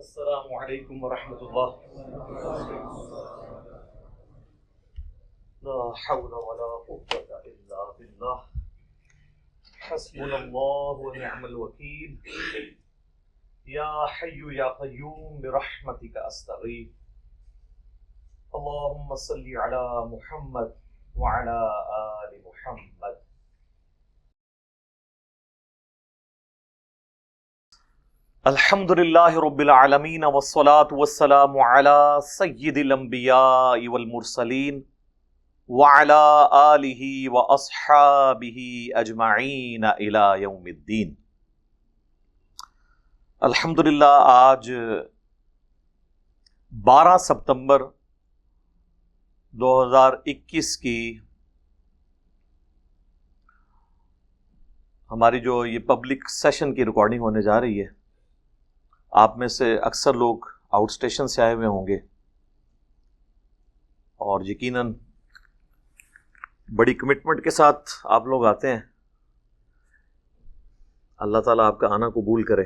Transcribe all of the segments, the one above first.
السلام علیکم ورحمۃ اللہ لا حول ولا قوة الا بالله. حسبنا الله ونعم الوكيل. يا حي يا قيوم، برحمتك استغيث اللهم صل على محمد وعلى آل محمد. الحمد للہ رب العالمین والصلاة والسلام على سید الانبیاء والمرسلین وعلى آلہ واصحابہ اجمعین الى یوم الدین۔ الحمدللہ، آج بارہ ستمبر دو ہزار اکیس کی ہماری جو یہ پبلک سیشن کی ریکارڈنگ ہونے جا رہی ہے آپ میں سے اکثر لوگ آؤٹ اسٹیشن سے آئے ہوئے ہوں گے۔ اور یقیناً بڑی کمٹمنٹ کے ساتھ آپ لوگ آتے ہیں۔ اللہ تعالیٰ آپ کا آنا قبول کرے۔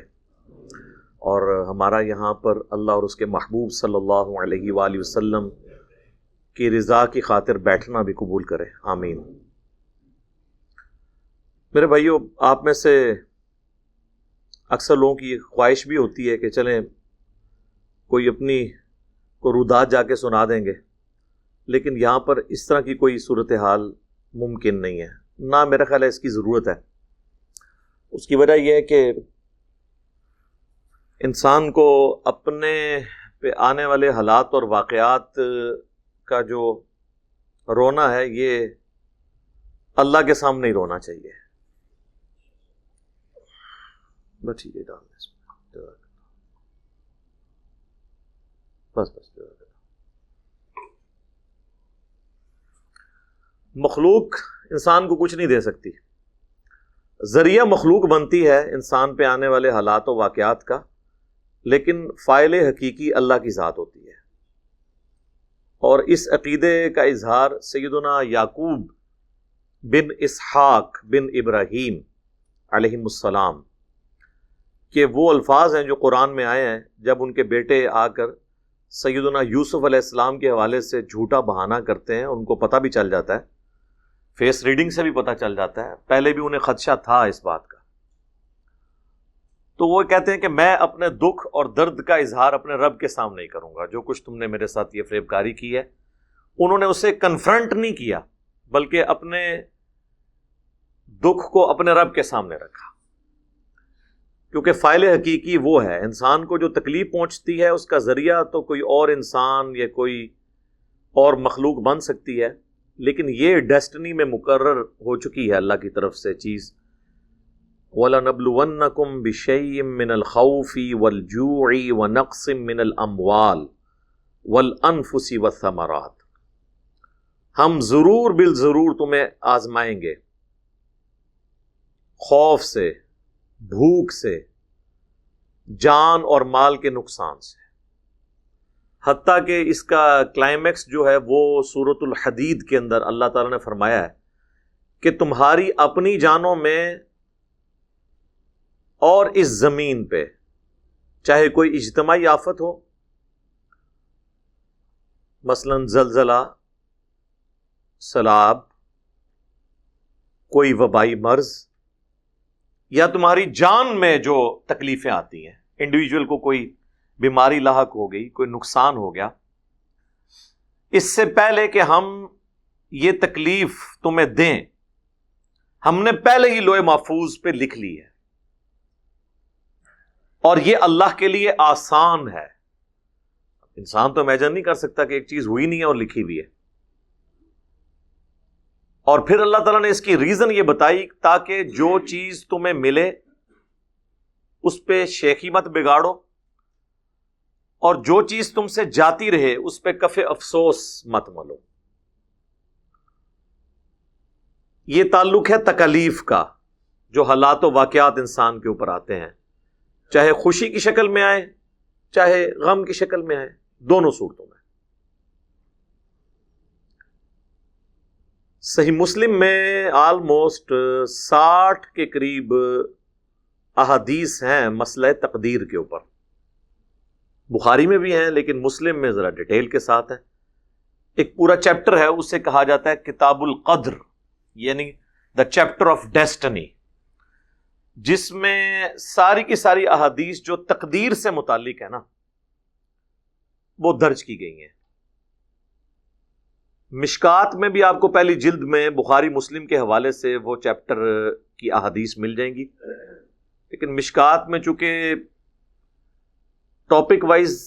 اور ہمارا یہاں پر اللہ اور اس کے محبوب صلی اللہ علیہ وآلہ وسلم کی رضا کی خاطر بیٹھنا بھی قبول کرے۔ آمین۔ میرے بھائیو، آپ میں سے اکثر لوگوں کی خواہش بھی ہوتی ہے کہ چلیں، کوئی اپنی کو رودات جا کے سنا دیں گے۔ لیکن یہاں پر اس طرح کی کوئی صورت حال ممکن نہیں ہے۔ نہ میرا خیال ہے اس کی ضرورت ہے۔ اس کی وجہ یہ ہے کہ انسان کو اپنے پہ آنے والے حالات اور واقعات کا جو رونا ہے، یہ اللہ کے سامنے ہی رونا چاہیے۔ بس ٹھیک ہے ڈال دیں بس بس مخلوق انسان کو کچھ نہیں دے سکتی۔ ذریعہ مخلوق بنتی ہے انسان پہ آنے والے حالات و واقعات کا، لیکن فائل حقیقی اللہ کی ذات ہوتی ہے۔ اور اس عقیدے کا اظہار سیدنا یعقوب بن اسحاق بن ابراہیم علیہ السلام کہ وہ الفاظ ہیں جو قرآن میں آئے ہیں، جب ان کے بیٹے آ کر سیدنا یوسف علیہ السلام کے حوالے سے جھوٹا بہانہ کرتے ہیں، ان کو پتہ بھی چل جاتا ہے، فیس ریڈنگ سے بھی پتہ چل جاتا ہے۔ پہلے بھی انہیں خدشہ تھا اس بات کا۔ تو وہ کہتے ہیں کہ میں اپنے دکھ اور درد کا اظہار اپنے رب کے سامنے نہیں کروں گا۔ جو کچھ تم نے میرے ساتھ یہ فریب کاری کی ہے۔ انہوں نے اسے کنفرنٹ نہیں کیا، بلکہ اپنے دکھ کو اپنے رب کے سامنے رکھا۔ کیونکہ فائل حقیقی وہ ہے۔ انسان کو جو تکلیف پہنچتی ہے، اس کا ذریعہ تو کوئی اور انسان یا کوئی اور مخلوق بن سکتی ہے، لیکن یہ ڈیسٹنی میں مقرر ہو چکی ہے اللہ کی طرف سے چیز۔ وَلَنَبْلُوَنَّكُمْ بِشَيْءٍ مِّنَ الْخَوْفِ وَالْجُوعِ وَنَقْصٍ مِّنَ الْأَمْوَالِ وَالْأَنفُسِ وَالثَّمَرَاتِ۔ ہم ضرور بالضرور تمہیں آزمائیں گے۔ خوف سے بھوک سے، جان اور مال کے نقصان سے۔ حتیٰ کہ اس کا کلائمیکس جو ہے وہ صورت الحدید کے اندر اللہ تعالیٰ نے فرمایا ہے کہ تمہاری اپنی جانوں میں اور اس زمین پہ، چاہے کوئی اجتماعی آفت ہو، مثلا زلزلہ سلاب کوئی وبائی مرض یا تمہاری جان میں جو تکلیفیں آتی ہیں انڈیویجول کو کوئی بیماری لاحق ہو گئی، کوئی نقصان ہو گیا، اس سے پہلے کہ ہم یہ تکلیف تمہیں دیں، ہم نے پہلے ہی لوہے محفوظ پہ لکھ لی ہے۔ اور یہ اللہ کے لیے آسان ہے۔ انسان تو امیجن نہیں کر سکتا کہ ایک چیز ہوئی نہیں ہے اور لکھی ہوئی ہے۔ اور پھر اللہ تعالیٰ نے اس کی ریزن یہ بتائی تاکہ جو چیز تمہیں ملے، اس پہ شیخی مت بگاڑو اور جو چیز تم سے جاتی رہے، اس پہ کف افسوس مت ملو۔ یہ تعلق ہے تکلیف کا، جو حالات و واقعات انسان کے اوپر آتے ہیں۔ چاہے خوشی کی شکل میں آئے، چاہے غم کی شکل میں آئے، دونوں صورتوں میں۔ صحیح مسلم میں آلموسٹ ساٹھ کے قریب احادیث ہیں مسئلہ تقدیر کے اوپر۔ بخاری میں بھی ہیں لیکن مسلم میں ذرا ڈیٹیل کے ساتھ ہیں۔ ایک پورا چیپٹر ہے، اسے کہا جاتا ہے کتاب القدر یعنی دا چیپٹر آف ڈیسٹنی جس میں ساری کی ساری احادیث جو تقدیر سے متعلق ہے نا، وہ درج کی گئی ہیں۔ مشکات میں بھی آپ کو پہلی جلد میں بخاری مسلم کے حوالے سے وہ چیپٹر کی احادیث مل جائیں گی۔ لیکن مشکات میں چونکہ ٹاپک وائز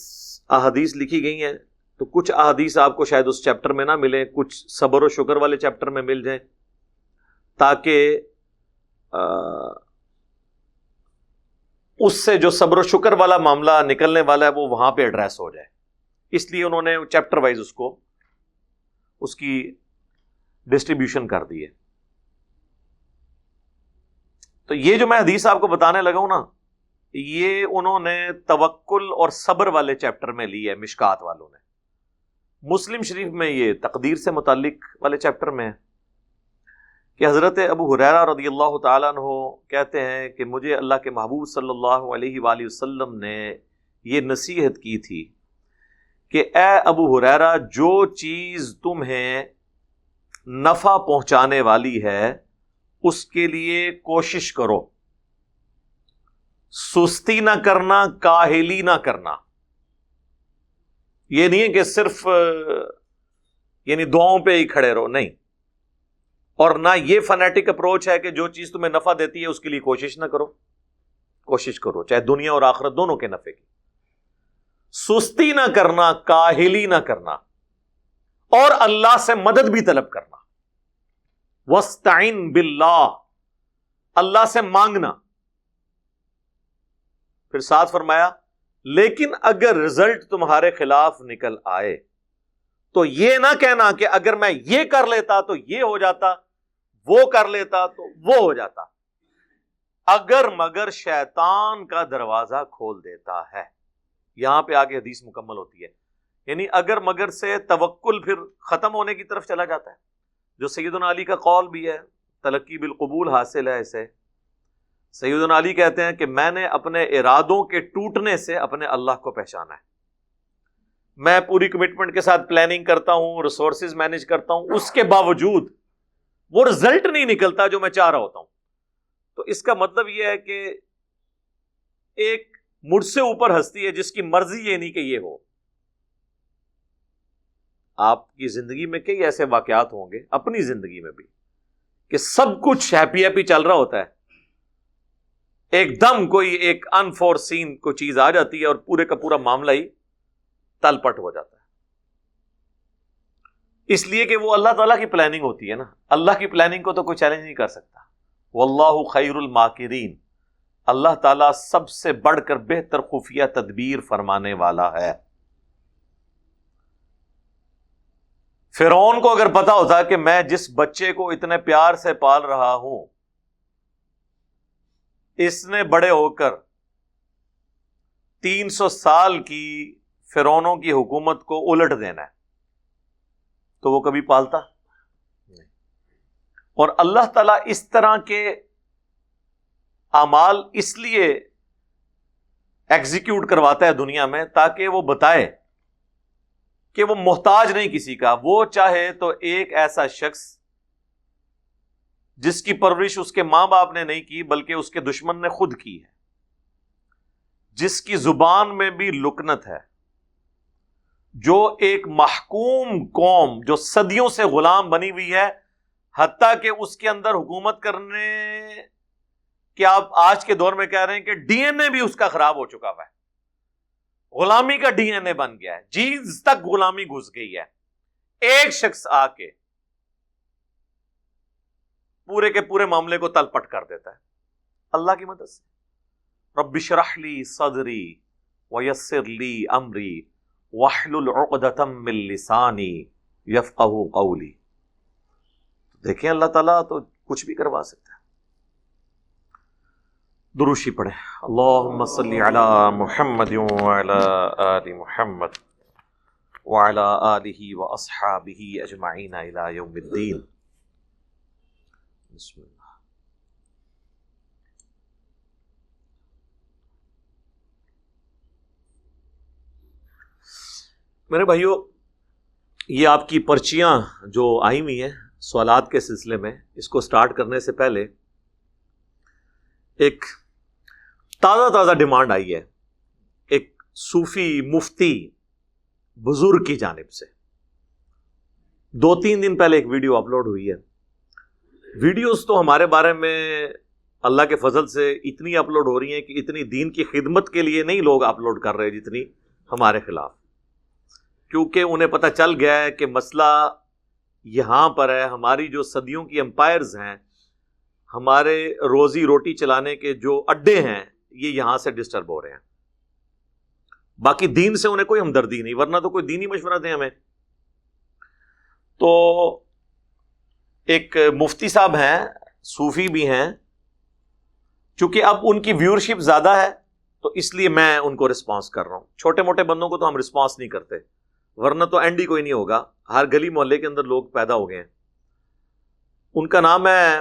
احادیث لکھی گئی ہیں، تو کچھ احادیث آپ کو شاید اس چیپٹر میں نہ ملیں، کچھ صبر و شکر والے چیپٹر میں مل جائیں۔ تاکہ اس سے جو صبر و شکر والا معاملہ نکلنے والا ہے، وہ وہاں پہ ایڈریس ہو جائے۔ اس لیے انہوں نے چیپٹر وائز اس کو اس کی ڈسٹریبیوشن کر دی ہے۔ تو یہ جو میں حدیث آپ کو بتانے لگا ہوں نا، یہ انہوں نے توکل اور صبر والے چیپٹر میں لی ہے، مشکات والوں نے۔ مسلم شریف میں یہ تقدیر سے متعلق والے چیپٹر میں کہ حضرت ابو حریرا رضی اللہ تعالیٰ عنہ کہتے ہیں کہ مجھے اللہ کے محبوب صلی اللہ علیہ وآلہ وسلم نے یہ نصیحت کی تھی۔ کہ اے ابو حریرا جو چیز تمہیں نفع پہنچانے والی ہے، اس کے لیے کوشش کرو۔ سستی نہ کرنا، کاہلی نہ کرنا۔ یہ نہیں ہے کہ صرف یعنی دعاؤں پہ ہی کھڑے رہو، نہیں۔ اور نہ یہ فنیٹک اپروچ ہے کہ جو چیز تمہیں نفع دیتی ہے، اس کے لیے کوشش نہ کرو۔ کوشش کرو، چاہے دنیا اور آخرت دونوں کے نفے کی۔ سستی نہ کرنا، کاہلی نہ کرنا، اور اللہ سے مدد بھی طلب کرنا۔ وسطین باللہ اللہ سے مانگنا۔ پھر ساتھ فرمایا، لیکن اگر رزلٹ تمہارے خلاف نکل آئے، تو یہ نہ کہنا کہ اگر میں یہ کر لیتا تو یہ ہو جاتا، وہ کر لیتا تو وہ ہو جاتا۔ اگر مگر شیطان کا دروازہ کھول دیتا ہے۔ یہاں پہ آگے حدیث مکمل ہوتی ہے۔ یعنی اگر مگر سے توکل پھر ختم ہونے کی طرف چلا جاتا ہے۔ جو سید علی کا قول بھی ہے، تلقی بالقبول حاصل ہے اسے۔ سید علی کہتے ہیں کہ میں نے اپنے ارادوں کے ٹوٹنے سے اپنے اللہ کو پہچانا ہے۔ میں پوری کمٹمنٹ کے ساتھ پلاننگ کرتا ہوں ریسورسز مینج کرتا ہوں، اس کے باوجود وہ رزلٹ نہیں نکلتا جو میں چاہ رہا ہوتا ہوں۔ تو اس کا مطلب یہ ہے کہ ایک مجھ سے اوپر ہستی ہے، جس کی مرضی یہ نہیں کہ یہ ہو۔ آپ کی زندگی میں کئی ایسے واقعات ہوں گے، اپنی زندگی میں بھی، کہ سب کچھ ہیپی ہیپی چل رہا ہوتا ہے۔ ایک دم کوئی ایک انفورسین کوئی چیز آ جاتی ہے اور پورے کا پورا معاملہ ہی تل پٹ ہو جاتا ہے۔ اس لیے کہ وہ اللہ تعالیٰ کی پلاننگ ہوتی ہے نا۔ اللہ کی پلاننگ کو تو کوئی چیلنج نہیں کر سکتا۔ وہ اللہ خیر الماکرین اللہ تعالیٰ سب سے بڑھ کر بہتر خفیہ تدبیر فرمانے والا ہے۔ فرون کو اگر پتا ہوتا کہ میں جس بچے کو اتنے پیار سے پال رہا ہوں، اس نے بڑے ہو کر تین سو سال کی فرونوں کی حکومت کو الٹ دینا ہے، تو وہ کبھی پالتا؟ اور اللہ تعالی اس طرح کے اعمال اس لیے ایگزیکیوٹ کرواتا ہے دنیا میں تاکہ وہ بتائے کہ وہ محتاج نہیں کسی کا۔ وہ چاہے تو ایک ایسا شخص جس کی پرورش اس کے ماں باپ نے نہیں کی، بلکہ اس کے دشمن نے خود کی ہے۔ جس کی زبان میں بھی لکنت ہے۔ جو ایک محکوم قوم، جو صدیوں سے غلام بنی ہوئی ہے، حتیٰ کہ اس کے اندر حکومت کرنے کہ آپ آج کے دور میں کہہ رہے ہیں کہ ڈی این اے بھی اس کا خراب ہو چکا ہوا ہے۔ غلامی کا ڈی این اے بن گیا ہے۔ جینز تک غلامی گھس گئی ہے۔ ایک شخص آ کے پورے کے پورے معاملے کو تل پٹ کر دیتا ہے۔ اللہ کی مدد سے۔ رب شرح لی صدری ویسر لی امری من لسانی یفقہ قولی۔ دیکھیں اللہ تعالیٰ تو کچھ بھی کروا سکتا دروشی پڑھے اللہم صلی علی محمد وعلی آل محمد وعلی آلہ و اصحابہ اجمعین الى یوم الدین۔ بسم اللہ۔ میرے بھائیوں یہ آپ کی پرچیاں جو آئی ہوئی ہیں سوالات کے سلسلے میں، اس کو سٹارٹ کرنے سے پہلے ایک تازہ تازہ ڈیمانڈ آئی ہے ایک صوفی مفتی بزرگ کی جانب سے۔ دو تین دن پہلے ایک ویڈیو اپلوڈ ہوئی ہے۔ ویڈیوز تو ہمارے بارے میں اللہ کے فضل سے اتنی اپلوڈ ہو رہی ہیں کہ اتنی دین کی خدمت کے لیے نہیں لوگ اپلوڈ کر رہے جتنی ہمارے خلاف۔ کیونکہ انہیں پتہ چل گیا ہے کہ مسئلہ یہاں پر ہے، ہماری جو صدیوں کی امپائرز ہیں، ہمارے روزی روٹی چلانے کے جو اڈے ہیں یہ یہاں سے ڈسٹرب ہو رہے ہیں۔ باقی دین سے انہیں کوئی ہمدردی نہیں، ورنہ تو کوئی دینی مشورہ دیں ہمیں۔ تو ایک مفتی صاحب ہیں، صوفی بھی ہیں۔ چونکہ اب ان کی ویورشپ زیادہ ہے، تو اس لیے میں ان کو رسپانس کر رہا ہوں۔ چھوٹے موٹے بندوں کو تو ہم رسپانس نہیں کرتے، ورنہ تو اینڈی کوئی نہیں ہوگا۔ ہر گلی محلے کے اندر لوگ پیدا ہو گئے ہیں۔ ان کا نام ہے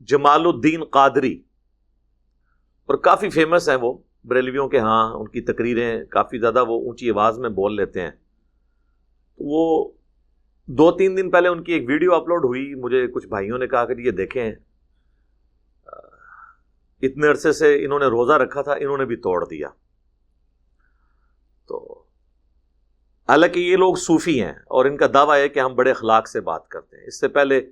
جمال الدین قادری۔ اور کافی فیمس ہیں وہ بریلویوں کے ہاں ان کی تقریریں کافی زیادہ وہ اونچی آواز میں بول لیتے ہیں۔ وہ دو تین دن پہلے ان کی ایک ویڈیو اپلوڈ ہوئی، مجھے کچھ بھائیوں نے کہا کہ جی یہ دیکھیں۔ اتنے عرصے سے انہوں نے روزہ رکھا تھا، انہوں نے بھی توڑ دیا۔ تو حالانکہ یہ لوگ صوفی ہیں اور ان کا دعویٰ ہے کہ ہم بڑے اخلاق سے بات کرتے ہیں۔ اس سے پہلے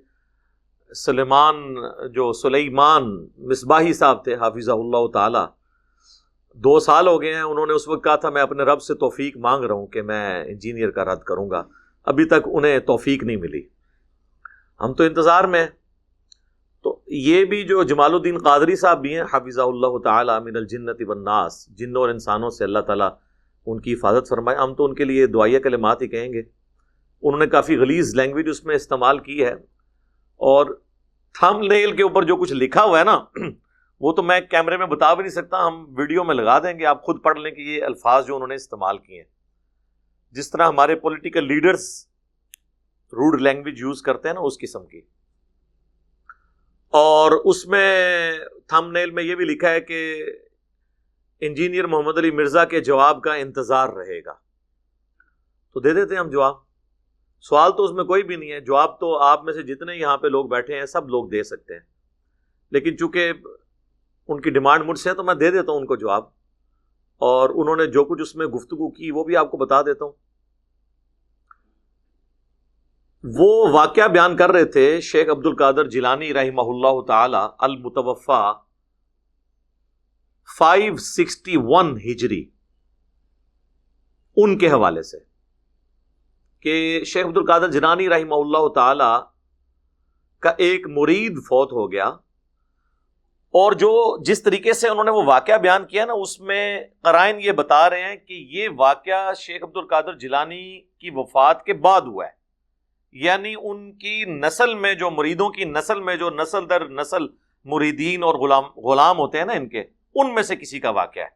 سلیمان، جو سلیمان مصباحی صاحب تھے حافظ اللہ تعالی، دو سال ہو گئے ہیں، انہوں نے اس وقت کہا تھا، میں اپنے رب سے توفیق مانگ رہا ہوں کہ میں انجینئر کا رد کروں گا۔ ابھی تک انہیں توفیق نہیں ملی۔ ہم تو انتظار میں تو یہ بھی جو جمال الدین قادری صاحب بھی ہیں حافظ اللہ تعالیٰ من الجنت والناس جنوں اور انسانوں سے اللہ تعالیٰ ان کی حفاظت فرمائے۔ ہم تو ان کے لیے دعائیہ کلمات ہی کہیں گے۔ انہوں نے کافی غلیظ لینگویج اس میں استعمال کی ہے اور تھم نیل کے اوپر جو کچھ لکھا ہوا ہے نا، وہ تو میں کیمرے میں بتا بھی نہیں سکتا، ہم ویڈیو میں لگا دیں گے، آپ خود پڑھ لیں کہ یہ الفاظ جو انہوں نے استعمال کیے ہیں۔ جس طرح ہمارے political leaders rude language use کرتے ہیں نا، اس قسم کی۔ اور اس میں تھم نیل میں یہ بھی لکھا ہے کہ انجینئر محمد علی مرزا کے جواب کا انتظار رہے گا۔ تو دے دیتے ہیں ہم جواب۔ سوال تو اس میں کوئی بھی نہیں ہے، جواب تو آپ میں سے جتنے یہاں پہ لوگ بیٹھے ہیں، سب لوگ دے سکتے ہیں۔ لیکن چونکہ ان کی ڈیمانڈ مجھ سے ہے تو میں دے دیتا ہوں ان کو جواب۔ اور انہوں نے جو کچھ اس میں گفتگو کی وہ بھی آپ کو بتا دیتا ہوں۔ وہ واقعہ بیان کر رہے تھے شیخ عبد القادر جیلانی رحمہ اللہ تعالی المتوفا فائیو سکسٹی ون ہجری۔ ان کے حوالے سے۔ کہ شیخ عبد القادر جنانی رحمہ اللہ تعالی کا ایک مرید فوت ہو گیا اور جو جس طریقے سے انہوں نے وہ واقعہ بیان کیا نا، اس میں قرائن یہ بتا رہے ہیں کہ یہ واقعہ شیخ عبد القادر جیلانی کی وفات کے بعد ہوا ہے۔ یعنی ان کی نسل میں جو مریدوں کی نسل میں جو نسل در نسل مریدین اور غلام غلام ہوتے ہیں نا ان کے، ان میں سے کسی کا واقعہ ہے۔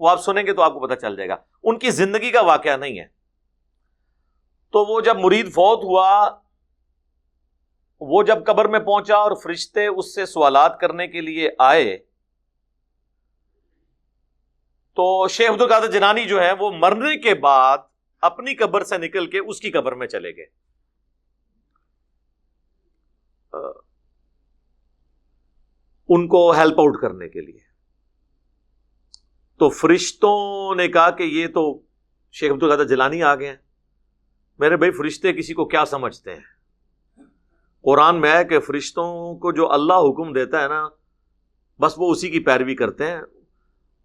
وہ آپ سنیں گے تو آپ کو پتہ چل جائے گا۔ ان کی زندگی کا واقعہ نہیں ہے۔ تو وہ جب مرید فوت ہوا، وہ جب قبر میں پہنچا اور فرشتے اس سے سوالات کرنے کے لیے آئے، تو شیخ عبد القادر جنانی جو ہے، وہ مرنے کے بعد اپنی قبر سے نکل کے اس کی قبر میں چلے گئے۔ ان کو ہیلپ آؤٹ کرنے کے لیے۔ تو فرشتوں نے کہا کہ یہ تو شیخ عبد القادر جلانی آ گئے ہیں۔ میرے بھائی، فرشتے کسی کو کیا سمجھتے ہیں؟ قرآن میں ہے کہ فرشتوں کو جو اللہ حکم دیتا ہے نا، بس وہ اسی کی پیروی کرتے ہیں۔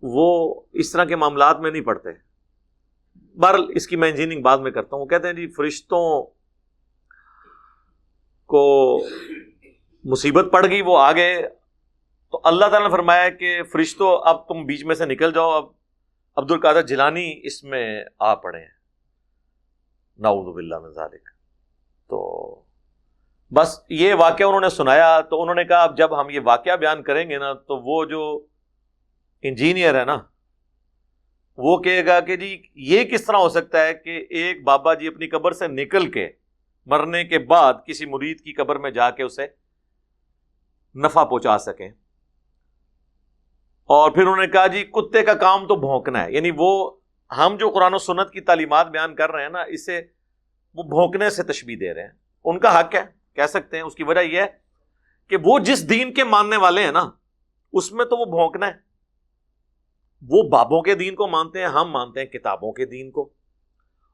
وہ اس طرح کے معاملات میں نہیں پڑھتے۔ بہرحال، اس کی میں انجینئرنگ بعد میں کرتا ہوں۔ وہ کہتے ہیں جی فرشتوں کو مصیبت پڑ گئی، وہ آگے تو اللہ تعالیٰ نے فرمایا کہ فرشتوں اب تم بیچ میں سے نکل جاؤ۔ اب عبد القادر جیلانی اس میں آ پڑے ہیں۔ ناؤد باللہ ذالک۔ تو بس یہ واقعہ انہوں نے سنایا، تو انہوں نے کہا اب جب ہم یہ واقعہ بیان کریں گے نا، تو وہ جو انجینئر ہے نا، وہ کہے گا کہ جی یہ کس طرح ہو سکتا ہے کہ ایک بابا جی اپنی قبر سے نکل کے مرنے کے بعد کسی مرید کی قبر میں جا کے اسے نفع پہنچا سکیں۔ اور پھر انہوں نے کہا جی کتے کا کام تو بھونکنا ہے یعنی وہ ہم جو قرآن و سنت کی تعلیمات بیان کر رہے ہیں نا، اسے وہ بھونکنے سے تشبیح دے رہے ہیں۔ ان کا حق ہے، کہہ سکتے ہیں۔ اس کی وجہ یہ ہے کہ وہ جس دین کے ماننے والے ہیں نا، اس میں تو وہ بھونکنا ہے۔ وہ بابوں کے دین کو مانتے ہیں، ہم مانتے ہیں کتابوں کے دین کو۔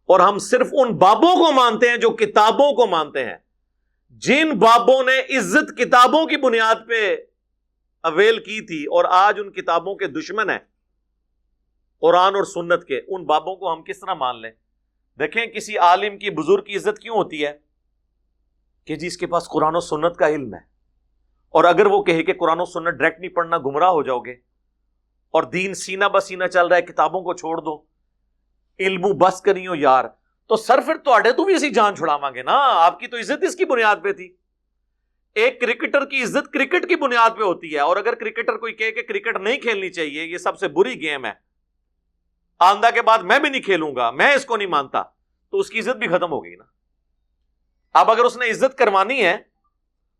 اور ہم صرف ان بابوں کو مانتے ہیں جو کتابوں کو مانتے ہیں۔ جن بابوں نے عزت کتابوں کی بنیاد پہ اویل کی تھی اور آج ان کتابوں کے دشمن ہیں۔ قرآن اور سنت کے، ان بابوں کو ہم کس طرح مان لیں؟ دیکھیں کسی عالم کی بزرگ کی عزت کیوں ہوتی ہے؟ کہ جی اس کے پاس قرآن و سنت کا علم ہے۔ اور اگر وہ کہے کہ قرآن و سنت ڈائریکٹ نہیں پڑھنا، گمراہ ہو جاؤ گے۔ اور دین سینا بسینا چل رہا ہے، کتابوں کو چھوڑ دو۔ علم بس کریو یار۔ تو سر پھر تو بھی اسی جان چھڑاواں گے نا؟ آپ کی تو عزت اس کی بنیاد پہ تھی۔ ایک کرکٹر کی عزت کرکٹ کی بنیاد پہ ہوتی ہے۔ اور اگر کرکٹر کوئی کہے کہ کرکٹ نہیں کھیلنی چاہیے، یہ سب سے بری گیم ہے۔ آندہ کے بعد میں بھی نہیں کھیلوں گا، میں اس کو نہیں مانتا، تو اس کی عزت بھی ختم ہو گئی نا۔ اب اگر اس نے عزت کروانی ہے،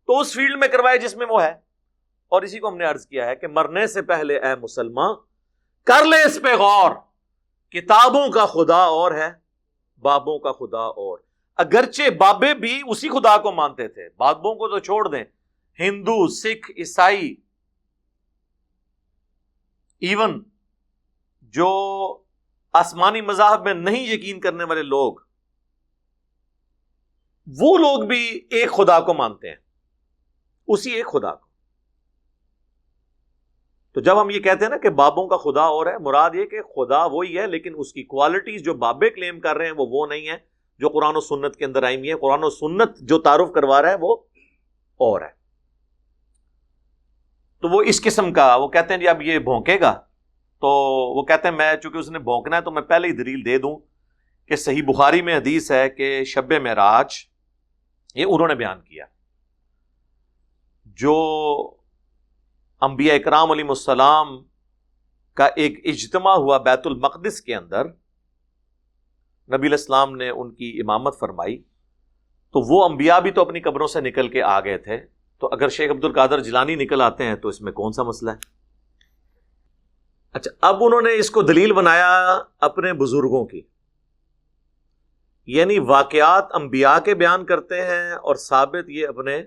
تو اس فیلڈ میں کروائے جس میں وہ ہے۔ اور اسی کو ہم نے عرض کیا ہے کہ مرنے سے پہلے اے مسلمان، کر لے اس پہ غور۔ کتابوں کا خدا اور ہے، بابوں کا خدا اور۔ اگرچہ بابے بھی اسی خدا کو مانتے تھے، بابوں کو تو چھوڑ دیں۔ ہندو، سکھ، عیسائی، ایون جو آسمانی مذاہب میں نہیں یقین کرنے والے لوگ، وہ لوگ بھی ایک خدا کو مانتے ہیں، اسی ایک خدا کو۔ تو جب ہم یہ کہتے ہیں نا کہ بابوں کا خدا اور ہے، مراد یہ کہ خدا وہی ہے، لیکن اس کی کوالٹیز جو بابے کلیم کر رہے ہیں، وہ وہ نہیں ہے جو قرآن و سنت کے اندر آئی ہوئی ہے قرآن و سنت جو تعارف کروا رہا ہے وہ اور ہے۔ تو وہ اس قسم کا، وہ کہتے ہیں جی اب یہ بھونکے گا۔ تو وہ کہتے ہیں، میں چونکہ اس نے بھونکنا ہے تو میں پہلے ہی دلیل دے دوں کہ صحیح بخاری میں حدیث ہے کہ شب معراج، یہ انہوں نے بیان کیا۔ جو انبیاء اکرام علیہ السلام کا ایک اجتماع ہوا بیت المقدس کے اندر، نبی الاسلام نے ان کی امامت فرمائی۔ تو وہ انبیاء بھی تو اپنی قبروں سے نکل کے آ گئے تھے۔ تو اگر شیخ عبد القادر جلانی نکل آتے ہیں تو اس میں کون سا مسئلہ ہے؟ اچھا اب انہوں نے اس کو دلیل بنایا اپنے بزرگوں کی۔ یعنی واقعات انبیاء کے بیان کرتے ہیں اور ثابت یہ اپنے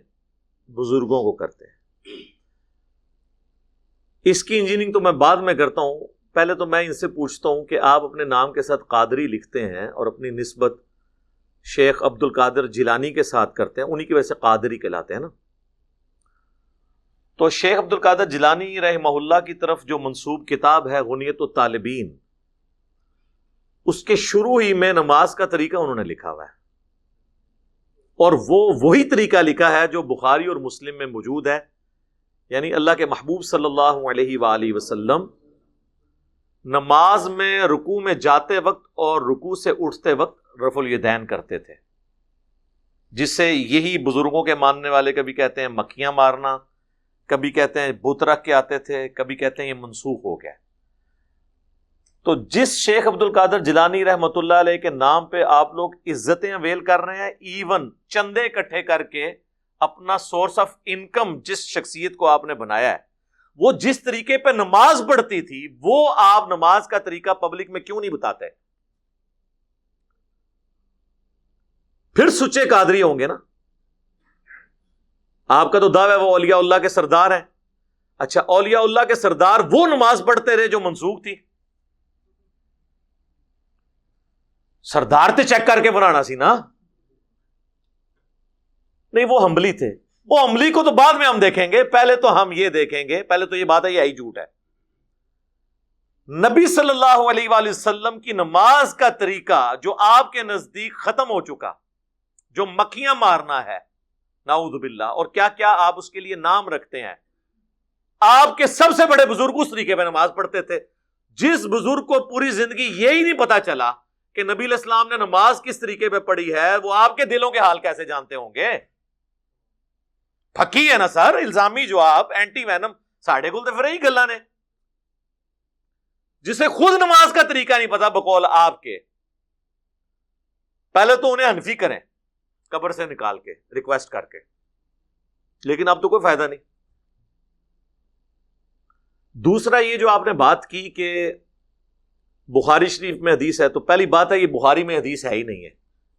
بزرگوں کو کرتے ہیں۔ اس کی انجینئرنگ تو میں بعد میں کرتا ہوں۔ پہلے تو میں ان سے پوچھتا ہوں کہ آپ اپنے نام کے ساتھ قادری لکھتے ہیں اور اپنی نسبت شیخ عبد القادر جیلانی کے ساتھ کرتے ہیں، انہی کی وجہ سے قادری کہلاتے ہیں نا؟ تو شیخ عبد القادر جیلانی رحمہ اللہ کی طرف جو منصوب کتاب ہے غنیت و طالبین اس کے شروع ہی میں نماز کا طریقہ انہوں نے لکھا ہوا ہے۔ اور وہ وہی طریقہ لکھا ہے جو بخاری اور مسلم میں موجود ہے یعنی اللہ کے محبوب صلی اللہ علیہ وآلہ وسلم نماز میں رکو میں جاتے وقت اور رکو سے اٹھتے وقت رف الیدین کرتے تھے، جس سے یہی بزرگوں کے ماننے والے کبھی کہتے ہیں مکھیاں مارنا کبھی کہتے ہیں بت رکھ کے آتے تھے، کبھی کہتے ہیں یہ منسوخ ہو گیا۔ تو جس شیخ عبد القادر جلانی رحمت اللہ علیہ کے نام پہ آپ لوگ عزتیں ویل کر رہے ہیں ایون چندے اکٹھے کر کے اپنا سورس آف انکم جس شخصیت کو آپ نے بنایا ہے، وہ جس طریقے پہ نماز پڑھتی تھی، وہ آپ نماز کا طریقہ پبلک میں کیوں نہیں بتاتے؟ پھر سچے قادری ہوں گے نا؟ آپ کا تو دعوی وہ اولیاء اللہ کے سردار ہیں۔ اچھا اولیاء اللہ کے سردار وہ نماز پڑھتے رہے جو منسوخ تھی۔ سردار تے چیک کر کے بنانا سی نا۔ نہیں، وہ ہمبلی تھے۔ وہ عملی کو تو بعد میں ہم دیکھیں گے۔ پہلے تو ہم یہ دیکھیں گے۔ پہلے تو یہ بات ہے، یہ آئی جھوٹ ہے۔ نبی صلی اللہ علیہ وآلہ وسلم کی نماز کا طریقہ جو آپ کے نزدیک ختم ہو چکا، جو مکھیاں مارنا ہے ناؤد باللہ۔ اور کیا کیا آپ اس کے لیے نام رکھتے ہیں؟ آپ کے سب سے بڑے بزرگ اس طریقے پہ نماز پڑھتے تھے۔ جس بزرگ کو پوری زندگی یہی نہیں پتا چلا کہ نبی الاسلام نے نماز کس طریقے پہ پڑھی ہے، وہ آپ کے دلوں کے حال کیسے جانتے ہوں گے؟ پھکی ہے نا سر؟ الزامی جو آپ اینٹی وینم ساڑھے گل تو پھر ہی گلا نے۔ جسے خود نماز کا طریقہ نہیں پتا، بقول آپ کے۔ پہلے تو انہیں انفی کریں۔ قبر سے نکال کے ریکویسٹ کر کے۔ لیکن اب تو کوئی فائدہ نہیں۔ دوسرا یہ جو آپ نے بات کی کہ بخاری شریف میں حدیث ہے، تو پہلی بات ہے یہ بخاری میں حدیث ہے ہی نہیں ہے۔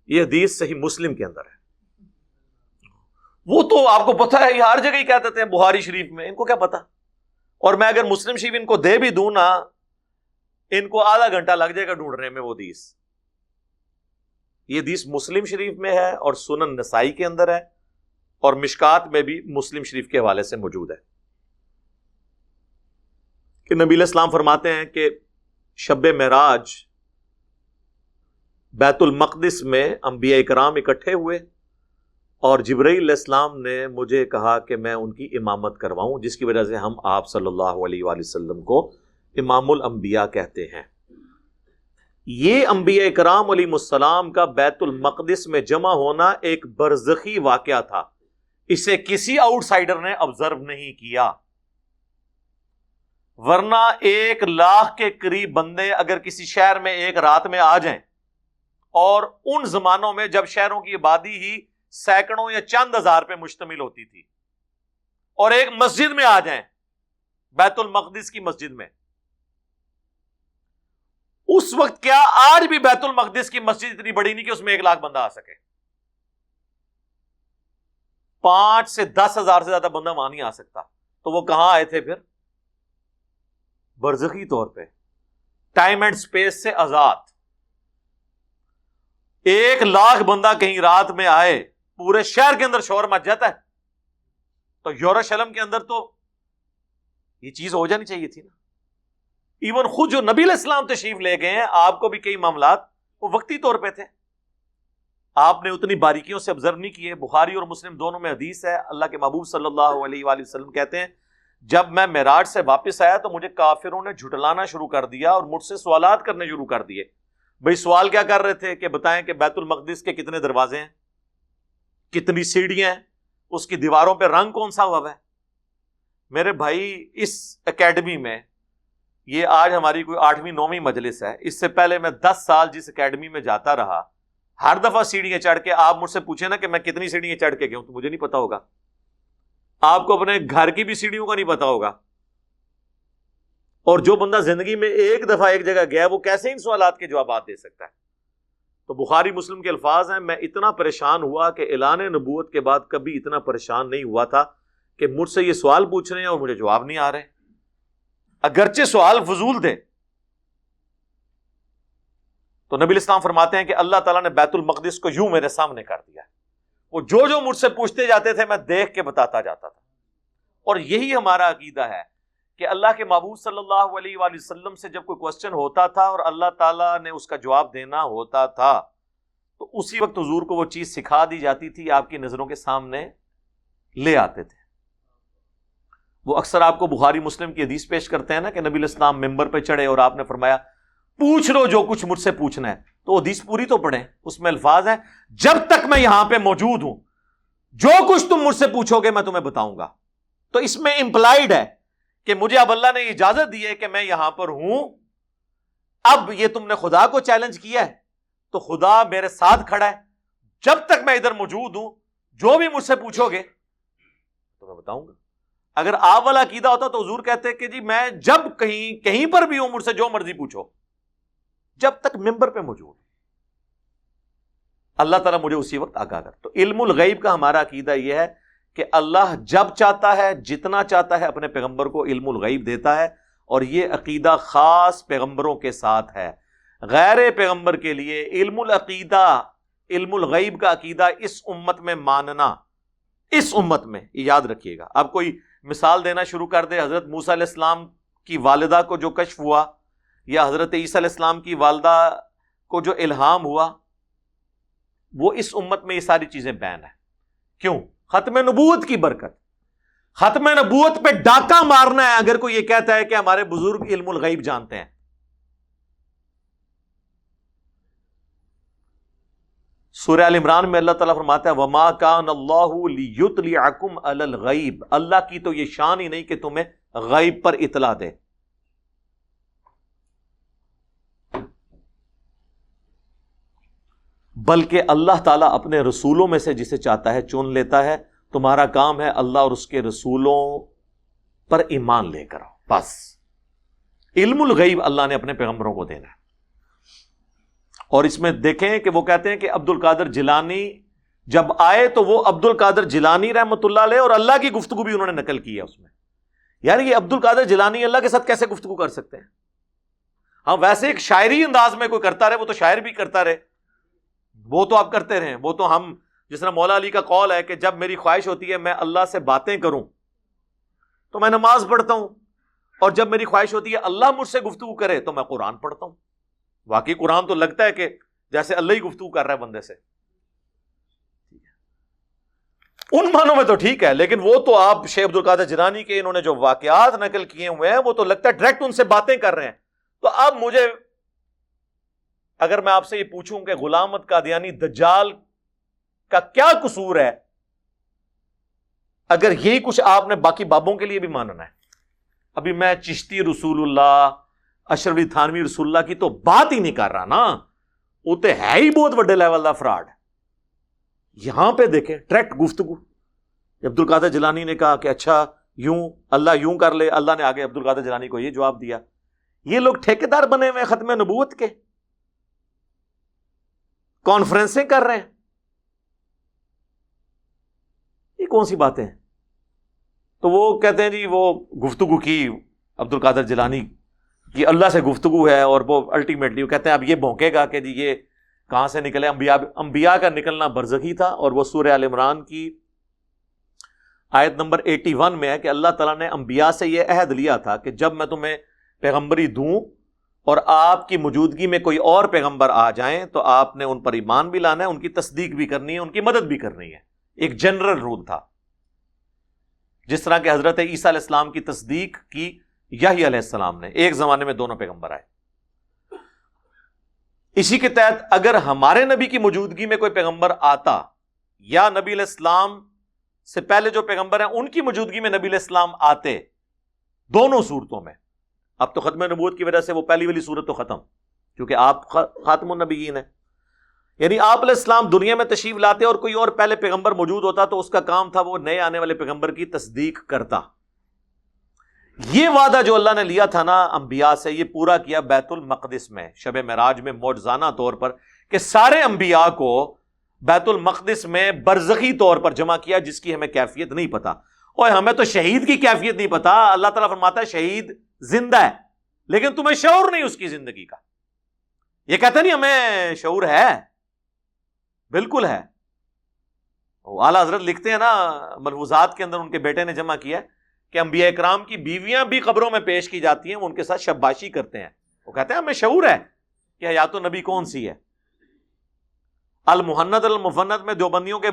یہ حدیث صحیح مسلم کے اندر ہے۔ وہ تو آپ کو پتا ہے، یہ ہر جگہ ہی کہہ دیتے ہیں بخاری شریف میں، ان کو کیا پتا اور میں اگر مسلم شریف ان کو دے بھی دوں نا، ان کو آدھا گھنٹہ لگ جائے گا ڈھونڈنے میں وہ حدیث۔ یہ حدیث مسلم شریف میں ہے اور سنن نسائی کے اندر ہے اور مشکات میں بھی مسلم شریف کے حوالے سے موجود ہے۔ کہ نبی اسلام فرماتے ہیں کہ شب معراج بیت المقدس میں انبیاء کرام اکٹھے ہوئے اور جبرائیل علیہ السلام نے مجھے کہا کہ میں ان کی امامت کرواؤں، جس کی وجہ سے ہم آپ صلی اللہ علیہ وآلہ وسلم کو امام الانبیاء کہتے ہیں۔ یہ انبیاء کرام علیہ السلام کا بیت المقدس میں جمع ہونا ایک برزخی واقعہ تھا۔ اسے کسی آؤٹ سائڈر نے آبزرو نہیں کیا۔ ورنہ ایک لاکھ کے قریب بندے اگر کسی شہر میں ایک رات میں آ جائیں اور ان زمانوں میں جب شہروں کی آبادی ہی سینکڑوں یا چند ہزار پہ مشتمل ہوتی تھی اور ایک مسجد میں آ جائیں، بیت المقدس کی مسجد میں۔ اس وقت کیا آج بھی بیت المقدس کی مسجد اتنی بڑی نہیں کہ اس میں ایک لاکھ بندہ آ سکے؟ پانچ سے دس ہزار سے زیادہ بندہ وہاں نہیں آ سکتا۔ تو وہ کہاں آئے تھے پھر؟ برزخی طور پہ۔ ٹائم اینڈ اسپیس سے آزاد۔ ایک لاکھ بندہ کہیں رات میں آئے، پورے شہر کے اندر شور مچ جاتا ہے۔ تو یورشلم کے اندر تو یہ چیز ہو جانی چاہیے تھی نا۔ ایون خود جو نبی السلام تشریف لے گئے ہیں، آپ کو بھی کئی معاملات وہ وقتی طور پہ تھے۔ آپ نے اتنی باریکیوں سے آبزرو نہیں کیے۔ بخاری اور مسلم دونوں میں حدیث ہے۔ اللہ کے محبوب صلی اللہ علیہ وآلہ وسلم کہتے ہیں، جب میں معراج سے واپس آیا تو مجھے کافروں نے جھٹلانا شروع کر دیا اور مجھ سے سوالات کرنے شروع کر دیے۔ بھائی سوال کیا کر رہے تھے کہ بتائیں کہ بیت المقدس کے کتنے دروازے ہیں؟ کتنی سیڑھیاں ہیں؟ اس کی دیواروں پہ رنگ کون سا ہوا ہے؟ میرے بھائی، اس اکیڈمی میں یہ آج ہماری کوئی آٹھویں نویں مجلس ہے۔ اس سے پہلے میں دس سال جس اکیڈمی میں جاتا رہا، ہر دفعہ سیڑھیاں چڑھ کے آپ مجھ سے پوچھے نا کہ میں کتنی سیڑھیاں چڑھ کے گیا ہوں، تو مجھے نہیں پتا ہوگا۔ آپ کو اپنے گھر کی بھی سیڑھیوں کا نہیں پتا ہوگا۔ اور جو بندہ زندگی میں ایک دفعہ ایک جگہ گیا وہ کیسے ان سوالات کے جوابات دے سکتا ہے؟ تو بخاری مسلم کے الفاظ ہیں، میں اتنا پریشان ہوا کہ اعلان نبوت کے بعد کبھی اتنا پریشان نہیں ہوا تھا کہ مجھ سے یہ سوال پوچھ رہے ہیں اور مجھے جواب نہیں آ رہے۔ اگرچہ سوال فضول تھے تو نبی اسلام فرماتے ہیں کہ اللہ تعالیٰ نے بیت المقدس کو یوں میرے سامنے کر دیا وہ جو جو مجھ سے پوچھتے جاتے تھے، میں دیکھ کے بتاتا جاتا تھا۔ اور یہی ہمارا عقیدہ ہے کہ اللہ کے محبوب صلی اللہ علیہ وآلہ وسلم سے جب کوئی کوشچن ہوتا تھا اور اللہ تعالیٰ نے اس کا جواب دینا ہوتا تھا، تو اسی وقت حضور کو وہ چیز سکھا دی جاتی تھی، آپ کی نظروں کے سامنے لے آتے تھے۔ وہ اکثر آپ کو بخاری مسلم کی حدیث پیش کرتے ہیں نا کہ نبی الاسلام ممبر پہ چڑھے اور آپ نے فرمایا، پوچھ لو جو کچھ مجھ سے پوچھنا ہے۔ تو حدیث پوری تو پڑھیں، اس میں الفاظ ہیں۔ جب تک میں یہاں پہ موجود ہوں، جو کچھ تم مجھ سے پوچھو گے میں تمہیں بتاؤں گا۔ تو اس میں امپلائڈ ہے کہ مجھے اب اللہ نے اجازت دی ہے کہ میں یہاں پر ہوں۔ اب یہ تم نے خدا کو چیلنج کیا ہے۔ تو خدا میرے ساتھ کھڑا ہے۔ جب تک میں ادھر موجود ہوں، جو بھی مجھ سے پوچھو گے، تو میں بتاؤں گا۔ اگر آپ والا عقیدہ ہوتا تو حضور کہتے کہ جی میں جب کہیں کہیں پر بھی ہوں، مجھ سے جو مرضی پوچھو۔ جب تک ممبر پہ موجود اللہ تعالیٰ مجھے اسی وقت آگاہ کر۔ تو علم الغیب کا ہمارا عقیدہ یہ ہے کہ اللہ جب چاہتا ہے، جتنا چاہتا ہے اپنے پیغمبر کو علم الغیب دیتا ہے اور یہ عقیدہ خاص پیغمبروں کے ساتھ ہے۔ غیر پیغمبر کے لیے علم العقیدہ، علم الغیب کا عقیدہ اس امت میں ماننا، اس امت میں یاد رکھیے گا۔ اب کوئی مثال دینا شروع کر دے، حضرت موسیٰ علیہ السلام کی والدہ کو جو کشف ہوا یا حضرت عیسیٰ علیہ السلام کی والدہ کو جو الہام ہوا، وہ اس امت میں یہ ساری چیزیں بین ہیں۔ کیوں؟ ختم نبوت کی برکت۔ ختم نبوت پہ ڈاکہ مارنا ہے، اگر کوئی یہ کہتا ہے کہ ہمارے بزرگ علم الغیب جانتے ہیں۔ سورہ عمران میں اللہ تعالیٰ فرماتا ہے، وما کان اللہ الغیب اللہ کی تو یہ شان ہی نہیں کہ تمہیں غیب پر اطلاع دے۔ بلکہ اللہ تعالیٰ اپنے رسولوں میں سے جسے چاہتا ہے چن لیتا ہے۔ تمہارا کام ہے اللہ اور اس کے رسولوں پر ایمان لے کر بس۔ علم الغیب اللہ نے اپنے پیغمبروں کو دینا ہے۔ اور اس میں دیکھیں کہ وہ کہتے ہیں کہ عبد القادر جیلانی جب آئے تو وہ عبد القادر جیلانی رحمۃ اللہ علیہ اور اللہ کی گفتگو بھی انہوں نے نقل کی ہے اس میں۔ یعنی یہ عبد القادر جیلانی اللہ کے ساتھ کیسے گفتگو کر سکتے ہیں؟ ہاں ویسے ایک شاعری انداز میں کوئی کرتا رہے، وہ تو شاعر بھی کرتا رہے۔ وہ تو آپ کرتے رہے وہ تو ہم، جس طرح مولا علی کا کال ہے کہ جب میری خواہش ہوتی ہے میں اللہ سے باتیں کروں، تو میں نماز پڑھتا ہوں۔ اور جب میری خواہش ہوتی ہے اللہ مجھ سے گفتگو کرے، تو میں قرآن پڑھتا ہوں۔ واقعی قرآن تو لگتا ہے کہ جیسے اللہ ہی گفتگو کر رہا ہے بندے سے۔ ان معنوں میں تو ٹھیک ہے، لیکن وہ تو آپ شیخ عبد القادر جرانی کے انہوں نے جو واقعات نقل کیے ہوئے ہیں، وہ تو لگتا ہے ڈائریکٹ ان سے باتیں کر رہے ہیں۔ تو اب مجھے، اگر میں آپ سے یہ پوچھوں کہ غلامت کا دیانی دجال کا کیا قصور ہے، اگر یہی کچھ آپ نے باقی بابوں کے لیے بھی ماننا ہے۔ ابھی میں چشتی رسول اللہ اشرفی تھانوی رسول اللہ کی تو بات ہی نہیں کر رہا نا۔ وہ تو ہے ہی بہت بڑے لیول کا فراڈ۔ یہاں پہ دیکھیں ٹریکٹ گفتگو۔ عبد القادر جلانی نے کہا کہ اچھا یوں، اللہ یوں کر لے، اللہ نے آگے عبد القادر جلانی کو یہ جواب دیا۔ یہ لوگ ٹھیکیدار بنے ہوئے ختم نبوت کے۔ کانفرنسیں کر رہے ہیں۔ یہ کون سی باتیں ہیں؟ تو وہ کہتے ہیں جی وہ گفتگو کی عبد القادر جلانی کی اللہ سے گفتگو ہے اور وہ الٹیمیٹلی وہ کہتے ہیں اب یہ بھونکے گا کہ جی یہ کہاں سے نکلے انبیاء انبیاء کا نکلنا برزخی تھا اور وہ سورہ عال عمران کی آیت نمبر ایٹی ون میں ہے کہ اللہ تعالیٰ نے انبیاء سے یہ عہد لیا تھا کہ جب میں تمہیں پیغمبری دوں اور آپ کی موجودگی میں کوئی اور پیغمبر آ جائیں تو آپ نے ان پر ایمان بھی لانا ہے، ان کی تصدیق بھی کرنی ہے، ان کی مدد بھی کرنی ہے۔ ایک جنرل رول تھا۔ جس طرح کہ حضرت عیسیٰ علیہ السلام کی تصدیق کی یہی علیہ السلام نے، ایک زمانے میں دونوں پیغمبر آئے۔ اسی کے تحت اگر ہمارے نبی کی موجودگی میں کوئی پیغمبر آتا، یا نبی علیہ السلام سے پہلے جو پیغمبر ہیں، ان کی موجودگی میں نبی علیہ السلام آتے دونوں صورتوں میں۔ اب تو ختم نبوت کی وجہ سے وہ پہلی والی صورت تو ختم، کیونکہ آپ خاتم النبیین ہیں۔ یعنی آپ علیہ السلام دنیا میں تشریف لاتے اور کوئی اور پہلے پیغمبر موجود ہوتا تو اس کا کام تھا وہ نئے آنے والے پیغمبر کی تصدیق کرتا۔ یہ وعدہ جو اللہ نے لیا تھا نا انبیاء سے، یہ پورا کیا بیت المقدس میں، شب معراج میں موجزانہ طور پر کہ سارے انبیاء کو بیت المقدس میں برزخی طور پر جمع کیا جس کی ہمیں کیفیت نہیں پتا۔ اور ہمیں تو شہید کی کیفیت نہیں پتا۔ اللہ تعالیٰ فرماتا ہے شہید زندہ ہے، لیکن تمہیں شعور نہیں اس کی زندگی کا۔ یہ کہتے نہیں، ہمیں شعور ہے۔ بالکل ہے۔ اعلی حضرت لکھتے ہیں نا ملفوظات کے اندر ان کے بیٹے نے جمع کیا کہ انبیاء اکرام کی بیویاں بھی قبروں میں پیش کی جاتی ہیں، وہ ان کے ساتھ شباشی کرتے ہیں۔ وہ کہتے ہیں، ہمیں شعور ہے کہ حیات نبی کون سی ہے۔ المحنت المفنت میں دیوبندیوں کے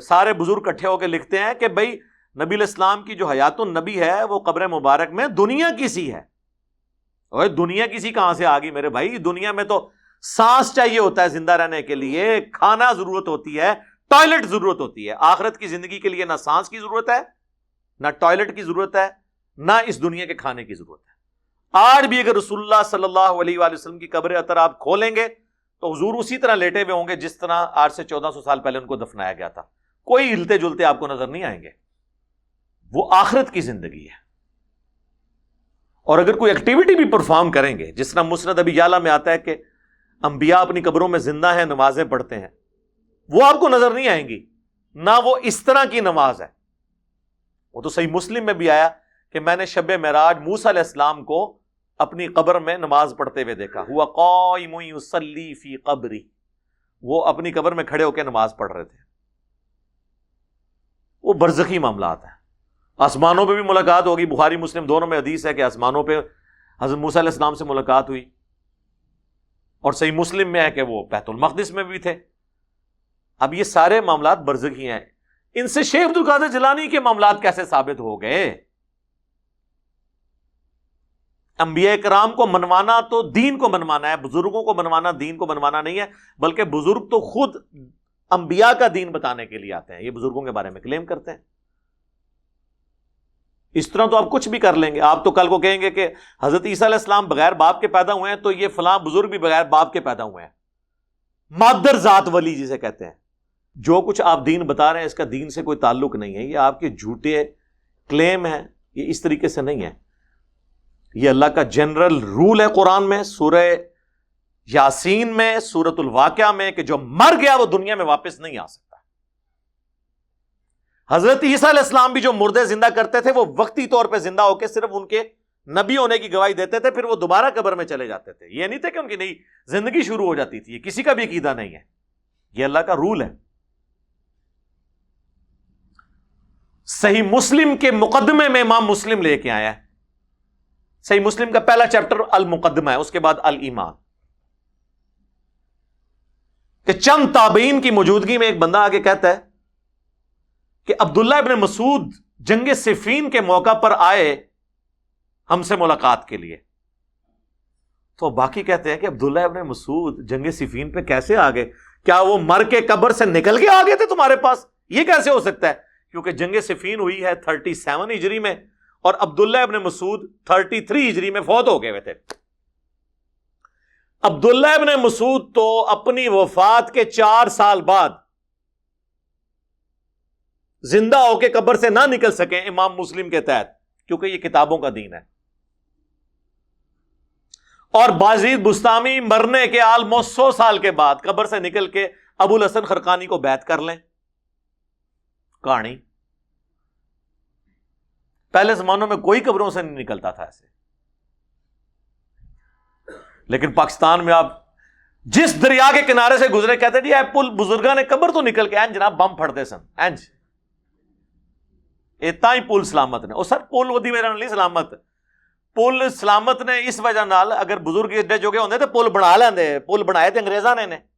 سارے بزرگ کٹھے ہو کے لکھتے ہیں کہ بھائی نبی الاسلام کی جو حیات النبی ہے، وہ قبر مبارک میں دنیا کی سی ہے۔ اور دنیا کسی کہاں سے آ گئی میرے بھائی؟ دنیا میں تو سانس چاہیے ہوتا ہے زندہ رہنے کے لیے۔ کھانا ضرورت ہوتی ہے، ٹوائلٹ ضرورت ہوتی ہے۔ آخرت کی زندگی کے لیے نہ سانس کی ضرورت ہے نہ ٹوائلٹ کی ضرورت ہے، نہ اس دنیا کے کھانے کی ضرورت ہے۔ آج بھی اگر رسول اللہ صلی اللہ علیہ وآلہ وسلم کی قبر اطر آپ کھولیں گے، تو حضور اسی طرح لیٹے ہوئے ہوں گے جس طرح آج سے چودہ سو سال پہلے ان کو دفنایا گیا تھا۔ کوئی ہلتے جلتے آپ کو نظر نہیں آئیں گے۔ وہ آخرت کی زندگی ہے۔ اور اگر کوئی ایکٹیویٹی بھی پرفارم کریں گے، جس طرح مسرت ابھی یالا میں آتا ہے کہ انبیاء اپنی قبروں میں زندہ ہیں، نمازیں پڑھتے ہیں، وہ آپ کو نظر نہیں آئیں گی۔ نہ وہ اس طرح کی نماز ہے۔ وہ تو صحیح مسلم میں بھی آیا کہ میں نے شب معراج موسا علیہ السلام کو اپنی قبر میں نماز پڑھتے ہوئے دیکھا۔ ہوا قائم فی قبری۔ وہ اپنی قبر میں کھڑے ہو کے نماز پڑھ رہے تھے۔ وہ برزخی معاملات ہیں۔ آسمانوں پہ بھی ملاقات ہوگی۔ بخاری، مسلم دونوں میں حدیث ہے کہ آسمانوں پہ حضرت موسیٰ علیہ السلام سے ملاقات ہوئی۔ اور صحیح مسلم میں ہے کہ وہ بیت المقدس میں بھی تھے۔ اب یہ سارے معاملات برزخی ہیں۔ ان سے شیخ عبد القادر جلانی کے معاملات کیسے ثابت ہو گئے؟ انبیاء کرام کو منوانا تو دین کو منوانا ہے، بزرگوں کو منوانا دین کو منوانا نہیں ہے، بلکہ بزرگ تو خود انبیاء کا دین بتانے کے لیے آتے ہیں، یہ بزرگوں کے بارے میں کلیم کرتے ہیں۔ اس طرح تو آپ کچھ بھی کر لیں گے، آپ تو کل کو کہیں گے کہ حضرت عیسیٰ علیہ السلام بغیر باپ کے پیدا ہوئے ہیں، تو یہ فلاں بزرگ بھی بغیر باپ کے پیدا ہوئے ہیں۔ مادر ذات ولی جسے کہتے ہیں۔ جو کچھ آپ دین بتا رہے ہیں، اس کا دین سے کوئی تعلق نہیں ہے۔ یہ آپ کے جھوٹے کلیم ہیں، یہ اس طریقے سے نہیں ہے۔ یہ اللہ کا جنرل رول ہے قرآن میں، سورہ یاسین میں سورت الواقعہ میں کہ جو مر گیا وہ دنیا میں واپس نہیں آ سکتا۔ حضرت عیسیٰ علیہ السلام بھی جو مردے زندہ کرتے تھے، وہ وقتی طور پہ زندہ ہو کے صرف ان کے نبی ہونے کی گواہی دیتے تھے، پھر وہ دوبارہ قبر میں چلے جاتے تھے۔ یہ نہیں تھے کہ ان کی نئی زندگی شروع ہو جاتی تھی۔ یہ کسی کا بھی عقیدہ نہیں ہے۔ یہ اللہ کا رول ہے۔ صحیح مسلم کے مقدمے میں امام مسلم لے کے آیا ہے۔ صحیح مسلم کا پہلا چیپٹر المقدمہ ہے، اس کے بعد المان کہ چند تابعین کی موجودگی میں ایک بندہ آگے کہتا ہے کہ عبداللہ ابن مسعود جنگ صفین کے موقع پر آئے ہم سے ملاقات کے لیے۔ تو باقی کہتے ہیں کہ عبداللہ ابن مسعود جنگ صفین پہ کیسے آ گئے کیا وہ مر کے قبر سے نکل کے آ گئے تھے تمہارے پاس؟ یہ کیسے ہو سکتا ہے؟ کیونکہ جنگ صفین ہوئی ہے تھرٹی سیون ہجری میں اور عبداللہ ابن مسعود تھرٹی تھری ہجری میں فوت ہو گئے ہوئے تھے۔ عبداللہ ابن مسعود تو اپنی وفات کے چار سال بعد زندہ ہو کے قبر سے نہ نکل سکے، امام مسلم کے تحت، کیونکہ یہ کتابوں کا دین ہے۔ اور بازید بستامی مرنے کے آلموسٹ سو سال کے بعد قبر سے نکل کے ابو الحسن خرقانی کو بیت کر لیں۔ کہانی۔ پہلے زمانوں میں کوئی قبروں سے نہیں نکلتا تھا ایسے۔ لیکن پاکستان میں آپ جس دریا کے کنارے سے گزرے، کہتے جی اے پل بزرگا نے قبر تو نکل کے، این جناب بم پھڑتے سن۔ اینج جی۔ اتنا ہی پل سلامت نے۔ سر پل وہ میرا نہیں، سلامت۔ پل سلامت نے اس وجہ نال اگر بزرگ ایڈے جو ہوتے تو پل بنا لیں پل بنائے تھے انگریزاں نے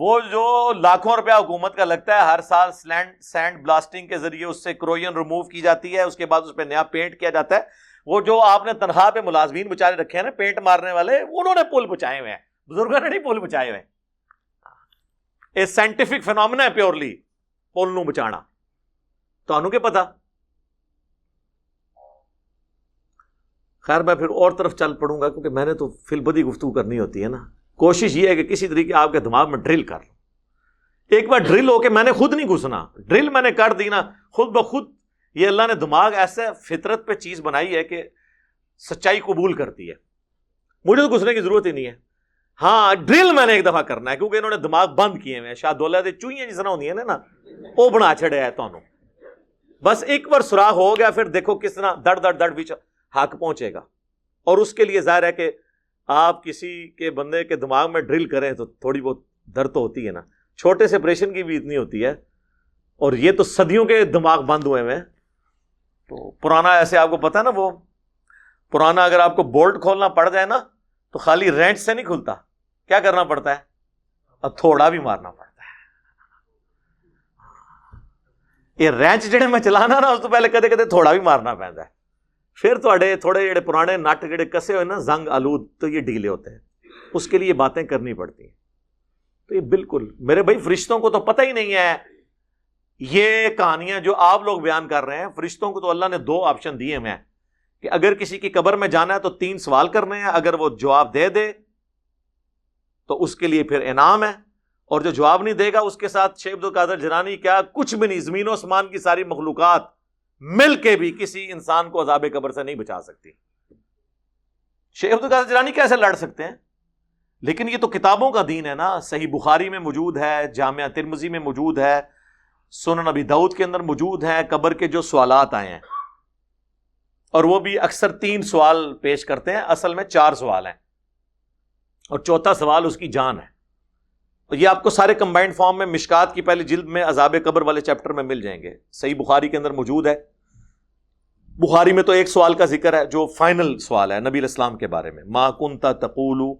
وہ جو لاکھوں روپیہ حکومت کا لگتا ہے، ہر سال سلینڈ، سینڈ بلاسٹنگ کے ذریعے اس سے کروئن ریموو کی جاتی ہے، اس کے بعد اس پہ نیا پینٹ کیا جاتا ہے۔ وہ جو آپ نے تنخواہ پہ ملازمین بچارے رکھے ہیں نا پینٹ مارنے والے، انہوں نے پل بچائے ہوئے ہیں۔ بزرگوں نے نہیں پل بچائے ہوئے۔ اے سائنٹیفک فینومنا ہے پیورلی پل نو بچانا۔ تو کیا پتا خیر، میں پھر اور طرف چل پڑوں گا، کیونکہ میں نے تو فل بدی گفتگو کرنی ہوتی ہے نا۔ کوشش یہ ہے کہ کسی طریقے آپ کے دماغ میں ڈرل کر لوں ایک بار ڈرل ہو کے میں نے خود نہیں گھسنا۔ ڈرل میں نے کر دی نا خود بخود یہ اللہ نے دماغ ایسے فطرت پہ چیز بنائی ہے کہ سچائی قبول کرتی ہے۔ مجھے تو گھسنے کی ضرورت ہی نہیں ہے۔ ہاں ڈرل میں نے ایک دفعہ کرنا ہے کیونکہ انہوں نے دماغ بند کیے ہوئے شاہ دولہ دے چوئیاں جس طرح ہوتی ہیں نا وہ بنا چھڑے ہے تو بس ایک بار سراغ ہو گیا، پھر دیکھو کس طرح دڑ دڑ دڑ بھی حق پہنچے گا۔ اور اس کے لیے ظاہر ہے کہ آپ کسی کے بندے کے دماغ میں ڈرل کریں تو تھوڑی بہت درد تو ہوتی ہے نا۔ چھوٹے سے آپریشن کی بھی اتنی ہوتی ہے۔ اور یہ تو صدیوں کے دماغ بند ہوئے ہوئے تو پرانا ایسے آپ کو پتا نا وہ، پرانا اگر آپ کو بولٹ کھولنا پڑ جائے نا، تو خالی رینٹ سے نہیں کھلتا۔ کیا کرنا پڑتا ہے؟ اور تھوڑا بھی مارنا پڑتا ہے۔ یہ رینچ جڑے میں چلانا نا، اس تو پہلے کدے کدے تھوڑا بھی مارنا پہنتا ہے۔ پھر تھوڑے تھوڑے جڑے پرانے نٹ جڑے کسے ہوئے نا، زنگ آلود، تو یہ ڈھیلے ہوتے ہیں۔ اس کے لیے باتیں کرنی پڑتی ہیں۔ تو یہ بالکل، میرے بھائی، فرشتوں کو تو پتہ ہی نہیں ہے۔ یہ کہانیاں جو آپ لوگ بیان کر رہے ہیں، فرشتوں کو تو اللہ نے دو آپشن دیے ہیں۔ کہ اگر کسی کی قبر میں جانا ہے تو تین سوال کرنے ہیں، اگر وہ جواب دے دے تو اس کے لیے پھر انعام ہے۔ اور جو جواب نہیں دے گا، اس کے ساتھ شیخ القادر جرانی کیا، کچھ بھی نہیں، زمین و اسمان کی ساری مخلوقات۔ مل کے بھی کسی انسان کو عذاب قبر سے نہیں بچا سکتی۔ شیخ القادر جرانی کیسے لڑ سکتے ہیں؟ لیکن یہ تو کتابوں کا دین ہے نا۔ صحیح بخاری میں موجود ہے، جامعہ ترمزی میں موجود ہے، سنن نبی دعود کے اندر موجود ہیں قبر کے جو سوالات آئے ہیں۔ اور وہ بھی اکثر تین سوال پیش کرتے ہیں، اصل میں چار سوال ہیں۔ اور چوتھا سوال اس کی جان ہے۔ یہ آپ کو سارے کمبائنڈ فارم میں مشکات کی پہلی جلد میں عذاب قبر والے چیپٹر میں مل جائیں گے۔ صحیح بخاری کے اندر موجود ہے۔ بخاری میں تو ایک سوال کا ذکر ہے جو فائنل سوال ہے نبی الاسلام کے بارے میں۔ ما کنتا تقول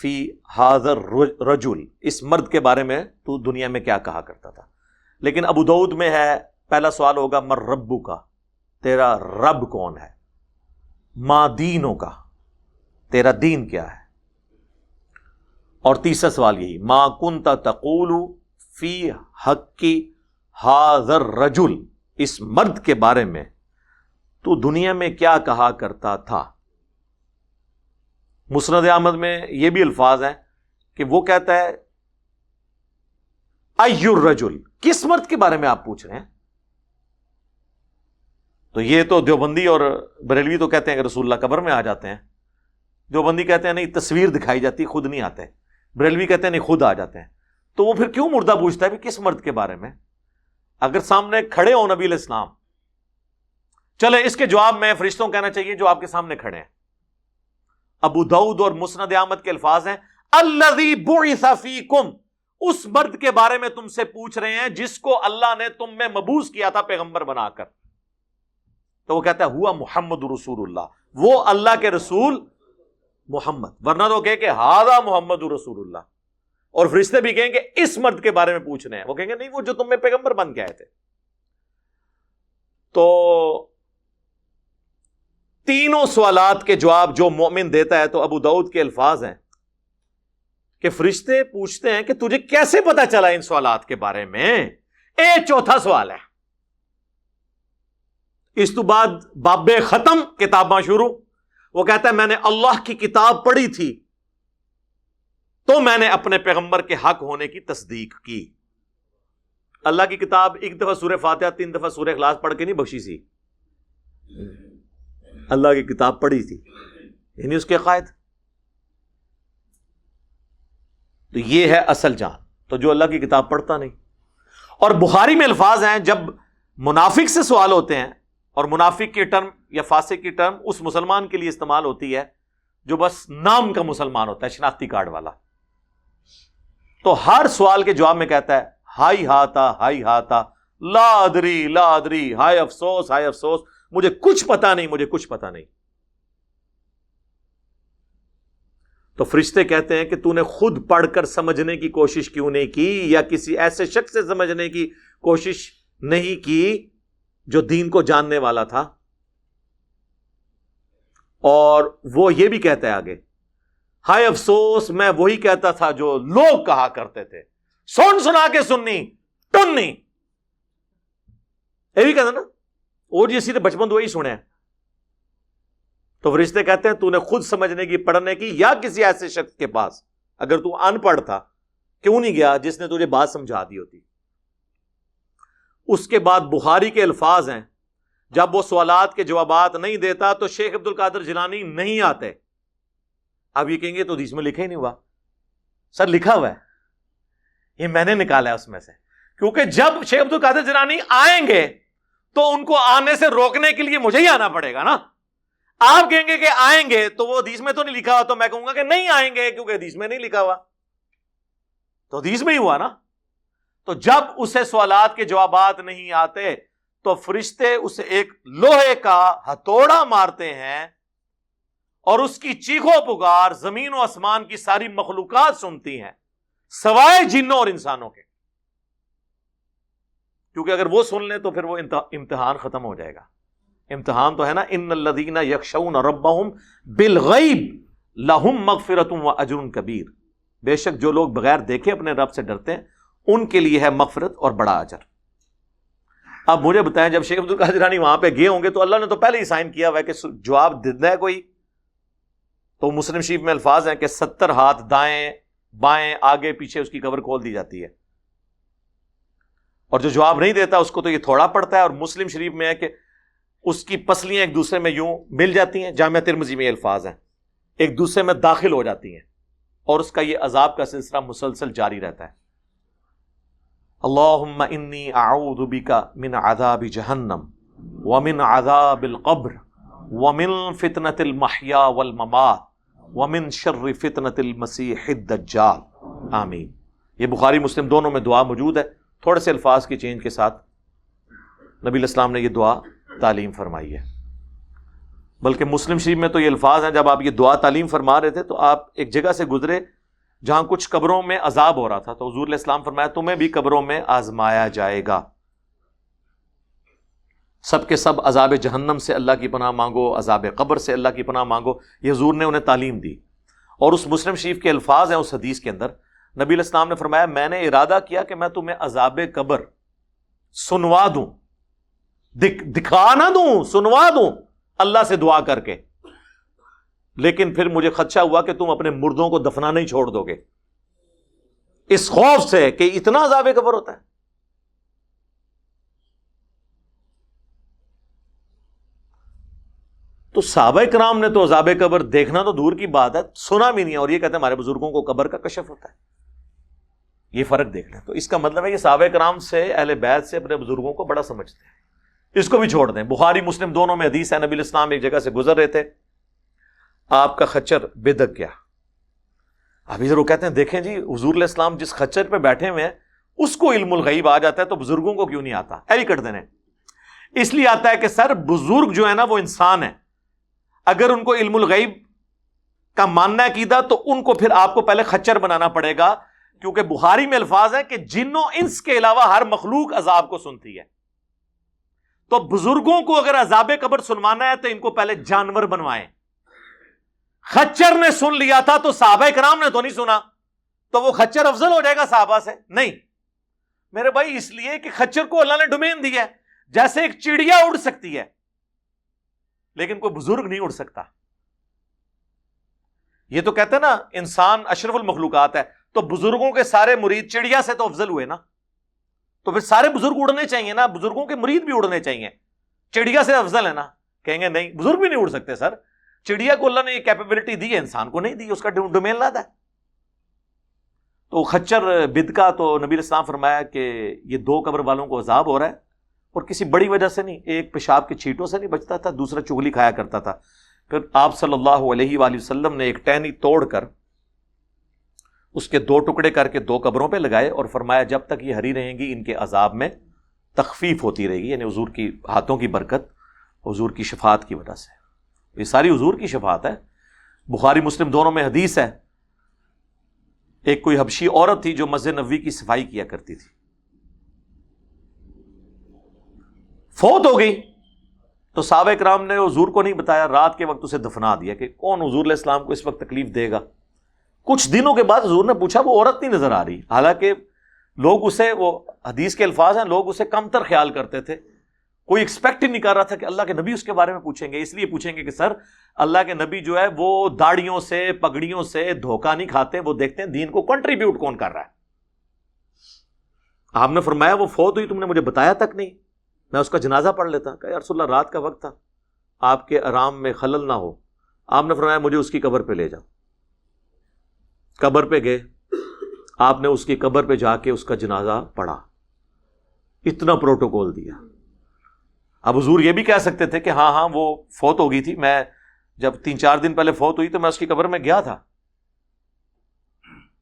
فی حاضر رجل اس مرد کے بارے میں تو دنیا میں کیا کہا کرتا تھا۔ لیکن ابو دعود میں ہے، پہلا سوال ہوگا مر ربو کا تیرا رب کون ہے؟ ماں دینوں کا تیرا دین کیا ہے؟ اور تیسرا سوال یہی ماں کنتا تقول فی حق کی حاضر رجل اس مرد کے بارے میں تو دنیا میں کیا کہا کرتا تھا؟ مسرد احمد میں یہ بھی الفاظ ہیں کہ وہ کہتا ہے ایور رجل کس مرد کے بارے میں آپ پوچھ رہے ہیں؟ تو یہ تو دیوبندی اور بریلوی تو کہتے ہیں کہ رسول اللہ قبر میں آ جاتے ہیں۔ جو بندی کہتے ہیں، نہیں، تصویر دکھائی جاتی، خود نہیں آتے۔ بریلوی کہتے ہیں نہیں، خود آ جاتے ہیں۔ تو وہ پھر کیوں مردہ پوچھتا ہے کس مرد کے بارے میں؟ اگر سامنے کھڑے ہو نبی الاسلام چلے اس کے جواب میں فرشتوں کہنا چاہیے جو آپ کے سامنے کھڑے ہیں۔ ابو دعود اور مسند احمد کے الفاظ ہیں۔ اللہ فیکم، اس مرد کے بارے میں تم سے پوچھ رہے ہیں جس کو اللہ نے تم میں مبوس کیا تھا پیغمبر بنا کر۔ تو وہ کہتا ہے، ہوا محمد رسول اللہ۔ وہ اللہ کے رسول محمد۔ ورنہ تو کہ ہاضا محمد رسول اللہ اور فرشتے بھی کہیں گے اس مرد کے بارے میں پوچھ رہے ہیں۔ وہ کہیں گے نہیں، وہ جو تم میں پیغمبر بن کے آئے تھے۔ تو تینوں سوالات کے جواب جو مومن دیتا ہے تو ابو دعود کے الفاظ ہیں کہ فرشتے پوچھتے ہیں کہ تجھے کیسے پتا چلا ان سوالات کے بارے میں؟ اے چوتھا سوال ہے۔ اس تو بعد باب ختم کتاباں شروع۔ وہ کہتا ہے، میں نے اللہ کی کتاب پڑھی تھی۔ تو میں نے اپنے پیغمبر کے حق ہونے کی تصدیق کی۔ اللہ کی کتاب ایک دفعہ سورہ فاتحہ، تین دفعہ سورہ اخلاص پڑھ کے نہیں بخشی سی۔ اللہ کی کتاب پڑھی تھی۔ یعنی اس کے قائد۔ تو یہ ہے اصل جان۔ تو جو اللہ کی کتاب پڑھتا نہیں۔ اور بخاری میں الفاظ ہیں، جب منافق سے سوال ہوتے ہیں اور منافق کی ٹرم یا فاسق کی ٹرم اس مسلمان کے لیے استعمال ہوتی ہے جو بس نام کا مسلمان ہوتا ہے، شناختی کارڈ والا۔ تو ہر سوال کے جواب میں کہتا ہے، ہائی ہاتا ہائی ہاتا لا ادری لا ادری ہائی افسوس ہائی افسوس، مجھے کچھ پتا نہیں، مجھے کچھ پتا نہیں۔ تو فرشتے کہتے ہیں کہ تو نے خود پڑھ کر سمجھنے کی کوشش کیوں نہیں کی یا کسی ایسے شخص سے سمجھنے کی کوشش نہیں کی؟ جو دین کو جاننے والا تھا۔ اور وہ یہ بھی کہتا ہے آگے، ہائے افسوس، میں وہی کہتا تھا جو لوگ کہا کرتے تھے۔ سن سنا کے سننی، ٹننی۔ یہ بھی کہتا نا اور جی سیدھے بچپن تو وہی سنے۔ تو فرشتے کہتے ہیں، تو نے خود سمجھنے کی، پڑھنے کی یا کسی ایسے شخص کے پاس، اگر تو ان پڑھ تھا، کیوں نہیں گیا جس نے تجھے بات سمجھا دی ہوتی؟ اس کے بعد بخاری کے الفاظ ہیں۔ جب وہ سوالات کے جوابات نہیں دیتا تو شیخ عبد القادر جلانی نہیں آتے۔ آپ یہ کہیں گے تو حدیث میں لکھا ہی نہیں ہوا۔ سر لکھا ہوا ہے۔ یہ میں نے نکالا ہے اس میں سے۔ کیونکہ جب شیخ عبد القادر جنانی آئیں گے تو ان کو آنے سے روکنے کے لیے مجھے ہی آنا پڑے گا نا۔ آپ کہیں گے کہ آئیں گے تو وہ حدیث میں تو نہیں لکھا ہوا، تو میں کہوں گا کہ نہیں آئیں گے کیونکہ حدیث میں نہیں لکھا ہوا۔ تو حدیث میں ہی ہوا نا۔ تو جب اسے سوالات کے جوابات نہیں آتے، تو فرشتے اسے ایک لوہے کا ہتھوڑا مارتے ہیں اور اس کی چیخو پگار زمین و آسمان کی ساری مخلوقات سنتی ہیں، سوائے جنوں اور انسانوں کے۔ کیونکہ اگر وہ سن لیں تو پھر وہ امتحان ختم ہو جائے گا۔ امتحان تو ہے نا، ان الدین یکشون رب بالغیب لہم مغفرتم و اجرن کبیر۔ بے شک جو لوگ بغیر دیکھے اپنے رب سے ڈرتے ہیں ان کے لیے ہے مغفرت اور بڑا اجر۔ اب مجھے بتائیں، جب شیخ عبد القادرانی وہاں پہ گئے ہوں گے تو اللہ نے تو پہلے ہی سائن کیا ہوا ہے کہ جواب دینا ہے کوئی۔ تو مسلم شریف میں الفاظ ہیں کہ ستر ہاتھ دائیں، بائیں، آگے، پیچھے اس کی کور کھول دی جاتی ہے۔ اور جو جواب نہیں دیتا، اس کو تو یہ تھوڑا پڑتا ہے۔ اور مسلم شریف میں ہے کہ اس کی پسلیاں ایک دوسرے میں یوں مل جاتی ہیں۔ جامعہ ترمزی میں الفاظ ہیں۔ ایک دوسرے میں داخل ہو جاتی ہیں۔ اور اس کا یہ عذاب کا سلسلہ مسلسل جاری رہتا ہے۔ اللہم انی اعوذ بکا من عذاب جہنم ومن عذاب القبر ومن فتنة المحیا والممات ومن شر فتنة المسیح الدجال۔ آمین۔ یہ بخاری مسلم دونوں میں دعا موجود ہے۔ تھوڑے سے الفاظ کی چینج کے ساتھ نبی الاسلام نے یہ دعا تعلیم فرمائی ہے۔ بلکہ مسلم شریف میں تو یہ الفاظ ہیں، جب آپ یہ دعا تعلیم فرما رہے تھے تو آپ ایک جگہ سے گزرے جہاں کچھ قبروں میں عذاب ہو رہا تھا، تو حضور علیہ السلام فرمایا، تمہیں بھی قبروں میں آزمایا جائے گا۔ سب کے سب عذاب جہنم سے اللہ کی پناہ مانگو، عذاب قبر سے اللہ کی پناہ مانگو، یہ حضور نے انہیں تعلیم دی۔ اور اس مسلم شریف کے الفاظ ہیں اس حدیث کے اندر۔ نبی الاسلام نے فرمایا، میں نے ارادہ کیا کہ میں تمہیں عذاب قبر سنوا دوں۔ دکھا نہ دوں، سنوا دوں۔ اللہ سے دعا کر کے۔ لیکن پھر مجھے خدشہ ہوا کہ تم اپنے مردوں کو دفنا نہیں چھوڑ دو گے۔ اس خوف سے کہ اتنا عذاب قبر ہوتا ہے۔ تو صحابہ کرام نے تو عذاب قبر دیکھنا تو دور کی بات ہے، سنا بھی نہیں ہے اور یہ کہتے ہیں ہمارے بزرگوں کو قبر کا کشف ہوتا ہے۔ یہ فرق دیکھ لیں۔ تو اس کا مطلب ہے کہ صحابہ کرام سے، اہل بیت سے اپنے بزرگوں کو بڑا سمجھتے ہیں۔ اس کو بھی چھوڑ دیں۔ بخاری، مسلم دونوں میں حدیث ہے، نبی الاسلام ایک جگہ سے گزر رہے تھے۔ آپ کا خچر بے دک گیا ابھی ضرور کہتے ہیں، دیکھیں جی حضور علیہ السلام جس خچر پہ بیٹھے ہوئے ہیں، اس کو علم الغیب آ جاتا ہے تو بزرگوں کو کیوں نہیں آتا؟ ایوی کٹ دینے۔ اس لیے آتا ہے کہ سر، بزرگ جو ہے نا، وہ انسان ہے اگر ان کو علم الغیب کا ماننا کیدا تو ان کو پھر آپ کو پہلے خچر بنانا پڑے گا۔ کیونکہ بخاری میں الفاظ ہے کہ جنوں انس کے علاوہ ہر مخلوق عذاب کو سنتی ہے۔ تو بزرگوں کو اگر عذاب قبر سنوانا ہے، تو ان کو پہلے جانور بنوائیں۔ خچر نے سن لیا تھا تو صحابہ کرام نے تو نہیں سنا؟ تو وہ خچر افضل ہو جائے گا صحابہ سے؟ نہیں۔ میرے بھائی، اس لیے کہ خچر کو اللہ نے ڈومین دیا ہے، جیسے ایک چڑیا اڑ سکتی ہے۔ لیکن کوئی بزرگ نہیں اڑ سکتا۔ یہ تو کہتے ہیں نا، انسان اشرف المخلوقات ہے۔ تو بزرگوں کے سارے مرید چڑیا سے تو افضل ہوئے نا۔ تو پھر سارے بزرگ اڑنے چاہیے نا، بزرگوں کے مرید بھی اڑنے چاہیے۔ چڑیا سے افضل ہے نا۔ کہیں گے، نہیں، بزرگ بھی نہیں اڑ سکتے سر۔ چڑیا کو اللہ نے یہ کیپیبلٹی دی ہے، انسان کو نہیں دی، اس کا ڈومین لادا ہے۔ تو خچر بد کا تو نبی اسلام فرمایا کہ یہ دو قبر والوں کو عذاب ہو رہا ہے اور کسی بڑی وجہ سے نہیں، ایک پیشاب کی چھیٹوں سے نہیں بچتا تھا، دوسرا چگلی کھایا کرتا تھا۔ پھر آپ صلی اللہ علیہ وآلہ وسلم نے ایک ٹہنی توڑ کر اس کے دو ٹکڑے کر کے دو قبروں پہ لگائے اور فرمایا جب تک یہ ہری رہیں گی، ان کے عذاب میں تخفیف ہوتی رہے گی یعنی حضور کی ہاتھوں کی برکت، حضور کی شفاعت کی وجہ سے۔ یہ ساری حضور کی شفاعت ہے۔ بخاری، مسلم دونوں میں حدیث ہے۔ ایک کوئی حبشی عورت تھی جو مسجد نبوی کی صفائی کیا کرتی تھی۔ فوت ہو گئی۔ تو صحابہ کرام نے حضور کو نہیں بتایا، رات کے وقت اسے دفنا دیا کہ کون حضور علیہ السلام کو اس وقت تکلیف دے گا۔ کچھ دنوں کے بعد حضور نے پوچھا، وہ عورت نہیں نظر آ رہی۔ حالانکہ لوگ اسے، وہ حدیث کے الفاظ ہیں، لوگ اسے کم تر خیال کرتے تھے۔ کوئی ایکسپیکٹ ہی نہیں کر رہا تھا کہ اللہ کے نبی اس کے بارے میں پوچھیں گے، اس لیے پوچھیں گے کہ سر، اللہ کے نبی جو ہے وہ داڑیوں سے، پگڑیوں سے دھوکہ نہیں کھاتے، وہ دیکھتے ہیں دین کو کنٹریبیوٹ کون کر رہا ہے۔ آپ نے فرمایا وہ فوت ہوئی، تم نے مجھے بتایا تک نہیں۔ میں اس کا جنازہ پڑھ لیتا کہ یار اللہ، رات کا وقت تھا۔ آپ کے آرام میں خلل نہ ہو۔ آپ نے فرمایا، مجھے اس کی قبر پہ لے جاؤ۔ قبر پہ گئے۔ آپ نے اس کی قبر پہ جا کے اس کا جنازہ پڑھا۔ اتنا پروٹوکول دیا۔ اب حضور یہ بھی کہہ سکتے تھے کہ ہاں ہاں وہ فوت ہو گئی تھی۔ میں جب تین چار دن پہلے فوت ہوئی تو میں اس کی قبر میں گیا تھا۔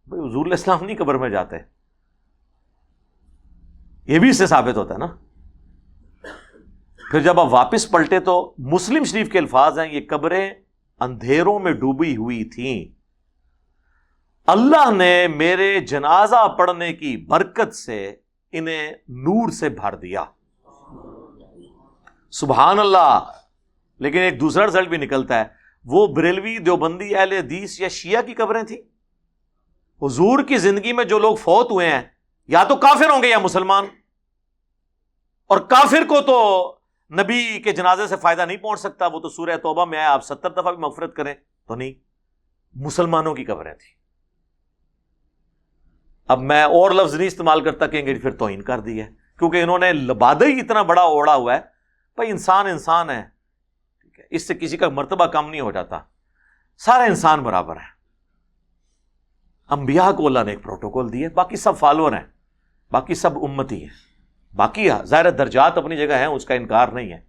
بھائی، حضور علیہ السلام نہیں قبر میں جاتے۔ یہ بھی اس سے ثابت ہوتا ہے نا۔ پھر جب آپ واپس پلٹے تو مسلم شریف کے الفاظ ہیں، یہ قبریں اندھیروں میں ڈوبی ہوئی تھیں۔ اللہ نے میرے جنازہ پڑھنے کی برکت سے انہیں نور سے بھر دیا۔ سبحان اللہ۔ لیکن ایک دوسرا رزلٹ بھی نکلتا ہے۔ وہ بریلوی دیوبندی اہل حدیث یا شیعہ کی قبریں تھیں۔ حضور کی زندگی میں جو لوگ فوت ہوئے ہیں، یا تو کافر ہوں گے یا مسلمان۔ اور کافر کو تو نبی کے جنازے سے فائدہ نہیں پہنچ سکتا۔ وہ تو سورہ توبہ میں آئے آپ ستر دفعہ بھی مغفرت کریں۔ تو نہیں، مسلمانوں کی قبریں تھیں۔ اب میں اور لفظ نہیں استعمال کرتا کہیں گے پھر توہین کر دی ہے، کیونکہ انہوں نے لبادہ ہی اتنا بڑا اوڑا ہوا ہے۔ بھائی انسان انسان ہے، ٹھیک ہے، اس سے کسی کا مرتبہ کم نہیں ہو جاتا۔ سارا انسان برابر ہے انبیاء کو اللہ نے ایک پروٹوکول دی ہے، باقی سب فالوور ہیں، باقی سب امتی ہیں۔ باقی ظاہر درجات اپنی جگہ ہیں، اس کا انکار نہیں ہے۔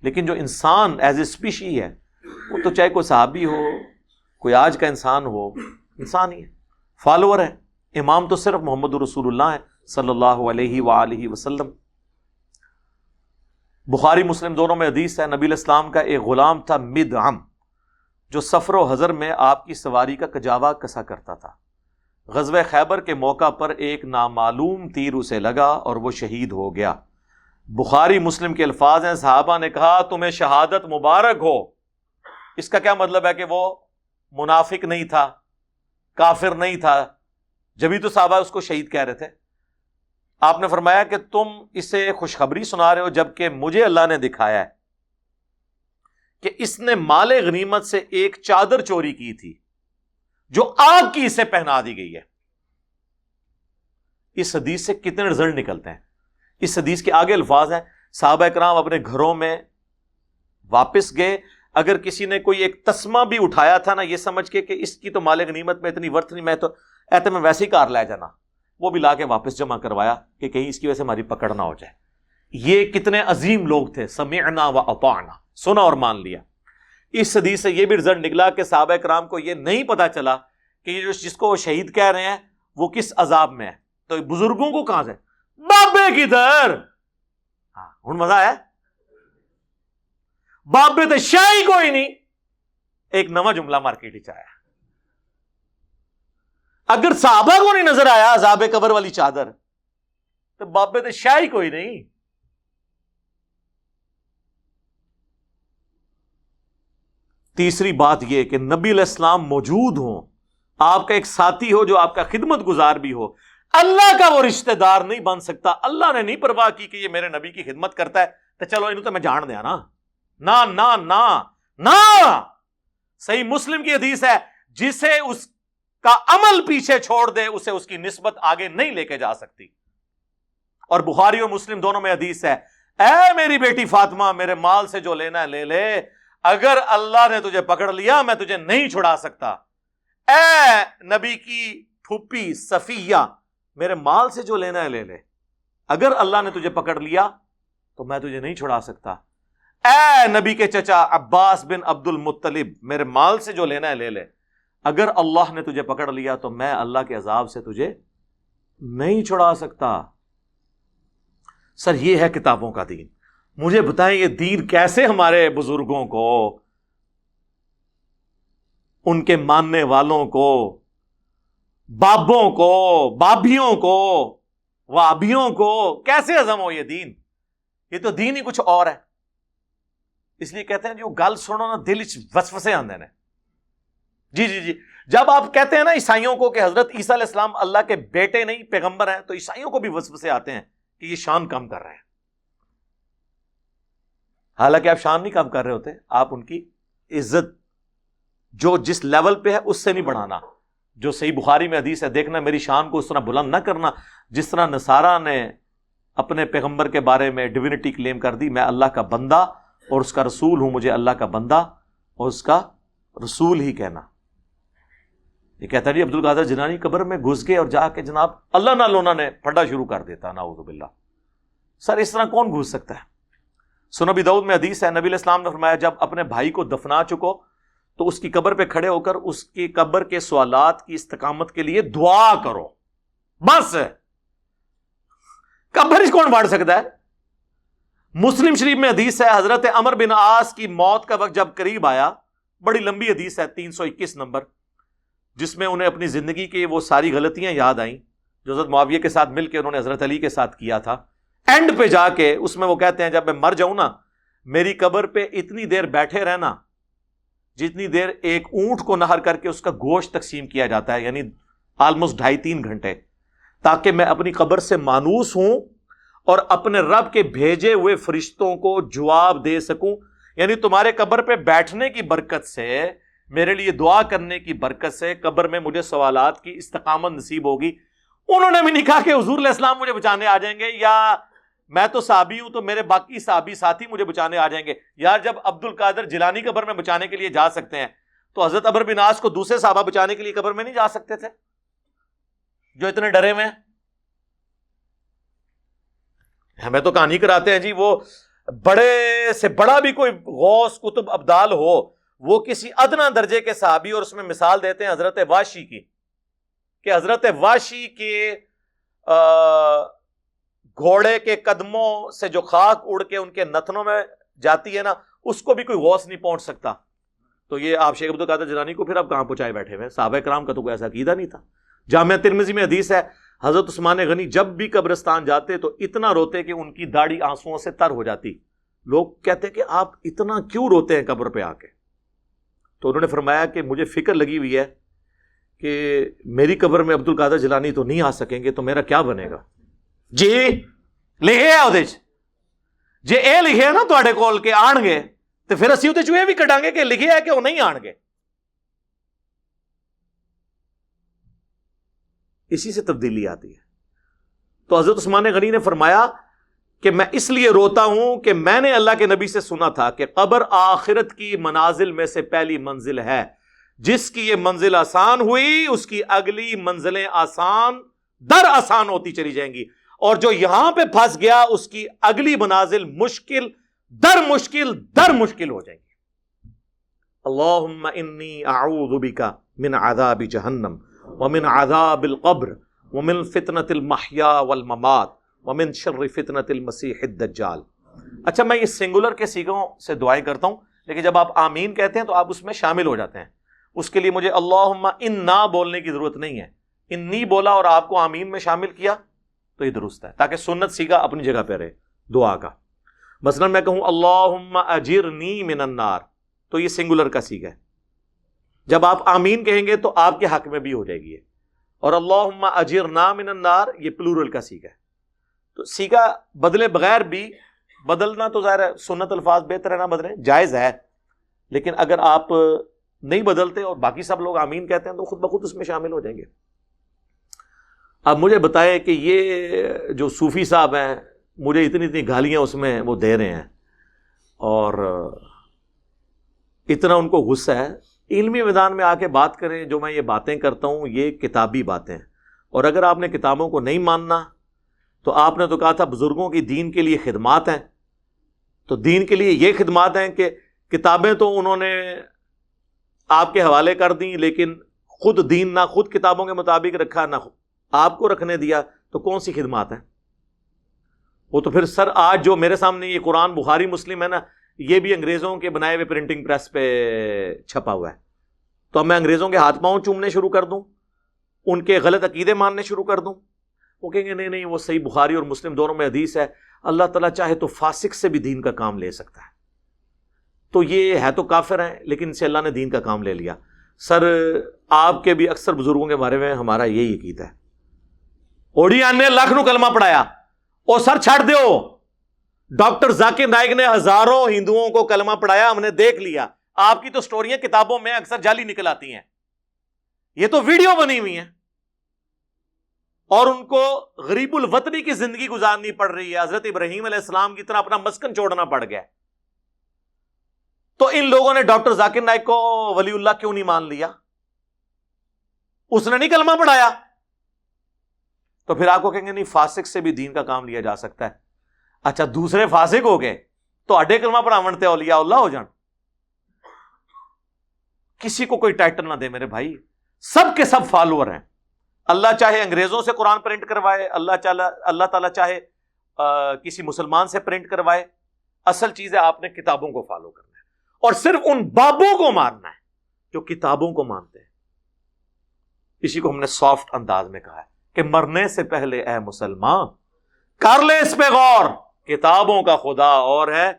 لیکن جو انسان ایز اے اسپیشی ہے، وہ تو چاہے کوئی صحابی ہو، کوئی آج کا انسان ہو، انسان ہی ہے۔ فالوور ہے امام تو صرف محمد رسول اللہ ہے صلی اللہ علیہ وآلہ وسلم۔ بخاری مسلم دونوں میں حدیث ہے، نبی الاسلام کا ایک غلام تھا مد ام جو سفر و حضر میں آپ کی سواری کا کجاوا کسا کرتا تھا۔ غزب خیبر کے موقع پر ایک نامعلوم تیر اسے لگا اور وہ شہید ہو گیا۔ بخاری مسلم کے الفاظ ہیں، صحابہ نے کہا، تمہیں شہادت مبارک ہو۔ اس کا کیا مطلب ہے کہ وہ منافق نہیں تھا، کافر نہیں تھا۔ جبھی تو صحابہ اس کو شہید کہہ رہے تھے۔ آپ نے فرمایا کہ تم اسے خوشخبری سنا رہے ہو جبکہ مجھے اللہ نے دکھایا ہے کہ اس نے مال غنیمت سے ایک چادر چوری کی تھی جو آگ کی اسے پہنا دی گئی ہے۔ اس حدیث سے کتنے رزلٹ نکلتے ہیں؟ اس حدیث کے آگے الفاظ ہیں۔ صحابہ کرام اپنے گھروں میں واپس گئے۔ اگر کسی نے کوئی ایک تسمہ بھی اٹھایا تھا نا، یہ سمجھ کے کہ اس کی تو مالک نیمت میں اتنی ورت نہیں، میں تو ایتے میں ویسے ہی کار لے جانا۔ وہ بھی لا کے واپس جمع کروایا کہ کہیں اس کی وجہ سے ہماری پکڑ نہ ہو جائے۔ یہ کتنے عظیم لوگ تھے، سمعنا و اطعنا۔ سنا اور مان لیا۔ اس حدیث سے یہ بھی رزلٹ نکلا کہ صحابہ کرام کو یہ نہیں پتا چلا کہ یہ جس کو وہ شہید کہہ رہے ہیں، وہ کس عذاب میں ہے۔ تو بزرگوں کو کہاں سے؟ بابے کی در ہاں ہوں مزہ آیا۔ بابے تو شاہی کوئی نہیں۔ ایک نواں جملہ مارکیٹ آیا۔ اگر صحابہ کو نہیں نظر آیا، عذاب قبر والی چادر، تو بابے تو شاہی کوئی نہیں۔ تیسری بات یہ کہ نبی علیہ السلام موجود ہوں۔ آپ کا ایک ساتھی ہو جو آپ کا خدمت گزار بھی ہو۔ اللہ کا وہ رشتہ دار نہیں بن سکتا۔ اللہ نے نہیں پرواہ کی کہ یہ میرے نبی کی خدمت کرتا ہے۔ تو چلو انہوں تو میں جان دیا نا۔ نہ صحیح مسلم کی حدیث ہے، جسے اس کا عمل پیچھے چھوڑ دے، اسے اس کی نسبت آگے نہیں لے کے جا سکتی۔ اور بخاری اور مسلم دونوں میں حدیث ہے، اے میری بیٹی فاطمہ، میرے مال سے جو لینا ہے لے لے، اگر اللہ نے تجھے پکڑ لیا، میں تجھے نہیں چھڑا سکتا۔ اے نبی کی پھوپھی صفیہ، میرے مال سے جو لینا ہے لے لے۔ اگر اللہ نے تجھے پکڑ لیا، تو میں تجھے نہیں چھڑا سکتا۔ اے نبی کے چچا عباس بن عبد المطلب میرے مال سے جو لینا ہے لے لے۔ اگر اللہ نے تجھے پکڑ لیا تو میں اللہ کے عذاب سے تجھے نہیں چھڑا سکتا۔ سر، یہ ہے کتابوں کا دین۔ مجھے بتائیں یہ دین کیسے ہمارے بزرگوں کو، ان کے ماننے والوں کو، بابوں کو، بابیوں کو، وابیوں کو، کیسے ہزم ہو یہ دین؟ یہ تو دین ہی کچھ اور ہے۔ اس لیے کہتے ہیں جو گل سنو نا، دل وسوسے آدھے نے۔ جی جی جی۔ جب آپ کہتے ہیں نا عیسائیوں کو کہ حضرت عیسیٰ علیہ السلام اللہ کے بیٹے نہیں، پیغمبر ہیں، تو عیسائیوں کو بھی وسوسے آتے ہیں کہ یہ شان کم کر رہے ہیں۔ حالانکہ آپ شان نہیں کم کر رہے ہوتے، آپ ان کی عزت جو جس لیول پہ ہے، اس سے نہیں بڑھانا۔ جو صحیح بخاری میں حدیث ہے، دیکھنا میری شان کو اس طرح بلند نہ کرنا۔ جس طرح نصارہ نے اپنے پیغمبر کے بارے میں ڈیوینٹی کلیم کر دی، میں اللہ کا بندہ اور اس کا رسول ہوں، مجھے اللہ کا بندہ اور اس کا رسول ہی کہنا۔ یہ کہتا جی عبد القادر جنانی قبر میں گھس گئے اور جا کے جناب اللہ نہ لونا نے پھڈا شروع کر دیتا ناؤز باللہ۔ سر، اس طرح کون گھس سکتا ہے؟ سنبی دعود میں حدیث ہے، نبی الاسلام نے فرمایا، جب اپنے بھائی کو دفنا چکو، تو اس کی قبر پہ کھڑے ہو کر اس کی قبر کے سوالات کی استقامت کے لیے دعا کرو۔ بس۔ قبر اس کون بانٹ سکتا ہے؟ مسلم شریف میں حدیث ہے، حضرت امر بن آس کی موت کا وقت جب قریب آیا، بڑی لمبی حدیث ہے، تین سو اکیس نمبر۔ جس میں انہیں اپنی زندگی کی وہ ساری غلطیاں یاد آئیں، جو حضرت معاویہ کے ساتھ مل کے انہوں نے حضرت علی کے ساتھ کیا تھا۔ اینڈ پہ جا کے اس میں وہ کہتے ہیں، جب میں مر جاؤں نا، میری قبر پہ اتنی دیر بیٹھے رہنا، جتنی دیر ایک اونٹ کو نہر کر کے اس کا گوشت تقسیم کیا جاتا ہے یعنی آلموسٹ ڈھائی تین گھنٹے، تاکہ میں اپنی قبر سے مانوس ہوں اور اپنے رب کے بھیجے ہوئے فرشتوں کو جواب دے سکوں۔ یعنی تمہارے قبر پہ بیٹھنے کی برکت سے میرے لیے دعا کرنے کی برکت سے قبر میں مجھے سوالات کی استقامت نصیب ہوگی۔ انہوں نے بھی نہیں کہا کہ حضور علیہ السلام مجھے بچانے آ جائیں گے یا میں تو صحابی ہوں تو میرے باقی صحابی ساتھی مجھے بچانے آ جائیں گے۔ یار، جب عبد القادر جلانی قبر میں بچانے کے لیے جا سکتے ہیں تو حضرت ابر بناس کو دوسرے صحابہ بچانے کے لیے قبر میں نہیں جا سکتے تھے؟ جو اتنے ڈرے ہوئے ہیں۔ ہمیں تو کہانی کراتے ہیں جی وہ بڑے سے بڑا بھی کوئی غوث کتب ابدال ہو وہ کسی ادنا درجے کے صحابی اور اس میں مثال دیتے ہیں حضرت واشی کی، کہ حضرت واشی کے گھوڑے کے قدموں سے جو خاک اڑ کے ان کے نتنوں میں جاتی ہے نا، اس کو بھی کوئی غوث نہیں پہنچ سکتا۔ تو یہ آپ شیخ عبد القادر جنانی کو پھر آپ کہاں پہنچائے بیٹھے ہوئے صحابہ کرام کا تو کوئی ایسا عقیدہ نہیں تھا۔ جامعہ ترمزی میں حدیث ہے، حضرت عثمان غنی جب بھی قبرستان جاتے تو اتنا روتے کہ ان کی داڑھی آنسو سے تر ہو جاتی۔ لوگ کہتے کہ آپ اتنا کیوں روتے ہیں قبر پہ آ کے؟ تو انہوں نے فرمایا کہ مجھے فکر لگی ہوئی ہے کہ میری قبر میں عبد القادر جلانی تو نہیں آ سکیں گے تو میرا کیا بنے گا؟ جی لکھے جی اے لکھے نا تے کول کے آن گے تو پھر اسی وہ یہ بھی کٹا گے کہ لکھے ہے کہ وہ نہیں آن گے؟ اسی سے تبدیلی آتی ہے۔ تو حضرت عثمان غنی نے فرمایا کہ میں اس لیے روتا ہوں کہ میں نے اللہ کے نبی سے سنا تھا کہ قبر آخرت کی منازل میں سے پہلی منزل ہے۔ جس کی یہ منزل آسان ہوئی، اس کی اگلی منزلیں آسان، در آسان ہوتی چلی جائیں گی۔ اور جو یہاں پہ پھنس گیا، اس کی اگلی منازل مشکل، در مشکل در مشکل ہو جائیں گی۔ اللہم انی اعوذ بکا من عذاب جہنم ومن عذاب القبر ومن فتنة المحیا والممات۔ ومن شر فتنة المسیح الدجال۔ اچھا میں یہ سنگولر کے سیگوں سے دعائیں کرتا ہوں، لیکن جب آپ آمین کہتے ہیں تو آپ اس میں شامل ہو جاتے ہیں۔ اس کے لیے مجھے اللہ ان نہ بولنے کی ضرورت نہیں ہے۔ انی بولا اور آپ کو آمین میں شامل کیا، تو یہ درست ہے، تاکہ سنت سیگا اپنی جگہ پہ رہے، دعا کا۔ مثلا میں کہوں اللہ اجرنی من النار، تو یہ سنگولر کا سیگا ہے۔ جب آپ آمین کہیں گے تو آپ کے حق میں بھی ہو جائے گی اور اللہ اجر من النار، یہ پلورل کا سیگا ہے۔ تو سیگا بدلے بغیر بھی بدلنا تو ظاہر ہے سنت الفاظ بہتر ہے نہ بدلے، جائز ہے۔ لیکن اگر آپ نہیں بدلتے اور باقی سب لوگ آمین کہتے ہیں تو خود بخود اس میں شامل ہو جائیں گے۔ اب مجھے بتائے کہ یہ جو صوفی صاحب ہیں، مجھے اتنی اتنی گالیاں اس میں وہ دے رہے ہیں۔ اور اتنا ان کو غصہ ہے۔ علمی میدان میں آ کے بات کریں جو میں یہ باتیں کرتا ہوں، یہ کتابی باتیں۔ اور اگر آپ نے کتابوں کو نہیں ماننا تو آپ نے تو کہا تھا بزرگوں کی دین کے لیے خدمات ہیں۔ تو دین کے لیے یہ خدمات ہیں کہ کتابیں تو انہوں نے آپ کے حوالے کر دیں، لیکن خود دین نہ خود کتابوں کے مطابق رکھا، نہ آپ کو رکھنے دیا، تو کون سی خدمات ہیں؟ وہ تو پھر سر آج جو میرے سامنے یہ قرآن، بخاری، مسلم ہے نا، یہ بھی انگریزوں کے بنائے ہوئے پرنٹنگ پریس پہ چھپا ہوا ہے۔ تو اب میں انگریزوں کے ہاتھ پاؤں چومنے شروع کر دوں، ان کے غلط عقیدے ماننے شروع کر دوں۔ وہ کہیں گے، نہیں نہیں، وہ صحیح بخاری اور مسلم دونوں میں حدیث ہے۔ اللہ تعالیٰ چاہے تو فاسق سے بھی دین کا کام لے سکتا ہے۔ تو یہ ہے تو کافر ہیں، لیکن ان سے اللہ نے دین کا کام لے لیا۔ سر، آپ کے بھی اکثر بزرگوں کے بارے میں ہمارا یہی عقید ہے۔ اوڑیا نے لاکھ نو کلمہ پڑھایا۔ او سر، چھڑ دو ڈاکٹر ذاکر نائک نے ہزاروں ہندوؤں کو کلمہ پڑھایا، ہم نے دیکھ لیا۔ آپ کی تو سٹوریاں کتابوں میں اکثر جالی نکل آتی ہیں۔ یہ تو ویڈیو بنی ہوئی ہیں۔ اور ان کو غریب الوطنی کی زندگی گزارنی پڑ رہی ہے۔ حضرت ابراہیم علیہ السلام کی طرح اپنا مسکن چھوڑنا پڑ گیا۔ تو ان لوگوں نے ڈاکٹر ذاکر نائک کو ولی اللہ کیوں نہیں مان لیا؟ اس نے نہیں کلمہ پڑھایا۔ تو پھر آپ کو کہیں گے نہیں، فاسق سے بھی دین کا کام لیا جا سکتا ہے۔ اچھا دوسرے فاسق ہو گئے، تو اڈے کلمہ پڑھا منتے اولیاء اللہ ہو جان۔ کسی کو کوئی ٹائٹل نہ دے میرے بھائی۔ سب کے سب فالوور ہیں۔ اللہ چاہے انگریزوں سے قرآن پرنٹ کروائے، اللہ چاہ اللہ تعالیٰ چاہے کسی مسلمان سے پرنٹ کروائے، اصل چیز ہے آپ نے کتابوں کو فالو کرنا ہے۔ اور صرف ان بابوں کو ماننا ہے جو کتابوں کو مانتے ہیں۔ اسی کو ہم نے سافٹ انداز میں کہا ہے کہ مرنے سے پہلے اے مسلمان، کر لے اس پہ غور۔ کتابوں کا خدا اور ہے،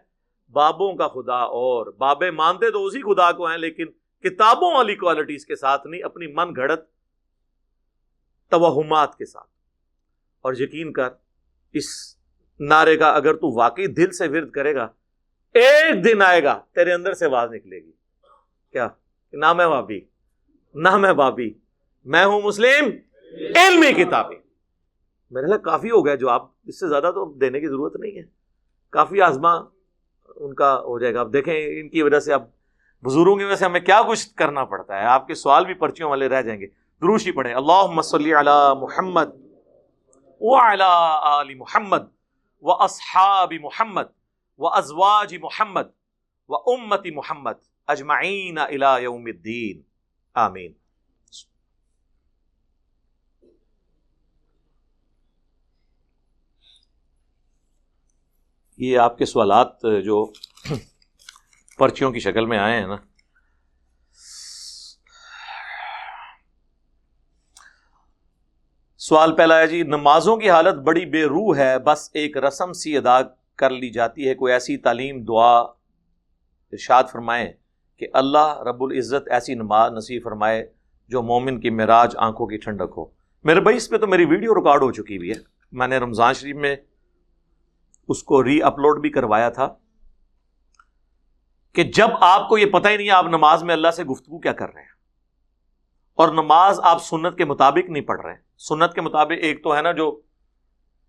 بابوں کا خدا اور۔ بابے مانتے تو اسی خدا کو ہیں، لیکن کتابوں والی کوالٹیز کے ساتھ نہیں، اپنی من گھڑت توہمات کے ساتھ۔ اور یقین کر، اس نعرے کا اگر تو واقعی دل سے ورد کرے گا، ایک دن آئے گا، تیرے اندر سے آواز نکلے گی۔ کیا؟ نام ہے بابی نام ہے بابی، میں ہوں مسلم، علمی کتابیں۔ میرے لیے کافی ہو گیا جو آپ، اس سے زیادہ تو دینے کی ضرورت نہیں ہے۔ کافی آزما ان کا ہو جائے گا۔ اب دیکھیں، ان کی وجہ سے اب بزرگوں کی وجہ سے ہمیں کیا کچھ کرنا پڑتا ہے۔ آپ کے سوال بھی پرچیوں والے رہ جائیں گے۔ دروشی پڑھیں۔ اللہ مسلی علی محمد و علی محمد و اصحاب محمد و ازواج محمد و امت محمد اجمعین الى یوم الدین۔ آمین۔ یہ آپ کے سوالات جو پرچیوں کی شکل میں آئے ہیں نا سوال پہلا ہے جی نمازوں کی حالت بڑی بے روح ہے، بس ایک رسم سی ادا کر لی جاتی ہے، کوئی ایسی تعلیم، دعا، ارشاد فرمائے کہ اللہ رب العزت ایسی نماز نصیب فرمائے جو مومن کی معراج آنکھوں کی ٹھنڈک ہو میرے بھائی، اس پہ تو میری ویڈیو ریکارڈ ہو چکی ہوئی ہے۔ میں نے رمضان شریف میں اس کو ری اپلوڈ بھی کروایا تھا کہ جب آپ کو یہ پتہ ہی نہیں آپ نماز میں اللہ سے گفتگو کیا کر رہے ہیں۔ اور نماز آپ سنت کے مطابق نہیں پڑھ رہے ہیں۔ سنت کے مطابق ایک تو ہے نا جو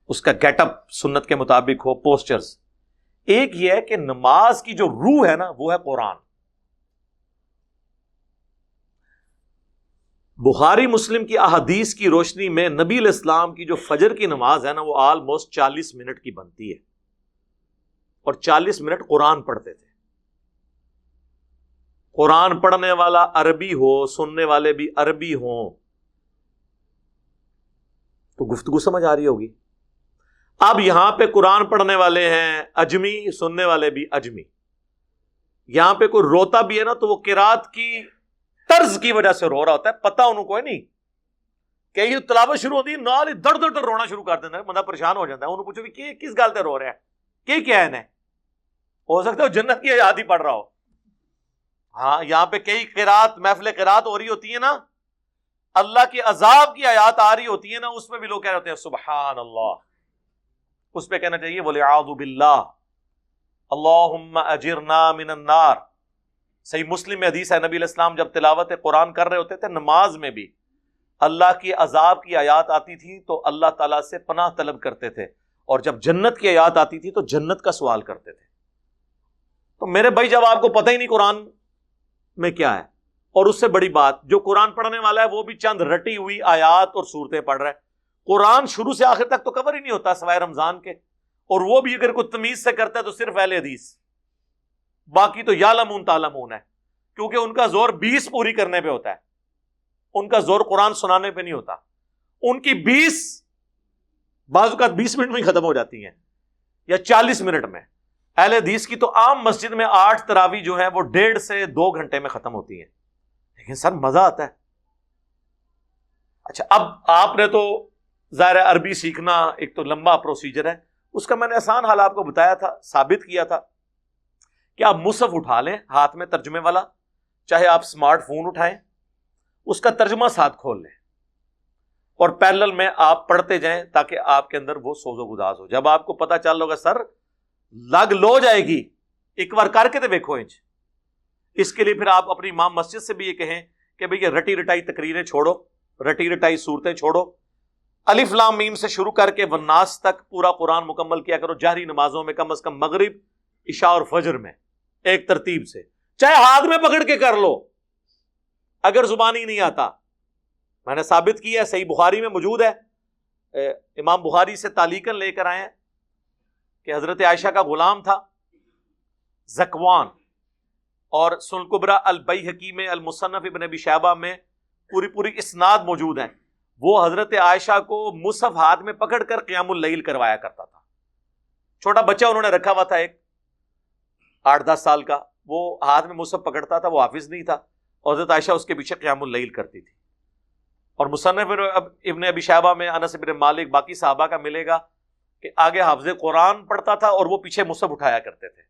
اس کا گیٹ اپ سنت کے مطابق ہو پوسچرز ایک یہ ہے کہ نماز کی جو روح ہے نا، وہ ہے قرآن۔ بخاری مسلم کی احادیث کی روشنی میں نبی الاسلام کی جو فجر کی نماز ہے نا، وہ آلموسٹ چالیس منٹ کی بنتی ہے۔ اور چالیس منٹ قرآن پڑھتے تھے۔ قرآن پڑھنے والا عربی ہو، سننے والے بھی عربی ہوں۔ تو گفتگو سمجھ آ رہی ہوگی۔ اب یہاں پہ قرآن پڑھنے والے ہیں، اجمی، سننے والے بھی اجمی۔ یہاں پہ کوئی روتا بھی ہے نا تو وہ کراط کی طرز کی وجہ سے رو رہا ہوتا ہے پتا انہوں کو نہیں۔ کہ یہ تلاوت شروع ہوتی ہے، نال ہی در در رونا شروع کر دینا بندہ پریشان ہو جاتا ہے۔ انہوں پوچھو کہ کس گل سے رو رہا ہے کہ کیا ہے انہیں؟ ہو سکتا ہے جنت کی یاد ہی پڑھ رہا ہو۔ ہاں یہاں پہ کئی قرات محفل قرات ہو رہی ہوتی ہے نا۔ اللہ کی عذاب کی آیات آ رہی ہوتی ہے نا، اس میں بھی لوگ کہہ رہے ہیں سبحان اللہ۔ اس پہ کہنا چاہیے بولے آدب باللہ اللہم اجرنا من النار۔ صحیح مسلم میں حدیث ہے، نبی الاسلام جب تلاوت قرآن کر رہے ہوتے تھے نماز میں بھی، اللہ کی عذاب کی آیات آتی تھی تو اللہ تعالیٰ سے پناہ طلب کرتے تھے۔ اور جب جنت کی آیات آتی تھی تو جنت کا سوال کرتے تھے۔ تو میرے بھائی جب آپ کو پتہ ہی نہیں قرآن میں کیا ہے؟ اور اس سے بڑی بات، جو قرآن پڑھنے والا ہے، وہ بھی چند رٹی ہوئی آیات اور صورتیں پڑھ رہا ہے۔ قرآن شروع سے آخر تک تو کور ہی نہیں ہوتا سوائے رمضان کے۔ اور وہ بھی اگر کوئی تمیز سے کرتا ہے تو صرف اہل حدیث۔ باقی تو یا لمون تالمون ہے۔ کیونکہ ان کا زور بیس پوری کرنے پہ ہوتا ہے۔ ان کا زور قرآن سنانے پہ نہیں ہوتا۔ ان کی بیس، بعض اوقات بیس منٹ میں ہی ختم ہو جاتی ہیں۔ یا چالیس منٹ میں۔ اہل حدیث کی تو عام مسجد میں آٹھ تراوی جو ہے وہ ڈیڑھ سے دو گھنٹے میں ختم ہوتی ہیں۔ لیکن سر مزہ آتا ہے۔ اچھا اب آپ نے تو ظاہر عربی سیکھنا ایک تو لمبا پروسیجر ہے۔ اس کا میں نے آسان حال آپ کو بتایا تھا، ثابت کیا تھا۔ کہ آپ مصحف اٹھا لیں ہاتھ میں ترجمے والا؟ چاہے آپ اسمارٹ فون اٹھائیں، اس کا ترجمہ ساتھ کھول لیں۔ اور پیرل میں آپ پڑھتے جائیں تاکہ آپ کے اندر وہ سوز و گداز ہو۔ جب آپ کو پتا چل ہوگا، سر لگ لو جائے گی، ایک بار کر کے تو دیکھو انچ اس کے لیے پھر آپ اپنی امام مسجد سے بھی یہ کہیں کہ بھئی یہ رٹی رٹائی تقریریں چھوڑو، رٹی رٹائی صورتیں چھوڑو۔ الف لام میم سے شروع کر کے وناس تک پورا قرآن مکمل کیا کرو، جہری نمازوں میں کم از کم مغرب، عشاء اور فجر میں، ایک ترتیب سے۔ چاہے ہاتھ میں پکڑ کے کر لو۔ اگر زبان ہی نہیں آتا۔ میں نے ثابت کیا صحیح بخاری میں موجود ہے۔ امام بخاری سے تالیکن لے کر آئے کہ حضرت عائشہ کا غلام تھا، زکوان، اور سنقبرا البئی حکیم المصنف ابن ابی شہبہ میں پوری پوری اسناد موجود ہیں۔ وہ حضرت عائشہ کو مصحف ہاتھ میں پکڑ کر قیام اللیل کروایا کرتا تھا۔ چھوٹا بچہ انہوں نے رکھا ہوا تھا ایک، آٹھ دس سال کا۔ وہ ہاتھ میں مصحف پکڑتا تھا، وہ حافظ نہیں تھا۔ اور حضرت عائشہ اس کے پیچھے قیام اللیل کرتی تھی۔ اور مصنف ابن ابی شہبہ میں انس ابن مالک، باقی صحابہ کا ملے گا۔ کہ آگے حافظ قرآن پڑھتا تھا اور وہ پیچھے مصحف اٹھایا کرتے تھے۔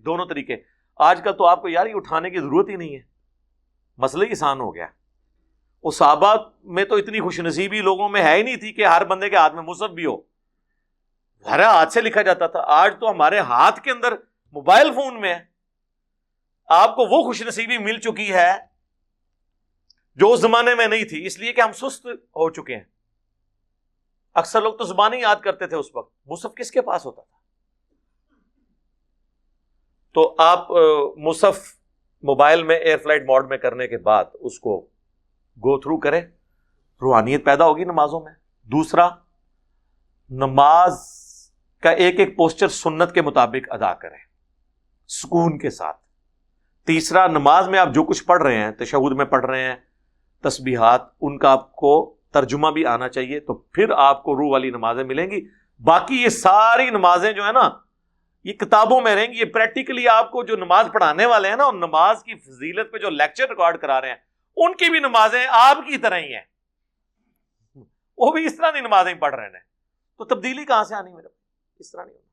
دونوں طریقے۔ آج کل تو آپ کو یار یہ اٹھانے کی ضرورت ہی نہیں ہے۔ مسئلہ ہی آسان ہو گیا۔ وہ صحابہ میں تو اتنی خوش نصیبی لوگوں میں ہے ہی نہیں تھی کہ ہر بندے کے ہاتھ میں مصحف بھی ہو۔ ہر ہاتھ سے لکھا جاتا تھا۔ آج تو ہمارے ہاتھ کے اندر موبائل فون میں ہے۔ آپ کو وہ خوش نصیبی مل چکی ہے جو اس زمانے میں نہیں تھی، اس لیے کہ ہم سست ہو چکے ہیں۔ اکثر لوگ تو زبانیں یاد کرتے تھے اس وقت۔ مصحف کس کے پاس ہوتا تھا؟ تو آپ مصحف موبائل میں، ایئر فلائٹ موڈ میں کرنے کے بعد اس کو گو تھرو کریں۔ روحانیت پیدا ہوگی نمازوں میں۔ دوسرا، نماز کا ایک ایک پوسچر سنت کے مطابق ادا کریں۔ سکون کے ساتھ۔ تیسرا، نماز میں آپ جو کچھ پڑھ رہے ہیں، تشہد میں پڑھ رہے ہیں، تسبیحات، ان کا آپ کو ترجمہ بھی آنا چاہیے تو پھر آپ کو روح والی نمازیں ملیں گی۔ باقی یہ ساری نمازیں جو ہے نا، یہ کتابوں میں رہیں گی، یہ پریکٹیکلی آپ کو جو نماز پڑھانے والے ہیں نا، ان نماز کی فضیلت پہ جو لیکچر ریکارڈ کرا رہے ہیں، ان کی بھی نمازیں آپ کی طرح ہی ہیں۔ وہ بھی اس طرح کی نمازیں پڑھ رہے ہیں۔ تو تبدیلی کہاں سے آنی میرے اس طرح نہیں ہونا۔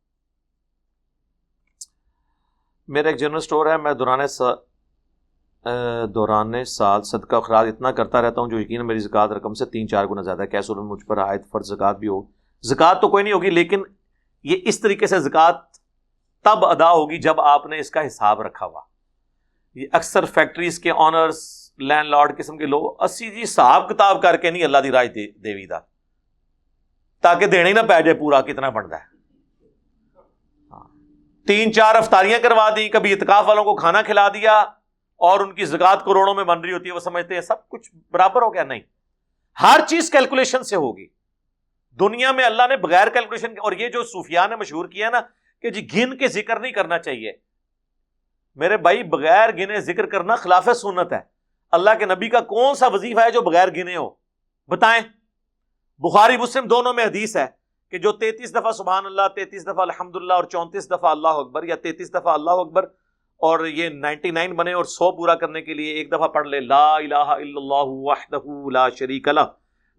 میرا ایک جنرل اسٹور ہے، میں دوران سا دوران سال صدقہ اخراج اتنا کرتا رہتا ہوں جو یقین میری زکوٰۃ رقم سے تین چار گنا زیادہ ہے۔ کیسے مجھ پر عائد فرض زکوٰۃ بھی ہو؟ زکوٰۃ تو کوئی نہیں ہوگی، لیکن یہ اس طریقے سے زکوٰۃ تب ادا ہوگی جب آپ نے اس کا حساب رکھا ہوا۔ یہ اکثر فیکٹریز کے آنرس لینڈ لارڈ قسم کے لوگ، اسی جی حساب کتاب کر کے نہیں اللہ دی رائے دیوی دا۔ تاکہ دینے ہی نہ پی جائے پورا کتنا بنتا ہے۔ ہاں۔ تین چار افطاریاں کروا دی، کبھی اتکاف والوں کو کھانا کھلا دیا اور ان کی زکات کروڑوں میں بن رہی ہوتی ہے، وہ سمجھتے ہیں سب کچھ برابر ہو گیا؟ نہیں۔ ہر چیز کیلکولیشن سے ہوگی۔ دنیا میں اللہ نے بغیر کیلکولیشن اور یہ جو صوفیاء نے مشہور کیا نا کہ جی گن کے ذکر نہیں کرنا چاہیے۔ میرے بھائی، بغیر گنے ذکر کرنا خلاف سنت ہے۔ اللہ کے نبی کا کون سا وظیفہ ہے جو بغیر گنے ہو؟ بتائیں۔ بخاری، مسلم دونوں میں حدیث ہے کہ جو تینتیس دفعہ سبحان اللہ، تینتیس دفعہ الحمد للہ اور چونتیس دفعہ اللہ اکبر یا تینتیس دفعہ اللہ اکبر اور یہ نائنٹی نائن بنے اور سو پورا کرنے کے لیے ایک دفعہ پڑھ لے، لا الہ الا اللہ وحدہ لا شریک لہ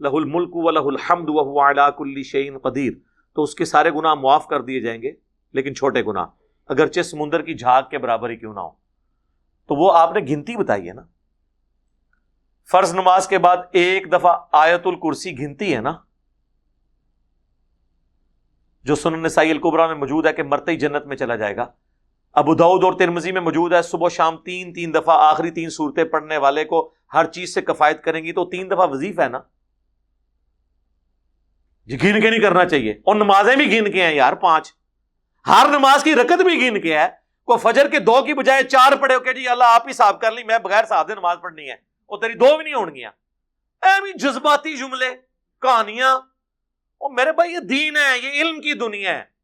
لہ الملک و لہ الحمد وهو علی کل شیء قدیر۔ تو اس کے سارے گناہ معاف کر دیے جائیں گے، لیکن چھوٹے گناہ، اگرچہ سمندر کی جھاگ کے برابر ہی کیوں نہ ہو۔ تو وہ آپ نے گنتی بتائی ہے نا۔ فرض نماز کے بعد ایک دفعہ آیت الکرسی گنتی ہے نا۔ جو سنن نسائی القبرا میں موجود ہے کہ مرتے ہی جنت میں چلا جائے گا۔ ابو دعود اور ترمزی میں موجود ہے، صبح شام تین تین دفعہ آخری تین صورتیں پڑھنے والے کو ہر چیز سے کفایت کریں گی تو تین دفعہ وظیف ہے نا؟ جی گن کے نہیں کرنا چاہیے؟ اور نمازیں بھی گن کے ہیں یار، پانچ۔ ہر نماز کی رکت بھی گن کے ہے۔ کو فجر کے دو کی بجائے چار پڑے ہو کہ جی اللہ آپ ہی صاف کر لی، میں بغیر صاحب نماز پڑھنی ہے۔ وہ تیری دو بھی نہیں ہون گیا جذباتی جملے، کہانیاں۔ اور میرے بھائی، یہ دین ہے، یہ علم کی دنیا ہے۔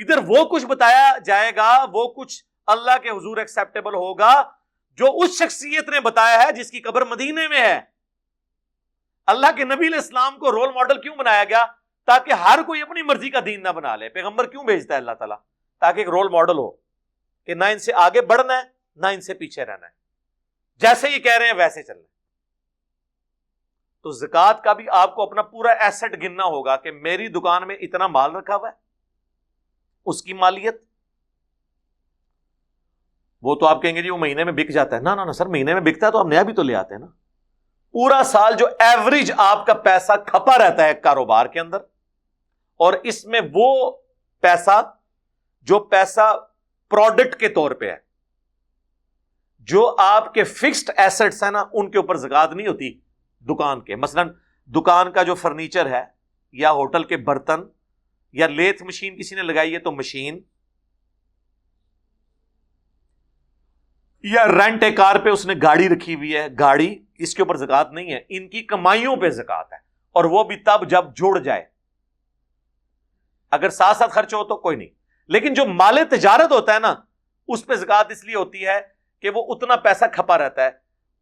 ادھر وہ کچھ بتایا جائے گا، وہ کچھ اللہ کے حضور ایکسپٹیبل ہوگا، جو اس شخصیت نے بتایا ہے جس کی قبر مدینے میں ہے۔ اللہ کے نبی علیہ السلام کو رول ماڈل کیوں بنایا گیا؟ تاکہ ہر کوئی اپنی مرضی کا دین نہ بنا لے۔ پیغمبر کیوں بھیجتا ہے اللہ تعالیٰ؟ تاکہ ایک رول ماڈل ہو کہ نہ ان سے آگے بڑھنا ہے، نہ ان سے پیچھے رہنا ہے۔ جیسے یہ کہہ رہے ہیں، ویسے چلنا تو زکات کا بھی آپ کو اپنا پورا ایسٹ گننا ہوگا کہ میری دکان میں اتنا مال رکھا ہوا ہے۔ اس کی مالیت۔ وہ تو آپ کہیں گے جی وہ مہینے میں بک جاتا ہے۔ نا نا سر، مہینے میں بکتا ہے تو ہم نیا بھی تو لے آتے ہیں نا۔ پورا سال جو ایوریج آپ کا پیسہ کھپا رہتا ہے کاروبار کے اندر، اور اس میں وہ پیسہ جو پیسہ پروڈکٹ کے طور پہ ہے، جو آپ کے فکسڈ ایسٹس ہیں نا، ان کے اوپر زکات نہیں ہوتی دکان کے۔ مثلا دکان کا جو فرنیچر ہے یا ہوٹل کے برتن یا لیتھ مشین کسی نے لگائی ہے تو مشین یا رینٹ اے کار پہ اس نے گاڑی رکھی ہوئی ہے، گاڑی اس کے اوپر زکات نہیں ہے، ان کی کمائیوں پہ زکات ہے، اور وہ بھی تب جب جڑ جائے۔ اگر ساتھ ساتھ خرچ ہو تو کوئی نہیں۔ لیکن جو مال تجارت ہوتا ہے نا، اس پہ زکات اس لیے ہوتی ہے کہ وہ اتنا پیسہ کھپا رہتا ہے،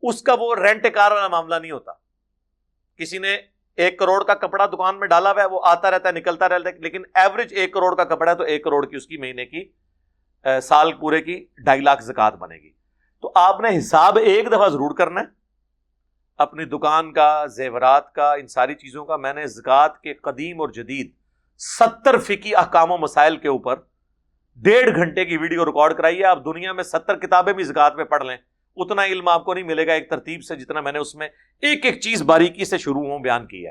اس کا وہ رینٹ کار والا معاملہ نہیں ہوتا۔ کسی نے ایک کروڑ کا کپڑا دکان میں ڈالا ہوا ہے، وہ آتا رہتا ہے، نکلتا رہتا ہے، لیکن ایوریج ایک کروڑ کا کپڑا ہے تو ایک کروڑ کی اس کی مہینے کی سال پورے کی ڈھائی لاکھ زکات بنے گی۔ تو آپ نے حساب ایک دفعہ ضرور کرنا ہے۔ اپنی دکان کا، زیورات کا، ان ساری چیزوں کا میں نے زکات کے قدیم اور جدید ستر فکی احکام و مسائل کے اوپر ڈیڑھ گھنٹے کی ویڈیو ریکارڈ کرائی ہے۔ آپ دنیا میں ستر کتابیں بھی زکات میں پڑھ لیں۔ اتنا علم آپ کو نہیں ملے گا ایک ترتیب سے جتنا میں نے اس میں ایک ایک چیز باریکی سے شروع ہوں، بیان کی ہے۔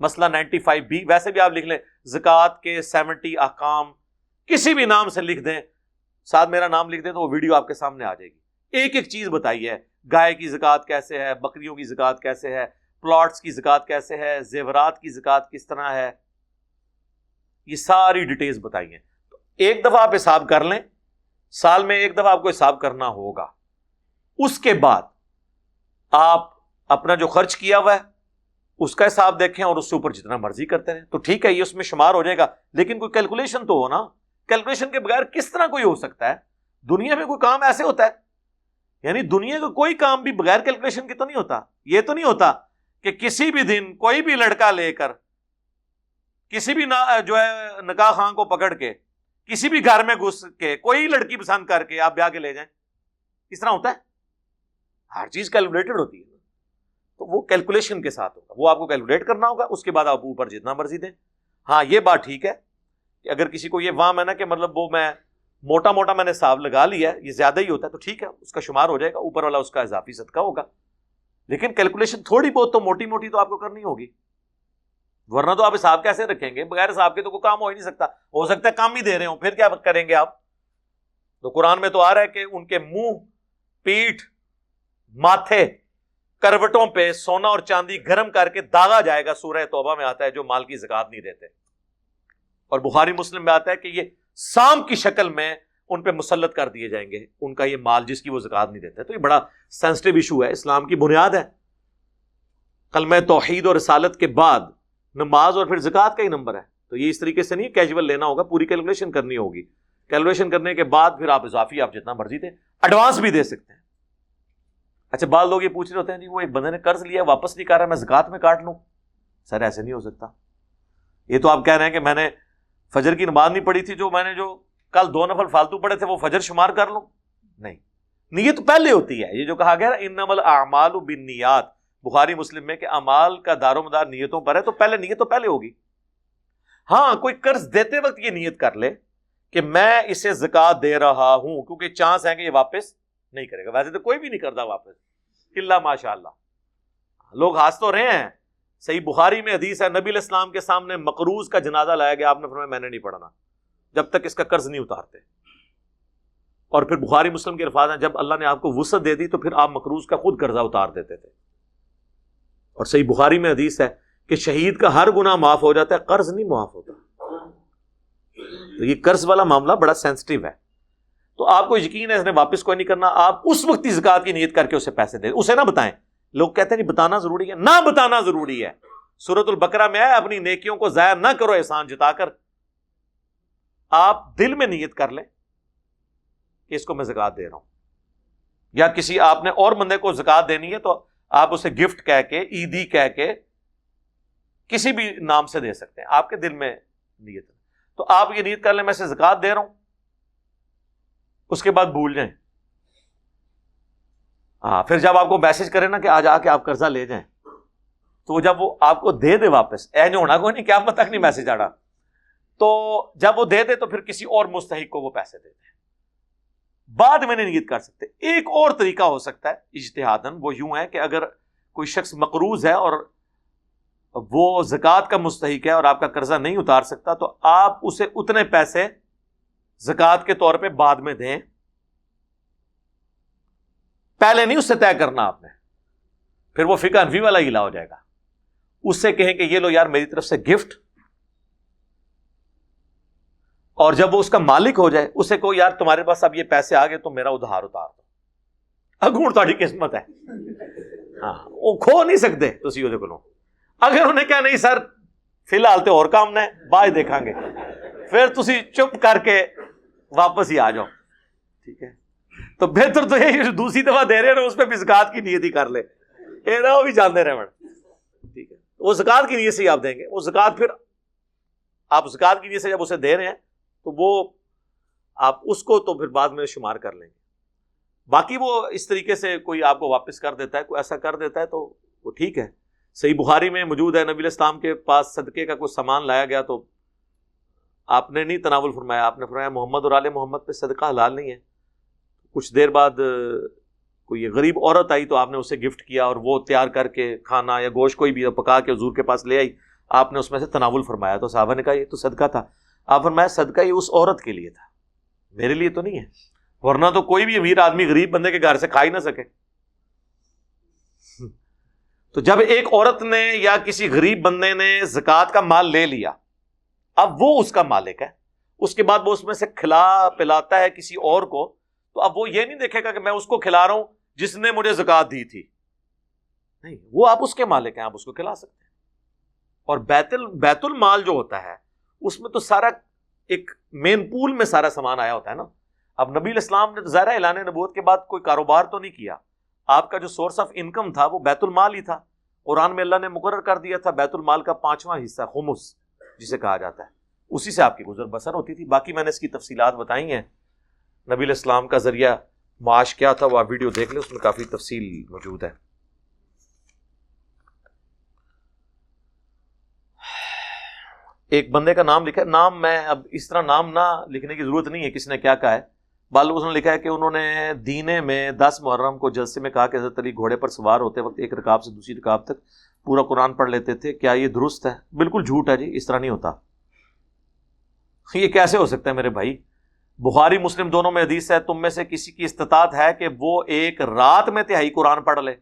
مسئلہ نائنٹی فائیو بی، ویسے بھی آپ لکھ لیں، زکات کے سیونٹی احکام کسی بھی نام سے لکھ دیں، ساتھ میرا نام لکھ دیں تو وہ ویڈیو آپ کے سامنے آ جائے گی۔ ایک ایک چیز بتائی ہے گائے کی زکات کیسے ہے، بکریوں کی زکات کیسے ہے، پلاٹس کی زکات کیسے ہے، زیورات کی زکات کس طرح ہے؟ یہ ساری ڈیٹیلز بتائی ہیں تو ایک دفعہ آپ حساب کر لیں، سال میں ایک دفعہ آپ کو حساب کرنا ہوگا۔ اس کے بعد آپ اپنا جو خرچ کیا ہوا ہے، اس کا حساب دیکھیں اور اس سے اوپر جتنا مرضی کرتے ہیں تو ٹھیک ہے، یہ اس میں شمار ہو جائے گا، لیکن کوئی کیلکولیشن تو ہو نا۔ کیلکولیشن کے بغیر کس طرح کوئی ہو سکتا ہے؟ دنیا میں کوئی کام ایسے ہوتا ہے۔ یعنی دنیا کا کوئی کام بھی بغیر کیلکولیشن کے تو نہیں ہوتا۔ یہ تو نہیں ہوتا کہ کسی بھی دن کوئی بھی لڑکا لے کر، کسی بھی جو ہے، نکاح خان کو پکڑ کے، کسی بھی گھر میں گھس کے، کوئی لڑکی پسند کر کے آپ بیاہ کے لے جائیں۔ کس طرح ہوتا ہے؟ ہر چیز کیلکولیٹڈ ہوتی ہے۔ تو وہ کیلکولیشن کے ساتھ ہوگا۔ وہ آپ کو کیلکولیٹ کرنا ہوگا، اس کے بعد آپ اوپر جتنا مرضی دیں۔ ہاں یہ بات ٹھیک ہے کہ اگر کسی کو یہ وام ہے نا کہ مطلب وہ میں موٹا موٹا میں نے حساب لگا لیا ہے، یہ زیادہ ہی ہوتا ہے، تو ٹھیک ہے، اس کا شمار ہو جائے گا۔ اوپر والا اس کا اضافی صدقہ ہوگا۔ لیکن کیلکولیشن تھوڑی بہت تو موٹی موٹی تو آپ کو کرنی ہوگی۔ ورنہ تو آپ حساب کیسے رکھیں گے؟ بغیر حساب کے تو کوئی کام ہو ہی نہیں سکتا۔ ہو سکتا ہے کام ہی دے رہے ہوں، پھر کیا کریں گے آپ؟ تو قرآن میں تو آ رہا ہے کہ ان کے منہ، پیٹھ ماتھے کروٹوں پہ سونا اور چاندی گرم کر کے داغا جائے گا، سورہ توبہ میں آتا ہے، جو مال کی زکات نہیں دیتے۔ اور بخاری مسلم میں آتا ہے کہ یہ سام کی شکل میں ان پہ مسلط کر دیے جائیں گے، ان کا یہ مال جس کی وہ زکات نہیں دیتے۔ تو یہ بڑا سینسٹیو ایشو ہے، اسلام کی بنیاد ہے۔ کلم توحید اور رسالت کے بعد نماز اور پھر زکات کا ہی نمبر ہے۔ تو یہ اس طریقے سے نہیں کیجول لینا ہوگا، پوری کیلکولیشن کرنی ہوگی۔ کیلکولیشن کرنے کے بعد پھر آپ اضافی، آپ جتنا مرضی دیں ایڈوانس بھی دے سکتے ہیں۔ اچھا بعض لوگ یہ پوچھ رہے ہوتے ہیں جی وہ ایک بندے نے قرض لیا، واپس نہیں کر رہا میں زکات میں کاٹ لوں۔ سر، ایسے نہیں ہو سکتا۔ یہ تو آپ کہہ رہے ہیں کہ میں نے فجر کی نماز نہیں پڑھی تھی، جو میں نے جو کل دو نفل فالتو پڑے تھے، وہ فجر شمار کر لوں۔ نہیں۔ نیت پہلے ہوتی ہے۔ یہ جو کہا گیا ان نمل اعمال بن نیات بخاری مسلم میں کہ امال کا دار و مدار نیتوں پر ہے، تو پہلے نیت تو پہلے ہوگی۔ ہاں کوئی قرض دیتے وقت یہ نیت کر لے کہ میں اسے زکات دے رہا ہوں، کیونکہ چانس ہے کہ یہ واپس نہیں کرے گا۔ ویسے تو کوئی بھی نہیں کرتا واپس۔ اللہ ماشاء اللہ لوگ ہنس تو رہے ہیں۔ صحیح بخاری میں حدیث ہے، نبی الاسلام کے سامنے مقروض کا جنازہ لایا گیا۔ آپ نے فرمایا میں نے نہیں پڑھنا۔ جب تک اس کا قرض نہیں اتارتے۔ اور پھر بخاری مسلم کے الفاظ ہیں، جب اللہ نے آپ کو وسعت دے دی تو پھر آپ مقروض کا خود قرضہ اتار دیتے تھے۔ اور صحیح بخاری میں حدیث ہے کہ شہید کا ہر گنا معاف ہو جاتا ہے، قرض نہیں معاف ہوتا۔ تو یہ قرض والا معاملہ بڑا سینسٹیو ہے۔ تو آپ کو یقین ہے اس نے واپس کوئی نہیں کرنا؟ آپ اس وقت زکات کی نیت کر کے اسے پیسے دیں۔ اسے نہ بتائیں۔ لوگ کہتے ہیں نہیں بتانا ضروری ہے۔ نہ بتانا ضروری ہے۔ سورت البکرا میں آئے اپنی نیکیوں کو ضائع نہ کرو، احسان جتا کر۔ آپ دل میں نیت کر لیں کہ اس کو میں زکات دے رہا ہوں۔ یا کسی آپ نے اور بندے کو زکات دینی ہے تو آپ اسے گفٹ کہہ کے، عیدی کہہ کے کسی بھی نام سے دے سکتے ہیں۔ آپ کے دل میں نیت۔ تو آپ یہ نیت کر لیں، میں اسے زکات دے رہا ہوں۔ اس کے بعد بھول جائیں۔ ہاں پھر جب آپ کو میسج کرے نا کہ آج آ کے آپ قرضہ لے جائیں، تو جب وہ آپ کو دے دے واپس این ہونا، کوئی نہیں کیا تک نہیں میسج آ رہا تو جب وہ دے دے تو پھر کسی اور مستحق کو وہ پیسے دے دیں۔ بعد میں نہیں نیت کر سکتے۔ ایک اور طریقہ ہو سکتا ہے اجتہادن وہ یوں ہے کہ اگر کوئی شخص مقروض ہے اور وہ زکوٰۃ کا مستحق ہے اور آپ کا قرضہ نہیں اتار سکتا، تو آپ اسے اتنے پیسے زکوٰۃ کے طور پہ بعد میں دیں۔ پہلے نہیں، اس سے طے کرنا آپ نے۔ پھر وہ فکا انفی والا ہلا ہو جائے گا۔ اس سے کہیں کہ یہ لو یار، میری طرف سے گفٹ اور جب وہ اس کا مالک ہو جائے، اسے کو یار، تمہارے پاس اب یہ پیسے آ گئے تو میرا ادھار اتار دو۔ اگوڑ تاری قسمت ہے۔ ہاں وہ کھو نہیں سکتے تو کو اگر انہیں کیا نہیں، سر، فی الحال تو اور کام نے بعد دیکھا گے۔ پھر تھی چپ کر کے واپس ہی آ جاؤ۔ ٹھیک ہے۔ تو بہتر تو یہ دوسری دفعہ دے رہے ہیں اس پہ بھی زکات کی نیت ہی کر لے یہ وہ بھی جانتے رہے ٹھیک ہے۔ وہ زکات کی نیت سے ہی آپ دیں گے۔ وہ زکات پھر آپ زکات کی نیت سے جب اسے دے رہے ہیں، تو وہ آپ اس کو تو پھر بعد میں شمار کر لیں گے۔ باقی وہ اس طریقے سے کوئی آپ کو واپس کر دیتا ہے، کوئی ایسا کر دیتا ہے، تو وہ ٹھیک ہے۔ صحیح بخاری میں موجود ہے، نبی الاسلام کے پاس صدقے کا کوئی سامان لایا گیا تو آپ نے نہیں تناول فرمایا، آپ نے فرمایا محمد اور علیہ محمد پہ صدقہ حلال نہیں ہے۔ کچھ دیر بعد کوئی غریب عورت آئی تو آپ نے اسے گفٹ کیا اور وہ تیار کر کے کھانا یا گوشت کوئی بھی پکا کے حضور کے پاس لے آئی۔ آپ نے اس میں سے تناول فرمایا تو صحابہ نے کہا، یہ تو صدقہ تھا۔ آپ فرمایا صدقہ یہ اس عورت کے لیے تھا، میرے لیے تو نہیں ہے۔ ورنہ تو کوئی بھی امیر آدمی غریب بندے کے گھر سے کھا ہی نہ سکے۔ تو جب ایک عورت نے یا کسی غریب بندے نے زکوٰۃ کا مال لے لیا اب وہ اس کا مالک ہے۔ اس کے بعد وہ اس میں سے کھلا پلاتا ہے کسی اور کو۔ تو اب وہ یہ نہیں دیکھے گا کہ میں اس کو کھلا رہا ہوں جس نے مجھے زکات دی تھی۔ نہیں، وہ آپ اس کے مالک ہیں، آپ اس کو کھلا سکتے ہیں۔ اور بیت بیت المال جو ہوتا ہے، اس میں تو سارا ایک مین پول میں سارا سامان آیا ہوتا ہے نا۔ اب نبی الاسلام نے ظاہر اعلان نبوت کے بعد کوئی کاروبار تو نہیں کیا۔ آپ کا جو سورس آف انکم تھا، وہ بیت المال ہی تھا۔ قرآن میں اللہ نے مقرر کر دیا تھا بیت المال کا پانچواں حصہ، خمس۔ جسے کہا جاتا ہے۔ اسی سے آپ کی گزر بسر ہوتی تھی۔ باقی میں نے اس کی تفصیلات بتائی ہیں۔ نبی الاسلام کا ذریعہ معاش کیا تھا، وہ آپ ویڈیو دیکھ لیں، اس میں کافی تفصیل موجود ہے۔ ایک بندے کا نام لکھا ہے۔ نام میں اب اس طرح نام نہ لکھنے کی ضرورت نہیں ہے، کسی نے کیا کہا ہے۔ بالو اس نے لکھا ہے کہ انہوں نے دینے میں دس محرم کو جلسے میں کہا کہ حضرت علی گھوڑے پر سوار ہوتے وقت ایک رکاب سے دوسری رکاب تک پورا قرآن پڑھ لیتے تھے، کیا یہ درست ہے؟ بالکل جھوٹ ہے جی اس طرح نہیں ہوتا۔ یہ کیسے ہو سکتا ہے میرے بھائی؟ بخاری، مسلم دونوں میں حدیث ہے، تم میں سے کسی کی استطاعت ہے کہ وہ ایک رات میں تہائی قرآن پڑھ لے۔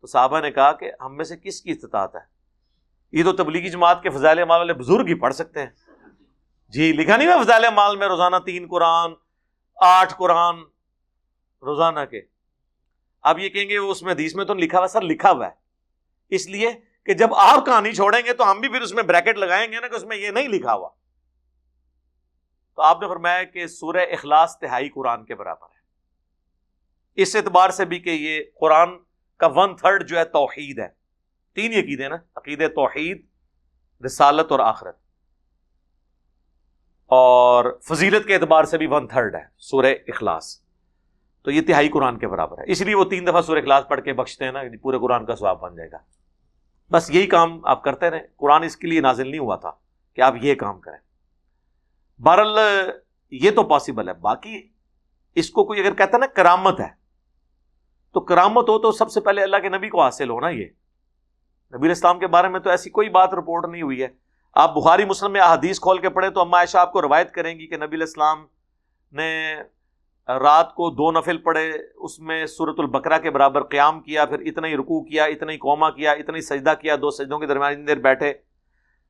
تو صحابہ نے کہا کہ ہم میں سے کس کی استطاعت ہے؟ یہ تو تبلیغی جماعت کے فضائل مال والے بزرگ ہی پڑھ سکتے ہیں۔ جی لکھا نہیں میں فضائل مال میں روزانہ تین قرآن، آٹھ قرآن، روزانہ کے۔ اب یہ کہیں گے اس میں حدیث میں تو لکھا ہوا، سر لکھا ہوا ہے۔ اس لیے کہ جب آپ کہانی چھوڑیں گے تو ہم بھی پھر اس میں بریکٹ لگائیں گے نا کہ اس میں یہ نہیں لکھا ہوا۔ تو آپ نے فرمایا کہ سورہ اخلاص تہائی قرآن کے برابر ہے۔ اس اعتبار سے بھی کہ یہ قرآن کا ون تھرڈ جو ہے توحید ہے۔ تین عقیدے نا عقید توحید، رسالت اور آخرت۔ اور فضیلت کے اعتبار سے بھی ون تھرڈ ہے سورہ اخلاص۔ تو یہ تہائی قرآن کے برابر ہے۔ اس لیے وہ تین دفعہ سورہ اخلاص پڑھ کے بخشتے ہیں نا، پورے قرآن کا سواب بن جائے گا۔ بس یہی کام آپ کرتے رہیں۔ قرآن اس کے لیے نازل نہیں ہوا تھا کہ آپ یہ کام کریں۔ بہرحال، یہ تو پاسبل ہے۔ باقی اس کو کوئی اگر کہتا ہے نا کرامت ہے، تو کرامت ہو تو سب سے پہلے اللہ کے نبی کو حاصل ہونا یہ۔ نبی اسلام کے بارے میں تو ایسی کوئی بات رپورٹ نہیں ہوئی ہے۔ آپ بخاری مسلم میں احادیث کھول کے پڑھیں تو اما عائشہ آپ کو روایت کریں گی کہ نبی اسلام نے رات کو دو نفل پڑھے، اس میں صورت البکرا کے برابر قیام کیا، پھر اتنا ہی رکوع کیا، اتنا ہی کوما کیا، اتنا ہی سجدہ کیا، دو سجدوں کے درمیان دیر بیٹھے۔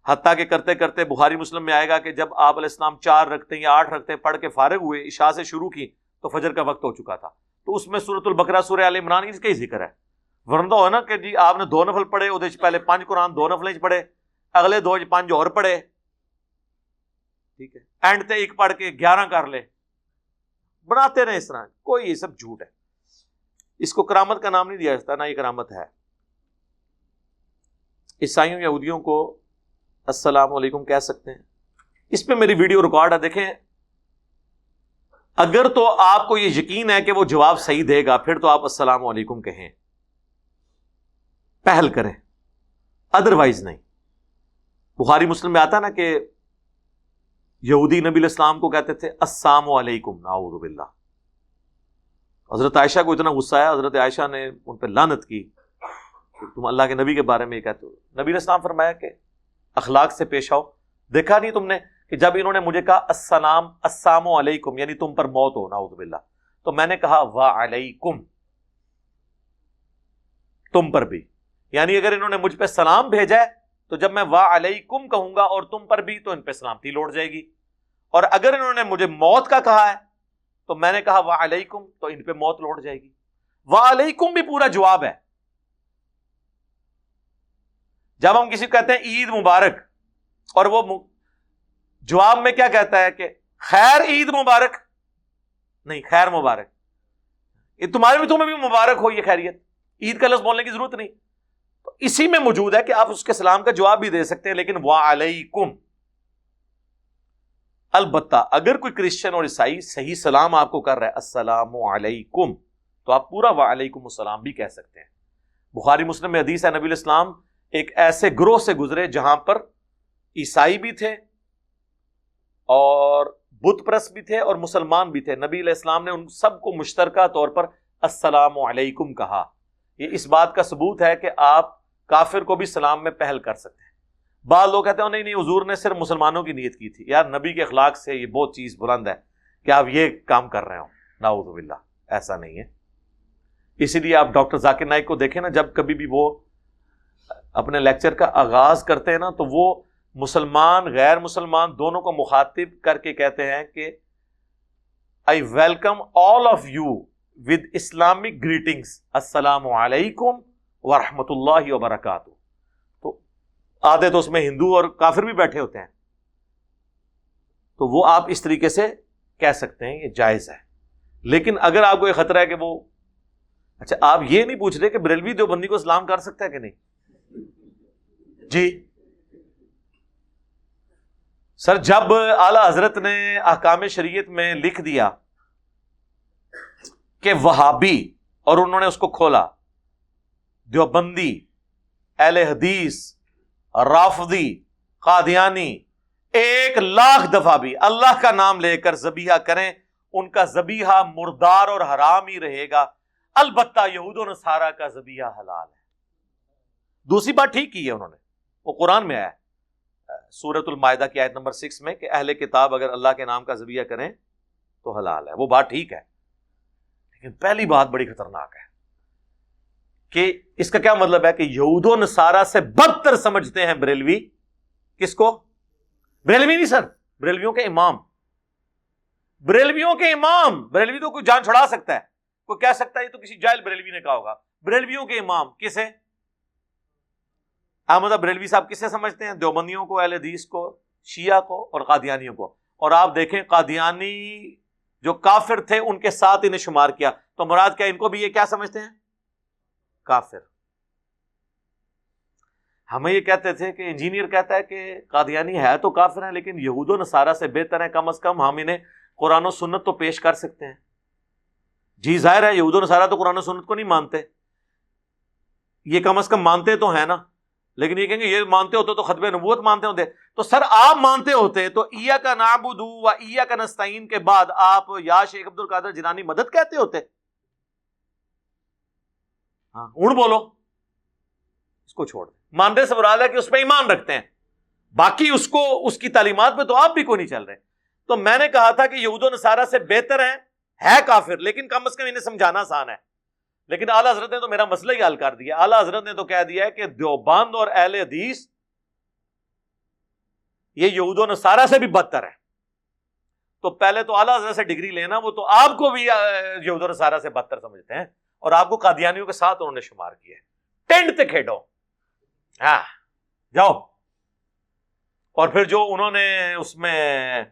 حتیٰ کہ کرتے کرتے بخاری مسلم میں آئے گا کہ جب آپ علیہ السلام چار رکھتے ہیں یا آٹھ رکھتے ہیں پڑھ کے فارغ ہوئے، عشاء سے شروع کی، تو فجر کا وقت ہو چکا تھا۔ تو اس میں صورت البکرا سورہ عال عمران اس کا ہی ذکر ہے۔ ورنہ ہو نا کہ جی آپ نے دو نفل پڑھے وہ پہلے پانچ قرآن دو نفل پڑھے، اگلے دو پانچ اور پڑھے۔ ٹھیک ہے۔ اینڈ تے ایک پڑھ کے گیارہ کر لے۔ بناتے رہے اس طرح۔ کوئی یہ سب جھوٹ ہے۔ اس کو کرامت کا نام نہیں دیا جاتا، نہ یہ کرامت ہے۔ عیسائیوں، یہودیوں کو السلام علیکم کہہ سکتے ہیں۔ اس پہ میری ویڈیو ریکارڈ ہے، دیکھیں۔ اگر تو آپ کو یہ یقین ہے کہ وہ جواب صحیح دے گا، پھر تو آپ السلام علیکم کہیں۔ پہل کریں۔ ادروائز نہیں۔ بخاری مسلم میں آتا نا کہ یہودی نبی الاسلام کو کہتے تھے، السلام علیکم ناؤذ باللہ۔ حضرت عائشہ کو اتنا غصہ آیا، حضرت عائشہ نے ان پہ لانت کی۔ تم اللہ کے نبی کے بارے میں یہ کہتے ہو۔ نبی الاسلام فرمایا کہ، اخلاق سے پیش آؤ۔ دیکھا نہیں تم نے کہ جب انہوں نے مجھے کہا، السلام السلام علیکم یعنی تم پر موت ہو ناؤذ باللہ۔ تو میں نے کہا، وا علیکم۔ تم پر بھی۔ یعنی اگر انہوں نے مجھ پہ سلام بھیجا ہے تو جب میں وا علیکم کہوں گا اور تم پر بھی تو ان پہ سلامتی لوٹ جائے گی۔ اور اگر انہوں نے مجھے موت کا کہا ہے، تو میں نے کہا وا علیکم تو ان پہ موت لوٹ جائے گی۔ وا علیکم بھی پورا جواب ہے۔ جب ہم کسی کو کہتے ہیں عید مبارک، اور وہ جواب میں کیا کہتا ہے کہ خیر عید مبارک؟ نہیں، خیر مبارک۔ یہ تمہارے بھی تمہیں بھی مبارک ہو یہ خیریت۔ عید کا لفظ بولنے کی ضرورت نہیں۔ تو اسی میں موجود ہے کہ آپ اس کے سلام کا جواب بھی دے سکتے ہیں، لیکن وا علیکم البتہ اگر کوئی کرسچن اور عیسائی صحیح سلام آپ کو کر رہا ہے، السلام علیکم، تو آپ پورا وا علیکم السلام بھی کہہ سکتے ہیں۔ بخاری مسلم میں حدیث ہے، نبی الاسلام ایک ایسے گروہ سے گزرے جہاں پر عیسائی بھی تھے اور بت پرس بھی تھے اور مسلمان بھی تھے۔ نبی علیہ السلام نے ان سب کو مشترکہ طور پر السلام علیکم کہا۔ یہ اس بات کا ثبوت ہے کہ آپ کافر کو بھی سلام میں پہل کر سکتے ہیں۔ بعض لوگ کہتے ہیں، نہیں نہیں، حضور نے صرف مسلمانوں کی نیت کی تھی۔ یار، نبی کے اخلاق سے یہ بہت چیز بلند ہے کہ آپ یہ کام کر رہے ہو ناؤز باللہ، ایسا نہیں ہے۔ اسی لیے آپ ڈاکٹر ذاکر نائک کو دیکھیں نا، جب کبھی بھی وہ اپنے لیکچر کا آغاز کرتے ہیں نا، تو وہ مسلمان، غیر مسلمان دونوں کو مخاطب کر کے کہتے ہیں کہ I welcome all of you with Islamic greetings السلام علیکم ورحمۃ اللہ وبرکاتہ تو آدھے تو اس میں ہندو اور کافر بھی بیٹھے ہوتے ہیں۔ تو وہ آپ اس طریقے سے کہہ سکتے ہیں یہ جائز ہے۔ لیکن اگر آپ کو یہ خطرہ ہے کہ وہ اچھا آپ یہ نہیں پوچھ رہے کہ بریلوی دیوبندی کو اسلام کر سکتا ہے کہ نہیں؟ جی۔ سر، جب اعلی حضرت نے احکام شریعت میں لکھ دیا کہ وہابی اور انہوں نے اس کو کھولا۔ دیوبندی، اہل حدیث رافدی قادیانی، ایک لاکھ دفعہ بھی اللہ کا نام لے کر زبیحہ کریں، ان کا زبیحہ مردار اور حرام ہی رہے گا۔ البتہ یہود و نصارہ کا زبیحہ حلال ہے۔ دوسری بات ٹھیک کی ہے انہوں نے، وہ قرآن میں آیا سورت المائدہ کی آیت نمبر سکس میں کہ اہل کتاب اگر اللہ کے نام کا ذبیہ کریں تو حلال ہے۔ وہ بات ٹھیک ہے۔ لیکن پہلی بات بڑی خطرناک ہے کہ اس کا کیا مطلب ہے کہ یہود و نصارہ سے بدتر سمجھتے ہیں بریلوی؟ کس کو؟ بریلوی نہیں سر، بریلویوں کے امام۔ بریلویوں کے امام، بریلوی تو کوئی جان چھڑا سکتا ہے۔ کوئی کہہ سکتا ہے یہ تو کسی جائل بریلوی نے کہا ہوگا۔ بریلویوں کے امام کسے احمد بریلوی صاحب کسے سمجھتے ہیں؟ دیوبندیوں کو، اہل حدیث کو، شیعہ کو اور قادیانیوں کو۔ اور آپ دیکھیں، قادیانی جو کافر تھے ان کے ساتھ انہیں شمار کیا۔ تو مراد کیا ان کو بھی یہ کیا سمجھتے ہیں؟ کافر۔ ہمیں یہ کہتے تھے کہ انجینئر کہتا ہے کہ قادیانی ہے تو کافر ہیں، لیکن یہود و نصارہ سے بہتر ہے کم از کم ہم انہیں قرآن و سنت تو پیش کر سکتے ہیں۔ جی ظاہر ہے، یہود و نصارہ تو قرآن و سنت کو نہیں مانتے۔ یہ کم از کم مانتے تو ہیں نا۔ لیکن یہ کہیں گے یہ مانتے ہوتے تو خطب نبوت مانتے ہوتے۔ تو سر آپ مانتے ہوتے تو ایا کا نابود و ایا کا نستعین کے بعد آپ یا شیخ عبد القادر جنانی مدد کہتے ہوتے۔ ہاں اڑ بولو۔ اس کو چھوڑ مانتے سے مراد ہے کہ اس پہ ایمان رکھتے ہیں۔ باقی اس کو، اس کی تعلیمات پہ تو آپ بھی کوئی نہیں چل رہے۔ تو میں نے کہا تھا کہ یہود و نصارہ سے بہتر ہیں، ہے کافر، لیکن کم از کم انہیں سمجھانا آسان ہے۔ لیکن اعلیٰ حضرت نے تو میرا مسئلہ ہی حل کر دیا اعلیٰ حضرت نے تو کہہ دیا ہے کہ دیوبند اور اہل حدیث، یہ یہود و نصارہ سے بھی بدتر ہے تو پہلے تو اعلیٰ حضرت سے ڈگری لینا، وہ تو آپ کو بھی یہود و نصارہ سے بدتر سمجھتے ہیں۔ اور آپ کو قادیانیوں کے ساتھ انہوں نے شمار کیا ٹینٹ تے کھیڈو۔ ہاں جاؤ۔ اور پھر جو انہوں نے اس میں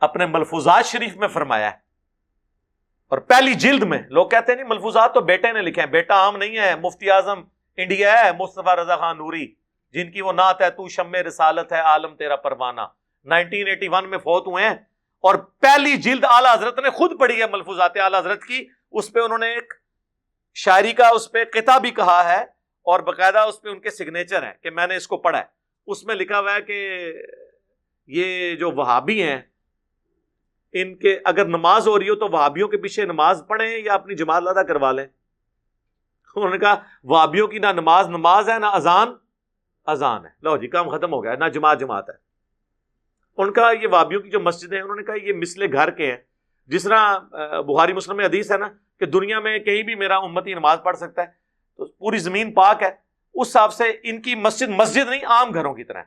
اپنے ملفوظات شریف میں فرمایا ہے اور پہلی جلد میں لوگ کہتے ہیں نہیں، ملفوظات تو بیٹے نے لکھے ہیں۔ بیٹا عام نہیں ہے، مفتی اعظم انڈیا ہے، مصطفیٰ رضا خان نوری، جن کی وہ نعت ہے، تو شم رسالت ہے، عالم تیرا پروانہ۔ 1981 میں فوت ہوئے ہیں۔ اور پہلی جلد اعلی حضرت نے خود پڑھی ہے ملفوظات اعلی حضرت کی۔ اس پہ انہوں نے ایک شاعری کا، اس پہ قطع بھی کہا ہے۔ اور باقاعدہ اس پہ ان کے سگنیچر ہیں کہ میں نے اس کو پڑھا ہے۔ اس میں لکھا ہوا ہے کہ یہ جو وہابی ہیں ان کے اگر نماز ہو رہی ہو تو وہابیوں کے پیچھے نماز پڑھیں یا اپنی جماعت ادا کروا لیں۔ انہوں نے کہا، وہابیوں کی نہ نماز نماز ہے، نہ اذان اذان ہے۔ لو جی کام ختم ہو گیا نہ جماعت جماعت ہے۔ ان کا یہ وابیوں کی جو مسجد ہے انہوں نے کہا، یہ مسلے گھر کے ہیں۔ جس طرح بہاری مسلم حدیث ہے نا کہ دنیا میں کہیں بھی میرا امتی نماز پڑھ سکتا ہے، تو پوری زمین پاک ہے۔ اس حساب سے ان کی مسجد مسجد نہیں، عام گھروں کی طرح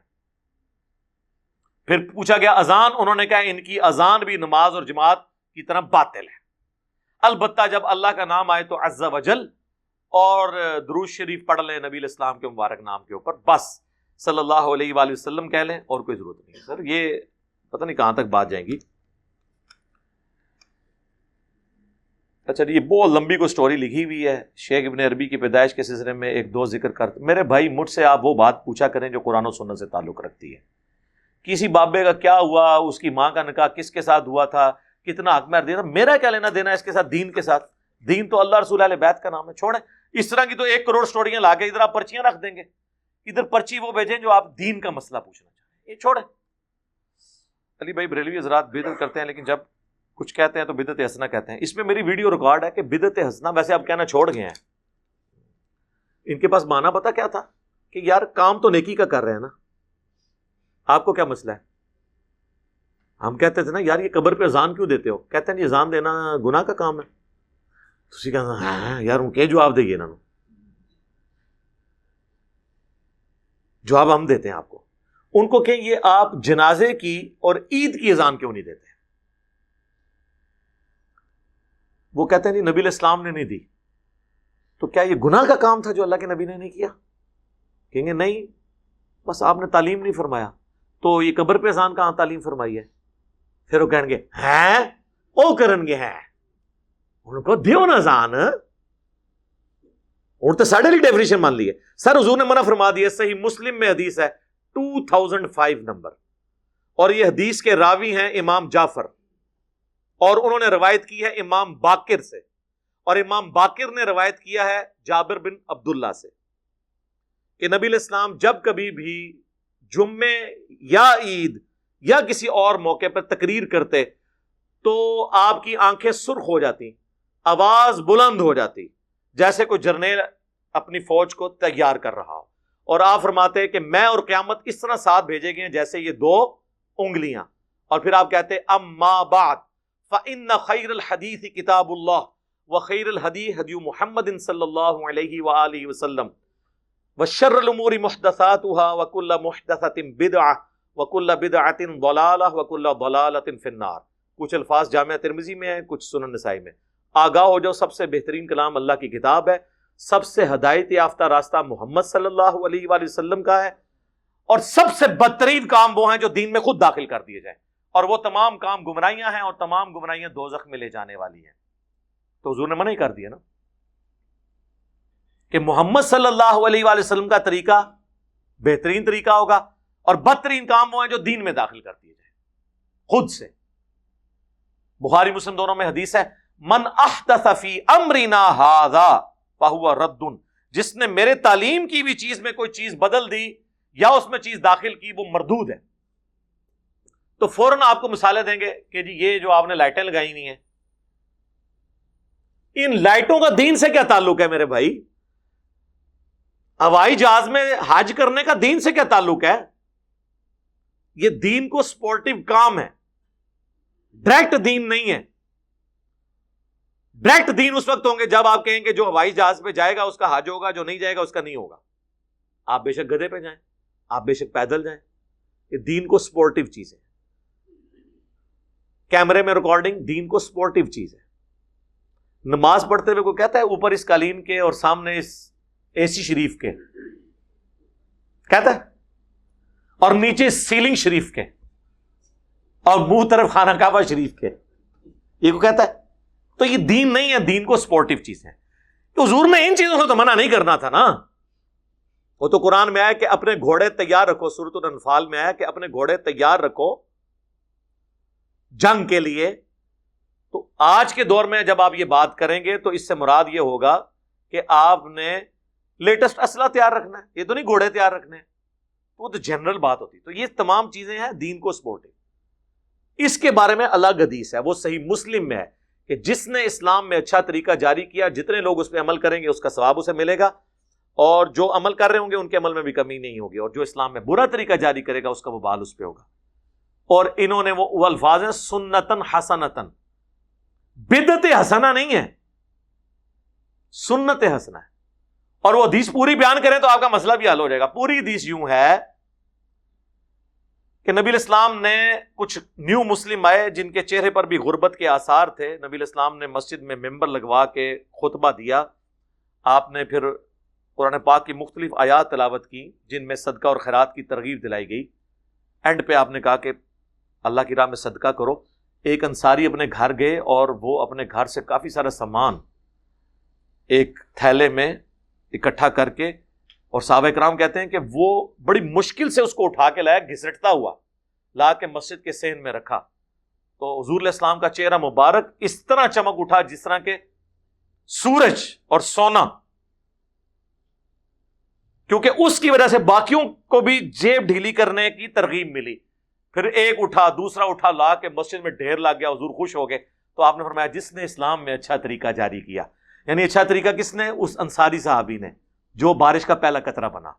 پھر پوچھا گیا اذان، انہوں نے کہا ان کی اذان بھی نماز اور جماعت کی طرح باطل ہے۔ البتہ جب اللہ کا نام آئے تو عز و جل اور دروش شریف پڑھ لیں نبی الاسلام کے مبارک نام کے اوپر۔ بس، صلی اللہ علیہ وآلہ وسلم کہہ لیں، اور کوئی ضرورت نہیں سر، یہ پتہ نہیں کہاں تک بات جائیں گی۔ اچھا جی، یہ بہت لمبی کو سٹوری لکھی ہوئی ہے۔ شیخ ابن عربی کی پیدائش کے سلسلے میں ایک دو ذکر کرتے۔ میرے بھائی، مجھ سے آپ وہ بات پوچھا کریں جو قرآن و سنت سے تعلق رکھتی ہے۔ کسی بابے کا کیا ہوا؟ اس کی ماں کا نکاح کس کے ساتھ ہوا تھا؟ کتنا حق میں دینا؟ میرا کیا لینا دینا اس کے ساتھ دین کے ساتھ؟ دین تو اللہ رسول علیہ بیت کا نام ہے، چھوڑیں۔ اس طرح کی تو ایک کروڑ سٹوریاں لا کے ادھر آپ پرچیاں رکھ دیں گے۔ ادھر پرچی وہ بھیجیں جو آپ دین کا مسئلہ پوچھنا چاہیں۔ یہ چھوڑیں۔ علی بھائی بریلوی حضرات بدت کرتے ہیں، لیکن جب کچھ کہتے ہیں تو بدت ہسنا کہتے ہیں۔ اس میں میری ویڈیو ریکارڈ ہے کہ بدت ہسنا ویسے آپ کہنا چھوڑ گئے ہیں۔ ان کے پاس مانا پتا کیا تھا؟ کہ یار کام تو نیکی کا کر رہے ہیں نا۔ آپ کو کیا مسئلہ ہے؟ ہم کہتے تھے نا یار یہ قبر پہ اذان کیوں دیتے ہو؟ کہتے ہیں اذان دینا گناہ کا کام ہے۔ تو کہنا ہاں،, ہاں،, ہاں, یار ان کے جواب دے گی انہوں جواب ہم دیتے ہیں آپ کو۔ ان کو کہ یہ آپ جنازے کی اور عید کی اذان کیوں نہیں دیتے؟ وہ کہتے ہیں نہیں نبی الاسلام نے نہیں دی۔ تو کیا یہ گناہ کا کام تھا جو اللہ کے نبی نے نہیں کیا؟ کہیں گے نہیں بس آپ نے تعلیم نہیں فرمایا۔ تو یہ قبر پہ اذان کہاں تعلیم فرمائی ہے؟ پھر وہ کہیں گے، ہیں؟ وہ کرن گے، ہیں۔ ان کو دیو نا زان اور تو ساڑھے لی ڈیفینیشن مان لی ہے سر حضور نے منع فرما دیا صحیح مسلم میں حدیث ہے ٹو تھاؤزینڈ فائیو نمبر۔ اور یہ حدیث کے راوی ہیں امام جعفر۔ اور انہوں نے روایت کی ہے امام باقر سے۔ اور امام باقر نے روایت کیا ہے جابر بن عبداللہ سے۔ کہ نبی الاسلام جب کبھی بھی جمعے یا عید یا کسی اور موقع پر تقریر کرتے تو آپ کی آنکھیں سرخ ہو جاتی، آواز بلند ہو جاتی، جیسے کوئی جرنیل اپنی فوج کو تیار کر رہا ہو۔ اور آپ فرماتے کہ میں اور قیامت اس طرح ساتھ بھیجے گئے جیسے یہ دو انگلیاں۔ اور پھر آپ کہتے ام بعد فن خیر الحدیث کتاب اللہ وخیر الحدی، حدی محمد صلی اللہ علیہ وآلہ وسلم۔ وشر الامور محدثاتها وكل محدثة بدعة وكل بدعة ضلالة وكل ضلالة في النار. کچھ الفاظ جامعہ ترمزی میں ہیں، کچھ سنن نسائی میں. آگاہ ہو جو سب سے بہترین کلام اللہ کی کتاب ہے. سب سے ہدایت یافتہ راستہ محمد صلی اللہ علیہ وآلہ وسلم کا ہے. اور سب سے بدترین کام وہ ہیں جو دین میں خود داخل کر دیے جائیں. اور وہ تمام کام گمراہیاں ہیں اور تمام گمراہیاں دوزخ میں لے جانے والی ہیں. تو حضور نے منع ہی کر دیا نا؟ کہ محمد صلی اللہ علیہ وآلہ وسلم کا طریقہ بہترین طریقہ ہوگا اور بدترین کام وہ ہیں جو دین میں داخل کر دیے جائیں۔ خود سے۔ بخاری مسلم دونوں میں حدیث ہے، من احدث فی امرنا هذا فهو رد۔ جس نے میرے تعلیم کی بھی چیز میں کوئی چیز بدل دی یا اس میں چیز داخل کی، وہ مردود ہے۔ تو فوراً آپ کو مثالیں دیں گے کہ جی یہ جو آپ نے لائٹیں لگائی ہوئی ہیں۔ ان لائٹوں کا دین سے کیا تعلق ہے میرے بھائی؟ ہوائی جہاز میں حج کرنے کا دین سے کیا تعلق ہے؟ یہ دین کو سپورٹو کام ہے۔ ڈائریکٹ دین نہیں ہے۔ ڈائریکٹ دین اس وقت ہوں گے جب آپ کہیں گے جو ہوائی جہاز پہ جائے گا، اس کا حج ہوگا، جو نہیں جائے گا، اس کا نہیں ہوگا۔ آپ بے شک گدے پہ جائیں، آپ بے شک پیدل جائیں۔ یہ دین کو سپورٹو چیز ہے۔ کیمرے میں ریکارڈنگ دین کو سپورٹو چیز ہے۔ نماز پڑھتے ہوئے کوئی کہتا ہے، اوپر اس قالین کے اور سامنے اس اے سی شریف کے۔ کہتا ہے اور نیچے سیلنگ شریف کے۔ اور منہ طرف خانہ کعبہ شریف کے۔ یہ کو کہتا ہے؟ تو یہ دین نہیں ہے، دین کو سپورٹو چیز ہے۔ حضور نے ان چیزوں سے تو منع نہیں کرنا تھا نا۔ وہ تو قرآن میں آیا کہ اپنے گھوڑے تیار رکھو سورت الانفال میں آیا کہ اپنے گھوڑے تیار رکھو جنگ کے لیے۔ تو آج کے دور میں جب آپ یہ بات کریں گے تو اس سے مراد یہ ہوگا کہ آپ نے لیٹسٹ اسلحہ تیار رکھنا ہے، یہ تو نہیں گھوڑے تیار رکھنے وہ تو جنرل بات ہوتی۔ تو یہ تمام چیزیں ہیں دین کو سپورٹ اس کے بارے میں الگ حدیث ہے، وہ صحیح مسلم میں ہے کہ جس نے اسلام میں اچھا طریقہ جاری کیا، جتنے لوگ اس پہ عمل کریں گے، اس کا ثواب اسے ملے گا۔ اور جو عمل کر رہے ہوں گے، ان کے عمل میں بھی کمی نہیں ہوگی۔ اور جو اسلام میں برا طریقہ جاری کرے گا، اس کا وہ بال اس پہ ہوگا۔ اور انہوں نے وہ الفاظ ہیں، سنتن حسنتن۔ بدت حسنا نہیں ہے۔ سنت حسنا ہے۔ اور وہ حدیث پوری بیان کریں تو آپ کا مسئلہ بھی حل ہو جائے گا۔ پوری حدیث یوں ہے کہ نبی اسلام نے کچھ نیو مسلم آئے جن کے چہرے پر بھی غربت کے آثار تھے۔ نبی اسلام نے مسجد میں ممبر لگوا کے خطبہ دیا۔ آپ نے پھر قرآن پاک کی مختلف آیات تلاوت کی، جن میں صدقہ اور خیرات کی ترغیب دلائی گئی۔ اینڈ پہ آپ نے کہا کہ اللہ کی راہ میں صدقہ کرو۔ ایک انصاری اپنے گھر گئے اور وہ اپنے گھر سے کافی سارا سامان ایک تھیلے میں اکٹھا کر کے اور صحابہ کرام کہتے ہیں کہ وہ بڑی مشکل سے اس کو اٹھا کے لایا گھسٹتا ہوا، لا کے مسجد کے سین میں رکھا۔ تو حضور علیہ السلام کا چہرہ مبارک اس طرح چمک اٹھا جس طرح کے سورج اور سونا۔ کیونکہ اس کی وجہ سے باقیوں کو بھی جیب ڈھیلی کرنے کی ترغیب ملی۔ پھر ایک اٹھا، دوسرا اٹھا، لا کے مسجد میں ڈھیر لگ گیا، حضور خوش ہو گئے۔ تو آپ نے فرمایا، جس نے اسلام میں اچھا طریقہ جاری کیا یعنی اچھا طریقہ کس نے؟ اس انصاری صحابی نے، جو بارش کا پہلا قطرہ بنا۔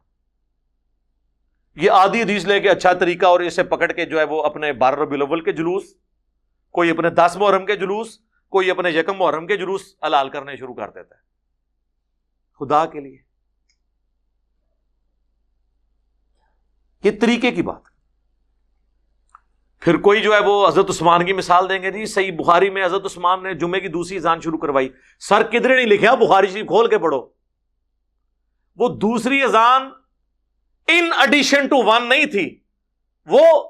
یہ آدھی حدیث لے کے اچھا طریقہ اور اسے پکڑ کے جو ہے وہ اپنے بارہ ربی الاول کے جلوس، کوئی اپنے دس محرم کے جلوس، کوئی اپنے یکم محرم کے جلوس الال کرنے شروع کر دیتا ہے۔ خدا کے لیے۔ یہ طریقے کی بات۔ پھر کوئی جو ہے وہ حضرت عثمان کی مثال دیں گے جی صحیح بخاری میں حضرت عثمان نے جمعے کی دوسری اذان شروع کروائی۔ سر کدھر نہیں لکھا بخاری شریف کھول کے پڑھو۔ وہ دوسری اذان ان ایڈیشن ٹو ون نہیں تھی۔ وہ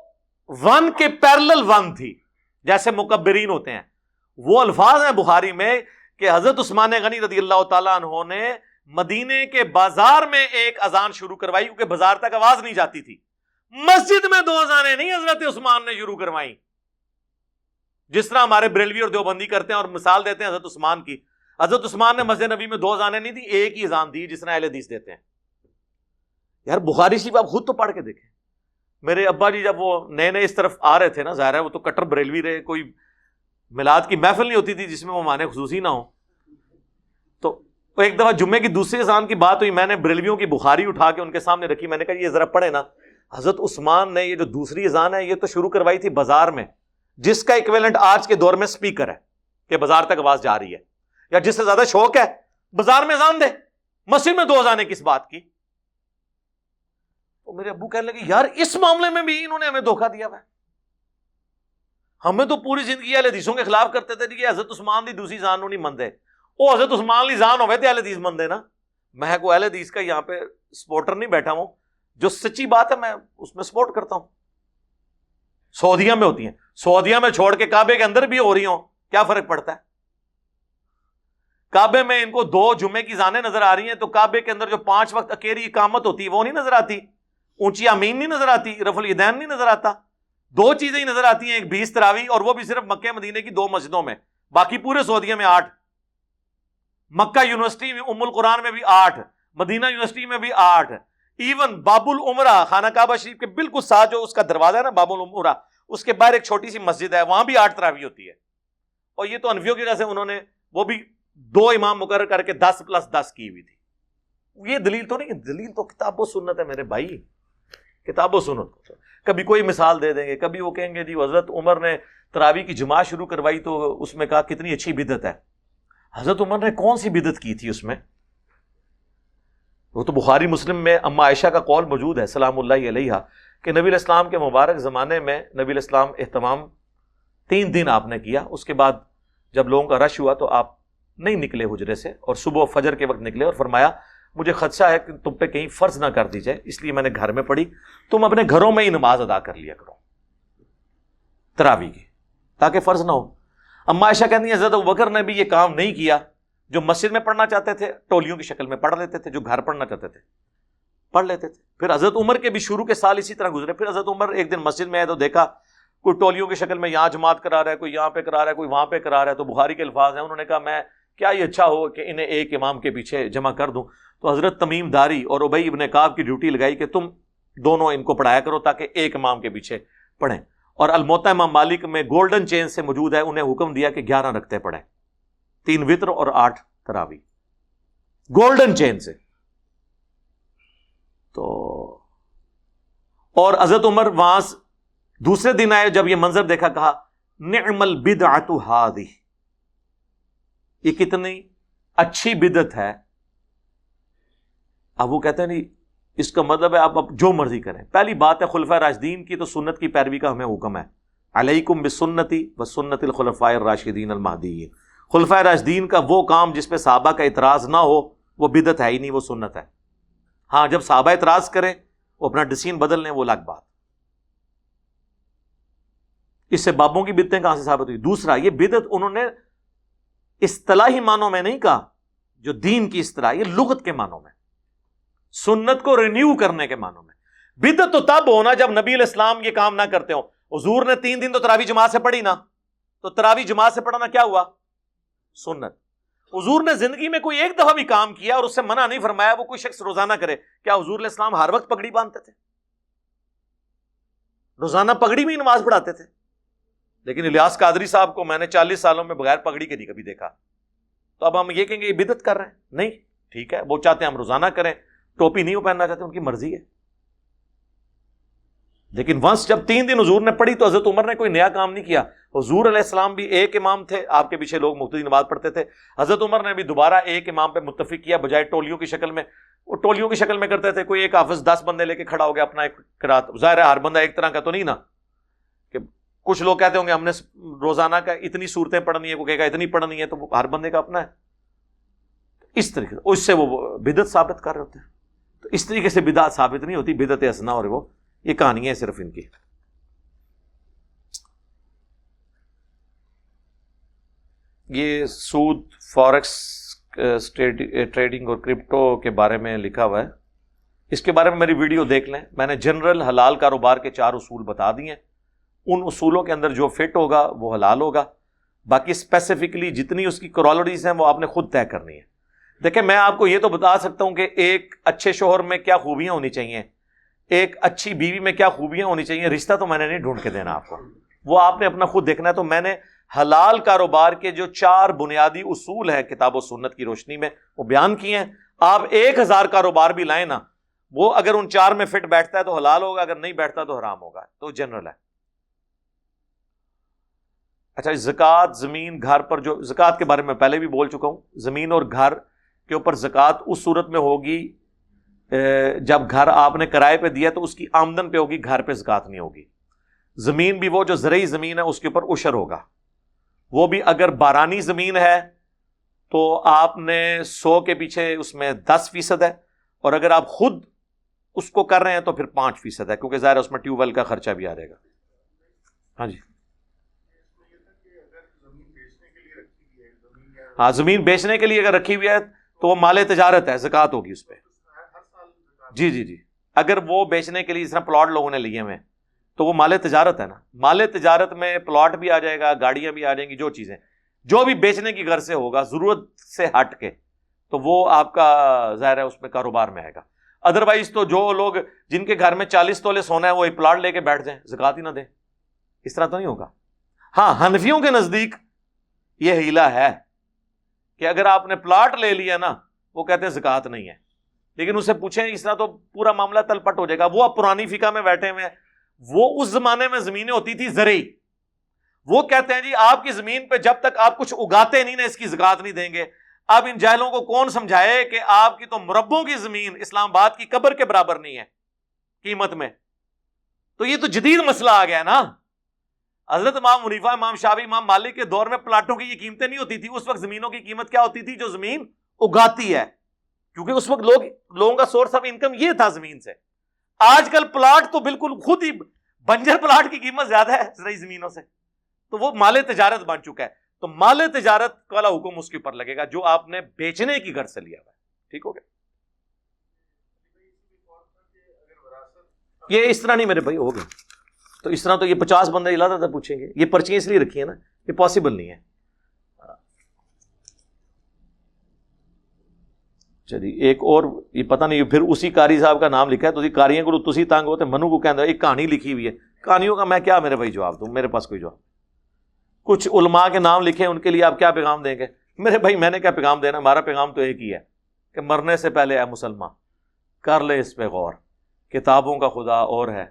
ون کے پیرل ون تھی، جیسے مکبرین ہوتے ہیں۔ وہ الفاظ ہیں بخاری میں کہ حضرت عثمان غنی رضی اللہ تعالیٰ عنہ نے مدینے کے بازار میں ایک اذان شروع کروائی، کیونکہ بازار تک آواز نہیں جاتی تھی۔ مسجد میں دو اذانیں نہیں حضرت عثمان نے شروع کروائی۔ جس طرح ہمارے بریلوی اور دیوبندی کرتے ہیں اور مثال دیتے ہیں حضرت عثمان کی۔ حضرت عثمان نے مسجد نبی میں دو اذانیں نہیں دی، ایک ہی اذان دی، جس طرح اہل حدیث دیتے ہیں۔ یار بخاری شریف آپ خود تو پڑھ کے دیکھیں۔ میرے ابا جی جب وہ نئے نئے اس طرف آ رہے تھے نا، ظاہر ہے وہ تو کٹر بریلوی رہے، کوئی میلاد کی محفل نہیں ہوتی تھی جس میں وہ مانے خصوصی نہ ہو تو ایک دفعہ جمعے کی دوسری اذان کی بات ہوئی، میں نے بریلویوں کی بخاری اٹھا کے ان کے سامنے رکھی، میں نے کہا یہ ذرا پڑھے نا۔ حضرت عثمان نے یہ جو دوسری اذان ہے یہ تو شروع کروائی تھی بازار میں، جس کا اکویلنٹ آج کے دور میں سپیکر ہے کہ بازار تک آواز جا رہی ہے۔ یا جس سے زیادہ شوق ہے، بازار میں اذان دے۔ مسجد میں دو اذانیں کس بات کی؟ تو میرے ابو کہنے لگے، یار اس معاملے میں بھی انہوں نے ہمیں دھوکہ دیا ہوا ہمیں تو پوری زندگی اہل حدیثوں کے خلاف کرتے تھے کہ حضرت عثمان دی دوسری زان نہیں مندے وہ حضرت عثمان لی زان ہوئے تھے اہل حدیث مندے نا۔ میں کو اہل حدیث کا یہاں پہ سپورٹر نہیں بیٹھا ہوں۔ جو سچی بات ہے میں اس میں سپورٹ کرتا ہوں۔ سعودیہ میں ہوتی ہیں۔ سعودیہ میں چھوڑ کے کعبے کے اندر بھی ہو رہی ہوں، کیا فرق پڑتا ہے؟ کعبے میں ان کو دو جمعے کی زانیں نظر آ رہی ہیں تو کعبے کے اندر جو پانچ وقت اکیری اقامت ہوتی ہے وہ نہیں نظر آتی۔ اونچی امین نہیں نظر آتی، رف الدین نہیں نظر آتا۔ دو چیزیں ہی نظر آتی ہیں، ایک بیس تراوی اور وہ بھی صرف مکہ مدینے کی دو مسجدوں میں۔ باقی پورے سعودیہ میں آٹھ۔ مکہ یونیورسٹی میں، ام القرآن میں بھی آٹھ۔ مدینہ یونیورسٹی میں بھی آٹھ۔ ایون باب العمرہ خانہ کعبہ شریف کے بالکل ساتھ جو اس کا دروازہ ہے نا باب العمرہ اس کے باہر ایک چھوٹی سی مسجد ہے، وہاں بھی آٹھ تراوی ہوتی ہے۔ اور یہ تو انفیوں کی وجہ سے انہوں نے وہ بھی دو امام مقرر کر کے دس پلس دس کی ہوئی تھی۔ یہ دلیل تو نہیں، دلیل تو کتاب و سنت ہے میرے بھائی۔ کتاب و سنت۔ کبھی کوئی مثال دے دیں گے، کبھی وہ کہیں گے جی حضرت عمر نے تراوی کی جماعت شروع کروائی تو اس میں کہا کتنی اچھی بدت ہے۔ حضرت عمر نے کون سی بدت کی تھی اس میں؟ وہ تو بخاری مسلم میں اما عائشہ کا قول موجود ہے، سلام اللہ علیہ کہ نبی الاسلام کے مبارک زمانے میں نبی الاسلام اہتمام تین دن آپ نے کیا، اس کے بعد جب لوگوں کا رش ہوا تو آپ نہیں نکلے حجرے سے، اور صبح فجر کے وقت نکلے اور فرمایا، مجھے خدشہ ہے کہ تم پہ کہیں فرض نہ کر دی جائے، اس لیے میں نے گھر میں پڑھی، تم اپنے گھروں میں ہی نماز ادا کر لیا کرو۔ تراوی کی، تاکہ فرض نہ ہو۔ اما عائشہ کہتی ہیں، حضرت بکر نے بھی یہ کام نہیں کیا۔ جو مسجد میں پڑھنا چاہتے تھے، ٹولیوں کی شکل میں پڑھ لیتے تھے، جو گھر پڑھنا چاہتے تھے، پڑھ لیتے تھے۔ پھر حضرت عمر کے بھی شروع کے سال اسی طرح گزرے۔ پھر حضرت عمر ایک دن مسجد میں آئے تو دیکھا، کوئی ٹولیوں کی شکل میں یہاں جماعت کرا رہا ہے، کوئی یہاں پہ کرا رہا ہے، کوئی وہاں پہ کرا رہا ہے۔ تو بخاری کے الفاظ ہیں، انہوں نے کہا، میں، کیا یہ اچھا ہو کہ انہیں ایک امام کے پیچھے جمع کر دوں؟ تو حضرت تمیم داری اور ابئی ابن کاب کی ڈیوٹی لگائی کہ تم دونوں ان کو پڑھایا کرو تاکہ ایک امام کے پیچھے پڑھیں۔ اور الموتا امام مالک میں گولڈن چین سے موجود ہے، انہیں حکم دیا کہ گیارہ رکھتے پڑھیں۔ تین وطر اور آٹھ تراوی۔ گولڈن چین سے۔ تو اور حضرت عمر وہاں دوسرے دن آئے، جب یہ منظر دیکھا، کہا، نعم البدعت ہادی یہ کتنی اچھی بدت ہے۔ اب وہ کہتے ہیں، نہیں، اس کا مطلب ہے آپ اب جو مرضی کریں۔ پہلی بات ہے خلفۂ راجدین کی تو سنت کی پیروی کا ہمیں حکم ہے۔ علیکم بسنتی و سنت الخلفۂ راشدین المحدین خلفۂ راجدین کا وہ کام جس پہ صحابہ کا اعتراض نہ ہو، وہ بدت ہے ہی نہیں، وہ سنت ہے۔ ہاں جب صحابہ اعتراض کریں، وہ اپنا ڈسین بدل لیں، وہ الگ بات۔ اس سے بابوں کی بدتیں کہاں سے ثابت ہوئی؟ دوسرا، یہ بدت انہوں نے اصطلاحی معنوں میں نہیں کہا، جو دین کی اصطلاح، یہ لغت کے معنوں میں، سنت کو رینیو کرنے کے معنوں میں۔ بدت تو تب ہونا جب نبی الاسلام یہ کام نہ کرتے ہو حضور نے تین دن تو تراوی جماعت سے پڑھی نا۔ تو تراوی جماعت سے پڑھنا کیا ہوا؟ سنت۔ حضور نے زندگی میں کوئی ایک دفعہ بھی کام کیا اور اس سے منع نہیں فرمایا وہ کوئی شخص روزانہ کرے۔ کیا حضور علیہ السلام ہر وقت پگڑی باندھتے تھے؟ روزانہ پگڑی میں نماز پڑھاتے تھے۔ لیکن الیاس قادری صاحب کو میں نے چالیس سالوں میں بغیر پگڑی کے نہیں کبھی دیکھا۔ تو اب ہم یہ کہیں گے یہ بدت کر رہے ہیں؟ نہیں، ٹھیک ہے، وہ چاہتے ہیں ہم روزانہ کریں۔ ٹوپی نہیں وہ پہننا چاہتے، ان کی مرضی ہے۔ لیکن ونس جب تین دن حضور نے پڑھی تو حضرت عمر نے کوئی نیا کام نہیں کیا۔ حضور علیہ السلام بھی ایک امام تھے، آپ کے پیچھے لوگ مختلف نماز پڑھتے تھے۔ حضرت عمر نے بھی دوبارہ ایک امام پہ متفق کیا، بجائے ٹولیوں کی شکل میں۔ وہ ٹولیوں کی شکل میں کرتے تھے، کوئی ایک حافظ دس بندے لے کے کھڑا ہو گیا اپنا ایک کرات ظاہر ہے، ہر بندہ ایک طرح کا تو نہیں نا۔ کہ کچھ لوگ کہتے ہوں گے، ہم نے روزانہ کا اتنی صورتیں پڑھنی ہے وہ کہے گا اتنی پڑھنی ہے تو ہر بندے کا اپنا ہے۔ اس طریقے سے، اس سے وہ بدت ثابت کر رہے ہوتے ہیں۔ تو اس طریقے سے بدعت ثابت نہیں ہوتی بدت اسنا اور وہ یہ کہانی ہے صرف ان کی۔ یہ سود، فارکس ٹریڈنگ اور کرپٹو کے بارے میں لکھا ہوا ہے۔ اس کے بارے میں میری ویڈیو دیکھ لیں۔ میں نے جنرل حلال کاروبار کے چار اصول بتا دیے ان اصولوں کے اندر جو فٹ ہوگا وہ حلال ہوگا۔ باقی اسپیسیفکلی جتنی اس کی کرالٹیز ہیں وہ آپ نے خود طے کرنی ہے دیکھیں، میں آپ کو یہ تو بتا سکتا ہوں کہ ایک اچھے شوہر میں کیا خوبیاں ہونی چاہیے۔ ایک اچھی بیوی میں کیا خوبیاں ہونی چاہیے؟ رشتہ تو میں نے نہیں ڈھونڈ کے دینا آپ کو۔ وہ آپ نے اپنا خود دیکھنا ہے۔ تو میں نے حلال کاروبار کے جو چار بنیادی اصول ہیں کتاب و سنت کی روشنی میں وہ بیان کیے ہیں۔ آپ ایک ہزار کاروبار بھی لائیں نا، وہ اگر ان چار میں فٹ بیٹھتا ہے تو حلال ہوگا، اگر نہیں بیٹھتا تو حرام ہوگا۔ تو جنرل ہے۔ اچھا زکوٰۃ، زمین، گھر پر جو، زکوٰۃ کے بارے میں پہلے بھی بول چکا ہوں۔ زمین اور گھر کے اوپر زکوٰۃ اس صورت میں ہوگی جب گھر آپ نے کرائے پہ دیا تو اس کی آمدن پہ ہوگی، گھر پہ زکوٰۃ نہیں ہوگی۔ زمین بھی وہ جو زرعی زمین ہے، اس کے اوپر اشر ہوگا۔ وہ بھی اگر بارانی زمین ہے تو آپ نے سو کے پیچھے اس میں دس فیصد ہے، اور اگر آپ خود اس کو کر رہے ہیں تو پھر پانچ فیصد ہے، کیونکہ ظاہر اس میں ٹیوب ویل کا خرچہ بھی آ جائے گا۔ ہاں جی۔ ہاں زمین بیچنے کے لیے اگر رکھی ہوئی ہے تو وہ مال تجارت ہے، زکات ہوگی اس پہ۔ جی جی جی۔ اگر وہ بیچنے کے لیے اس طرح پلاٹ لوگوں نے لیے ہوئے تو وہ مال تجارت ہے نا۔ مال تجارت میں پلاٹ بھی آ جائے گا، گاڑیاں بھی آ جائیں گی، جو چیزیں۔ جو بھی بیچنے کی گھر سے ہوگا، ضرورت سے ہٹ کے، تو وہ آپ کا ظاہر ہے اس میں کاروبار میں آئے گا۔ ادروائز تو جو لوگ جن کے گھر میں چالیس تولے سونا ہے، وہ ایک پلاٹ لے کے بیٹھ جائیں زکات ہی نہ دیں۔ اس طرح تو نہیں ہوگا۔ ہاں ہنفیوں کے نزدیک یہ ہیلا ہے کہ اگر آپ نے پلاٹ لے لیا نا، وہ کہتے ہیں زکات نہیں ہے۔ لیکن اسے پوچھیں اس طرح تو پورا معاملہ تل پٹ ہو جائے گا۔ وہ اب پرانی فکا میں بیٹھے ہوئے ہیں۔ وہ اس زمانے میں زمینیں ہوتی تھی زرعی۔ وہ کہتے ہیں جی آپ کی زمین پہ جب تک آپ کچھ اگاتے نہیں نا اس کی زکات نہیں دیں گے۔ اب ان جہلوں کو کون سمجھائے کہ آپ کی تو مربوں کی زمین اسلام آباد کی قبر کے برابر نہیں ہے، قیمت میں۔ تو یہ تو جدید مسئلہ آ گیا نا۔ حضرت امام منیفا، امام شابی امام مالک کے دور میں پلاٹوں کی یہ قیمتیں نہیں ہوتی تھی اس وقت زمینوں کی قیمت کیا ہوتی تھی؟ جو زمین اگاتی ہے۔ کیونکہ اس وقت لوگ لوگوں کا سورس آف انکم یہ تھا زمین سے۔ آج کل پلاٹ تو بالکل خود ہی بنجر پلاٹ کی قیمت زیادہ ہے زمینوں سے۔ تو وہ مال تجارت بن چکا ہے۔ تو مال تجارت والا حکم اس کے اوپر لگے گا جو آپ نے بیچنے کی گھر سے لیا ہوا ہے۔ ٹھیک ہو گیا؟ یہ اس طرح نہیں میرے بھائی، ہو گیا۔ تو اس طرح تو یہ پچاس بندے تھا پوچھیں گے۔ یہ پرچیاں اس لیے رکھی ہیں نا، یہ پاسبل نہیں ہے۔ چلیے ایک اور یہ پتہ نہیں، پھر اسی کاری صاحب کا نام لکھا ہے تو کاریاں کو تھی تانگ ہوتے منو کو کہنا ایک کہانی لکھی ہوئی ہے۔ کہانیوں کا میں کیا میرے بھائی جواب دوں؟ میرے پاس کوئی جواب کچھ علماء کے نام لکھے، ان کے لیے آپ کیا پیغام دیں گے؟ میرے بھائی، میں نے کیا پیغام دینا؟ ہمارا پیغام تو ایک ہی ہے کہ مرنے سے پہلے اے مسلمان، کر لے اس پہ غور۔ کتابوں کا خدا اور ہے،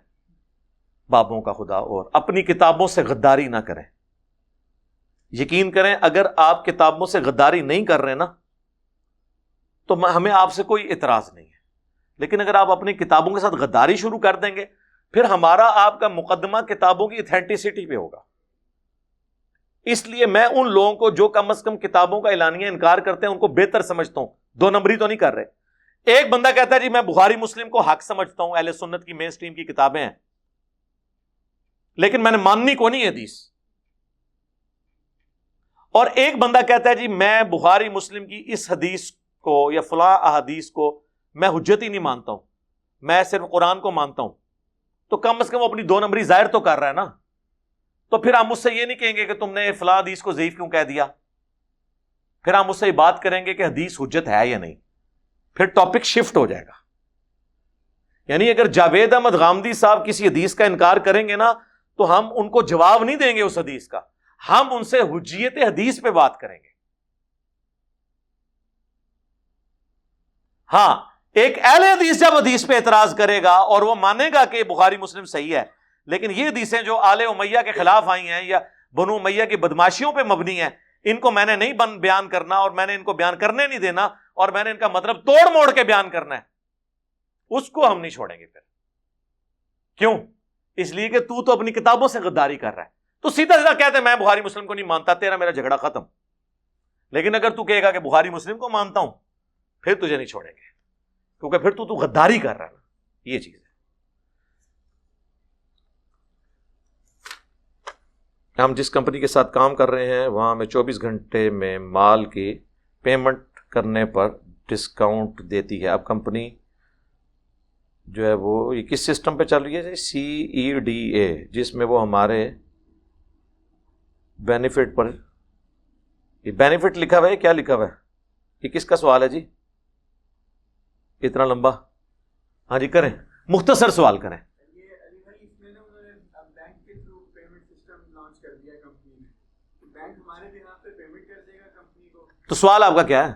بابوں کا خدا اور۔ اپنی کتابوں سے غداری نہ کریں۔ یقین کریں، اگر آپ کتابوں سے غداری نہیں کر رہے نا تو ہمیں آپ سے کوئی اعتراض نہیں ہے۔ لیکن اگر آپ اپنی کتابوں کے ساتھ غداری شروع کر دیں گے، پھر ہمارا آپ کا مقدمہ کتابوں کی اتھینٹسٹی پہ ہوگا۔ اس لیے میں ان لوگوں کو جو کم از کم کتابوں کا اعلانیہ انکار کرتے ہیں، ان کو بہتر سمجھتا ہوں۔ دو نمبری تو نہیں کر رہے۔ ایک بندہ کہتا ہے جی میں بخاری مسلم کو حق سمجھتا ہوں، اہل سنت کی مین سٹریم کی کتابیں ہیں۔ لیکن میں نے ماننی کو نہیں حدیث۔ اور ایک بندہ کہتا ہے جی میں بخاری مسلم کی اس حدیث کو یا فلاں احادیث کو میں حجت ہی نہیں مانتا ہوں۔ میں صرف قرآن کو مانتا ہوں۔ تو کم از کم وہ اپنی دو نمبری ظاہر تو کر رہا ہے نا۔ تو پھر آپ مجھ سے یہ نہیں کہیں گے کہ تم نے فلاں حدیث کو ضعیف کیوں کہہ دیا۔ پھر آپ مجھ سے یہ بات کریں گے کہ حدیث حجت ہے یا نہیں۔ پھر ٹاپک شفٹ ہو جائے گا۔ یعنی اگر جاوید احمد غامدی صاحب کسی حدیث کا انکار کریں گے نا، تو ہم ان کو جواب نہیں دیں گے اس حدیث کا۔ ہم ان سے حجیت حدیث پہ بات کریں گے۔ ہاں ایک اہل حدیث جب حدیث پہ اعتراض کرے گا اور وہ مانے گا کہ بخاری مسلم صحیح ہے، لیکن یہ حدیثیں جو آل امیہ کے خلاف آئی ہیں یا بنو امیہ کی بدماشیوں پہ مبنی ہیں، ان کو میں نے نہیں بن بیان کرنا اور میں نے ان کو بیان کرنے نہیں دینا اور میں نے ان کا مطلب توڑ موڑ کے بیان کرنا ہے۔ اس کو ہم نہیں چھوڑیں گے پھر۔ کیوں؟ اس لیے کہ تو تو اپنی کتابوں سے غداری کر رہا ہے۔ تو سیدھا سیدھا کہتے میں بخاری مسلم کو نہیں مانتا، تیرا میرا جھگڑا ختم۔ لیکن اگر تو کہے گا کہ بخاری مسلم کو مانتا ہوں پھر تجھے نہیں چھوڑیں گے۔ کیونکہ پھر تو تو غداری کر رہا ہے نا۔ یہ چیز ہے۔ ہم جس کمپنی کے ساتھ کام کر رہے ہیں، وہاں ہمیں چوبیس گھنٹے میں مال کی پیمنٹ کرنے پر ڈسکاؤنٹ دیتی ہے۔ اب کمپنی جو ہے وہ، یہ کس سسٹم پہ چل رہی ہے؟ سی ای ڈی اے جس میں وہ ہمارے بینیفٹ پر یہ بینیفٹ لکھا ہوا ہے کیا لکھا ہوا ہے؟ یہ کس کا سوال ہے جی؟ اتنا لمبا؟ ہاں جی کریں۔ مختصر سوال کریں۔ تو سوال آپ کا کیا ہے؟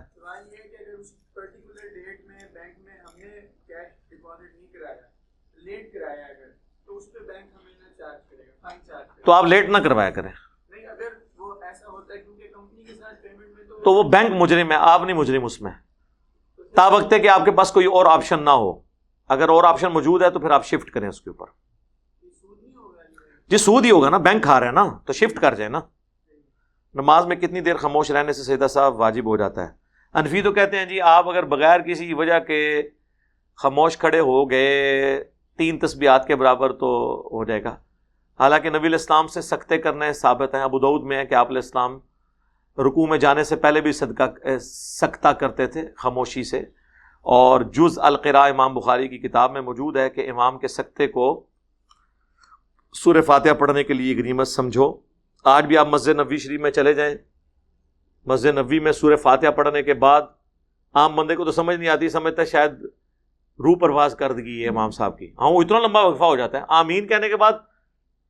تو آپ لیٹ نہ کروایا کریں۔ تو وہ بینک مجرم ہے، آپ نہیں مجرم اس میں۔ تا وقت ہے کہ آپ کے پاس کوئی اور آپشن نہ ہو۔ اگر اور آپشن موجود ہے تو پھر آپ شفٹ کریں اس کے اوپر۔ جی سود ہی ہوگا نا، بینک کھا رہے ہیں نا، تو شفٹ کر جائے نا۔ نماز میں کتنی دیر خاموش رہنے سے سیدھا صاحب واجب ہو جاتا ہے۔ انفی تو کہتے ہیں جی آپ اگر بغیر کسی وجہ کے خاموش کھڑے ہو گئے، تین تسبیحات کے برابر تو ہو جائے گا۔ حالانکہ نبی الاسلام سے سختے کرنے ثابت ہیں، ابو دعود میں ہے کہ آپ الاسلام رکوع میں جانے سے پہلے بھی صدقہ سکتا کرتے تھے خاموشی سے۔ اور جز القرا امام بخاری کی کتاب میں موجود ہے کہ امام کے سکتے کو سور فاتحہ پڑھنے کے لیے غنیمت سمجھو۔ آج بھی آپ مسجد نبی شریف میں چلے جائیں۔ مسجد نبی میں سور فاتحہ پڑھنے کے بعد عام بندے کو تو سمجھ نہیں آتی، سمجھتا شاید روح پرواز کر دی ہے امام صاحب کی۔ ہاں وہ اتنا لمبا وقفہ ہو جاتا ہے۔ آمین کہنے کے بعد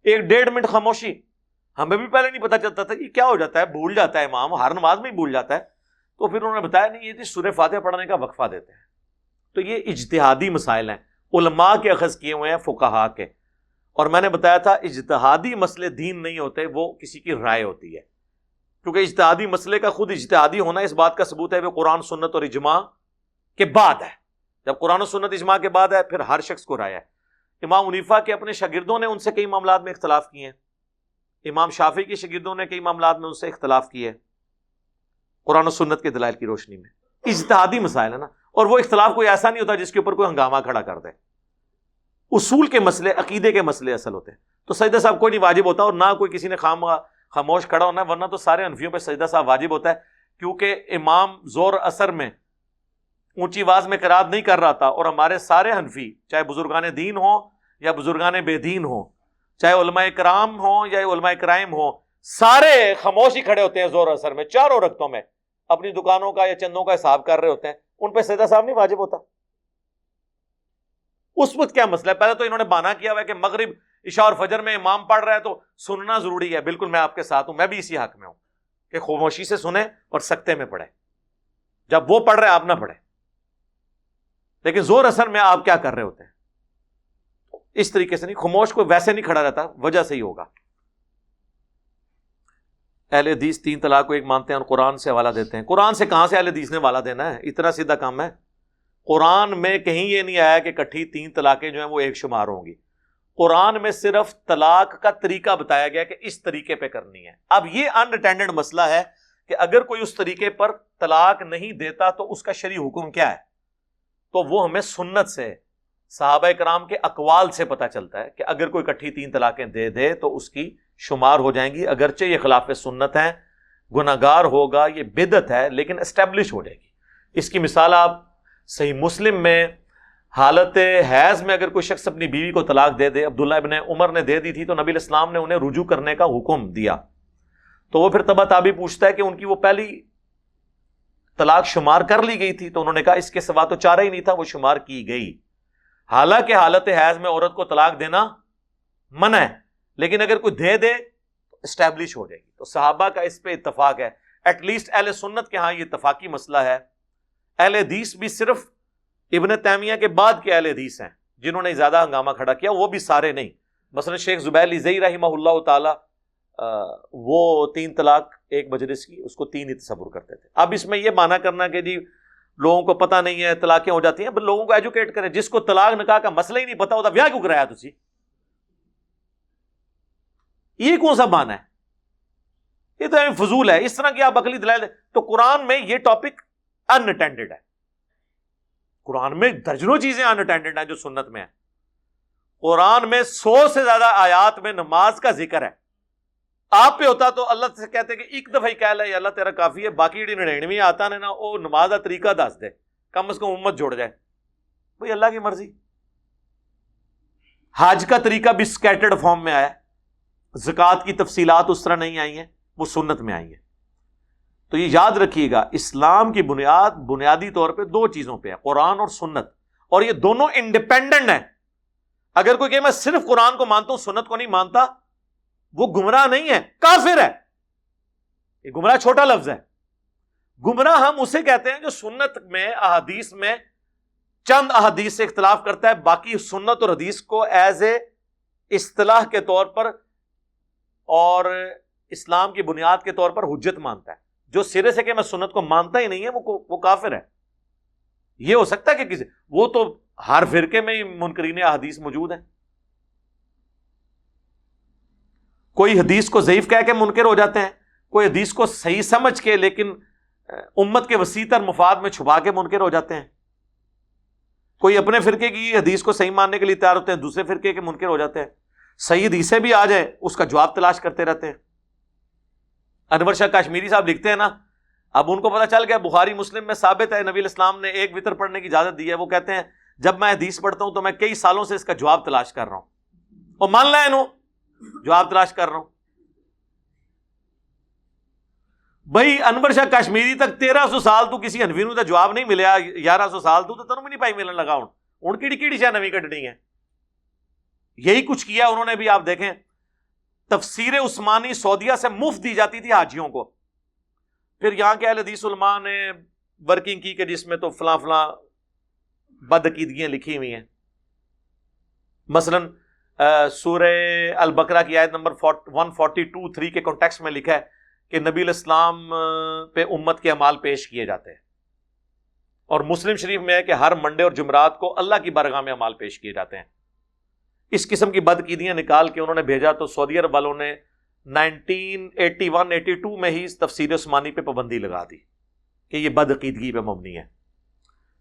ایک ڈیڑھ منٹ خاموشی۔ ہمیں بھی پہلے نہیں پتا چلتا تھا کہ کیا ہو جاتا ہے، بھول جاتا ہے امام، ہر نماز میں ہی بھول جاتا ہے۔ تو پھر انہوں نے بتایا نہیں، یہ سورہ فاتحہ پڑھنے کا وقفہ دیتے ہیں۔ تو یہ اجتہادی مسائل ہیں۔ علماء کے اخذ کیے ہوئے ہیں فکہ کے۔ اور میں نے بتایا تھا، اجتہادی مسئلے دین نہیں ہوتے، وہ کسی کی رائے ہوتی ہے۔ کیونکہ اجتہادی مسئلے کا خود اجتہادی ہونا اس بات کا ثبوت ہے وہ قرآن، سنت اور اجماع کے بعد ہے۔ جب قرآن و سنت، اجماع کے بعد ہے، پھر ہر شخص کو رائے ہے۔ امام منیفا کے اپنے شاگردوں نے ان سے کئی معاملات میں اختلاف کیے ہیں۔ امام شافی کے شاگردوں نے کئی معاملات میں ان سے اختلاف کیے قرآن و سنت کے دلائل کی روشنی میں۔ اجتہادی مسائل ہے نا۔ اور وہ اختلاف کوئی ایسا نہیں ہوتا جس کے اوپر کوئی ہنگامہ کھڑا کر دے۔ اصول کے مسئلے، عقیدے کے مسئلے اصل ہوتے ہیں۔ تو سجدہ صاحب کوئی نہیں واجب ہوتا اور نہ کوئی کسی نے خام خاموش کھڑا ہونا ہے ورنہ تو سارے انفیوں پہ سجدہ صاحب واجب ہوتا ہے۔ کیونکہ امام زور اثر میں اونچی آواز میں قراد نہیں کر رہا تھا اور ہمارے سارے حنفی، چاہے بزرگان دین ہوں یا بزرگان بے دین ہوں چاہے علماء کرام ہوں یا علماء کرائم ہوں، سارے خاموش ہی کھڑے ہوتے ہیں زور اثر میں، چاروں رقطوں میں۔ اپنی دکانوں کا یا چندوں کا حساب کر رہے ہوتے ہیں، ان پہ سیدا صاحب نہیں واجب ہوتا۔ اس وقت کیا مسئلہ ہے؟ پہلے تو انہوں نے بانا کیا ہوا ہے کہ مغرب عشاء اور فجر میں امام پڑھ رہا ہے تو سننا ضروری ہے۔ بالکل میں آپ کے ساتھ ہوں، میں بھی اسی حق میں ہوں کہ خاموشی سے سنیں اور سکتے میں پڑھیں۔ جب وہ پڑھ رہے آپ نہ پڑھیں۔ لیکن زور اثر میں آپ کیا کر رہے ہوتے ہیں؟ اس طریقے سے نہیں، خاموش کو ویسے نہیں کھڑا رہتا، وجہ سے ہی ہوگا۔ اہل حدیث تین طلاق کو ایک مانتے ہیں اور قرآن سے حوالہ دیتے ہیں۔ قرآن سے کہاں سے اہل حدیث نے والا دینا ہے؟ اتنا سیدھا کام ہے۔ قرآن میں کہیں یہ نہیں آیا کہ کٹھی تین طلاقیں جو ہیں وہ ایک شمار ہوں گی۔ قرآن میں صرف طلاق کا طریقہ بتایا گیا کہ اس طریقے پہ کرنی ہے۔ اب یہ انٹینڈنڈ مسئلہ ہے کہ اگر کوئی اس طریقے پر طلاق نہیں دیتا تو اس کا شریع حکم کیا ہے؟ تو وہ ہمیں سنت سے صحابہ کرام کے اقوال سے پتہ چلتا ہے کہ اگر کوئی کٹھی تین طلاقیں دے دے تو اس کی شمار ہو جائیں گی۔ اگرچہ یہ خلاف سنت ہے گناگار ہوگا، یہ بدت ہے، لیکن اسٹیبلش ہو جائے گی۔ اس کی مثال آپ صحیح مسلم میں حالت حیض میں اگر کوئی شخص اپنی بیوی کو طلاق دے دے، عبداللہ ابن عمر نے دے دی تھی تو نبی الاسلام نے انہیں رجوع کرنے کا حکم دیا۔ تو وہ پھر تبا تابی پوچھتا ہے کہ ان کی وہ پہلی طلاق شمار کر لی گئی تھی تو انہوں نے کہا اس کے سوا تو چارہ ہی نہیں تھا، وہ شمار کی گئی۔ حالانکہ حالت حیض میں عورت کو طلاق دینا منع ہے، لیکن اگر کوئی دے دے تو اسٹیبلش ہو جائے گی۔ تو صحابہ کا اس پہ اتفاق ہے۔ ایٹ لیسٹ اہل سنت کے ہاں یہ اتفاقی مسئلہ ہے۔ اہل حدیث بھی صرف ابن تیمیہ کے بعد کے اہل حدیث ہیں، جنہوں نے زیادہ ہنگامہ کھڑا کیا، وہ بھی سارے نہیں۔ مثلا شیخ زبیر علی رحمہ اللہ تعالی وہ تین طلاق ایک مجلس کی، اس کو تین ہی تصور کرتے تھے۔ اب اس میں یہ مانا کرنا کہ جی لوگوں کو پتہ نہیں ہے، طلاقیں ہو جاتی ہیں لوگوں کو ایجوکیٹ کریں۔ جس کو طلاق نکاح کا مسئلہ ہی نہیں پتا ہوتا ویاہ کیوں کرایا تھی یہ کون سا مانا ہے؟ یہ تو فضول ہے۔ اس طرح کی آپ اکلی دلائل تو قرآن میں یہ ٹاپک انٹینڈیڈ ہے۔ قرآن میں درجنوں چیزیں انٹینڈیڈ ہیں جو سنت میں ہیں۔ قرآن میں سو سے زیادہ آیات میں نماز کا ذکر ہے۔ آپ پہ ہوتا تو اللہ سے کہتے کہ ایک دفعہ ہی کہہ لے اللہ تیرا کافی ہے، باقی نڑینویں آتا نے نا، وہ نماز کا طریقہ دس دے۔ کم از کم امت جوڑ جائے۔ بھائی اللہ کی مرضی۔ حج کا طریقہ بھی اسکیٹرڈ فارم میں آیا۔ زکوٰۃ کی تفصیلات اس طرح نہیں آئی ہیں، وہ سنت میں آئی ہیں۔ تو یہ یاد رکھیے گا، اسلام کی بنیاد، بنیادی طور پہ دو چیزوں پہ ہے، قرآن اور سنت۔ اور یہ دونوں انڈیپینڈنٹ ہیں۔ اگر کوئی کہ میں صرف قرآن کو مانتا ہوں، سنت کو نہیں مانتا وہ گمراہ نہیں ہے، کافر ہے۔ یہ گمراہ چھوٹا لفظ ہے۔ گمراہ ہم اسے کہتے ہیں جو سنت میں، احادیث میں چند احادیث سے اختلاف کرتا ہے، باقی سنت اور حدیث کو ایز اے اصطلاح کے طور پر اور اسلام کی بنیاد کے طور پر حجت مانتا ہے۔ جو سرے سے کہ میں سنت کو مانتا ہی نہیں ہے، وہ وہ کافر ہے۔ یہ ہو سکتا ہے کہ کسی وہ تو ہر فرقے میں ہی منکرین حدیث موجود ہیں۔ کوئی حدیث کو ضعیف کہہ کے منکر ہو جاتے ہیں، کوئی حدیث کو صحیح سمجھ کے لیکن امت کے وسیع تر مفاد میں چھپا کے منکر ہو جاتے ہیں۔ کوئی اپنے فرقے کی حدیث کو صحیح ماننے کے لیے تیار ہوتے ہیں، دوسرے فرقے کے منکر ہو جاتے ہیں۔ صحیح حدیثیں بھی آ جائیں، اس کا جواب تلاش کرتے رہتے ہیں۔ انور شاہ کاشمیری صاحب لکھتے ہیں نا، اب ان کو پتا چل گیا، بخاری مسلم میں ثابت ہے، نبی الاسلام نے ایک وطر پڑھنے کی اجازت دی ہے۔ وہ کہتے ہیں، جب میں حدیث پڑھتا ہوں تو میں کئی سالوں سے اس کا جواب تلاش کر رہا ہوں۔ اور مان لیں جواب تلاش کر رہا ہوں۔ بھائی، انور شاہ کشمیری تک تیرہ سو سال تو کسی انوی نو جواب نہیں ملیا، گیارہ سو سال تو تنوں بھی نہیں پائی ملن لگا ہوں۔ ہوں کیڑی کیڑی شاہ نوی کٹنی ہے یہی کچھ کیا انہوں نے بھی آپ دیکھیں۔ تفسیر عثمانی سعودیہ سے مفت دی جاتی تھی حاجیوں کو۔ پھر یہاں کے اہل حدیث علماء نے ورکنگ کی کہ جس میں تو فلاں فلاں بدعقیدگیاں لکھی ہوئی ہیں۔ مثلا سورہ البکرا کی آیت number one forty two three کے کانٹیکس میں لکھا ہے کہ نبی الاسلام پہ امت کے امال پیش کیے جاتے ہیں۔ اور مسلم شریف میں ہے کہ ہر منڈے اور جمعرات کو اللہ کی برگاہ میں امال پیش کیے جاتے ہیں۔ اس قسم کی بدقیدیاں نکال کے انہوں نے بھیجا تو سعودی عرب والوں نے nineteen eighty one eighty two میں ہی اس تفسیر عثمانی پہ پابندی لگا دی کہ یہ بدعقیدگی پہ مبنی ہے۔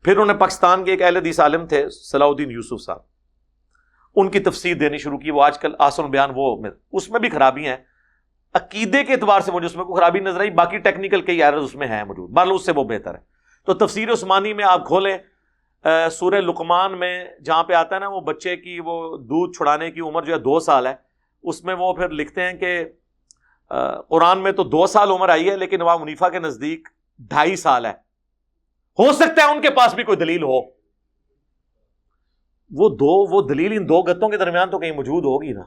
پھر انہوں نے پاکستان کے ایک اہل حدیث عالم تھے، صلاح الدین یوسف صاحب۔ ان کی تفسیر دینی شروع کی، وہ آج کل آسن بیان وہ اس میں بھی خرابی ہیں۔ عقیدے کے اعتبار سے مجھے اس میں کوئی خرابی نظر آئی، باقی ٹیکنیکل کئی ایررز اس میں ہیں موجود۔ بہرحال اس سے وہ بہتر ہے۔ تو تفسیر عثمانی میں آپ کھولیں سورہ لقمان میں جہاں پہ آتا ہے نا، وہ بچے کی وہ دودھ چھڑانے کی عمر جو ہے دو سال ہے، اس میں وہ پھر لکھتے ہیں کہ قرآن میں تو دو سال عمر آئی ہے، لیکن وہاں منیفا کے نزدیک ڈھائی سال ہے۔ ہو سکتا ہے ان کے پاس بھی کوئی دلیل ہو۔ وہ دو وہ دلیل ان دو گتوں کے درمیان تو کہیں موجود ہوگی نا۔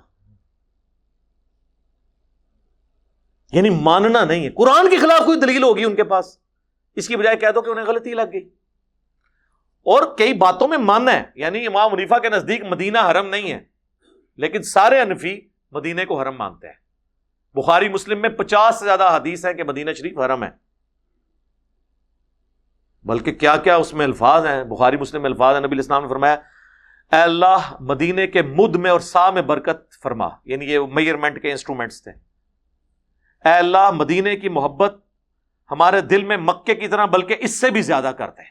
یعنی ماننا نہیں ہے۔ قرآن کے خلاف کوئی دلیل ہوگی ان کے پاس۔ اس کی بجائے کہہ دو کہ انہیں غلطی لگ گئی۔ اور کئی باتوں میں ماننا ہے۔ یعنی امام منیفا کے نزدیک مدینہ حرم نہیں ہے۔ لیکن سارے انفی مدینے کو حرم مانتے ہیں۔ بخاری مسلم میں پچاس سے زیادہ حدیث ہے کہ مدینہ شریف حرم ہے۔ بلکہ کیا کیا اس میں الفاظ ہیں۔ بخاری مسلم میں الفاظ ہیں۔ نبی اسلام نے فرمایا اے اللہ مدینے کے مد میں اور سا میں برکت فرما۔ یعنی یہ میئرمنٹ کے انسٹرومنٹس تھے۔ اے اللہ مدینے کی محبت ہمارے دل میں مکے کی طرح، بلکہ اس سے بھی زیادہ کرتے ہیں۔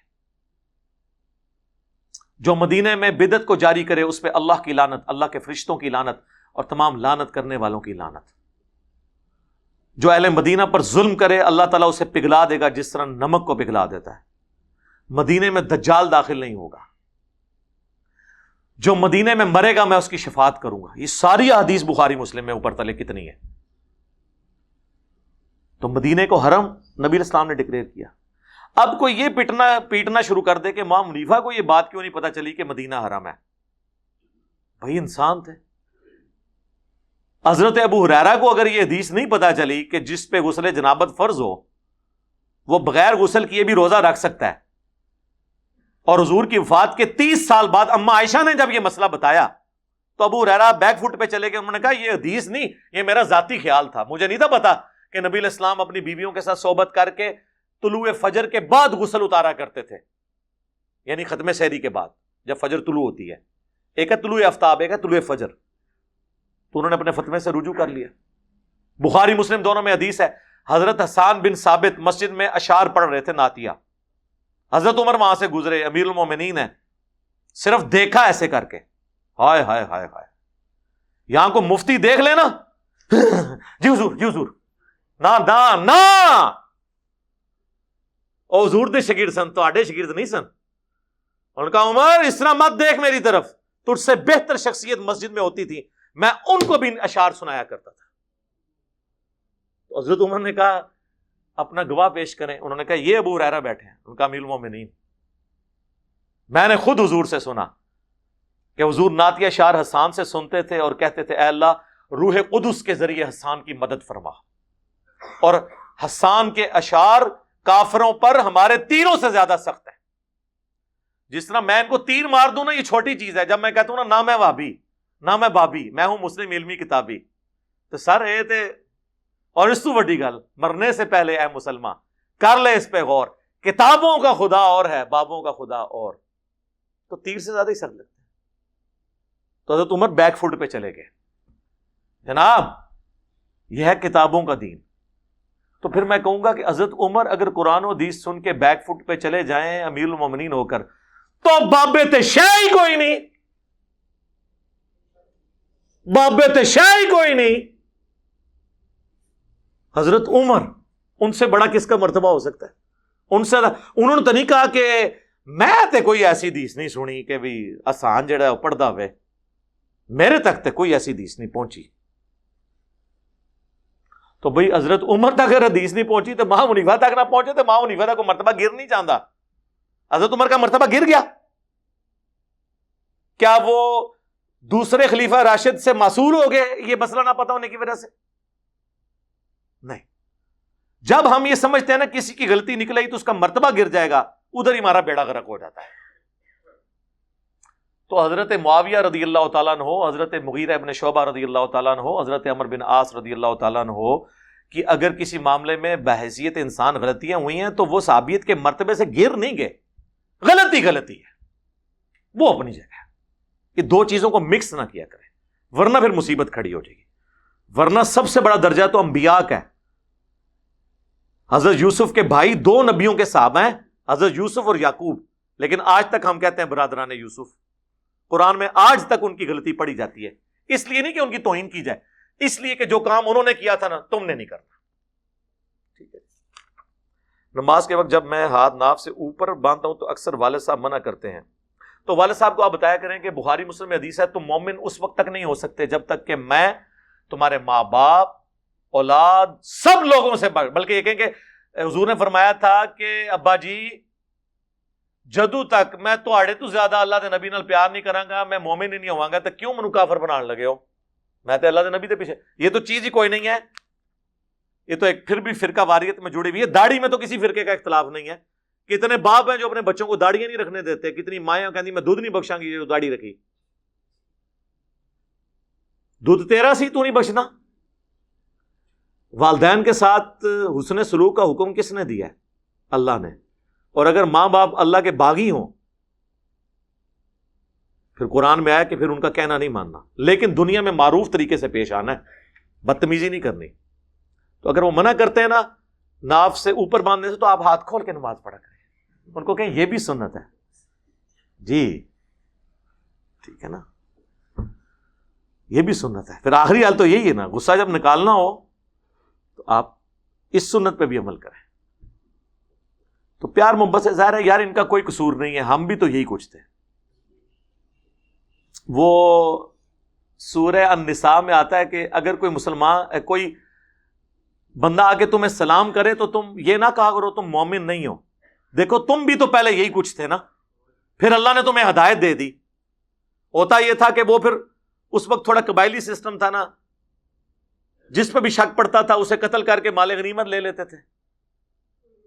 جو مدینے میں بدت کو جاری کرے، اس پہ اللہ کی لانت اللہ کے فرشتوں کی لانت اور تمام لانت کرنے والوں کی لانت جو اہل مدینہ پر ظلم کرے، اللہ تعالیٰ اسے پگھلا دے گا، جس طرح نمک کو پگھلا دیتا ہے۔ مدینے میں دجال داخل نہیں ہوگا۔ جو مدینے میں مرے گا میں اس کی شفات کروں گا۔ یہ ساری حدیث بخاری مسلم میں اوپر تلے کتنی ہے۔ تو مدینے کو حرم نبی اسلام نے ڈکلیئر کیا۔ اب کوئی یہ پیٹنا پیٹنا شروع کر دے کہ ماں منیفا کو یہ بات کیوں نہیں پتا چلی کہ مدینہ حرم ہے؟ بھائی انسان تھے۔ حضرت ابو حرارا کو اگر یہ حدیث نہیں پتا چلی کہ جس پہ غسل جنابت فرض ہو، وہ بغیر غسل کیے بھی روزہ رکھ سکتا ہے۔ اور حضور کی وفات کے تیس سال بعد اما عائشہ نے جب یہ مسئلہ بتایا تو ابو ریرا بیک فٹ پہ چلے گئے۔ انہوں نے کہا، یہ حدیث نہیں، یہ میرا ذاتی خیال تھا۔ مجھے نہیں تھا پتا کہ نبی الاسلام اپنی بیویوں کے ساتھ صحبت کر کے طلوع فجر کے بعد غسل اتارا کرتے تھے۔ یعنی ختم سحری کے بعد، جب فجر طلوع ہوتی ہے۔ ایک ہے طلوع آفتاب، ایک ہے طلوع فجر۔ تو انہوں نے اپنے فتمے سے رجوع کر لیا۔ بخاری مسلم دونوں میں حدیث ہے، حضرت حسان بن ثابت مسجد میں اشار پڑھ رہے تھے ناتیا حضرت عمر وہاں سے گزرے، امیر المومنین ہے صرف دیکھا ایسے کر کے۔ ہائے ہائے ہائے ہائے۔ یہاں کو مفتی دیکھ لینا۔ جی حضور جی حضور۔ نہ نہ حضور دے شگیر سن تو آڈے شگیر نہیں سن۔ ان کا عمر، اس طرح مت دیکھ میری طرف۔ تجھ سے بہتر شخصیت مسجد میں ہوتی تھی۔ میں ان کو بھی اشار سنایا کرتا تھا۔ تو حضرت عمر نے کہا اپنا گواہ پیش کریں۔ انہوں نے کہا، یہ ابو ریرا بیٹھے ہیں، ان کا میلموں میں نہیں میں نے خود حضور سے سنا کہ حضور ناتیہ شار حسان سے سنتے تھے اور کہتے تھے، اے اللہ، روح قدس کے ذریعے حسان کی مدد فرما۔ اور حسان کے اشار کافروں پر ہمارے تیروں سے زیادہ سخت ہے جس طرح میں ان کو تیر مار دوں نا، یہ چھوٹی چیز ہے۔ جب میں کہتا ہوں نا، نہ میں بابی نہ میں بابی، میں ہوں مسلم علمی کتابی۔ تو سر، اے تھے اور اس تو وڈی گل، مرنے سے پہلے اے مسلمان، کر لے اس پہ غور، کتابوں کا خدا اور ہے، بابوں کا خدا اور۔ تو تیر سے زیادہ ہی سر لگتے تو حضرت عمر بیک فوٹ پہ چلے گئے۔ جناب، یہ ہے کتابوں کا دین۔ تو پھر میں کہوں گا کہ حضرت عمر اگر قرآن و حدیث سن کے بیک فٹ پہ چلے جائیں، امیر المومنین ہو کر، تو بابے ہی کوئی نہیں۔ بابے ہی کوئی نہیں۔ حضرت عمر، ان سے بڑا کس کا مرتبہ ہو سکتا ہے؟ ان سے انہوں نے تو نہیں کہا کہ میں تے کوئی ایسی دیس نہیں سنی کہ بھی آسان جڑا ہے پڑھتا ہوئے۔ میرے تک تے کوئی ایسی دیس نہیں پہنچی۔ تو بھائی حضرت عمر تک اگر حدیث نہیں پہنچی تو ماں منیفا تک نہ پہنچے تو ماں منیفا تک مرتبہ گر نہیں چاہتا حضرت عمر کا مرتبہ گر گیا۔ کیا وہ دوسرے خلیفہ راشد سے معصول ہو گئے؟ یہ مسئلہ نہ پتا ہونے کی وجہ سے۔ نہیں۔ جب ہم یہ سمجھتے ہیں نا کسی کی غلطی نکلے تو اس کا مرتبہ گر جائے گا، ادھر ہی ہمارا بیڑا غرق ہو جاتا ہے۔ تو حضرت معاویہ رضی اللہ تعالیٰ ہو حضرت مغیر ابن شعبہ رضی اللہ تعالیٰ ہو حضرت عمر بن آس رضی اللہ تعالیٰ ہو کہ اگر کسی معاملے میں بحثیت انسان غلطیاں ہوئی ہیں تو وہ صابیت کے مرتبے سے گر نہیں گئے۔ غلطی غلطی ہے۔ وہ اپنی جگہ یہ دو چیزوں کو مکس نہ کیا کریں، ورنہ پھر مصیبت کھڑی ہو جائے گی۔ ورنہ سب سے بڑا درجہ تو انبیاء کا ہے۔ حضرت یوسف کے بھائی دو نبیوں کے صاحب ہیں، حضرت یوسف اور یعقوب۔ لیکن آج تک ہم کہتے ہیں برادران یوسف۔ قرآن میں آج تک ان کی غلطی پڑی جاتی ہے۔ اس لیے نہیں کہ ان کی توہین کی جائے۔ اس لیے کہ جو کام انہوں نے کیا تھا نا، تم نے نہیں کرنا۔ ٹھیک ہے۔ نماز کے وقت جب میں ہاتھ ناف سے اوپر باندھتا ہوں تو اکثر والد صاحب منع کرتے ہیں۔ تو والد صاحب کو آپ بتایا کریں کہ بخاری مسلم حدیث ہے، تم مومن اس وقت تک نہیں ہو سکتے جب تک کہ میں تمہارے ماں باپ اولاد سب لوگوں سے بلکہ یہ کہیں کہ حضور نے فرمایا تھا کہ ابا جی جدو تک میں تو زیادہ اللہ کے نبی نال پیار نہیں کروں گا، میں مومن ہی نہیں ہوا گا، تو کیوں منو کافر بنا لگے ہو؟ میں تو اللہ کے نبی پیچھے۔ یہ تو چیز ہی کوئی نہیں ہے۔ یہ تو ایک پھر بھی فرقہ واریت میں جڑی ہوئی ہے۔ داڑھی میں تو کسی فرقے کا اختلاف نہیں ہے۔ کتنے باپ ہیں جو اپنے بچوں کو داڑیاں نہیں رکھنے دیتے، کتنی مائیں کہتی میں دودھ نہیں بخشاں گی جو داڑھی رکھی۔ دودھ تیرا سی، تو نہیں بخشنا؟ والدین کے ساتھ حسن سلوک کا حکم کس نے دیا ہے؟ اللہ نے۔ اور اگر ماں باپ اللہ کے باغی ہوں، پھر قرآن میں آیا کہ پھر ان کا کہنا نہیں ماننا۔ لیکن دنیا میں معروف طریقے سے پیش آنا ہے، بدتمیزی نہیں کرنی۔ تو اگر وہ منع کرتے ہیں نا، ناف سے اوپر باندھنے سے تو آپ ہاتھ کھول کے نماز پڑھا کریں۔ ان کو کہیں یہ بھی سنت ہے۔ جی ٹھیک ہے نا۔ یہ بھی سنت ہے۔ پھر آخری حال تو یہی ہے نا، غصہ جب نکالنا ہو تو آپ اس سنت پہ بھی عمل کریں۔ تو پیار محبت سے ظاہر ہے، یار، ان کا کوئی قصور نہیں ہے، ہم بھی تو یہی کچھ تھے وہ سورہ النساء میں آتا ہے کہ اگر کوئی مسلمان کوئی بندہ آ کے تمہیں سلام کرے تو تم یہ نہ کہا کرو، تم مومن نہیں ہو۔ دیکھو، تم بھی تو پہلے یہی کچھ تھے نا۔ پھر اللہ نے تمہیں ہدایت دے دی۔ ہوتا یہ تھا کہ وہ پھر اس وقت تھوڑا قبائلی سسٹم تھا نا۔ جس پہ بھی شک پڑتا تھا اسے قتل کر کے مال غنیمت لے لیتے تھے۔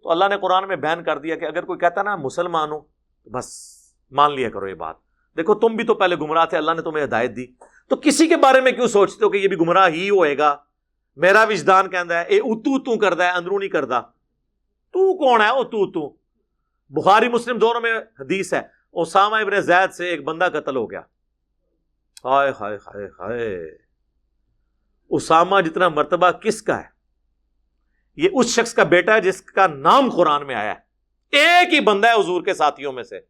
تو اللہ نے قرآن میں بیان کر دیا کہ اگر کوئی کہتا نا مسلمان ہو بس مان لیا کرو یہ بات۔ دیکھو، تم بھی تو پہلے گمراہ تھے، اللہ نے تمہیں ہدایت دی۔ تو کسی کے بارے میں کیوں سوچتے ہو کہ یہ بھی گمراہ ہی ہوئے گا؟ میرا وجدان کہہ ہے، اے اتو تو کردا ہے اندرو نہیں کردا۔ تو کون ہے او تو تو؟ بخاری، مسلم دونوں میں حدیث ہے۔ اسامہ ابن زید سے ایک بندہ قتل ہو گیا۔ ہائے ہائے ہائے ہائے۔ اسامہ جتنا مرتبہ کس کا ہے؟ یہ اس شخص کا بیٹا ہے جس کا نام قرآن میں آیا ہے۔ ایک ہی بندہ ہے حضور کے ساتھیوں میں سے۔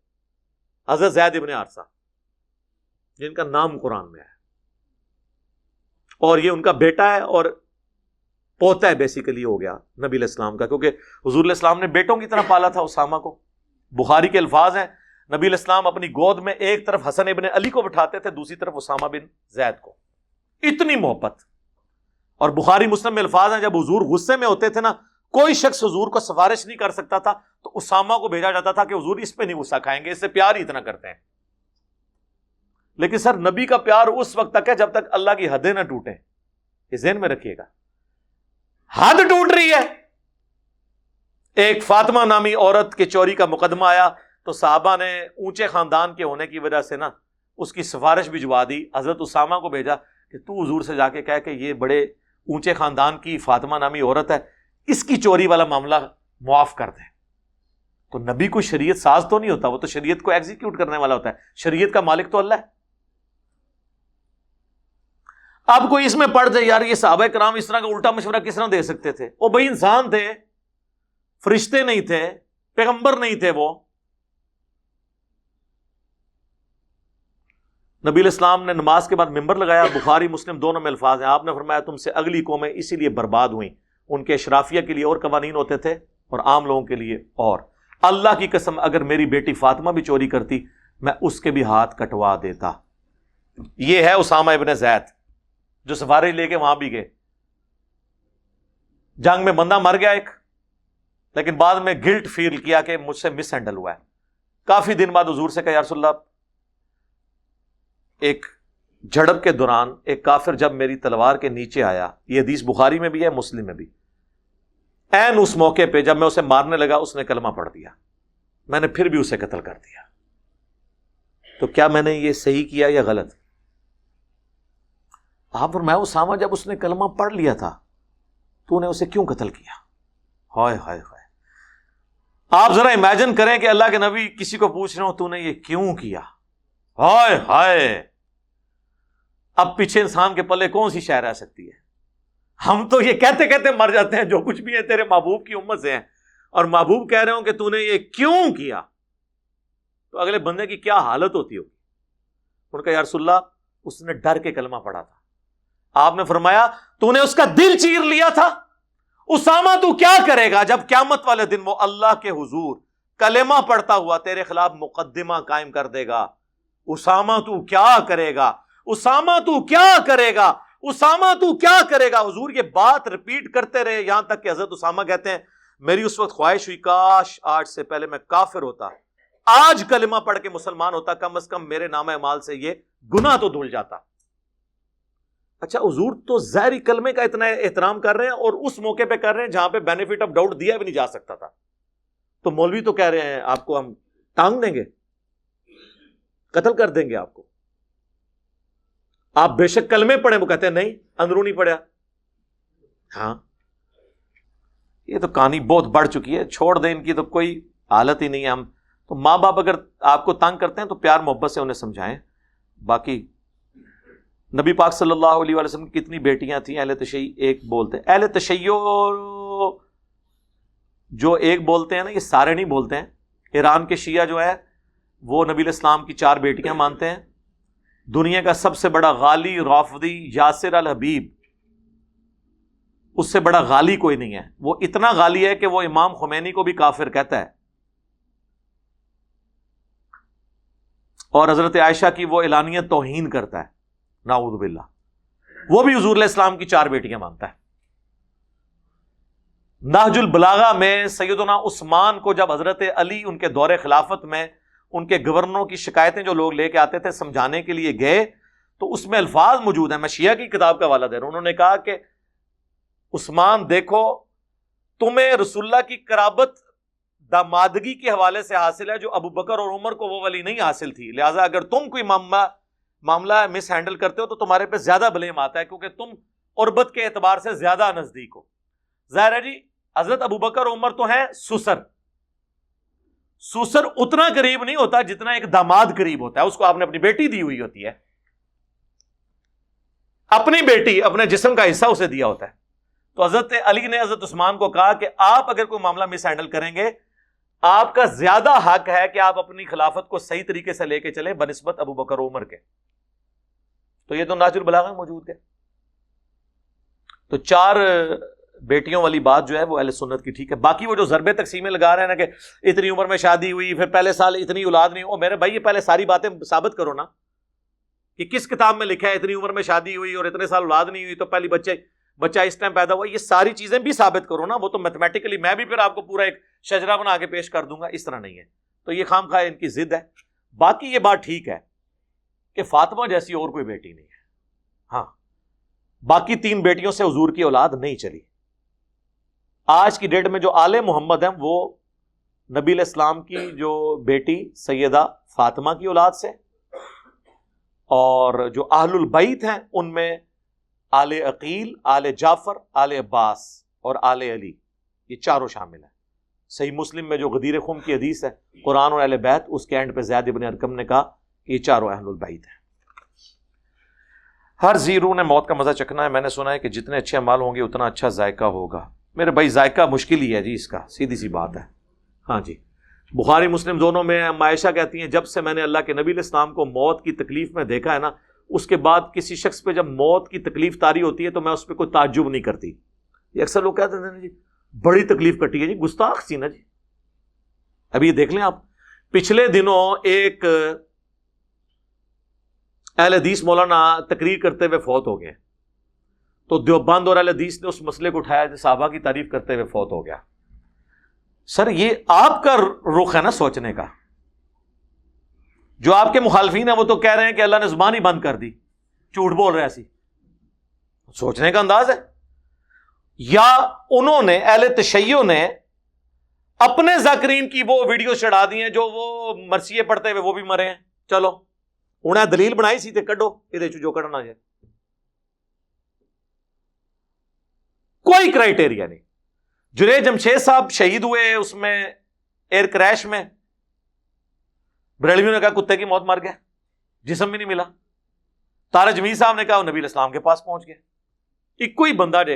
حضرت زید ابن عرصہ جن کا نام قرآن میں آیا اور یہ ان کا بیٹا ہے اور پوتا ہے بیسیکلی ہو گیا نبی الاسلام کا، کیونکہ حضور الاسلام نے بیٹوں کی طرح پالا تھا اسامہ کو۔ بخاری کے الفاظ ہیں، نبی الاسلام اپنی گود میں ایک طرف حسن ابن علی کو بٹھاتے تھے، دوسری طرف اسامہ بن زید کو۔ اتنی محبت۔ اور بخاری مسلم میں الفاظ ہیں، جب حضور غصے میں ہوتے تھے نا، کوئی شخص حضور کو سفارش نہیں کر سکتا تھا، تو اسامہ کو بھیجا جاتا تھا کہ حضور اس پہ نہیں غصہ کھائیں گے، اس سے پیار ہی اتنا کرتے ہیں۔ لیکن سر، نبی کا پیار اس وقت تک ہے جب تک اللہ کی حدیں نہ ٹوٹیں۔ یہ ذہن میں رکھیے گا۔ حد ٹوٹ رہی ہے۔ ایک فاطمہ نامی عورت کے چوری کا مقدمہ آیا، تو صحابہ نے اونچے خاندان کے ہونے کی وجہ سے نا، اس کی سفارش بھجوا دی۔ حضرت اسامہ کو بھیجا کہ تو حضور سے جا کے کہہ کہ یہ بڑے اونچے خاندان کی فاطمہ نامی عورت ہے، اس کی چوری والا معاملہ معاف کر دیں۔ تو نبی کو شریعت ساز تو نہیں ہوتا، وہ تو شریعت کو ایگزیکیوٹ کرنے والا ہوتا ہے۔ شریعت کا مالک تو اللہ ہے۔ اب کوئی اس میں پڑھ جائے یار یہ صحابہ کرام اس طرح کا الٹا مشورہ کس طرح دے سکتے تھے؟ وہ بھائی انسان تھے، فرشتے نہیں تھے، پیغمبر نہیں تھے وہ۔ نبی الاسلام نے نماز کے بعد ممبر لگایا، بخاری، مسلم دونوں میں الفاظ ہیں۔ آپ نے فرمایا تم سے اگلی قومیں اسی لیے برباد ہوئیں۔ ان کے اشرافیہ کے لیے اور قوانین ہوتے تھے اور عام لوگوں کے لیے اور۔ اللہ کی قسم، اگر میری بیٹی فاطمہ بھی چوری کرتی، میں اس کے بھی ہاتھ کٹوا دیتا۔ یہ ہے اسامہ ابن زید، جو سفارش لے کے وہاں بھی گئے۔ جنگ میں بندہ مر گیا ایک، لیکن بعد میں گلٹ فیل کیا کہ مجھ سے مس ہینڈل ہوا ہے۔ کافی دن بعد حضور سے کہ اللہ ایک جھڑپ کے دوران ایک کافر جب میری تلوار کے نیچے آیا، یہ حدیث بخاری میں بھی ہے، مسلم میں بھی۔ این اس موقع پہ جب میں اسے مارنے لگا، اس نے کلمہ پڑھ دیا۔ میں نے پھر بھی اسے قتل کر دیا۔ تو کیا میں نے یہ صحیح کیا یا غلط؟ آپ اور میں اسامہ جب اس نے کلمہ پڑھ لیا تھا، تو نے اسے کیوں قتل کیا؟ ہائے ہائے ہائے۔ آپ ذرا امیجن کریں کہ اللہ کے نبی کسی کو پوچھ رہے ہو تو نے یہ کیوں کیا؟ ہائے ہائے، اب پیچھے انسان کے پلے کون سی شہ رہ سکتی ہے؟ ہم تو یہ کہتے کہتے مر جاتے ہیں، جو کچھ بھی ہے، تیرے محبوب کی امت سے ہیں۔ اور محبوب کہہ رہے ہوں کہ تو نے یہ کیوں کیا؟ تو اگلے بندے کی کیا حالت ہوتی ہوگی؟ ان کا یارس اللہ، اس نے ڈر کے کلمہ پڑا تھا۔ آپ نے فرمایا، تو نے اس کا دل چیر لیا تھا۔ اسامہ، تو کیا کرے گا؟ جب قیامت والے دن وہ اللہ کے حضور کلمہ پڑتا ہوا تیرے خلاف مقدمہ قائم کر دے گا۔ اسامہ تو کیا کرے گا؟ اسامہ تو کیا کرے گا؟ اسامہ تو کیا کرے گا؟ حضور یہ بات رپیٹ کرتے رہے، یہاں تک کہ حضرت اسامہ کہتے ہیں، میری اس وقت خواہش ہوئی، کاش آج سے پہلے میں کافر ہوتا۔ آج کلمہ پڑھ کے مسلمان ہوتا، کم از کم میرے نام مال سے یہ گناہ تو دھل جاتا۔ اچھا حضور تو زہری کلمے کا اتنا احترام کر رہے ہیں اور اس موقع پہ کر رہے ہیں جہاں پہ بینیفٹ آف ڈاؤٹ دیا بھی نہیں جا سکتا تھا۔ تو مولوی تو کہہ رہے ہیں، آپ کو ہم ٹانگ دیں گے؟ قتل کر دیں گے آپ کو۔ آپ بے شک کلمے پڑھے وہ کہتے ہیں نہیں، اندرونی پڑھا ہاں۔ یہ تو کہانی بہت بڑھ چکی ہے، چھوڑ دیں ان کی تو کوئی حالت ہی نہیں ہے۔ ہم تو ماں باپ اگر آپ کو تنگ کرتے ہیں تو پیار محبت سے انہیں سمجھائیں۔ باقی نبی پاک صلی اللہ علیہ وسلم کی کتنی بیٹیاں تھیں، اہل تشیع ایک بولتے اہل تشیع جو ایک بولتے ہیں نا، یہ سارے نہیں بولتے ہیں۔ ایران کے شیعہ جو ہے وہ نبی الاسلام کی چار بیٹیاں مانتے ہیں۔ دنیا کا سب سے بڑا غالی رافدی یاسر الحبیب، اس سے بڑا غالی کوئی نہیں ہے۔ وہ اتنا غالی ہے کہ وہ امام خمینی کو بھی کافر کہتا ہے۔ اور حضرت عائشہ کی وہ اعلانیہ توہین کرتا ہے۔ ناؤد باللہ۔ وہ بھی حضور علیہ السلام کی چار بیٹیاں مانتا ہے۔ ناج البلاغا میں سیدنا عثمان کو جب حضرت علی ان کے دور خلافت میں ان کے گورنروں کی شکایتیں جو لوگ لے کے آتے تھے سمجھانے کے لیے گئے، تو اس میں الفاظ موجود ہیں، میں شیعہ کی کتاب کا حوالہ دے رہا ہوں۔ انہوں نے کہا کہ، عثمان، دیکھو، تمہیں رسول اللہ کی کرابت دامادگی کے حوالے سے حاصل ہے، جو ابو بکر اور عمر کو وہ والی نہیں حاصل تھی۔ لہٰذا اگر تم کوئی معاملہ معاملہ مس ہینڈل کرتے ہو، تو تمہارے پہ زیادہ بلیم آتا ہے، کیونکہ تم عربت کے اعتبار سے زیادہ نزدیک ہو۔ ظاہر ہے جی حضرت ابو بکر عمر تو ہیں، سسر۔ سوسر اتنا قریب نہیں ہوتا جتنا ایک داماد قریب ہوتا ہے۔ اس کو آپ نے اپنی بیٹی دی ہوئی ہوتی ہے۔ اپنی بیٹی، اپنے جسم کا حصہ اسے دیا ہوتا ہے۔ تو حضرت علی نے حضرت عثمان کو کہا کہ آپ اگر کوئی معاملہ مس ہینڈل کریں گے، آپ کا زیادہ حق ہے کہ آپ اپنی خلافت کو صحیح طریقے سے لے کے چلیں بنسبت ابو بکر عمر کے۔ تو یہ تو ناچر بلاغ موجود ہے۔ تو چار بیٹیوں والی بات جو ہے وہ اہل سنت کی ٹھیک ہے۔ باقی وہ جو ضربے تقسیمیں لگا رہے ہیں نا کہ اتنی عمر میں شادی ہوئی، پھر پہلے سال اتنی اولاد نہیں ہو میرے بھائی یہ پہلے ساری باتیں ثابت کرو نا کہ کس کتاب میں لکھا ہے اتنی عمر میں شادی ہوئی اور اتنے سال اولاد نہیں ہوئی، تو پہلی بچے، بچہ اس ٹائم پیدا ہوا، یہ ساری چیزیں بھی ثابت کرو نا۔ وہ تو میتھمیٹیکلی میں بھی پھر آپ کو پورا ایک شجرا بنا کے پیش کر دوں گا، اس طرح نہیں ہے۔ تو یہ خام خواہ ان کی ضد ہے۔ باقی یہ بات ٹھیک ہے کہ فاطمہ جیسی اور کوئی بیٹی نہیں ہے۔ ہاں باقی تین بیٹیوں سے حضور کی اولاد نہیں چلی۔ آج کی ڈیٹ میں جو آل محمد ہیں وہ نبی الاسلام کی جو بیٹی سیدہ فاطمہ کی اولاد سے اور جو آل البعید ہیں ان میں آل عقیل، آل جعفر، آل عباس اور آل علی، یہ چاروں شامل ہیں۔ صحیح مسلم میں جو غدیر خم کی حدیث ہے، قرآن اور اہل بیت، اس کے اینڈ پہ زید ابن ارکم نے کہا کہ یہ چاروں اہل البعید ہیں۔ ہر زیرو نے موت کا مزہ چکھنا ہے۔ میں نے سنا ہے کہ جتنے اچھے مال ہوں گے، اتنا اچھا ذائقہ ہوگا۔ میرے بھائی، ذائقہ مشکل ہی ہے جی اس کا سیدھی سی بات ہے۔ ہاں جی۔ بخاری مسلم دونوں میں معائشہ کہتی ہیں، جب سے میں نے اللہ کے نبی الاسلام کو موت کی تکلیف میں دیکھا ہے نا، اس کے بعد کسی شخص پہ جب موت کی تکلیف تاری ہوتی ہے تو میں اس پہ کوئی تعجب نہیں کرتی۔ یہ اکثر لوگ کہتے ہیں جی بڑی تکلیف کٹی ہے جی گستاخ سی نا جی۔ ابھی یہ دیکھ لیں آپ۔ پچھلے دنوں ایک اہل حدیث مولانا تقریر کرتے ہوئے فوت ہو گئے۔ تو دیوبند اور اہل حدیث نے اس مسئلے کو اٹھایا صحابہ کی تعریف کرتے ہوئے فوت ہو گیا۔ سر، یہ آپ کا رخ ہے نا سوچنے کا۔ جو آپ کے مخالفین ہیں وہ تو کہہ رہے ہیں کہ اللہ نے زبان ہی بند کر دی۔ جھوٹ بول رہے ایسی۔ سوچنے کا انداز ہے۔ یا انہوں نے، اہل تشیعوں نے اپنے ذاکرین کی وہ ویڈیو چڑھا دی ہیں جو وہ مرثیے پڑھتے ہوئے وہ بھی مرے ہیں۔ چلو، انہیں دلیل بنائی سی تے کڈو، یہ جو کڈنا جائے۔ کوئی کرائٹیریا نہیں۔ جنید جمشید صاحب شہید ہوئے اس میں ایئر کریش میں۔ بریلویوں نے کہا کتے کی موت مر گیا، جسم بھی نہیں ملا۔ تارا جمیل صاحب نے کہا وہ نبی اسلام کے پاس پہنچ گیا ایک ہی بندہ جے۔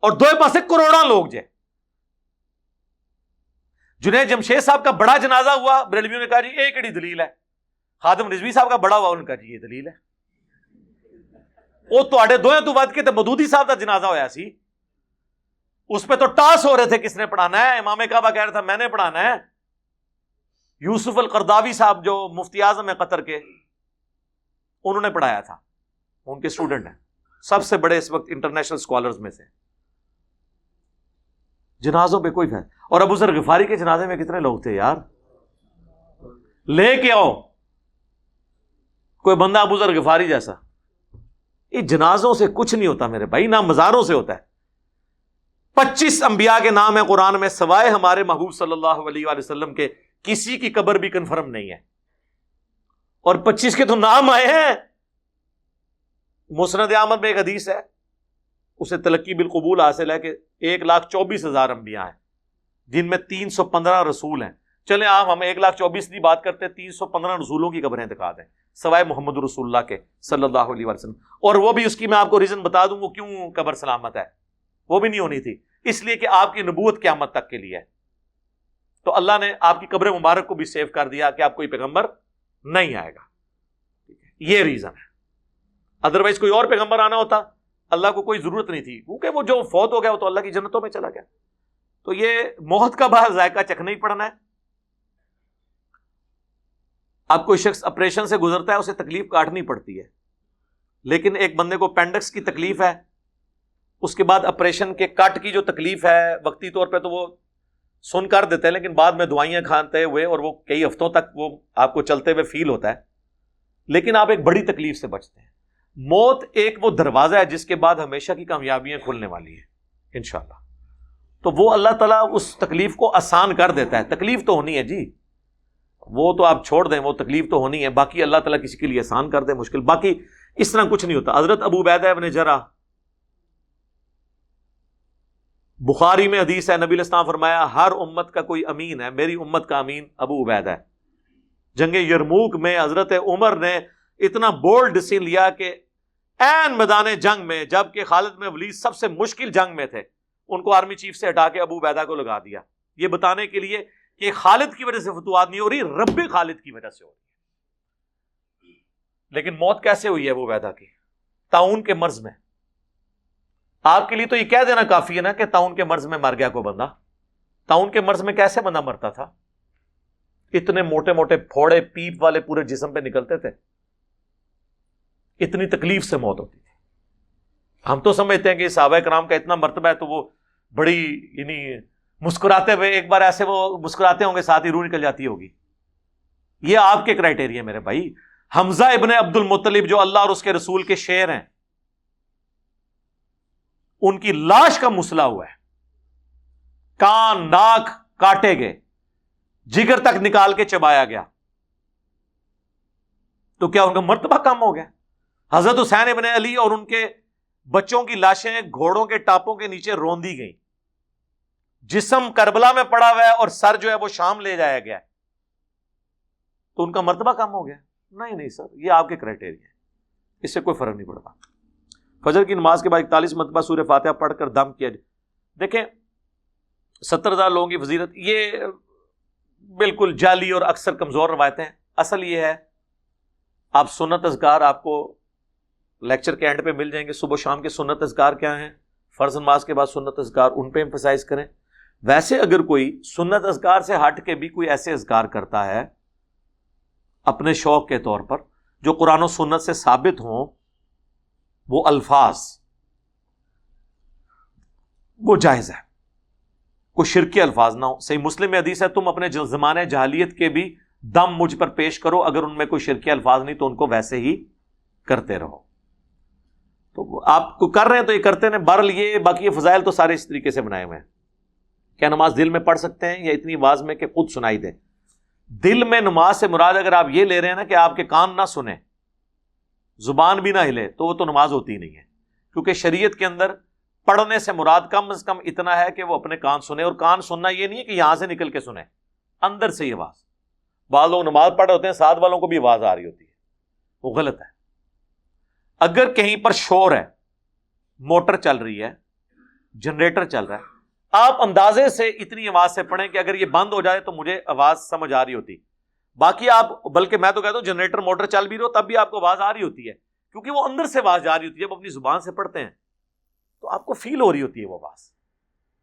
اور دو پاس کروڑا لوگ جے۔ جنید جمشید صاحب کا بڑا جنازہ ہوا، بریلویوں نے کہا جی ایک کڑی دلیل ہے۔ خادم رضوی صاحب کا بڑا ہوا ان کا جی یہ دلیل ہے۔ وہ تے دو تو ود کے مدودی صاحب کا جنازہ ہوا سی۔ اس پہ تو ٹاس ہو رہے تھے کس نے پڑھانا ہے؟ امام کعبہ کہہ رہا تھا میں نے پڑھانا ہے۔ یوسف القرداوی صاحب جو مفتی اعظم ہے قطر کے، انہوں نے پڑھایا تھا۔ ان کے اسٹوڈنٹ ہیں۔ سب سے بڑے اس وقت انٹرنیشنل اسکالرز میں سے۔ جنازوں پہ کوئی فیصلہ اور ابو ذر غفاری کے جنازے میں کتنے لوگ تھے یار؟ لے کے آؤ۔ کوئی بندہ ابو ذر غفاری جیسا۔ یہ جنازوں سے کچھ نہیں ہوتا میرے بھائی، نہ مزاروں سے ہوتا ہے۔ پچیس انبیاء کے نام ہے قرآن میں، سوائے ہمارے محبوب صلی اللہ علیہ وسلم کے، کسی کی قبر بھی کنفرم نہیں ہے۔ اور پچیس کے تو نام آئے ہیں۔ مسند احمد میں ایک حدیث ہے، اسے تلقی بالقبول حاصل ہے کہ ایک لاکھ چوبیس ہزار انبیاء ہیں۔ جن میں تین سو پندرہ رسول ہیں۔ چلے آپ ہم ایک لاکھ چوبیس کی بات کرتے ہیں، تین سو پندرہ رسولوں کی قبریں دکھا دیں۔ سوائے محمد رسول اللہ کے صلی اللہ علیہ وسلم۔ اور وہ بھی اس کی میں آپ کو ریزن بتا دوں، وہ کیوں قبر سلامت ہے؟ وہ بھی نہیں ہونی تھی۔ اس لیے کہ آپ کی نبوت قیامت تک کے لیے ہے۔ تو اللہ نے آپ کی قبر مبارک کو بھی سیو کر دیا کہ آپ کوئی پیغمبر نہیں آئے گا۔ یہ ریزن ہے۔ ادروائز کوئی اور پیغمبر آنا ہوتا۔ اللہ کو کوئی ضرورت نہیں تھی۔ کیونکہ وہ جو فوت ہو گیا، وہ تو اللہ کی جنتوں میں چلا گیا۔ تو یہ موت کا باہر ذائقہ چکھنا ہی پڑنا ہے۔ اب کوئی شخص آپریشن سے گزرتا ہے، اسے تکلیف کاٹنی پڑتی ہے۔ لیکن ایک بندے کو پینڈکس کی تکلیف ہے، اس کے بعد آپریشن کے کٹ کی جو تکلیف ہے، وقتی طور پہ تو وہ سن کر دیتے ہیں، لیکن بعد میں دعائیاں کھانتے ہوئے اور وہ کئی ہفتوں تک وہ آپ کو چلتے ہوئے فیل ہوتا ہے۔ لیکن آپ ایک بڑی تکلیف سے بچتے ہیں۔ موت ایک وہ دروازہ ہے جس کے بعد ہمیشہ کی کامیابیاں کھلنے والی ہیں۔ انشاءاللہ۔ تو وہ اللہ تعالیٰ اس تکلیف کو آسان کر دیتا ہے۔ تکلیف تو ہونی ہے جی۔ وہ تو آپ چھوڑ دیں، وہ تکلیف تو ہونی ہے۔ باقی اللہ تعالیٰ کسی کے لیے آسان کر دے، مشکل۔ باقی اس طرح کچھ نہیں ہوتا۔ حضرت ابو بید ابن جرا بخاری میں حدیث ہے، نبی الاسلام فرمایا، ہر امت کا کوئی امین ہے، میری امت کا امین ابو عبید ہے۔ جنگ یرموک میں حضرت عمر نے اتنا بولڈ ڈسین لیا کہ این میدان جنگ میں جبکہ خالد میں ولید سب سے مشکل جنگ میں تھے، ان کو آرمی چیف سے ہٹا کے ابو بیدا کو لگا دیا۔ یہ بتانے کے لیے کہ خالد کی وجہ سے فتوات نہیں ہو رہی رب خالد کی وجہ سے ہو رہی ہے۔ لیکن موت کیسے ہوئی ہے ابو بیدا کی؟ تعاون کے مرض میں۔ آپ کے لیے تو یہ کہہ دینا کافی ہے نا کہ تاؤن کے مرض میں مر گیا کوئی بندہ۔ تاؤن کے مرض میں کیسے بندہ مرتا تھا؟ اتنے موٹے موٹے پھوڑے، پیپ والے پورے جسم پہ نکلتے تھے۔ اتنی تکلیف سے موت ہوتی تھی۔ ہم تو سمجھتے ہیں کہ صحابہ کرام کا اتنا مرتبہ ہے تو وہ بڑی یعنی مسکراتے ہوئے ایک بار ایسے وہ مسکراتے ہوں گے، ساتھ ہی روح نکل جاتی ہوگی۔ یہ آپ کے کرائٹیریا میرے بھائی۔ حمزہ ابن عبد المطلب جو اللہ اور اس کے رسول کے شعر ہیں، ان کی لاش کا مسئلہ ہوا ہے۔ کان، ناک کاٹے گئے، جگر تک نکال کے چبایا گیا۔ تو کیا ان کا مرتبہ کم ہو گیا؟ حضرت حسین ابن علی اور ان کے بچوں کی لاشیں گھوڑوں کے ٹاپوں کے نیچے روندی گئیں۔ جسم کربلا میں پڑا ہوا ہے اور سر جو ہے وہ شام لے جایا گیا تو ان کا مرتبہ کم ہو گیا۔ نہیں نہیں سر، یہ آپ کے کرائٹیریا ہے اس سے کوئی فرق نہیں پڑتا۔ فجر کی نماز کے بعد اکتالیس مرتبہ سورہ فاتحہ پڑھ کر دم کیا جائے۔ دیکھیں، ستر ہزار لوگوں کی فضیلت، یہ بالکل جعلی اور اکثر کمزور روایتیں اصل یہ ہے، آپ سنت ازگار آپ کو لیکچر کے اینڈ پہ مل جائیں گے۔ صبح شام کے سنت ازگار کیا ہیں؟ فرض نماز کے بعد سنت ازگار ان پہ امفسائز کریں۔ ویسے اگر کوئی سنت ازگار سے ہٹ کے بھی کوئی ایسے ازگار کرتا ہے اپنے شوق کے طور پر جو قرآن و سنت سے ثابت ہوں، وہ الفاظ، وہ جائز ہے۔ کوئی شرکی الفاظ نہ ہو صحیح مسلم حدیث ہے، تم اپنے زمانے جہلیت کے بھی دم مجھ پر پیش کرو، اگر ان میں کوئی شرکی الفاظ نہیں تو ان کو ویسے ہی کرتے رہو۔ تو آپ کو کر رہے ہیں تو یہ کرتے ہیں برل یہ باقی یہ فضائل تو سارے اس طریقے سے بنائے ہوئے ہیں۔ کیا نماز دل میں پڑھ سکتے ہیں یا اتنی آواز میں کہ خود سنائی دے دل میں نماز سے مراد اگر آپ یہ لے رہے ہیں نا کہ آپ کے کان نہ سنیں، زبان بھی نہ ہلے تو وہ تو نماز ہوتی نہیں ہے۔ کیونکہ شریعت کے اندر پڑھنے سے مراد کم از کم اتنا ہے کہ وہ اپنے کان سنے اور کان سننا یہ نہیں ہے کہ یہاں سے نکل کے سنیں، اندر سے ہی آواز۔ بعض لوگ نماز پڑھ رہے ہوتے ہیں، ساتھ والوں کو بھی آواز آ رہی ہوتی ہے۔ وہ غلط ہے۔ اگر کہیں پر شور ہے، موٹر چل رہی ہے، جنریٹر چل رہا ہے آپ اندازے سے اتنی آواز سے پڑھیں کہ اگر یہ بند ہو جائے تو مجھے آواز سمجھ آ رہی ہوتی۔ باقی آپ، بلکہ میں تو کہتا ہوں جنریٹر موٹر چل بھی رہو تب بھی آپ کو آواز آ رہی ہوتی ہے، کیونکہ وہ اندر سے آواز جا رہی ہوتی ہے جب اپنی زبان سے پڑھتے ہیں۔ تو آپ کو فیل ہو رہی ہوتی ہے وہ آواز۔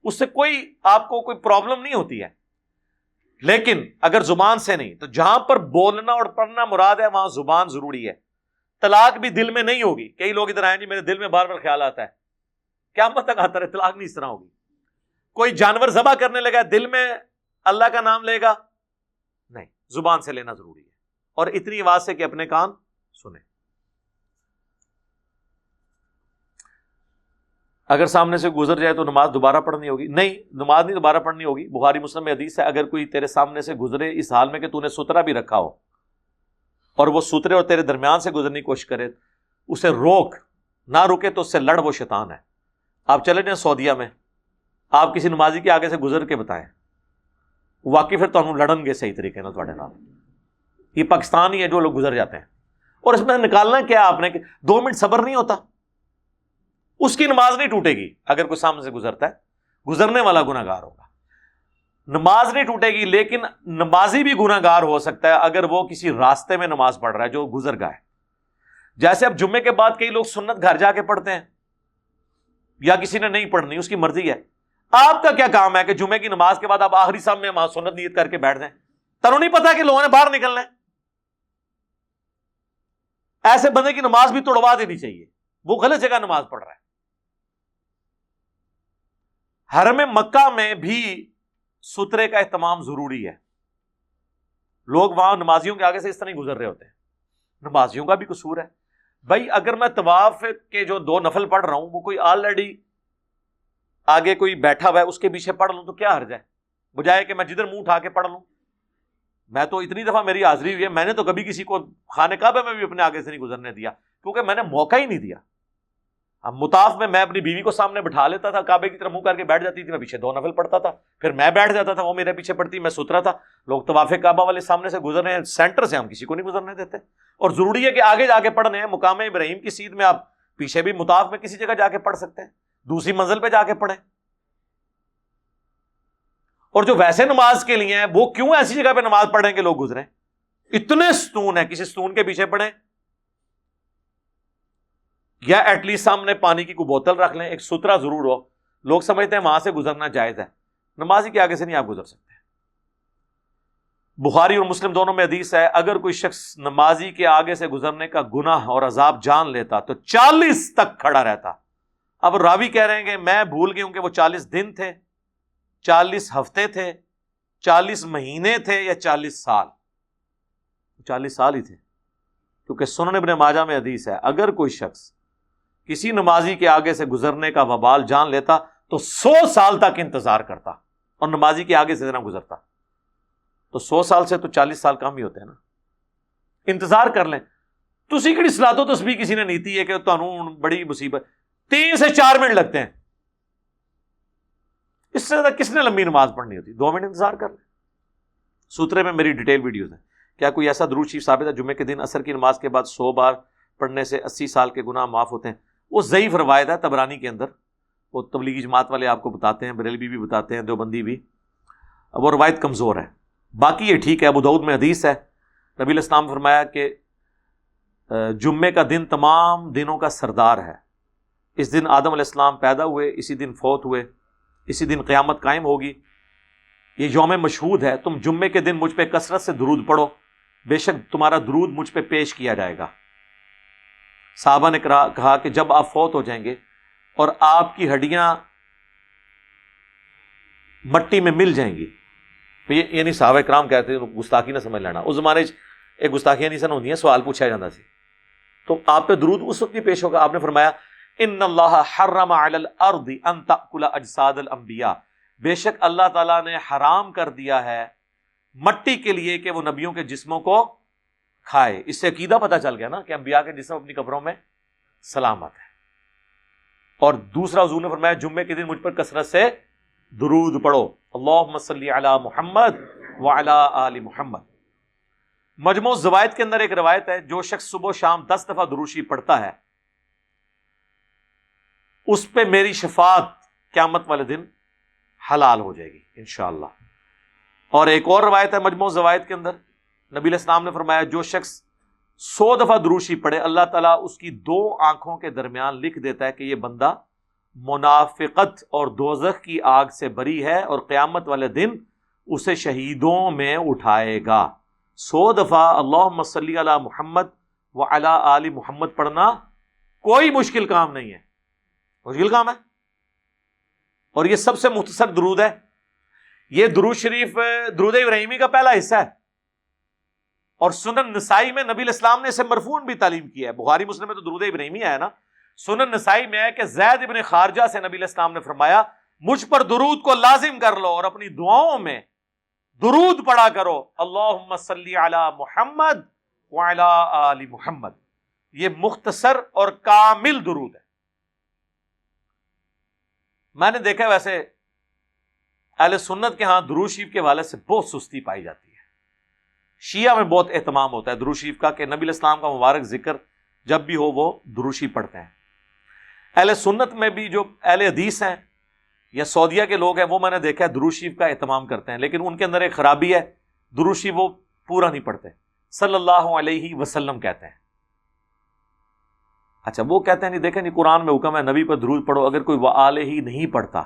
اس سے کوئی، آپ کو کوئی پرابلم نہیں ہوتی ہے۔ لیکن اگر زبان سے نہیں، تو جہاں پر بولنا اور پڑھنا مراد ہے، وہاں زبان ضروری ہے۔ طلاق بھی دل میں نہیں ہوگی۔ کئی لوگ ادھر آئیں جی میرے دل میں بار بار خیال آتا ہے۔ کیا مت تک آتا ہے طلاق نہیں اس طرح ہوگی۔ کوئی جانور ذبح کرنے لگا، دل میں اللہ کا نام لے گا۔ نہیں، زبان سے لینا ضروری ہے۔ اور اتنی آواز سے کہ اپنے کان سنیں۔ اگر سامنے سے گزر جائے تو نماز دوبارہ پڑھنی ہوگی۔ نہیں، نماز نہیں دوبارہ پڑھنی ہوگی۔ بخاری، مسلم میں حدیث ہے، اگر کوئی تیرے سامنے سے گزرے اس حال میں کہ تو نے سترا بھی رکھا ہو اور وہ سترے اور تیرے درمیان سے گزرنے کی کوشش کرے، اسے روک۔ نہ رکے تو اس سے لڑ، وہ شیطان ہے۔ آپ چلے جائیں سعودیہ میں۔ آپ کسی نمازی کے آگے سے گزر کے بتائیں۔ واقعی پھر تو لڑن گے صحیح طریقے نا تھوڑے نام یہ پاکستان ہی ہے جو لوگ گزر جاتے ہیں۔ اور اس میں نکالنا کیا آپ نے کہ دو منٹ صبر نہیں ہوتا؟ اس کی نماز نہیں ٹوٹے گی اگر کوئی سامنے سے گزرتا ہے۔ گزرنے والا گناگار ہوگا۔ نماز نہیں ٹوٹے گی لیکن نمازی بھی گناگار ہو سکتا ہے اگر وہ کسی راستے میں نماز پڑھ رہا ہے جو گزر گا ہے۔ جیسے اب جمعے کے بعد کئی لوگ سنت گھر جا کے پڑھتے ہیں۔ یا کسی نے نہیں پڑھنی، اس کی مرضی ہے۔ آپ کا کیا کام ہے کہ جمعے کی نماز کے بعد آپ آخری سام میں سنت نیت کر کے بیٹھ دیں تنہوں نہیں پتا کہ لوگوں نے باہر نکلنا ہے۔ ایسے بندے کی نماز بھی توڑوا دینی چاہیے۔ وہ غلط جگہ نماز پڑھ رہا ہے۔ حرم مکہ میں بھی سترے کا اہتمام ضروری ہے۔ لوگ وہاں نمازیوں کے آگے سے اس طرح گزر رہے ہوتے ہیں۔ نمازیوں کا بھی قصور ہے۔ بھائی، اگر میں طواف کے جو دو نفل پڑھ رہا ہوں، وہ کوئی آلریڈی آگے کوئی بیٹھا ہوا ہے، اس کے پیچھے پڑھ لوں تو کیا حرج ہے؟ بجائے کہ میں جدھر منہ اٹھا کے پڑھ لوں۔ میں تو اتنی دفعہ میری حاضری ہوئی ہے، میں نے تو کبھی کسی کو خانے کعبے میں بھی اپنے آگے سے نہیں گزرنے دیا، کیونکہ میں نے موقع ہی نہیں دیا۔ اب متاف میں میں اپنی بیوی کو سامنے بٹھا لیتا تھا، کعبے کی طرح منہ کر کے بیٹھ جاتی تھی، میں پیچھے دو نفل پڑھتا تھا، پھر میں بیٹھ جاتا تھا، وہ میرے پیچھے پڑتی میں سترا تھا۔ لوگ طواف کعبہ والے سامنے سے گزر رہے ہیں، سینٹر سے ہم کسی کو نہیں گزرنے دیتے۔ اور ضروری ہے کہ آگے جا کے پڑھنے ہیں، مقام ابراہیم کی سیدھ میں آپ پیچھے بھی متاف میں کسی جگہ جا کے پڑھ سکتے ہیں۔ دوسری منزل پہ جا کے پڑھیں۔ اور جو ویسے نماز کے لیے ہیں، وہ کیوں ایسی جگہ پہ نماز پڑھیں کہ لوگ گزرے اتنے ستون ہیں، کسی ستون کے پیچھے پڑھیں۔ یا ایٹ لیسٹ سامنے پانی کی کوئی بوتل رکھ لیں، ایک سترا ضرور ہو۔ لوگ سمجھتے ہیں وہاں سے گزرنا جائز ہے۔ نمازی کے آگے سے نہیں آپ گزر سکتے۔ بخاری اور مسلم دونوں میں حدیث ہے، اگر کوئی شخص نمازی کے آگے سے گزرنے کا گناہ اور عذاب جان لیتا تو چالیس تک کھڑا رہتا۔ اب راوی کہہ رہے ہیں کہ میں بھول گئی ہوں کہ وہ چالیس دن تھے، چالیس ہفتے تھے، چالیس مہینے تھے یا چالیس سال؟ چالیس سال ہی تھے۔ کیونکہ سنن ابن ماجہ میں حدیث ہے، اگر کوئی شخص کسی نمازی کے آگے سے گزرنے کا وبال جان لیتا تو سو سال تک انتظار کرتا اور نمازی کے آگے سے نہ گزرتا۔ تو سو سال سے تو چالیس سال کم ہی ہوتے ہیں نا۔ انتظار کر لیں۔ تو کہڑی سلا دو کسی نے نیتی ہے کہ تمہیں بڑی مصیبت تین سے چار منٹ لگتے ہیں۔ اس سے زیادہ کس نے لمبی نماز پڑھنی ہوتی؟ دو منٹ انتظار کر لیں سوترے میں میری ڈیٹیل ویڈیوز ہیں۔ کیا کوئی ایسا درود شریف ثابت ہے؟ جمعے کے دن اثر کی نماز کے بعد سو بار پڑھنے سے اسی سال کے گناہ معاف ہوتے ہیں۔ وہ ضعیف روایت ہے تبرانی کے اندر۔ وہ تبلیغی جماعت والے آپ کو بتاتے ہیں بریلوی بھی بتاتے ہیں، دیوبندی بھی۔ وہ روایت کمزور ہے۔ باقی یہ ٹھیک ہے، ابو دعود میں حدیث ہے۔ نبی الاسلام فرمایا کہ جمعے کا دن تمام دنوں کا سردار ہے۔ اس دن آدم علیہ السلام پیدا ہوئے، اسی دن فوت ہوئے، اسی دن قیامت قائم ہوگی۔ یہ یوم مشہود ہے، تم جمعے کے دن مجھ پہ کثرت سے درود پڑھو۔ بے شک تمہارا درود مجھ پہ پیش کیا جائے گا۔ صحابہ نے کہا کہ جب آپ فوت ہو جائیں گے اور آپ کی ہڈیاں مٹی میں مل جائیں گی یہ یعنی صحابہ کرام کہتے ہیں، گستاخی نہ سمجھ لینا۔ اس زمانے ایک گستاخیاں نہیں سن ہوتی ہیں سوال پوچھا جاتا سی تو آپ پہ درود اس وقت بھی پیش ہوگا۔ آپ نے فرمایا ان اللہ حرم علی الارض ان تاکل اجساد الانبیاء بے شک اللہ تعالیٰ نے حرام کر دیا ہے مٹی کے لیے کہ وہ نبیوں کے جسموں کو کھائے۔ اس سے عقیدہ پتہ چل گیا نا کہ انبیاء کے جسم اپنی قبروں میں سلامت ہے اور دوسرا حضور نے فرمایا، جمعے کے دن مجھ پر کثرت سے درود پڑھو۔ اللہ صلی علی محمد وعلی آل محمد۔ مجموع زوائد کے اندر ایک روایت ہے، جو شخص صبح شام دس دفعہ دروشی پڑھتا ہے۔ اس پہ میری شفاعت قیامت والے دن حلال ہو جائے گی، انشاءاللہ۔ اور ایک اور روایت ہے مجموع زوائد کے اندر۔ نبی الاسلام نے فرمایا، جو شخص سو دفعہ دروشی پڑھے، اللہ تعالیٰ اس کی دو آنکھوں کے درمیان لکھ دیتا ہے کہ یہ بندہ منافقت اور دوزخ کی آگ سے بری ہے اور قیامت والے دن اسے شہیدوں میں اٹھائے گا۔ سو دفعہ اللہ مسلی علی محمد و علی علی محمد پڑھنا کوئی مشکل کام نہیں ہے۔ مشکل کام ہے۔ اور یہ سب سے مختصر درود ہے۔ یہ درود شریف، درود ابراہیمی کا پہلا حصہ ہے۔ اور سنن نسائی میں نبی الاسلام نے اسے مرفون بھی تعلیم کیا ہے۔ بخاری مسلم میں تو درود ابراہیمی ہے نا۔ سنن نسائی میں ہے کہ زید ابن خارجہ سے نبی الاسلام نے فرمایا، مجھ پر درود کو لازم کر لو اور اپنی دعاؤں میں درود پڑا کرو۔ اللہ صلی علی محمد آل محمد۔ یہ مختصر اور کامل درود ہے۔ میں نے دیکھا ویسے اہل سنت کے ہاں درود شریف کے والے سے بہت سستی پائی جاتی ہے۔ شیعہ میں بہت اہتمام ہوتا ہے درود شریف کا کہ نبی الاسلام کا مبارک ذکر جب بھی ہو وہ دروشی پڑھتے ہیں۔ اہل سنت میں بھی جو اہل حدیث ہیں یا سعودیہ کے لوگ ہیں وہ میں نے دیکھا ہے دروشیف کا اہتمام کرتے ہیں، لیکن ان کے اندر ایک خرابی ہے دروشی وہ پورا نہیں پڑھتے۔ صلی اللہ علیہ وسلم کہتے ہیں۔ اچھا وہ کہتے ہیں، نہیں، دیکھیں، نہیں، قرآن میں حکم ہے، نبی پر درود پڑھو، اگر کوئی وہ آلے ہی نہیں پڑھتا،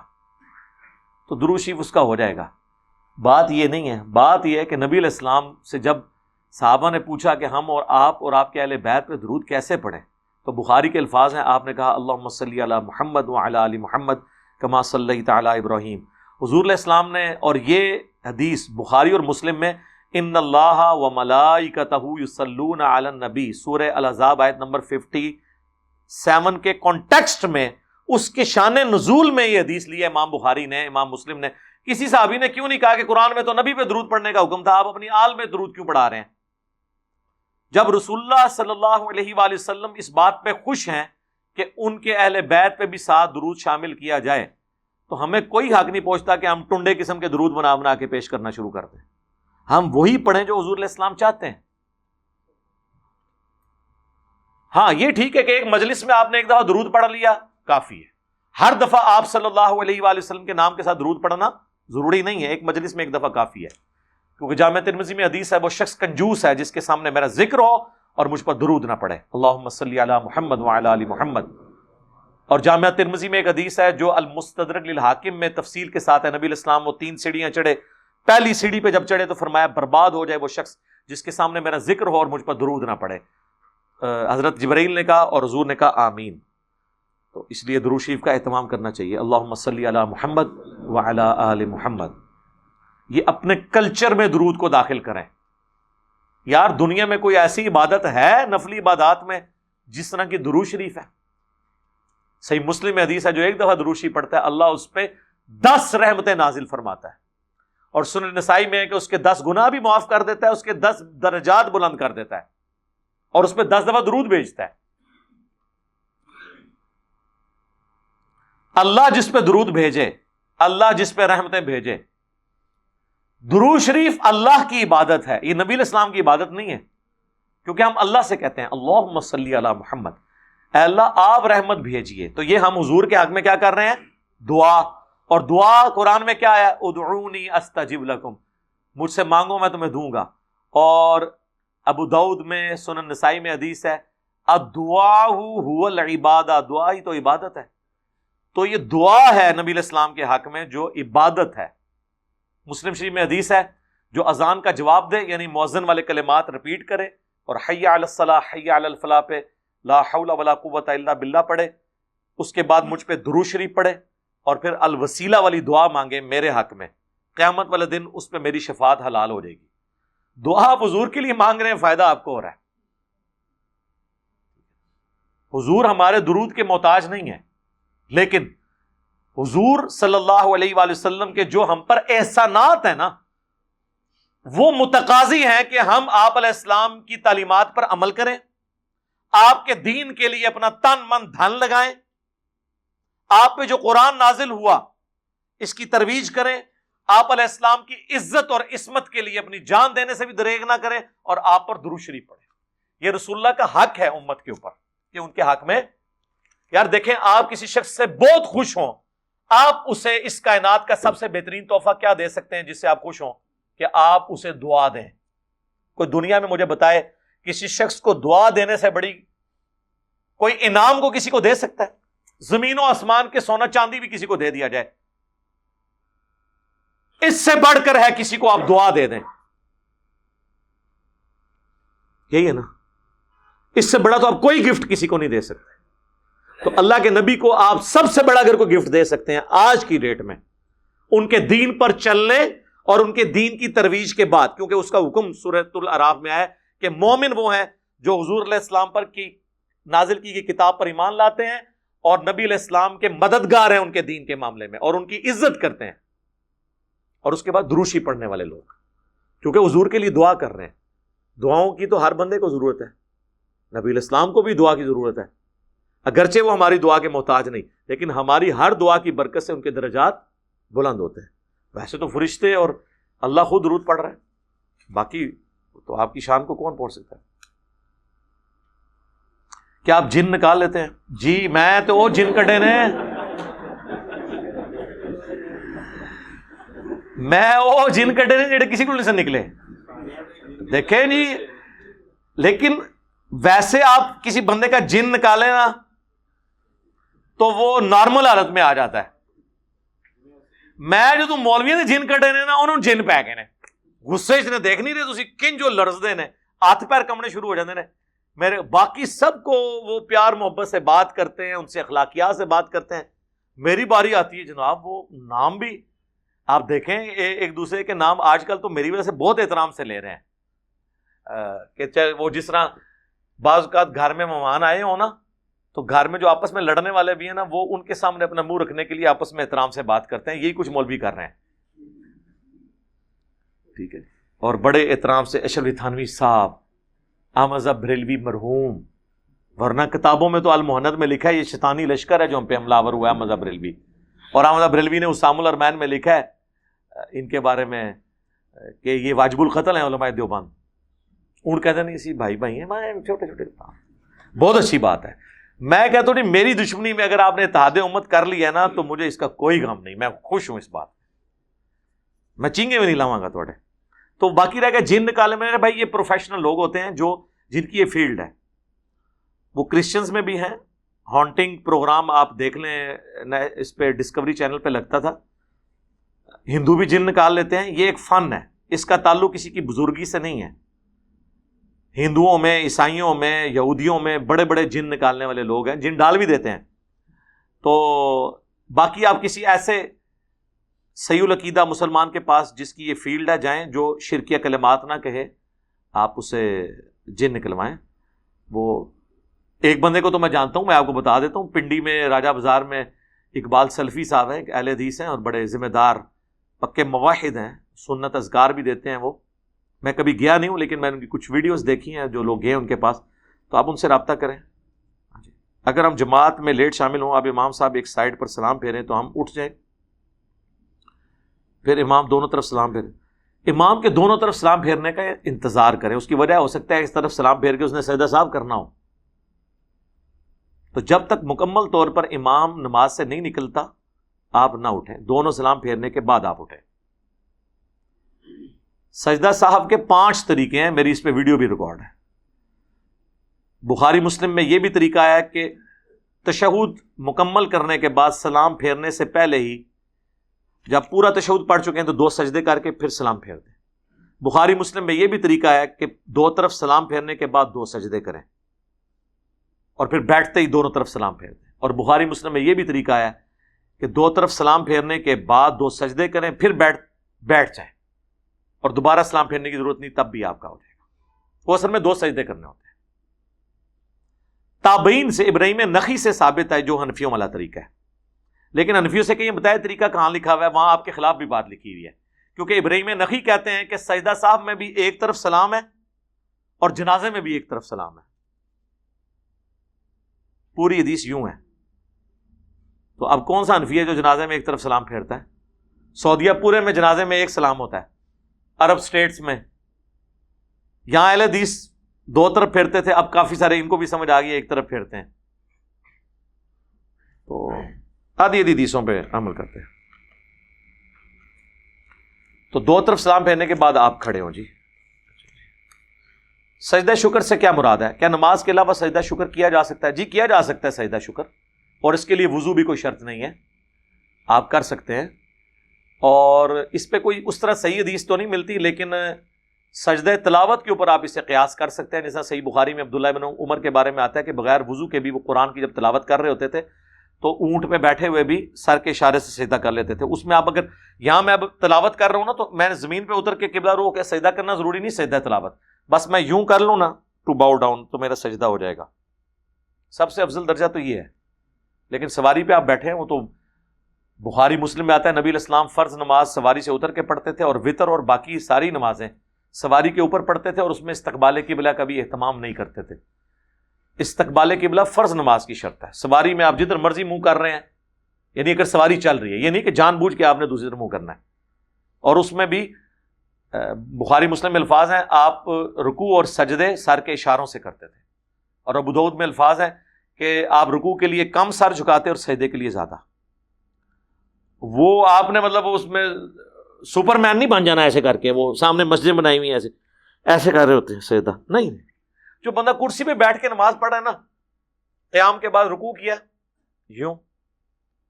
تو دروشی اس کا ہو جائے گا۔ بات یہ نہیں ہے، بات یہ ہے کہ نبی علیہ السلام سے جب صحابہ نے پوچھا کہ ہم اور آپ اور آپ کے اہل بیت پہ درود کیسے پڑھیں، تو بخاری کے الفاظ ہیں، آپ نے کہا اللہ صلی علی محمد و علی محمد کما صلی اللہ تعالیٰ ابراہیم۔ حضور علیہ السلام نے، اور یہ حدیث بخاری اور مسلم میں، ان اللہ و ملائی کا تہسلون نبی سورہ الزاب آیت نمبر ففٹی سیون کے کانٹیکسٹ میں اس کے شان نزول میں یہ حدیث لیا امام بخاری نے، امام مسلم نے۔ کسی صحابی نے کیوں نہیں کہا کہ قرآن میں تو نبی پہ درود پڑھنے کا حکم تھا، آپ اپنی آل میں درود کیوں پڑھا رہے ہیں؟ جب رسول اللہ صلی اللہ علیہ وآلہ وسلم اس بات پہ خوش ہیں کہ ان کے اہل بیت پہ بھی ساتھ درود شامل کیا جائے، تو ہمیں کوئی حق نہیں پہنچتا کہ ہم ٹنڈے قسم کے درود بنا بنا کے پیش کرنا شروع کر دیں۔ ہم وہی پڑھیں جو حضور علیہ السلام چاہتے ہیں۔ ہاں یہ ٹھیک ہے کہ ایک مجلس میں آپ نے ایک دفعہ درود پڑھ لیا، کافی ہے۔ ہر دفعہ آپ صلی اللہ علیہ وآلہ وسلم کے نام کے ساتھ درود پڑھنا ضروری نہیں ہے، ایک مجلس میں ایک دفعہ کافی ہے۔ کیونکہ جامع ترمزی میں حدیث ہے، وہ شخص کنجوس ہے جس کے سامنے میرا ذکر ہو اور مجھ پر درود نہ پڑے۔ اللہ صلی علی محمد علی محمد۔ اور جامعہ ترمزی میں ایک حدیث ہے جو المستدرک للحاکم میں تفصیل کے ساتھ ہے۔ نبی الاسلام وہ تین سیڑھیاں چڑھے۔ پہلی سیڑھی پہ جب چڑھے تو فرمایا برباد ہو جائے وہ شخص جس کے سامنے میرا ذکر ہو اور مجھ پر درود نہ پڑے۔ حضرت جبرائیل نے کہا اور حضور نے کہا آمین۔ تو اس لیے دروشیف کا اہتمام کرنا چاہیے۔ اللہ صلی علی محمد آل محمد۔ یہ اپنے کلچر میں درود کو داخل کریں۔ یار، دنیا میں کوئی ایسی عبادت ہے، نفلی عبادات میں، جس طرح کی درو شریف ہے؟ صحیح مسلم حدیث ہے، جو ایک دفعہ دروشی پڑھتا ہے، اللہ اس پہ دس رحمتیں نازل فرماتا ہے۔ اور سن نسائی میں ہے کہ اس کے دس گنا بھی معاف کر دیتا ہے، اس کے دس درجات بلند کر دیتا ہے۔ اور اس پہ دس دفعہ درود بھیجتا ہے۔ اللہ جس پہ درود بھیجے، اللہ جس پہ رحمتیں بھیجے۔ درو شریف اللہ کی عبادت ہے، یہ نبی الاسلام کی عبادت نہیں ہے۔ کیونکہ ہم اللہ سے کہتے ہیں اللہ مسلی علی محمد۔ اے اللہ، آپ رحمت بھیجیے۔ تو یہ ہم حضور کے حق میں کیا کر رہے ہیں؟ دعا۔ اور دعا قرآن میں کیا ہے؟ ادعونی استجب لکم۔ مجھ سے مانگو، میں تمہیں دوں گا۔ اور ابو دعود میں، سنن نسائی میں حدیث ہے دعا العبادہ دعا ہی تو عبادت ہے۔ تو یہ دعا ہے نبی الاسلام کے حق میں جو عبادت ہے۔ مسلم شریف میں حدیث ہے، جو اذان کا جواب دے یعنی موزن والے کلمات رپیٹ کرے اور حیا الصلاح حیا الفلاح پہ لا حول ولا قوت الا باللہ پڑھے۔ اس کے بعد مجھ پہ درو شریف پڑھے اور پھر الوسیلہ والی دعا مانگے میرے حق میں۔ قیامت والے دن اس پہ میری شفاعت حلال ہو جائے گی۔ دعا آپ حضور کے لیے مانگ رہے ہیں، فائدہ آپ کو ہو رہا ہے۔ حضور ہمارے درود کے محتاج نہیں ہے لیکن حضور صلی اللہ علیہ وآلہ وسلم کے جو ہم پر احسانات ہیں نا، وہ متقاضی ہیں کہ ہم آپ علیہ السلام کی تعلیمات پر عمل کریں، آپ کے دین کے لیے اپنا تن من دھن لگائیں، آپ پہ جو قرآن نازل ہوا، اس کی ترویج کریں آپ علیہ السلام کی عزت اور عصمت کے لیے اپنی جان دینے سے بھی دریغ نہ کریں اور آپ پر درو شریف یہ رسول اللہ کا حق ہے امت کے اوپر کہ ان کے حق میں یار دیکھیں، آپ کسی شخص سے بہت خوش ہوں، آپ اسے اس کائنات کا سب سے بہترین تحفہ کیا دے سکتے ہیں جس سے آپ خوش ہوں کہ آپ اسے دعا دیں۔ کوئی دنیا میں مجھے بتائے، کسی شخص کو دعا دینے سے بڑی کوئی انعام کو کسی کو دے سکتا ہے؟ زمین و آسمان کے سونا چاندی بھی کسی کو دے دیا جائے۔ اس سے بڑھ کر ہے کسی کو آپ دعا دے دیں۔ یہی ہے نا۔ اس سے بڑا تو آپ کوئی گفٹ کسی کو نہیں دے سکتے۔ تو اللہ کے نبی کو آپ سب سے بڑا اگر کوئی گفٹ دے سکتے ہیں آج کی ڈیٹ میں، ان کے دین پر چلنے اور ان کے دین کی ترویج کے بعد، کیونکہ اس کا حکم سورت العراف میں آیا کہ مومن وہ ہیں جو حضور علیہ السلام پر کی، نازل کی گئی کتاب پر ایمان لاتے ہیں اور نبی علیہ السلام کے مددگار ہیں ان کے دین کے معاملے میں اور ان کی عزت کرتے ہیں۔ اور اس کے بعد دروشی پڑھنے والے لوگ۔ کیونکہ حضور کے لیے دعا کر رہے ہیں۔ دعاؤں کی تو ہر بندے کو ضرورت ہے۔ نبی الاسلام کو بھی دعا کی ضرورت ہے۔ اگرچہ وہ ہماری دعا کے محتاج نہیں، لیکن ہماری ہر دعا کی برکت سے ان کے درجات بلند ہوتے ہیں۔ ویسے تو فرشتے اور اللہ خود درود پڑھ رہا ہے باقی تو آپ کی شان کو کون پہنچ سکتا ہے؟ کیا آپ جن نکال لیتے ہیں؟ جی میں تو وہ جن کٹے نے میں وہ جن کٹے نے جڑے کسی کو سے نکلے۔ دیکھیں جی۔ لیکن ویسے آپ کسی بندے کا جن نکالے نا، تو وہ نارمل حالت میں آ جاتا ہے۔ میں جو مولوی نے جن کٹے نے نا، انہوں نے جن پی گئے نے۔ غصے نے دیکھ نہیں رہے کن جو لڑزتے ہیں ہاتھ پیر کمنے شروع ہو جاتے ہیں میرے باقی سب کو وہ پیار محبت سے بات کرتے ہیں، ان سے اخلاقیات سے بات کرتے ہیں۔ میری باری آتی ہے جناب، وہ نام بھی آپ دیکھیں ایک دوسرے کے نام آج کل تو میری وجہ سے بہت احترام سے لے رہے ہیں۔ کہ چاہے وہ جس طرح بعض اوقات گھر میں مہمان آئے ہوں نا، تو گھر میں جو آپس میں لڑنے والے بھی ہیں نا، وہ ان کے سامنے اپنا منہ رکھنے کے لیے آپس میں احترام سے بات کرتے ہیں۔ یہی کچھ مولوی کر رہے ہیں۔ ٹھیک ہے جی۔ اور بڑے احترام سے اشرف تھانوی صاحب، احمد بریلوی مرحوم، ورنہ کتابوں میں تو المحنت میں لکھا ہے، یہ شیطانی لشکر ہے جو ہم پہ حملہ ہوا ہے احمد بریلوی۔ اور احمد بریلوی نے اسام الرمین میں لکھا ہے ان کے بارے میں، کہ یہ واجب القتل ہیں علماء دیوبان اون کہتے نہیں، اسی بھائی بھائی ہیں چھوٹے چھوٹے بہت اچھی بات ہے۔ میں کہتا ہوں میری دشمنی میں اگر آپ نے اتحاد امت کر لیا نا، تو مجھے اس کا کوئی غم نہیں۔ میں خوش ہوں اس بات میں چینگے میں نہیں لاؤں گا تھوڑے تو باقی رہ گیا جن نکالے۔ میں بھائی، یہ پروفیشنل لوگ ہوتے ہیں جو، جن کی یہ فیلڈ ہے۔ وہ کرسچنس میں بھی ہیں۔ ہانٹنگ پروگرام آپ دیکھ لیں اس پہ ڈسکوری چینل پہ لگتا تھا۔ ہندو بھی جن نکال لیتے ہیں، یہ ایک فن ہے۔ اس کا تعلق کسی کی بزرگی سے نہیں ہے۔ ہندوؤں میں، عیسائیوں میں، یہودیوں میں بڑے بڑے جن نکالنے والے لوگ ہیں، جن ڈال بھی دیتے ہیں۔ تو باقی آپ کسی ایسے سی العقیدہ مسلمان کے پاس جس کی یہ فیلڈ ہے، جائیں جو شرکیہ کلمات نہ کہے، آپ اسے جن نکلوائیں۔ وہ ایک بندے کو تو میں جانتا ہوں، میں آپ کو بتا دیتا ہوں، پنڈی میں، راجہ بازار میں اقبال سلفی صاحب ہیں اہل حدیث ہیں اور بڑے ذمہ دار پکے مواحد ہیں، سنت ازگار بھی دیتے ہیں وہ۔ میں کبھی گیا نہیں ہوں، لیکن میں ان کی کچھ ویڈیوز دیکھی ہیں جو لوگ گئے ان کے پاس۔ تو آپ ان سے رابطہ کریں۔ جی اگر ہم جماعت میں لیٹ شامل ہوں، آپ امام صاحب ایک سائڈ پر سلام پھیریں تو ہم اٹھ جائیں۔ پھر امام دونوں طرف سلام پھیر امام کے دونوں طرف سلام پھیرنے کا انتظار کریں۔ اس کی وجہ ہو سکتا ہے اس طرف سلام پھیر کے اس نے سیدہ صاحب کرنا ہو۔ تو جب تک مکمل طور پر امام نماز سے نہیں نکلتا آپ نہ اٹھیں، دونوں سلام پھیرنے کے بعد آپ اٹھیں۔ سجدہ صاحب کے پانچ طریقے ہیں، میری اس پہ ویڈیو بھی ریکارڈ ہے۔ بخاری مسلم میں یہ بھی طریقہ ہے کہ تشہد مکمل کرنے کے بعد سلام پھیرنے سے پہلے ہی جب پورا تشہد پڑھ چکے ہیں تو دو سجدے کر کے پھر سلام پھیر دیں۔ بخاری مسلم میں یہ بھی طریقہ ہے کہ دو طرف سلام پھیرنے کے بعد دو سجدے کریں اور پھر بیٹھتے ہی دونوں طرف سلام پھیر دیں۔ اور بخاری مسلم میں یہ بھی طریقہ ہے کہ دو طرف سلام پھیرنے کے بعد دو سجدے کریں، پھر بیٹھ بیٹھ جائیں۔ اور دوبارہ سلام پھیرنے کی ضرورت نہیں، تب بھی آپ کا ہو جائے گا۔ وہ اصل میں دو سجدے کرنے ہوتے ہیں۔ تابعین سے، ابراہیم نقی سے ثابت ہے، جو حنفیوں والا طریقہ ہے۔ لیکن حنفیوں سے کہ یہ بتایا طریقہ کہاں لکھا ہوا ہے، وہاں آپ کے خلاف بھی بات لکھی ہوئی ہے۔ کیونکہ ابراہیم نقی کہتے ہیں کہ سجدہ صاحب میں بھی ایک طرف سلام ہے اور جنازے میں بھی ایک طرف سلام ہے۔ پوری حدیث یوں ہے۔ تو اب کون سا انفی ہے جو جنازے میں ایک طرف سلام پھیرتا ہے؟ سعودیہ پورے میں جنازے میں ایک سلام ہوتا ہے۔ عرب اسٹیٹس میں۔ یہاں اہل حدیث دو طرف پھیرتے تھے، اب کافی سارے ان کو بھی سمجھ آ گئی ایک طرف پھیرتے ہیں۔ تو آدھی حدیثوں پہ عمل کرتے ہیں۔ تو دو طرف سلام پھیرنے کے بعد آپ کھڑے ہو جی۔ سجدہ شکر سے کیا مراد ہے؟ کیا نماز کے علاوہ سجدہ شکر کیا جا سکتا ہے؟ جی کیا جا سکتا ہے سجدہ شکر؟ اور اس کے لیے وضو بھی کوئی شرط نہیں ہے۔ آپ کر سکتے ہیں۔ اور اس پہ کوئی اس طرح صحیح حدیث تو نہیں ملتی، لیکن سجدہ تلاوت کے اوپر آپ اسے قیاس کر سکتے ہیں۔ جیسا صحیح بخاری میں عبداللہ بن عمر کے بارے میں آتا ہے کہ بغیر وضو کے بھی وہ قرآن کی جب تلاوت کر رہے ہوتے تھے، تو اونٹ پہ بیٹھے ہوئے بھی سر کے اشارے سے سجدہ کر لیتے تھے۔ اس میں آپ اگر، یہاں میں اب تلاوت کر رہا ہوں نا، تو میں زمین پہ اتر کے قبلہ رو کے سجدہ کرنا ضروری نہیں، سجدہ تلاوت۔ بس میں یوں کر لوں نا ٹو باؤ ڈاؤن تو میرا سجدہ ہو جائے گا۔ سب سے افضل درجہ تو یہ ہے۔ لیکن سواری پہ آپ بیٹھے ہیں، وہ تو بخاری مسلم میں آتا ہے، نبی الاسلام فرض نماز سواری سے اتر کے پڑھتے تھے اور وطر اور باقی ساری نمازیں سواری کے اوپر پڑھتے تھے اور اس میں استقبال قبلہ کا بھی اہتمام نہیں کرتے تھے۔ استقبال قبلہ فرض نماز کی شرط ہے۔ سواری میں آپ جدھر مرضی منہ کر رہے ہیں یعنی اگر سواری چل رہی ہے، یہ نہیں کہ جان بوجھ کے آپ نے دوسری طرف منہ کرنا ہے۔ اور اس میں بھی بخاری مسلم میں الفاظ ہیں، آپ رکو اور سجدے سر کے اشاروں سے کرتے تھے۔ اور ابود میں الفاظ ہیں کہ آپ رکو کے لیے کم سر جھکاتے اور سجدے کے لیے زیادہ۔ وہ آپ نے مطلب اس میں سپر مین نہیں بن جانا ایسے کر کے، وہ سامنے مسجد بنائی ہوئی ایسے۔ ایسے کر رہے ہوتے ہیں سجدہ۔ نہیں۔ جو بندہ کرسی پہ بیٹھ کے نماز پڑھا ہے نا، قیام کے بعد رکو کیا، یوں۔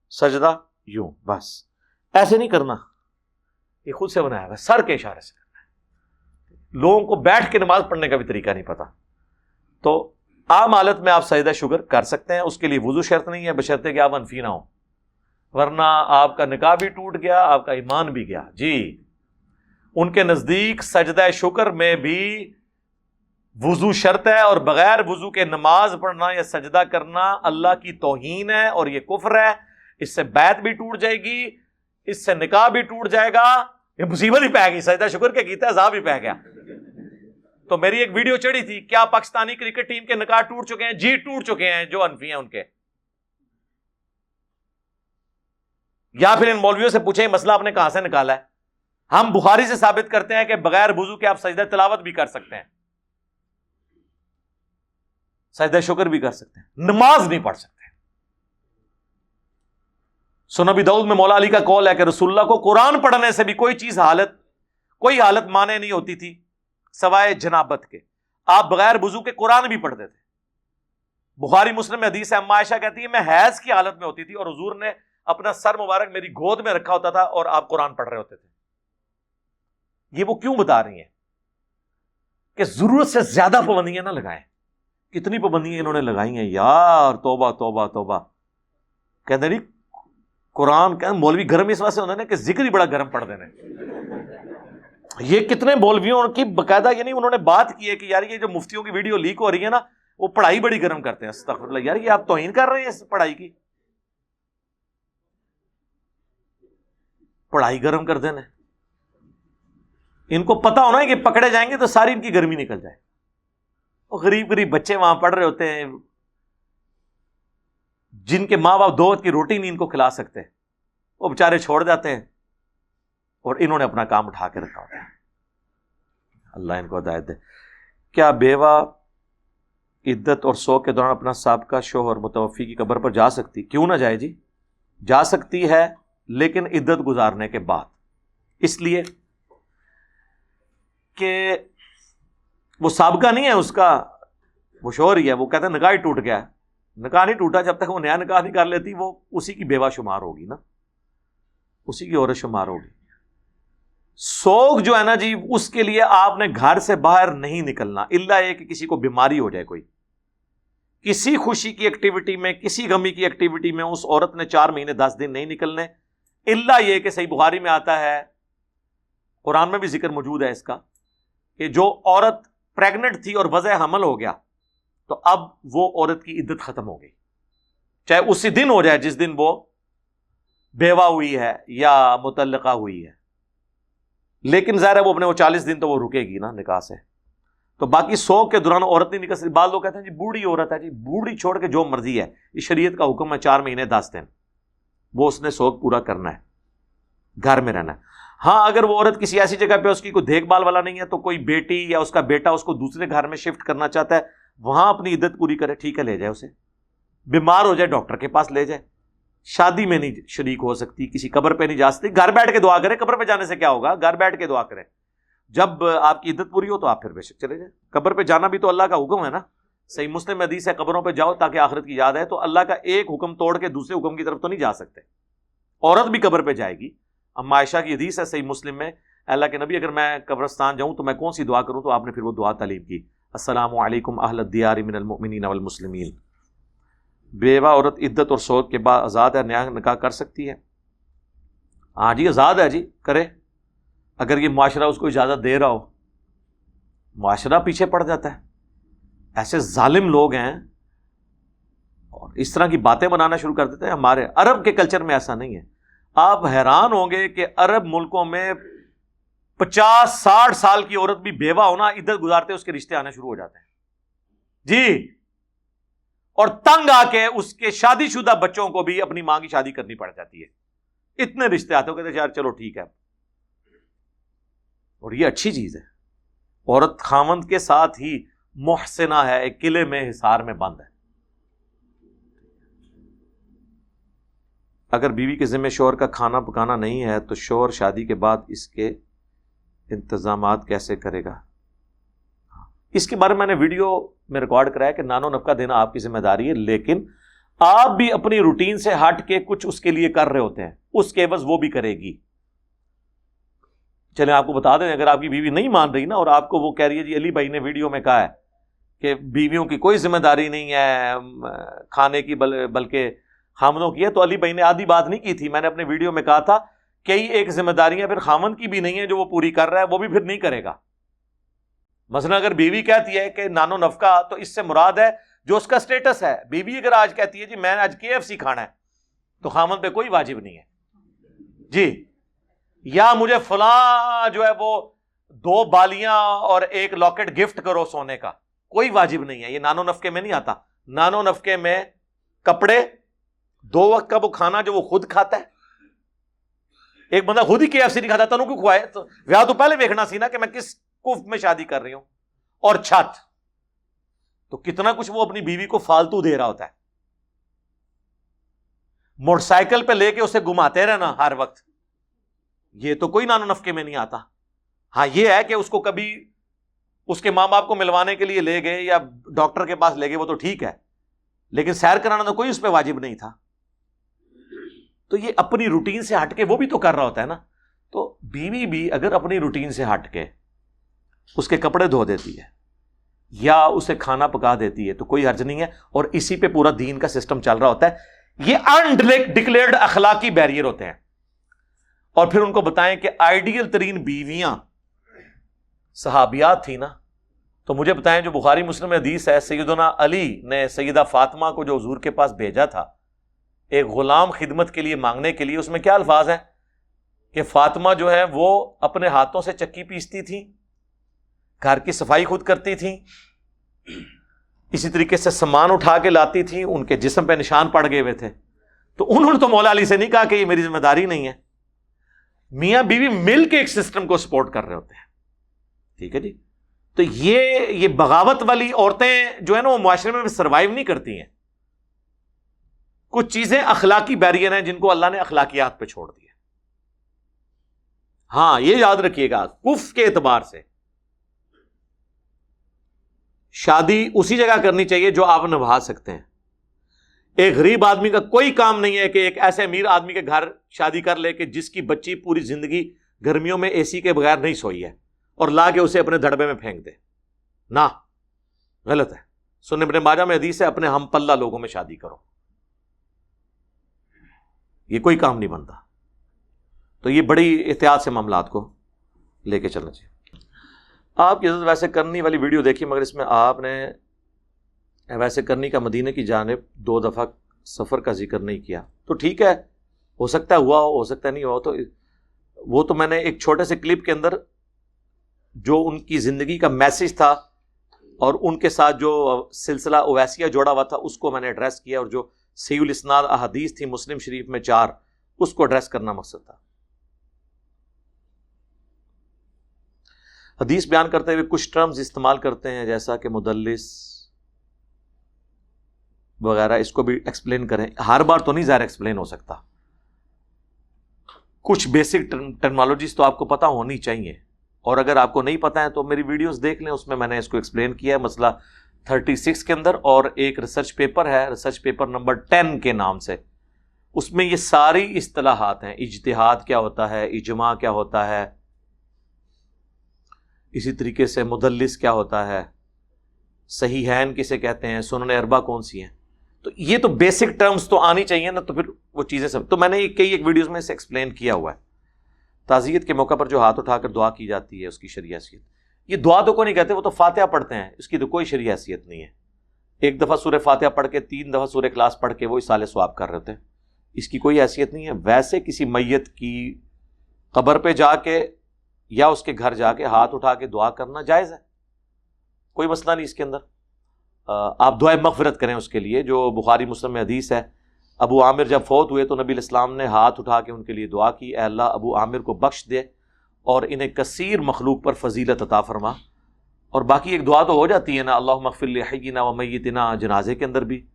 سجدہ، یوں۔ بس۔ ایسے نہیں کرنا۔ یہ خود سے بنایا ہوا سر کے اشارے سے۔ کرنا ہے لوگوں کو بیٹھ کے نماز پڑھنے کا بھی طریقہ نہیں پتا۔ تو عام حالت میں آپ سجدہ شکر کر سکتے ہیں، اس کے لیے وضو شرط نہیں ہے، بشرطے کہ آپ انفی نہ ہو ورنہ آپ کا نکاح بھی ٹوٹ گیا، آپ کا ایمان بھی گیا۔ جی ان کے نزدیک سجدہ شکر میں بھی وضو شرط ہے اور بغیر وضو کے نماز پڑھنا یا سجدہ کرنا اللہ کی توہین ہے اور یہ کفر ہے۔ اس سے بیت بھی ٹوٹ جائے گی، اس سے نکاح بھی ٹوٹ جائے گا۔ یہ مصیبت ہی پہ گئی، سجدہ شکر کے کیتا عذاب ہی پہ گیا۔ تو میری ایک ویڈیو چڑھی تھی، کیا پاکستانی کرکٹ ٹیم کے نکاح ٹوٹ چکے ہیں؟ جی ٹوٹ چکے ہیں، جو انفی ہیں ان کے۔ یا پھر ان مولویوں سے پوچھیں مسئلہ آپ نے کہاں سے نکالا ہے؟ ہم بخاری سے ثابت کرتے ہیں کہ بغیر بزو کے آپ سجدہ تلاوت بھی کر سکتے ہیں۔ سجدہ شکر بھی کر سکتے ہیں۔ نماز نہیں پڑھ سکتے سنبی دعود میں مولا علی کا کال ہے کہ رسول اللہ کو قرآن پڑھنے سے بھی کوئی چیز حالت، کوئی حالت مانے نہیں ہوتی تھی۔ سوائے جنابت کے۔ آپ بغیر بزو کے قرآن بھی پڑھتے تھے بخاری مسلم حدیث اما عائشہ کہتی ہے، میں حیض کی حالت میں ہوتی تھی اور حضور نے اپنا سر مبارک میری گود میں رکھا ہوتا تھا اور آپ قرآن پڑھ رہے ہوتے تھے۔ یہ وہ کیوں بتا رہی ہیں؟ کہ ضرورت سے زیادہ پابندیاں نہ لگائیں۔ کتنی پابندیاں انہوں نے لگائی ہیں؟ یار، توبہ توبہ توبہ۔ کہتے نہیں جی، قرآن کہ مولوی گرم اس واسطے ہوتا کہ ذکر ہی بڑا گرم پڑ دینے۔ یہ کتنے مولویوں کی باقاعدہ یعنی انہوں نے بات کی ہے کہ یار یہ جو مفتیوں کی ویڈیو لیک ہو رہی ہے نا، وہ پڑھائی بڑی گرم کرتے ہیں یار یہ آپ توہین کر رہے ہیں اس پڑھائی کی؟ پڑھائی گرم کر دینا ان کو پتا ہونا ہے کہ پکڑے جائیں گے تو ساری ان کی گرمی نکل جائے۔ وہ غریب غریب بچے وہاں پڑھ رہے ہوتے ہیں۔ جن کے ماں باپ دو کی روٹی نہیں ان کو کھلا سکتے، وہ بےچارے چھوڑ جاتے ہیں۔ اور انہوں نے اپنا کام اٹھا کے رکھا ہوتا ہے۔ اللہ ان کو ہدایت دے۔ کیا بیوہ عدت اور سو کے دوران اپنا سابقہ شوہر متوفی کی قبر پر جا سکتی؟ کیوں نہ جائے جی؟ جا سکتی ہے لیکن عدت گزارنے کے بعد۔ اس لیے کہ وہ سابقہ نہیں ہے، اس کا وہ شوہر ہی ہے۔ وہ کہتے ہیں نکاح ہی ٹوٹ گیا نکاح نہیں ٹوٹا، جب تک وہ نیا نکاح نہیں کر لیتی، وہ اسی کی بیوہ شمار ہوگی نا۔ اسی کی عورت شمار ہوگی۔ سوگ جو ہے نا جی اس کے لیے آپ نے گھر سے باہر نہیں نکلنا۔ اللہ یہ کہ کسی کو بیماری ہو جائے کوئی۔ کسی خوشی کی ایکٹیویٹی میں، کسی غمی کی ایکٹیویٹی میں اس عورت نے چار مہینے، دس دن نہیں نکلنے۔ اللہ یہ کہ صحیح بخاری میں آتا ہے، قرآن میں بھی ذکر موجود ہے اس کا، کہ جو عورت پریگنٹ تھی اور وضع حمل ہو گیا، تو اب وہ عورت کی عدت ختم ہو گئی۔ چاہے اسی دن ہو جائے جس دن وہ بیوہ ہوئی ہے یا متعلقہ ہوئی ہے۔ لیکن ظاہر ہے وہ اپنے وہ چالیس دن تو وہ رکے گی نا نکاح سے۔ تو باقی سو کے دوران عورت نہیں نکل سکتی۔ بعض لوگ کہتے ہیں جی بوڑھی عورت ہے جی بوڑھی چھوڑ کے جو مرضی ہے۔ اس شریعت کا حکم ہے چار مہینے دس دن۔ وہ اس نے سوگ پورا کرنا ہے۔ گھر میں رہنا ہے۔ ہاں اگر وہ عورت کسی ایسی جگہ پہ اس کی کوئی دیکھ بھال والا نہیں ہے، تو کوئی بیٹی یا اس کا بیٹا اس کو دوسرے گھر میں شفٹ کرنا چاہتا ہے، وہاں اپنی عدت پوری کرے، ٹھیک ہے، لے جائے اسے۔ بیمار ہو جائے، ڈاکٹر کے پاس لے جائے۔ شادی میں نہیں شریک ہو سکتی، کسی قبر پہ نہیں جا سکتی۔ گھر بیٹھ کے دعا کرے قبر پہ جانے سے کیا ہوگا؟ گھر بیٹھ کے دعا کرے جب آپ کی عدت پوری ہو تو آپ پھر بے شک چلے جائیں۔ قبر پہ جانا بھی تو اللہ کا حکم ہے نا۔ صحیح مسلم حدیث ہے، قبروں پہ جاؤ تاکہ آخرت کی یاد ہے تو اللہ کا ایک حکم توڑ کے دوسرے حکم کی طرف تو نہیں جا سکتے۔ عورت بھی قبر پہ جائے گی۔ اب معاشہ کی حدیث ہے، صحیح مسلم میں۔ اللہ کے نبی، اگر میں قبرستان جاؤں تو میں کون سی دعا کروں؟ تو آپ نے پھر وہ دعا تعلیم کی۔ السلام علیکم اہل دیار من المؤمنین والمسلمین۔ بیوہ عورت عدت اور سوگ کے بعد آزاد ہے نیا نکاح کر سکتی ہے۔ ہاں جی آزاد ہے جی کرے۔ اگر یہ معاشرہ اس کو اجازت دے رہا ہو۔ معاشرہ پیچھے پڑ جاتا ہے۔ ایسے ظالم لوگ ہیں۔ اور اس طرح کی باتیں بنانا شروع کر دیتے ہیں۔ ہمارے عرب کے کلچر میں ایسا نہیں ہے۔ آپ حیران ہوں گے کہ عرب ملکوں میں پچاس ساٹھ سال کی عورت بھی بیوہ ہونا ادھر گزارتے اس کے رشتے آنے شروع ہو جاتے ہیں۔ جی اور تنگ آ کے اس کے شادی شدہ بچوں کو بھی اپنی ماں کی شادی کرنی پڑ جاتی ہے۔ اتنے رشتے آتے ہو کہتے یار، چلو ٹھیک ہے۔ اور یہ اچھی چیز ہے۔ عورت خامند کے ساتھ ہی محسنہ ہے، ایک قلعے میں، حصار میں بند ہے۔ اگر بیوی کے ذمہ شور کا کھانا پکانا نہیں ہے، تو شور شادی کے بعد اس کے انتظامات کیسے کرے گا؟ اس کے بارے میں نے ویڈیو میں ریکارڈ کرایا کہ نانو نفقہ دینا آپ کی ذمہ داری ہے، لیکن آپ بھی اپنی روٹین سے ہٹ کے کچھ اس کے لیے کر رہے ہوتے ہیں۔ اس کے بس وہ بھی کرے گی۔ چلے آپ کو بتا دیں، اگر آپ کی بیوی نہیں مان رہی نا اور آپ کو وہ کہہ رہی ہے جی علی بھائی نے ویڈیو میں کہا ہے کہ بیویوں کی کوئی ذمہ داری نہیں ہے کھانے کی بل، بلکہ خامدوں کی ہے۔ تو علی بھائی نے آدھی بات نہیں کی تھی۔ میں نے اپنے ویڈیو میں کہا تھا، کئی ایک ذمہ داریاں پھر خامن کی بھی نہیں ہے جو وہ پوری کر رہا ہے، وہ بھی پھر نہیں کرے گا۔ مثلا اگر بیوی کہتی ہے کہ نانو نفقہ تو اس سے مراد ہے جو اس کا اسٹیٹس ہے۔ بیوی اگر آج کہتی ہے جی میں نے آج کے ایف سی کھانا ہے تو خامن پہ کوئی واجب نہیں ہے۔ جی۔ یا مجھے فلاں جو ہے وہ دو بالیاں اور ایک لاکٹ گفٹ کرو سونے کا۔ کوئی واجب نہیں ہے۔ یہ نانو نفقے میں نہیں آتا۔ نانو نفقے میں کپڑے، دو وقت کا وہ کھانا جو وہ خود کھاتا ہے۔ ایک بندہ خود ہی کے ایف سی نہیں کھاتا تنوں کیوں کھوائے؟ تو تو پہلے دیکھنا سی نا کہ میں کس کف میں شادی کر رہی ہوں اور چھت۔ تو کتنا کچھ وہ اپنی بیوی کو فالتو دے رہا ہوتا ہے۔ موٹر سائیکل پہ لے کے اسے گھماتے رہنا ہر وقت۔ یہ تو کوئی نانو نفقے میں نہیں آتا۔ ہاں یہ ہے کہ اس کو کبھی اس کے ماں باپ کو ملوانے کے لیے لے گئے یا ڈاکٹر کے پاس لے گئے، وہ تو ٹھیک ہے۔ لیکن سیر کرانا تو کوئی اس پہ واجب نہیں تھا۔ تو یہ اپنی روٹین سے ہٹ کے وہ بھی تو کر رہا ہوتا ہے نا۔ تو بیوی بھی اگر اپنی روٹین سے ہٹ کے اس کے کپڑے دھو دیتی ہے یا اسے کھانا پکا دیتی ہے تو کوئی حرج نہیں ہے اور اسی پہ پورا دین کا سسٹم چل رہا ہوتا ہے یہ ان ڈکلیئرڈ اخلاقی بیریئر ہوتے ہیں اور پھر ان کو بتائیں کہ آئیڈیل ترین بیویاں صحابیات تھیں نا تو مجھے بتائیں جو بخاری مسلم حدیث ہے، سیدنا علی نے سیدہ فاطمہ کو جو حضور کے پاس بھیجا تھا، ایک غلام خدمت کے لیے مانگنے کے لیے، اس میں کیا الفاظ ہیں؟ کہ فاطمہ جو ہے وہ اپنے ہاتھوں سے چکی پیستی تھی گھر کی صفائی خود کرتی تھیں۔ اسی طریقے سے سامان اٹھا کے لاتی تھیں، ان کے جسم پہ نشان پڑ گئے ہوئے تھے۔ تو انہوں نے تو مولا علی سے نہیں کہا کہ یہ میری ذمہ داری نہیں ہے۔ میاں بیوی مل کے ایک سسٹم کو سپورٹ کر رہے ہوتے ہیں۔ ٹھیک ہے جی؟ تو یہ یہ بغاوت والی عورتیں جو ہے نا، وہ معاشرے میں سروائو نہیں کرتی ہیں۔ کچھ چیزیں اخلاقی بیرئر ہیں جن کو اللہ نے اخلاقیات پہ چھوڑ دیا۔ ہاں یہ یاد رکھیے گا کف کے اعتبار سے۔ شادی اسی جگہ کرنی چاہیے جو آپ نبھا سکتے ہیں۔ ایک غریب آدمی کا کوئی کام نہیں ہے کہ ایک ایسے امیر آدمی کے گھر شادی کر لے کہ جس کی بچی پوری زندگی گرمیوں میں اے سی کے بغیر نہیں سوئی ہے اور لا کے اسے اپنے دھڑبے میں پھینک دے۔ نہ، غلط ہے۔ سننے اپنے باجا میں حدیث ہے، اپنے ہم پلہ لوگوں میں شادی کرو۔ یہ کوئی کام نہیں بنتا۔ تو یہ بڑی احتیاط سے معاملات کو لے کے چلنا چاہیے۔ آپ کی عزت ویسے کرنی والی ویڈیو دیکھی، مگر اس میں آپ نے ویسے کرنی کا مدینہ کی جانب دو دفعہ سفر کا ذکر نہیں کیا۔ تو ٹھیک ہے، ہو سکتا ہے ہوا ہو ہو سکتا ہے نہیں ہوا تو وہ تو میں نے ایک چھوٹے سے کلپ کے اندر جو ان کی زندگی کا میسج تھا اور ان کے ساتھ جو سلسلہ اویسیہ جوڑا ہوا تھا، اس کو میں نے ایڈریس کیا اور جو سی الاسناد احادیث تھی مسلم شریف میں چار، اس کو ایڈریس کرنا مقصد تھا۔ حدیث بیان کرتے ہوئے کچھ ٹرمز استعمال کرتے ہیں، جیسا کہ مدلس وغیرہ، اس کو بھی ایکسپلین کریں۔ ہر بار تو نہیں ظاہر ایکسپلین ہو سکتا۔ کچھ بیسک ٹیکنالوجیز تو آپ کو پتا ہونی چاہیے۔ اور اگر آپ کو نہیں پتا ہے تو میری ویڈیوز دیکھ لیں، اس میں میں نے اس کو ایکسپلین کیا ہے۔ مسئلہ تھرٹی سکس کے اندر اور ایک ریسرچ پیپر ہے۔ ریسرچ پیپر نمبر ٹین کے نام سے۔ اس میں یہ ساری اصطلاحات ہیں۔ اجتہاد کیا ہوتا ہے؟ اجماع کیا ہوتا ہے؟ اسی طریقے سے مدلس کیا ہوتا ہے؟ صحیح ہین کسے کہتے ہیں؟ سنن اربا کون سی ہیں؟ تو یہ تو بیسک ٹرمز تو آنی چاہیے نا، تو پھر وہ چیزیں سب تو میں نے یہ کئی ایک ویڈیوز میں اسے ایکسپلین کیا ہوا ہے۔ تعزیت کے موقع پر جو ہاتھ اٹھا کر دعا کی جاتی ہے اس کی شریع حیثیت یہ دعا تو کو نہیں کہتے، وہ تو فاتحہ پڑھتے ہیں، اس کی تو کوئی شریع حیثیت نہیں ہے۔ ایک دفعہ سورہ فاتحہ پڑھ کے، تین دفعہ سورہ کلاس پڑھ کے وہی سال سواب کر رہے تھے۔ اس کی کوئی حیثیت نہیں ہے۔ ویسے کسی میت کی قبر پہ جا کے یا اس کے گھر جا کے ہاتھ اٹھا کے دعا کرنا جائز ہے؟ کوئی مسئلہ نہیں اس کے اندر۔ آپ دعائیں مغفرت کریں اس کے لیے، جو بخاری مسلم میں حدیث ہے، ابو عامر جب فوت ہوئے تو نبی الاسلام نے ہاتھ اٹھا کے ان کے لیے دعا کی، اے اللہ ابو عامر کو بخش دے اور انہیں کثیر مخلوق پر فضیلت عطا فرما۔ اور باقی ایک دعا تو ہو جاتی ہے نا اللہ مغفل حینا و میتنا جنازے کے اندر بھی،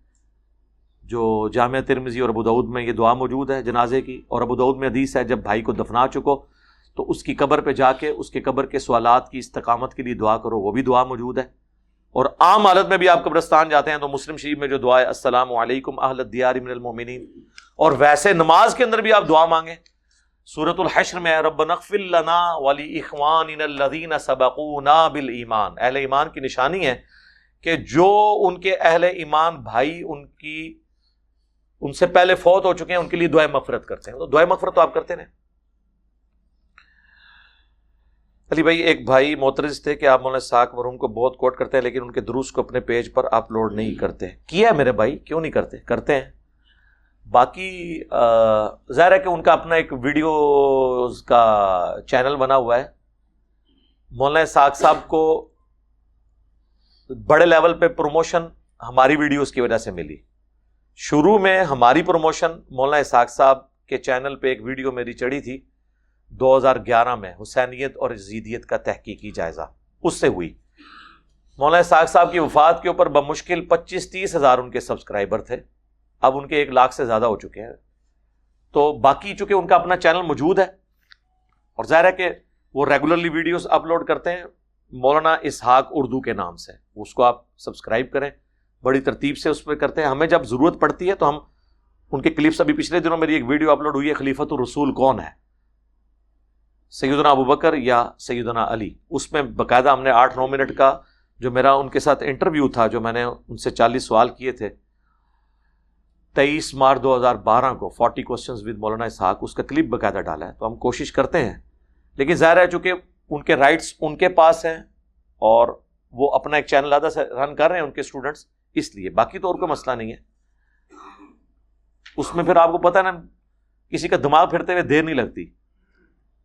جو جامعہ ترمزی اور ابودعود میں یہ دعا موجود ہے جنازے کی۔ اور ابودعود میں حدیث ہے، جب بھائی کو دفنا چکو تو اس کی قبر پہ جا کے، اس کے قبر کے سوالات کی استقامت کے لیے دعا کرو، وہ بھی دعا موجود ہے۔ اور عام حالت میں بھی آپ قبرستان جاتے ہیں تو مسلم شریف میں جو دعا ہے، السلام علیکم اہل دیار من المومنین اور ویسے نماز کے اندر بھی آپ دعا مانگیں۔ سورت الحشر میں رب نقفل لنا ولی اخوان الذین سبقونا بالایمان۔ اہل ایمان کی نشانی ہے کہ جو ان کے اہل ایمان بھائی ان کی، ان سے پہلے فوت ہو چکے ہیں، ان کے لیے دعائیں مغفرت کرتے ہیں۔ تو دعائیں مغفرت تو آپ کرتے ہیں علی بھائی ایک بھائی موترز تھے کہ آپ مولانا ساک مرحوم کو بہت کوٹ کرتے ہیں لیکن ان کے دروس کو اپنے پیج پر اپلوڈ نہیں کرتے۔ کیا ہے میرے بھائی؟ کیوں نہیں کرتے؟ کرتے ہیں۔ باقی ظاہر ہے کہ ان کا اپنا ایک ویڈیو کا چینل بنا ہوا ہے۔ مولانا ساک صاحب کو بڑے لیول پہ پروموشن ہماری ویڈیوز کی وجہ سے ملی۔ شروع میں ہماری پروموشن مولانا اساق صاحب کے چینل پہ ایک ویڈیو میری چڑھی تھی۔ دو ہزار گیارہ میں حسینیت اور زیدیت کا تحقیقی جائزہ۔ اس سے ہوئی۔ مولانا ساگ صاحب کی وفات کے اوپر بمشکل پچیس تیس ہزار ان کے سبسکرائبر تھے۔ اب ان کے ایک لاکھ سے زیادہ ہو چکے ہیں۔ تو باقی چونکہ ان کا اپنا چینل موجود ہے، اور ظاہر ہے کہ وہ ریگولرلی ویڈیوز اپلوڈ کرتے ہیں، مولانا اسحاق اردو کے نام سے۔ اس کو آپ سبسکرائب کریں۔ بڑی ترتیب سے اس پہ کرتے ہیں۔ ہمیں جب ضرورت پڑتی ہے تو ہم ان کے کلپس ابھی پچھلے دنوں میری ایک ویڈیو اپلوڈ ہوئی ہے خلیفت الرسول کون ہے؟ سیدنا ابو بکر یا سیدنا علی۔ اس میں باقاعدہ ہم نے آٹھ نو منٹ کا جو میرا ان کے ساتھ انٹرویو تھا، جو میں نے ان سے چالیس سوال کیے تھے۔ تیئیس مارچ دو ہزار بارہ کو فورٹی کوشچنز ود مولانا اسحاق، اس کا کلپ باقاعدہ ڈالا ہے۔ تو ہم کوشش کرتے ہیں۔ لیکن ظاہر ہے چونکہ ان کے رائٹس ان کے پاس ہیں اور وہ اپنا ایک چینل آدھا سے رن کر رہے ہیں ان کے اسٹوڈنٹس اس لیے۔ باقی تو اور کوئی مسئلہ نہیں ہے۔ اس میں پھر آپ کو پتا نا، کسی کا دماغ پھرتے ہوئے دیر نہیں لگتی۔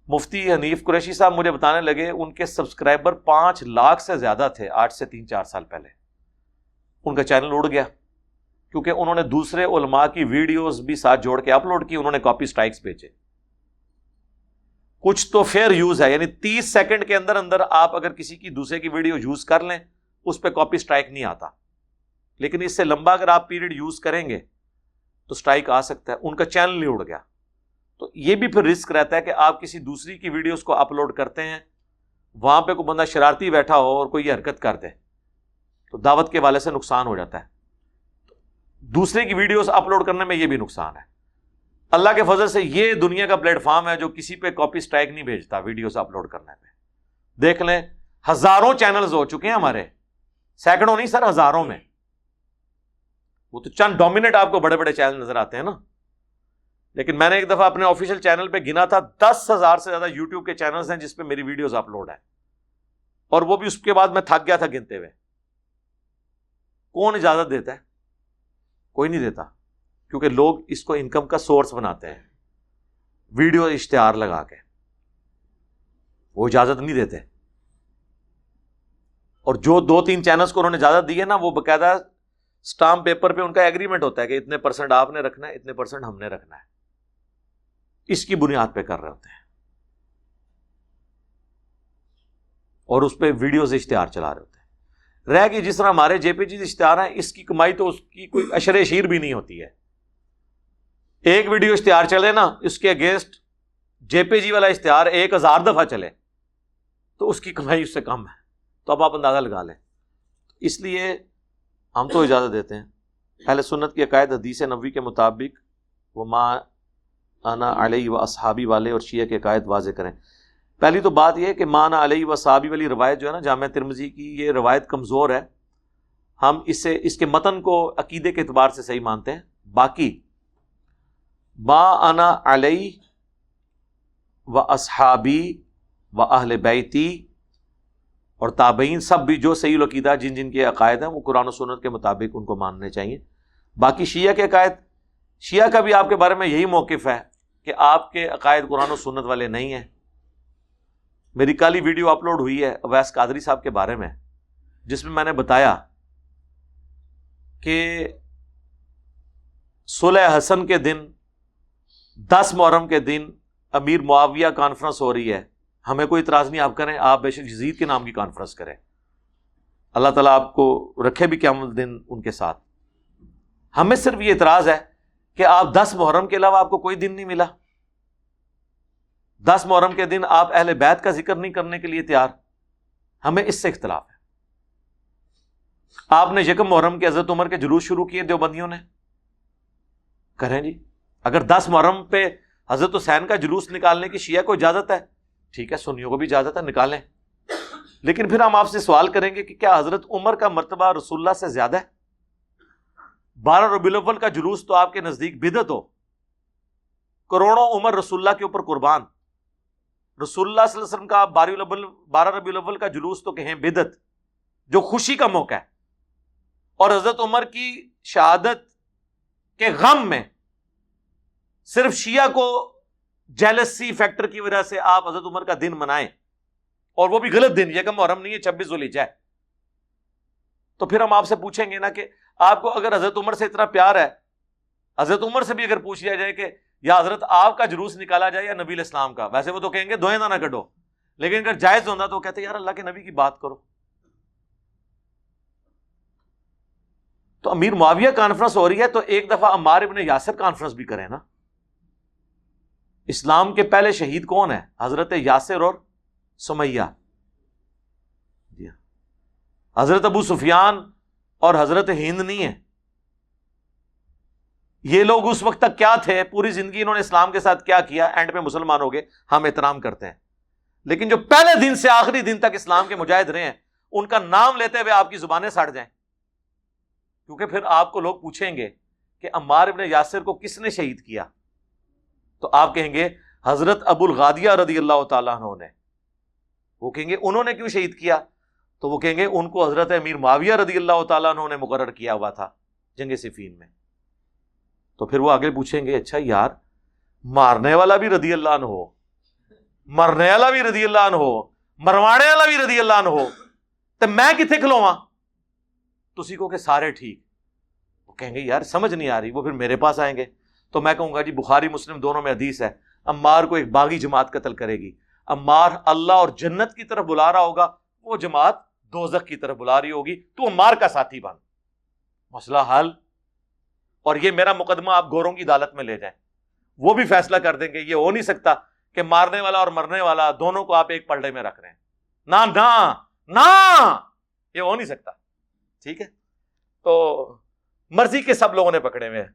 مفتی حنیف قریشی صاحب مجھے بتانے لگے ان کے سبسکرائبر پانچ لاکھ سے زیادہ تھے آٹھ سے تین چار سال پہلے۔ ان کا چینل اڑ گیا۔ کیونکہ انہوں نے دوسرے علماء کی ویڈیوز بھی ساتھ جوڑ کے اپلوڈ کی، انہوں نے کاپی اسٹرائکس بھیجے کچھ تو فیئر یوز ہے یعنی تیس سیکنڈ کے اندر اندر آپ اگر کسی کی دوسرے کی ویڈیو یوز کر لیں، اس پہ کاپی اسٹرائک نہیں آتا۔ لیکن اس سے لمبا اگر آپ پیریڈ یوز کریں گے، تو اسٹرائک آ سکتا ہے۔ ان کا چینل نہیں اڑ گیا۔ تو یہ بھی پھر رسک رہتا ہے کہ آپ کسی دوسری کی ویڈیوز کو اپلوڈ کرتے ہیں، وہاں پہ کوئی بندہ شرارتی بیٹھا ہو اور کوئی یہ حرکت کر دے، تو دعوت کے والے سے نقصان ہو جاتا ہے۔ دوسرے کی ویڈیوز اپلوڈ کرنے میں یہ بھی نقصان ہے۔ اللہ کے فضل سے یہ دنیا کا پلیٹ فارم ہے جو کسی پہ کاپی اسٹرائک نہیں بھیجتا ویڈیوز اپلوڈ کرنے پہ۔ دیکھ لیں، ہزاروں چینلز ہو چکے ہیں ہمارے۔ سینکڑوں نہیں سر، ہزاروں میں۔ وہ تو چند ڈومینیٹ آپ کو بڑے بڑے چینل نظر آتے ہیں نا۔ لیکن میں نے ایک دفعہ اپنے آفیشیل چینل پہ گنا تھا، دس ہزار سے زیادہ یوٹیوب کے چینلز ہیں جس پہ میری ویڈیوز اپلوڈ ہیں۔ اور وہ بھی اس کے بعد میں تھک گیا تھا گنتے ہوئے۔ کون اجازت دیتا ہے؟ کوئی نہیں دیتا۔ کیونکہ لوگ اس کو انکم کا سورس بناتے ہیں۔ ویڈیو اشتہار لگا کے۔ وہ اجازت نہیں دیتے۔ اور جو دو تین چینلز کو انہوں نے اجازت دی ہے نا، وہ باقاعدہ اسٹامپ پیپر پہ ان کا ایگریمنٹ ہوتا ہے کہ اتنے پرسنٹ آپ نے رکھنا ہے، اتنے پرسنٹ ہم نے رکھنا ہے۔ اس کی بنیاد پہ کر رہے ہوتے ہیں۔ اور اس پہ ویڈیوز اشتہار چلا رہے ہوتے ہیں۔ رہ گئی جس طرح ہمارے جے پی جی اشتہار ہیں، اس کی کمائی تو اس کی کوئی اشر شیر بھی نہیں ہوتی ہے۔ ایک ویڈیو اشتہار چلے نا، اس کے اگینسٹ جے پی جی والا اشتہار ایک ہزار دفعہ چلے۔ تو اس کی کمائی اس سے کم ہے۔ تو اب آپ اندازہ لگا لیں۔ اس لیے ہم تو اجازت دیتے ہیں۔ اہل سنت کی عقائد حدیث نبوی کے مطابق وہ ماں آنا علیہ و اصحابی والے اور شیعہ کے عقائد واضح کریں۔ پہلی تو بات یہ ہے کہ مانا علیہ و صحابی والی روایت جو ہے نا جامعہ ترمزی کی یہ روایت کمزور ہے۔ ہم اس سے اس کے متن کو عقیدے کے اعتبار سے صحیح مانتے ہیں۔ باقی با انا علیہ و اصحابی و اہل بیتی اور تابعین سب بھی جو صحیح العقیدہ جن جن کے عقائد ہیں، وہ قرآن و سنت کے مطابق ان کو ماننے چاہیے۔ باقی شیعہ کے عقائد، شیعہ کا بھی آپ کے بارے میں یہی موقف ہے کہ آپ کے عقائد قرآن و سنت والے نہیں ہیں۔ میری کالی ویڈیو اپلوڈ ہوئی ہے اویس قادری صاحب کے بارے میں، جس میں میں نے بتایا کہ صلح حسن کے دن، دس محرم کے دن امیر معاویہ کانفرنس ہو رہی ہے۔ ہمیں کوئی اعتراض نہیں، آپ کریں، آپ بے شک جزید کے نام کی کانفرنس کریں۔ اللہ تعالیٰ آپ کو رکھے بھی کیا دن ان کے ساتھ۔ ہمیں صرف یہ اعتراض ہے کہ آپ دس محرم کے علاوہ آپ کو کوئی دن نہیں ملا۔ دس محرم کے دن آپ اہل بیت کا ذکر نہیں کرنے کے لیے تیار۔ ہمیں اس سے اختلاف ہے۔ آپ نے یکم محرم کے حضرت عمر کے جلوس شروع کیے دیوبندیوں نے۔ کریں جی اگر دس محرم پہ حضرت حسین کا جلوس نکالنے کی شیعہ کو اجازت ہے، ٹھیک ہے، سنیوں کو بھی اجازت ہے، نکالیں۔ لیکن پھر ہم آپ سے سوال کریں گے کہ کیا حضرت عمر کا مرتبہ رسول اللہ سے زیادہ ہے؟ بارہ ربی الاول کا جلوس تو آپ کے نزدیک بدت ہو۔ کروڑوں عمر رسول اللہ کے اوپر قربان۔ رسول اللہ صلی اللہ علیہ وسلم کا بارہ بارہ ربی الاول کا جلوس تو کہیں بدت جو خوشی کا موقع ہے۔ اور حضرت عمر کی شہادت کے غم میں صرف شیعہ کو جیلسی فیکٹر کی وجہ سے آپ حضرت عمر کا دن منائیں۔ اور وہ بھی غلط دن، یہ کہ محرم نہیں ہے چھبیس ولی جائے تو پھر ہم آپ سے پوچھیں گے نا کہ آپ کو اگر حضرت عمر سے اتنا پیار ہے، حضرت عمر سے بھی اگر پوچھ لیا جائے کہ یا حضرت آپ کا جلوس نکالا جائے یا نبی اسلام کا، ویسے وہ تو کہیں گے دوئیں نہ کٹو لیکن اگر جائز ہوتا تو کہتے یار اللہ کے نبی کی بات کرو۔ تو امیر معاویہ کانفرنس ہو رہی ہے تو ایک دفعہ امار ابن یاسر کانفرنس بھی کریں نا۔ اسلام کے پہلے شہید کون ہے؟ حضرت یاسر اور سمیہ۔ جی ہاں۔ حضرت ابو سفیان اور حضرت ہند نہیں ہے۔ یہ لوگ اس وقت تک کیا تھے؟ پوری زندگی انہوں نے اسلام کے ساتھ کیا کیا؟ اینڈ پہ مسلمان ہو گئے، ہم احترام کرتے ہیں۔ لیکن جو پہلے دن سے آخری دن تک اسلام کے مجاہد رہے ہیں، ان کا نام لیتے ہوئے آپ کی زبانیں سڑ جائیں۔ کیونکہ پھر آپ کو لوگ پوچھیں گے کہ عمار ابن یاسر کو کس نے شہید کیا؟ تو آپ کہیں گے، حضرت ابو الغادیہ رضی اللہ تعالیٰ عنہ نے۔ وہ کہیں گے، انہوں نے کیوں شہید کیا؟ تو وہ کہیں گے ان کو حضرت امیر معاویہ رضی اللہ تعالیٰ عنہ نے مقرر کیا ہوا تھا جنگ صفین میں۔ تو پھر وہ آگے پوچھیں گے اچھا یار، مارنے والا بھی رضی اللہ عنہ ہو، مرنے والا بھی رضی اللہ عنہ ہو، مروانے والا بھی رضی اللہ عنہ ہو، تو میں کتنے کھلوا تو کو کہ سارے ٹھیک۔ وہ کہیں گے، یار، سمجھ نہیں آ رہی، وہ پھر میرے پاس آئیں گے۔ تو میں کہوں گا جی بخاری، مسلم دونوں میں حدیث ہے، امار کو ایک باغی جماعت قتل کرے گی۔ امار اللہ اور جنت کی طرف بلا رہا ہوگا، وہ جماعت دوزخ کی طرف بلا رہی ہوگی، تو امار کا ساتھی بن۔ مسئلہ حل۔ اور یہ میرا مقدمہ آپ گوروں کی عدالت میں لے جائیں۔ وہ بھی فیصلہ کر دیں گے، یہ ہو نہیں سکتا کہ مارنے والا اور مرنے والا دونوں کو آپ ایک پلڑے میں رکھ رہے ہیں۔ نہ نہ یہ ہو نہیں سکتا۔ ٹھیک ہے؟ تو مرضی کے سب لوگوں نے پکڑے ہوئے ہیں۔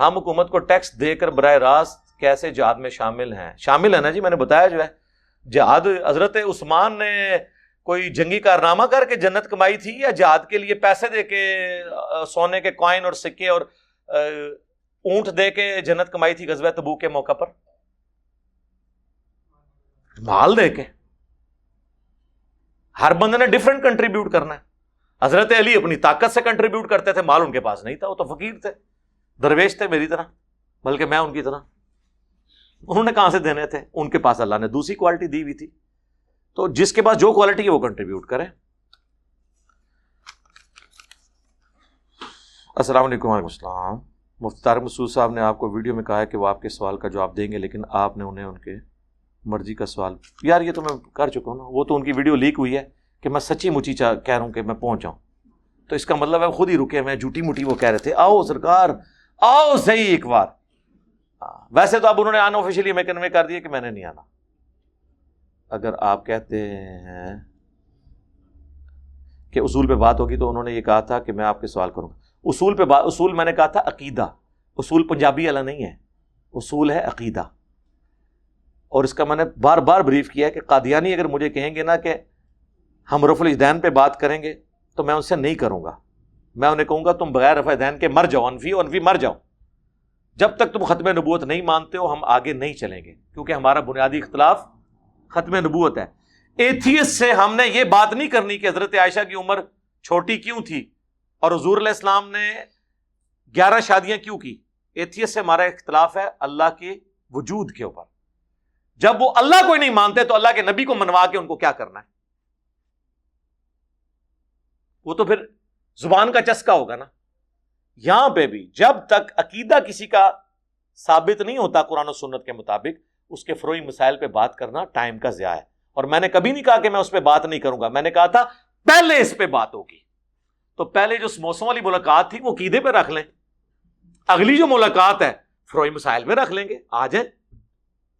ہم حکومت کو ٹیکس دے کر براہ راست کیسے جہاد میں شامل ہیں؟ شامل ہے نا جی میں نے بتایا جو ہے۔ جہاد حضرت عثمان نے کوئی جنگی کارنامہ کر کے جنت کمائی تھی یا جہاد کے لیے پیسے دے کے سونے کے کوائن اور سکے اور اونٹ دے کے جنت کمائی تھی غزوہ تبو کے موقع پر؟ مال دے کے۔ ہر بندے نے ڈفرنٹ کنٹریبیوٹ کرنا ہے۔ حضرت علی اپنی طاقت سے کنٹریبیوٹ کرتے تھے، مال ان کے پاس نہیں تھا، وہ تو فقیر تھے۔ درویش تھے میری طرح، بلکہ میں ان کی طرح۔ انہوں نے کہاں سے دینے تھے؟ ان کے پاس اللہ نے دوسری کوالٹی دی ہوئی تھی۔ تو جس کے پاس جو کوالٹی ہے وہ کنٹریبیوٹ کرے السلام علیکم، وعلیکم السلام۔ مفتی مسعود صاحب نے آپ کو ویڈیو میں کہا ہے کہ وہ آپ کے سوال کا جواب دیں گے، لیکن آپ نے انہیں ان کے مرضی کا سوال۔ یار، یہ تو میں کر چکا ہوں نا۔ وہ تو ان کی ویڈیو لیک ہوئی ہے کہ میں سچی مچی چاہ کہہ رہا ہوں کہ میں پہنچ جاؤں۔ تو اس کا مطلب ہے خود ہی رکے میں جھوٹی موٹی وہ کہہ رہے تھے۔ آؤ سرکار، آؤ صحیح ایک بار۔ ویسے تو اب انہوں نے آن آفیشلی میں کنوے کر دیا کہ میں نے نہیں آنا۔ اگر آپ کہتے ہیں کہ اصول پہ بات ہوگی تو انہوں نے یہ کہا تھا کہ میں آپ کے سوال کروں گا۔ اصول پہ بات اصول میں نے کہا تھا عقیدہ۔ اصول پنجابی والا نہیں ہے۔ اصول ہے عقیدہ۔ اور اس کا میں نے بار بار بریف کیا ہے کہ قادیانی اگر مجھے کہیں گے نا کہ ہم رف الدین پہ بات کریں گے تو میں ان سے نہیں کروں گا۔ میں انہیں کہوں گا تم بغیر رفع دین کے مر جاؤ، انفی انفی مر جاؤ۔ جب تک تم ختم نبوت نہیں مانتے ہو، ہم آگے نہیں چلیں گے۔ کیونکہ ہمارا بنیادی اختلاف ختم نبوت ہے۔ ایتھیس سے ہم نے یہ بات نہیں کرنی کہ حضرت عائشہ کی عمر چھوٹی کیوں تھی اور حضور علیہ السلام نے گیارہ شادیاں کیوں کی؟ ایتھیس سے ہمارا اختلاف ہے اللہ کے وجود کے اوپر۔ جب وہ اللہ کو ہی نہیں مانتے تو اللہ کے نبی کو منوا کے ان کو کیا کرنا ہے؟ وہ تو پھر زبان کا چسکا ہوگا نا۔ یہاں پہ بھی جب تک عقیدہ کسی کا ثابت نہیں ہوتا قرآن و سنت کے مطابق اس کے فروئی مسائل پہ بات کرنا ٹائم کا ضیاع ہے۔ اور میں نے کبھی نہیں کہا کہ میں اس پہ بات نہیں کروں گا۔ میں نے کہا تھا، پہلے اس پہ بات ہوگی۔ تو پہلے جو موسم والی ملاقات تھی، وہ قیدے پہ رکھ لیں۔ اگلی جو ملاقات ہے، فروئی مسائل میں رکھ لیں گے۔ آ جائیں۔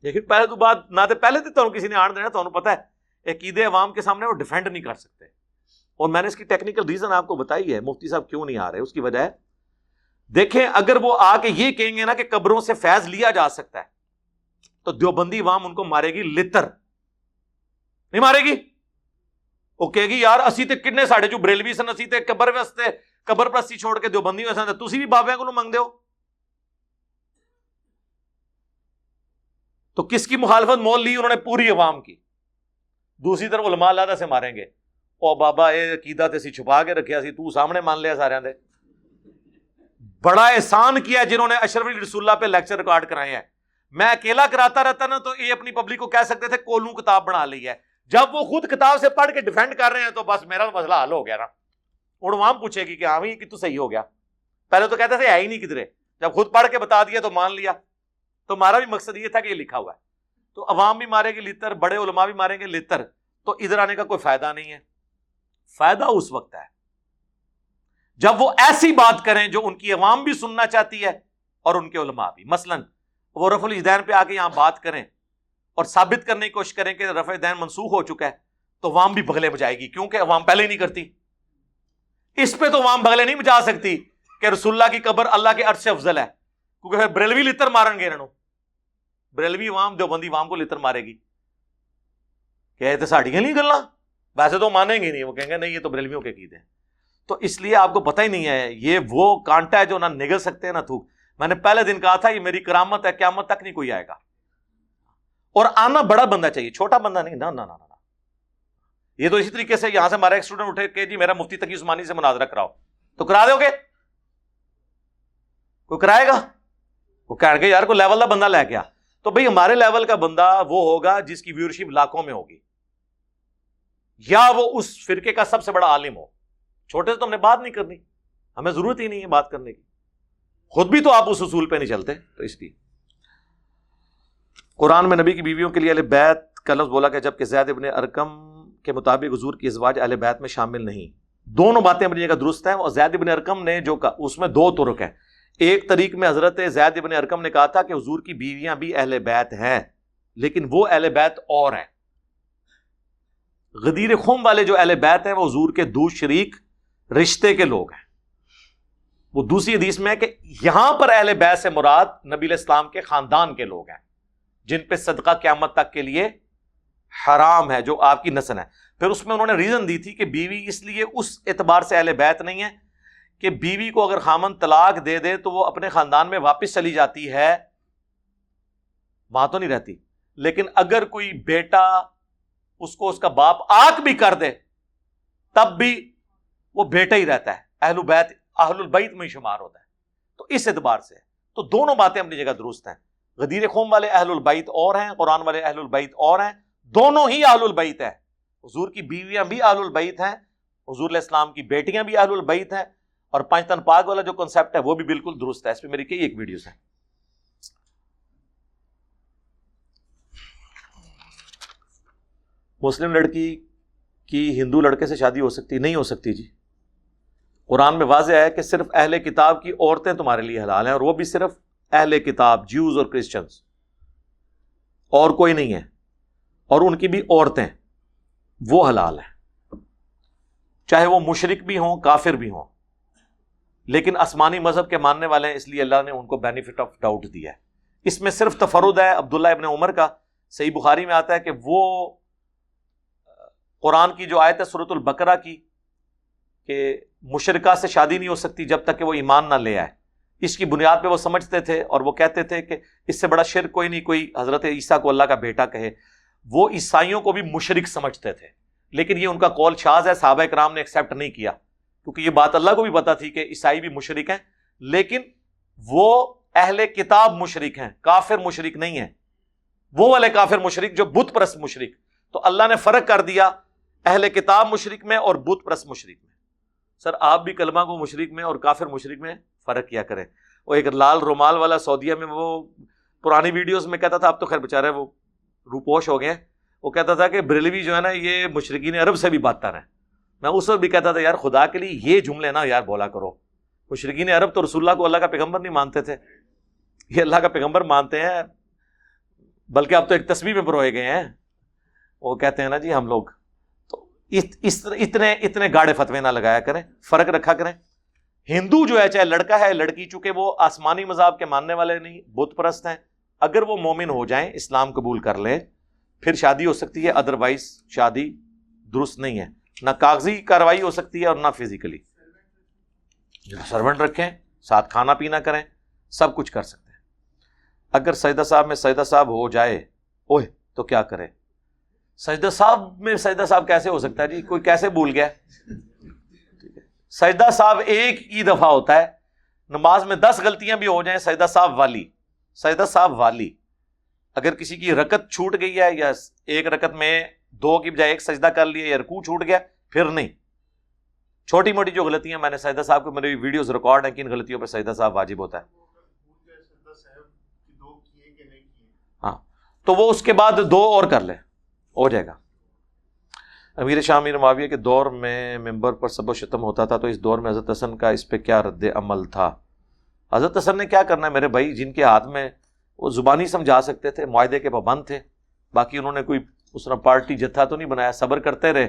لیکن پہلے تو بات، نہ تو پہلے تو کسی نے آن دینا تو پتا ہے عقیدے عوام کے سامنے وہ ڈیفینڈ نہیں کر سکتے۔ اور میں نے اس کی ٹیکنیکل ریزن آپ کو بتائی ہے، مفتی صاحب کیوں نہیں آ رہے؟ اس کی وجہ ہے، دیکھیں، اگر وہ آ کے یہ کہیں گے نا کہ قبروں سے فیض لیا جا سکتا ہے تو دیوبندی عوام ان کو مارے گی لتر۔ نہیں مارے گی؟ وہ کہے گی، یار، اسی تے کنے ساڑھے جو بریلوی سن، اسی تے قبر وستے قبر پرستی چھوڑ کے دیوبندی ویسا تسی بھی بابے کو منگ ہو؟ تو کس کی مخالفت مول لی انہوں نے پوری عوام کی؟ دوسری طرف علماء اللہ سے ماریں گے۔ او بابا، اے عقیدہ تے سی چھپا کے رکھیا سی، تو سامنے مان لیا سارے دے۔ بڑا احسان کیا جنہوں نے اشرف رسول اللہ پہ لیکچر ریکارڈ کرائے ہیں۔ میں اکیلا کراتا رہتا نا تو یہ اپنی پبلک کو کہہ سکتے تھے کولوں کتاب بنا لی ہے۔ جب وہ خود کتاب سے پڑھ کے ڈیفینڈ کر رہے ہیں تو بس میرا مسئلہ حل ہو گیا نا۔ وہاں پوچھے گی کہ ہاں کہ تو صحیح ہو گیا۔ پہلے تو کہتے تھے ہے ہی نہیں کدھرے۔ جب خود پڑھ کے بتا دیا تو مان لیا۔ تو ہمارا بھی مقصد یہ تھا کہ یہ لکھا ہوا ہے۔ تو عوام بھی مارے گی لتر بڑے علماء بھی ماریں گے لتر تو ادھر آنے کا کوئی فائدہ نہیں ہے۔ فائدہ اس وقت ہے۔ جب وہ ایسی بات کریں جو ان کی عوام بھی سننا چاہتی ہے اور ان کے علماء بھی۔ مثلا وہ رف الدین پہ آ کے یہاں بات کریں اور ثابت کرنے کی کوشش کریں کہ رف الدین منسوخ ہو چکا ہے، تو عوام بھی بغلے بجائے گی۔ کیونکہ عوام پہلے ہی نہیں کرتی۔ اس پہ تو عوام بغلے نہیں بجا سکتی کہ رسول اللہ کی قبر اللہ کے عرص سے افضل ہے۔ کیونکہ پھر بریلوی لتر مارن گے رنو۔ بریلوی عوام جو بندی عوام کو لتر مارے گی۔ کہ ساڑیاں نہیں گلا ویسے تو مانیں گے نہیں، وہ کہیں گے نہیں، یہ تو بریلویوں کے قید ہیں۔ تو اس لیے آپ کو پتہ ہی نہیں ہے، یہ وہ کانٹا ہے جو نہ نگل سکتے ہیں نہ تھوک۔ میں نے پہلے دن کہا تھا یہ میری کرامت ہے، قیامت تک نہیں کوئی آئے گا۔ اور آنا بڑا بندہ چاہیے، چھوٹا بندہ نہیں نہ نہ یہ تو اسی طریقے سے یہاں سے ہمارا ایک اسٹوڈنٹ اٹھے کہ جی میرا مفتی تقی عثمانی سے مناظرہ کراؤ۔ تو کرا دو گے؟ کوئی کرائے گا؟ وہ کہہ گے یار، کوئی لیول کا بندہ لے گیا تو بھائی ہمارے لیول کا بندہ وہ ہوگا جس کی ویورشپ لاکھوں میں ہوگی۔ یا وہ اس فرقے کا سب سے بڑا عالم ہو۔ چھوٹے سے تو ہم نے بات نہیں کرنی۔ ہمیں ضرورت ہی نہیں ہے بات کرنے کی۔ خود بھی تو آپ اس اصول پہ نہیں چلتے تو اس لیے قرآن میں نبی کی بیویوں کے لیے اہل بیت کا لفظ بولا کہ جبکہ زید ابن ارکم کے مطابق حضور کی ازواج اہل بیت میں شامل نہیں۔ دونوں باتیں اپنی جگہ درست ہیں۔ اور زید ابن ارکم نے جو کہا، اس میں دو ترک ہیں۔ ایک طریق میں حضرت زید ابن ارکم نے کہا تھا کہ حضور کی بیویاں بھی اہل بیت ہیں، لیکن وہ اہل بیت اور ہیں۔ غدیر خم والے جو اہل بیت ہیں، وہ حضور کے دو شریک، رشتے کے لوگ ہیں۔ وہ دوسری حدیث میں ہے کہ یہاں پر اہل بیت سے مراد نبی اسلام کے خاندان کے لوگ ہیں، جن پہ صدقہ قیامت تک کے لیے حرام ہے، جو آپ کی نسل ہے پھر اس میں انہوں نے ریزن دی تھی کہ بیوی اس لیے اس اعتبار سے اہل بیت نہیں ہے کہ بیوی کو اگر خامن طلاق دے دے تو وہ اپنے خاندان میں واپس چلی جاتی ہے۔ وہاں تو نہیں رہتی۔ لیکن اگر کوئی بیٹا اس کو اس کا باپ آک بھی کر دے، تب بھی وہ بیٹا ہی رہتا ہے۔ اہل بیت اہل البیت میں شمار ہوتا ہے۔ تو اس اعتبار سے تو دونوں باتیں اپنی جگہ درست ہیں۔ غدیر قوم والے اہل البیت اور ہیں، قرآن والے اہل البیت اور ہیں، دونوں ہی اہل البیت ہیں۔ حضور کی بیویاں بھی اہل البیت ہیں، حضور علیہ السلام کی بیٹیاں بھی اہل البیت ہیں اور پانچ تن پاک والا جو کنسپٹ ہے وہ بھی بالکل درست ہے۔ اس پہ میری کئی ایک ویڈیوز ہیں۔ مسلم لڑکی کی ہندو لڑکے سے شادی ہو سکتی، نہیں ہو سکتی جی۔ قرآن میں واضح ہے کہ صرف اہل کتاب کی عورتیں تمہارے لیے حلال ہیں اور وہ بھی صرف اہل کتاب جیوز اور کرسچنس اور کوئی نہیں ہے، اور ان کی بھی عورتیں وہ حلال ہیں۔ چاہے وہ مشرق بھی ہوں، کافر بھی ہوں، لیکن آسمانی مذہب کے ماننے والے ہیں، اس لیے اللہ نے ان کو بینیفٹ آف ڈاؤٹ دیا ہے۔ اس میں صرف تفرد ہے عبداللہ ابن عمر کا۔ صحیح بخاری میں آتا ہے کہ وہ، قرآن کی جو آیت ہے صورت البقرہ کی، کہ مشرقہ سے شادی نہیں ہو سکتی جب تک کہ وہ ایمان نہ لے آئے۔ اس کی بنیاد پہ وہ سمجھتے تھے اور وہ کہتے تھے کہ اس سے بڑا شرک کوئی نہیں، کوئی حضرت عیسیٰ کو اللہ کا بیٹا کہے۔ وہ عیسائیوں کو بھی مشرق سمجھتے تھے، لیکن یہ ان کا کال شاز ہے، صحابہ کرام نے ایکسیپٹ نہیں کیا۔ کیونکہ یہ بات اللہ کو بھی پتا تھی کہ عیسائی بھی مشرق ہیں، لیکن وہ اہل کتاب مشرق ہیں، کافر مشرق نہیں ہیں۔ وہ والے کافر مشرق جو بت پرست مشرق تو اللہ نے فرق کر دیا اہل کتاب مشرق میں اور بت پرست مشرق میں۔ سر، آپ بھی کلمہ کو مشرق میں اور کافر مشرق میں فرق کیا کریں۔ وہ ایک لال رومال والا سعودیہ میں وہ پرانی ویڈیوز میں کہتا تھا اب تو خیر بےچارے وہ روپوش ہو گئے وہ کہتا تھا کہ بریلوی جو ہے نا، یہ مشرقین عرب سے بھی بات ہیں میں اس وقت بھی کہتا تھا، یار خدا کے لیے یہ جملے نا یار بولا کرو۔ مشرقین عرب تو رسول اللہ کو اللہ کا پیغمبر نہیں مانتے تھے۔ یہ اللہ کا پیغمبر مانتے ہیں، بلکہ اب تو ایک تصویر میں پروئے گئے ہیں۔ وہ کہتے ہیں نا جی ہم لوگ اتنے اتنے گاڑے فتوے نہ لگایا کریں، فرق رکھا کریں۔ ہندو جو ہے، چاہے لڑکا ہے، لڑکی، چونکہ وہ آسمانی مذہب کے ماننے والے نہیں، بت پرست ہیں، اگر وہ مومن ہو جائیں، اسلام قبول کر لیں، پھر شادی ہو سکتی ہے ادروائز شادی درست نہیں ہے۔ نہ کاغذی کاروائی ہو سکتی ہے اور نہ فزیکلی سرونٹ رکھیں، ساتھ کھانا پینا کریں، سب کچھ کر سکتے ہیں۔ اگر سجدہ صاحب میں سجدہ صاحب ہو جائے، اوہ، تو کیا کرے سجدہ صاحب میں سجدہ صاحب کیسے ہو سکتا ہے؟ جی کوئی کیسے بھول گیا؟ سجدہ صاحب ایک ہی دفعہ ہوتا ہے۔ نماز میں دس غلطیاں بھی ہو جائیں، سجدہ صاحب والی۔ سجدہ صاحب والی۔ اگر کسی کی رکت چھوٹ گئی ہے یا ایک رکت میں دو کی بجائے ایک سجدہ کر لیا یا رکو چھوٹ گیا، پھر نہیں۔ چھوٹی موٹی جو غلطیاں میں نے سجدہ صاحب کو، میری ویڈیوز ریکارڈ ہیں کن غلطیوں پہ سجدہ صاحب واجب ہوتا ہے۔ ہاں تو وہ اس کے بعد دو اور کر لے۔ ہو جائے گا۔ امیر شاہ امیر معاویہ کے دور میں ممبر پر سب و شتم ہوتا تھا تو اس دور میں حضرت حسن کا اس پہ کیا رد عمل تھا؟ حضرت حسن نے کیا کرنا ہے؟ میرے بھائی، جن کے ہاتھ میں وہ زبانی سمجھا سکتے تھے، معاہدے کے پابند تھے، باقی انہوں نے کوئی اس نے پارٹی جتھا تو نہیں بنایا، صبر کرتے رہے۔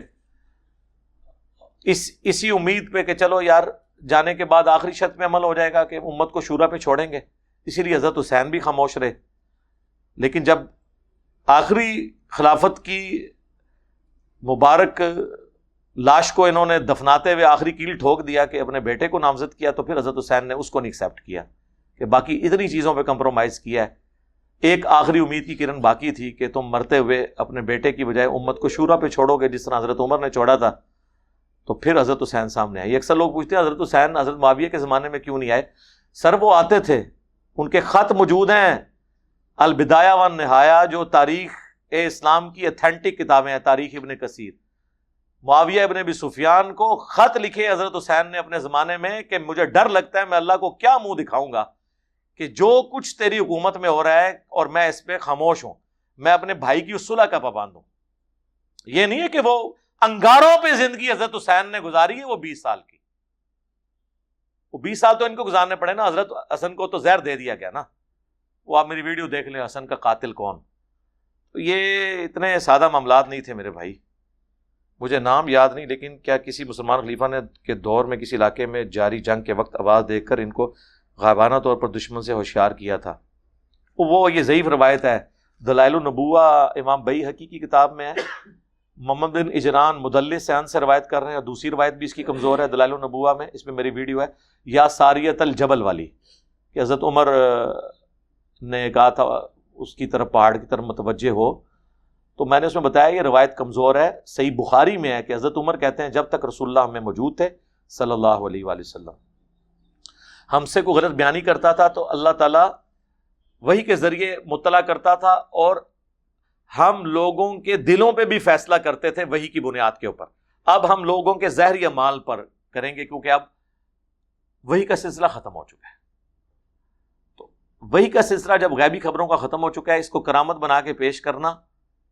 اس، اسی امید پہ کہ چلو یار، جانے کے بعد آخری شرط میں عمل ہو جائے گا کہ امت کو شورا پہ چھوڑیں گے۔ اسی لیے حضرت حسین بھی خاموش رہے۔ لیکن جب آخری خلافت کی مبارک لاش کو انہوں نے دفناتے ہوئے آخری کیل ٹھوک دیا کہ اپنے بیٹے کو نامزد کیا، تو پھر حضرت حسین نے اس کو نہیں ایکسیپٹ کیا کہ باقی اتنی چیزوں پہ کمپرومائز کیا ہے۔ ایک آخری امید کی کرن باقی تھی کہ تم مرتے ہوئے اپنے بیٹے کی بجائے امت کو شورا پہ چھوڑو گے، جس طرح حضرت عمر نے چھوڑا تھا۔ تو پھر حضرت حسین سامنے آئے۔ اکثر لوگ پوچھتے ہیں، حضرت حسین، حضرت معاویہ کے زمانے میں کیوں نہیں آئے؟ سر وہ آتے تھے، ان کے خط موجود ہیں۔ البدایا و نہایا جو تاریخ اے اسلام کی اتھینٹک کتابیں ہیں، تاریخ ابن کثیر۔ معاویہ ابن ابی سفیان کو خط لکھے حضرت حسین نے اپنے زمانے میں کہ مجھے ڈر لگتا ہے، میں اللہ کو کیا منہ دکھاؤں گا کہ جو کچھ تیری حکومت میں ہو رہا ہے اور میں اس پہ خاموش ہوں، میں اپنے بھائی کی اصولہ کا پابند ہوں۔ یہ نہیں ہے کہ وہ انگاروں پہ زندگی حضرت حسین نے گزاری ہے، وہ بیس سال کی۔ وہ بیس سال تو ان کو گزارنے پڑے نا، حضرت حسن کو تو زہر دے دیا گیا نا۔ وہ آپ میری ویڈیو دیکھ لیں، حسن کا قاتل کون؟ تو یہ اتنے سادہ معاملات نہیں تھے میرے بھائی۔ مجھے نام یاد نہیں، لیکن کیا کسی مسلمان خلیفہ نے کے دور میں، کسی علاقے میں جاری جنگ کے وقت آواز دیکھ کر ان کو غائبانہ طور پر دشمن سے ہوشیار کیا تھا؟ وہ یہ ضعیف روایت ہے۔ دلائل النبوہ امام بئی حقیقی کتاب میں ہے۔ محمد بن اجران مدل سیان سے روایت کر رہے ہیں اور دوسری روایت بھی اس کی کمزور ہے، دلائل النبوہ میں۔ اس میں میری ویڈیو ہے، یا ساریت الجبل والی، کہ حضرت عمر نے کہا تھا اس کی طرف پہاڑ کی طرف متوجہ ہو۔ تو میں نے اس میں بتایا یہ روایت کمزور ہے، صحیح بخاری میں ہے کہ حضرت عمر کہتے ہیں، جب تک رسول اللہ ہمیں موجود تھے، صلی اللہ علیہ وآلہ وسلم۔ ہم سے کوئی غلط بیانی کرتا تھا تو اللہ تعالیٰ وہی کے ذریعے مطلع کرتا تھا اور ہم لوگوں کے دلوں پہ بھی فیصلہ کرتے تھے وہی کی بنیاد کے اوپر۔ اب ہم لوگوں کے زہر یا مال پر کریں گے کیونکہ اب وہی کا سلسلہ ختم ہو چکا ہے۔ وہی کا سلسلہ جب غیبی خبروں کا ختم ہو چکا ہے، اس کو کرامت بنا کے پیش کرنا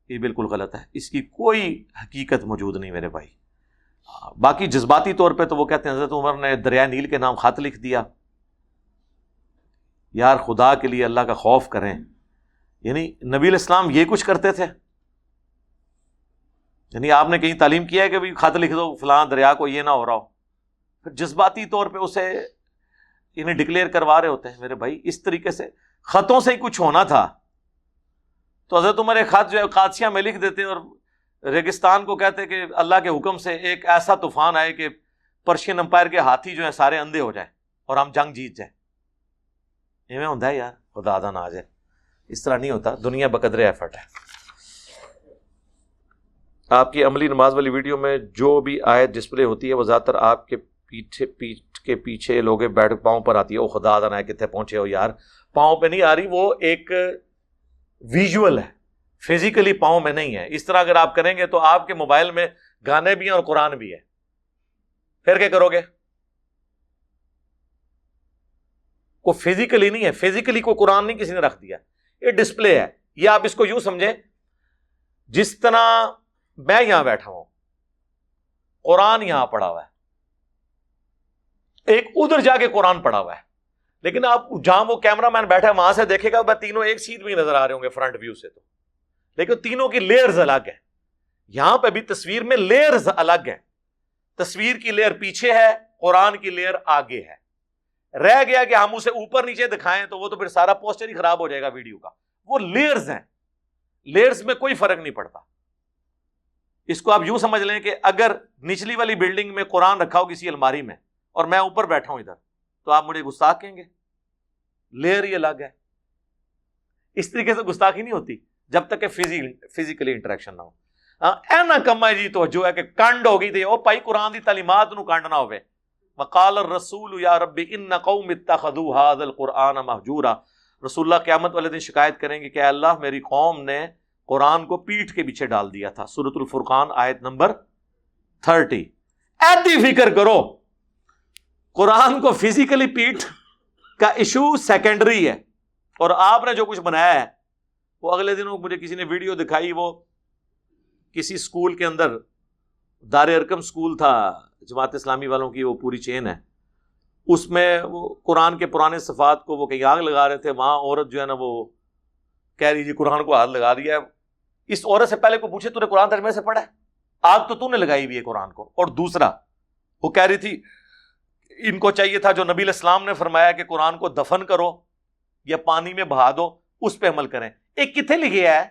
یہ بالکل غلط ہے۔ اس کی کوئی حقیقت موجود نہیں میرے بھائی۔ باقی جذباتی طور پہ تو وہ کہتے ہیں، حضرت عمر نے دریا نیل کے نام خط لکھ دیا۔ یار خدا کے لیے اللہ کا خوف کریں۔ یعنی نبی الاسلام یہ کچھ کرتے تھے۔ یعنی آپ نے کہیں تعلیم کیا ہے کہ خط لکھ دو، فلاں دریا کو یہ نہ ہو رہا ہو۔ پھر جذباتی طور پہ اسے یعنی ڈکلیئر کروا رہے ہوتے ہیں۔ میرے بھائی، اس طریقے سے خطوں سے ہی کچھ ہونا تھا۔ تو حضرت عمر خط جو ہے قادسیاں میں لکھ دیتے اور ریگستان کو کہتے کہ اللہ کے حکم سے ایک ایسا طوفان آئے کہ پرشین امپائر کے ہاتھی جو ہیں سارے اندھے ہو جائیں اور ہم جنگ جیت جائیں۔ ایویں ہوتا ہے یار، خدا نہ آ جائے اس طرح نہیں ہوتا، دنیا بقدر ایفرٹ ہے۔ آپ کی عملی نماز والی ویڈیو میں جو بھی آیت ڈسپلے ہوتی ہے، وہ زیادہ تر آپ کے پیچھے پیٹ کے پیچھے لوگ بیٹھ پاؤں پر آتی ہے وہ خدا نہ آئے کتنے پہنچے ہو یار؟ پاؤں پہ نہیں آ رہی، وہ ایک ویژول ہے، فزیکلی پاؤں میں نہیں ہے۔ اس طرح اگر آپ کریں گے تو آپ کے موبائل میں گانے بھی ہیں اور قرآن بھی ہے۔ پھر کیا کرو گے؟ کو فزیکلی نہیں ہے، فزیکلی کوئی قرآن نہیں کسی نے رکھ دیا۔ یہ ڈسپلے ہے، یہ آپ اس کو یوں سمجھیں، جس طرح میں یہاں بیٹھا ہوں، قرآن یہاں پڑا ہوا ہے۔ ایک ادھر جا کے قرآن پڑا ہوا ہے۔ لیکن آپ جہاں وہ کیمرہ مین بیٹھا ہے، وہاں سے دیکھے گا میں تینوں ایک سیٹ بھی نظر آ رہے ہوں گے فرنٹ ویو سے تو۔ لیکن تینوں کی لیئرز الگ ہیں۔ یہاں پہ بھی تصویر میں لیئرز الگ ہیں۔ تصویر کی لیئر پیچھے ہے، قرآن کی لیئر آگے ہے۔ رہ گیا کہ ہم اسے اوپر نیچے دکھائیں تو وہ تو پھر سارا پوسٹر ہی خراب ہو جائے گا ویڈیو کا۔ وہ لیئرز ہیں۔ لیئرز میں کوئی فرق نہیں پڑتا۔ اس کو آپ یوں سمجھ لیں کہ اگر نچلی والی بلڈنگ میں قرآن رکھا ہو کسی الماری میں اور میں اوپر بیٹھا ہوں ادھر۔ تو آپ مجھے گستاخ کہیں گے؟ لیئر ہی الگ ہے۔ اس طریقے سے گستاخی نہیں ہوتی جب تک کہ فزیکلی انٹریکشن نہ ہو۔ ہاں، اینا کما جی تو جو ہے کہ کنڈ ہو گئی تھی او پائی قرآن دی تعلیمات نو کنڈ نہ ہوئے۔ وقال الرسول یا رب ان قوم اتخذوا هذا القرآن مهجورا رسول اللہ قیامت والے دن شکایت کریں گے کہ اے اللہ، میری قوم نے قرآن کو پیٹھ کے پیچھے ڈال دیا تھا۔ سورت الفرقان، آیت نمبر تھرٹی۔ ایدی فکر کرو۔ قرآن کو فزیکلی پیٹھ کا ایشو سیکنڈری ہے۔ اور آپ نے جو کچھ بنایا ہے، وہ اگلے دنوں مجھے کسی نے ویڈیو دکھائی، وہ کسی اسکول کے اندر، دار ارکم اسکول تھا، جماعت اسلامی والوں کی وہ پوری چین ہے۔ اس میں وہ قرآن کے پرانے صفات کو وہ کہیں آگ لگا رہے تھے، وہاں عورت جو ہے نا وہ کہہ رہی جی قرآن کو ہاتھ لگا دیا ہے۔ اس عورت سے پہلے کو پوچھے، تو نے قرآن ترجمے سے پڑھا ہے؟ آگ تو تو نے لگائی ہوئی ہے قرآن کو۔ اور دوسرا، وہ کہہ رہی تھی ان کو چاہیے تھا جو نبی الاسلام نے فرمایا کہ قرآن کو دفن کرو یا پانی میں بہا دو، اس پہ عمل کریں۔ ایک کتنے لکھے ہے؟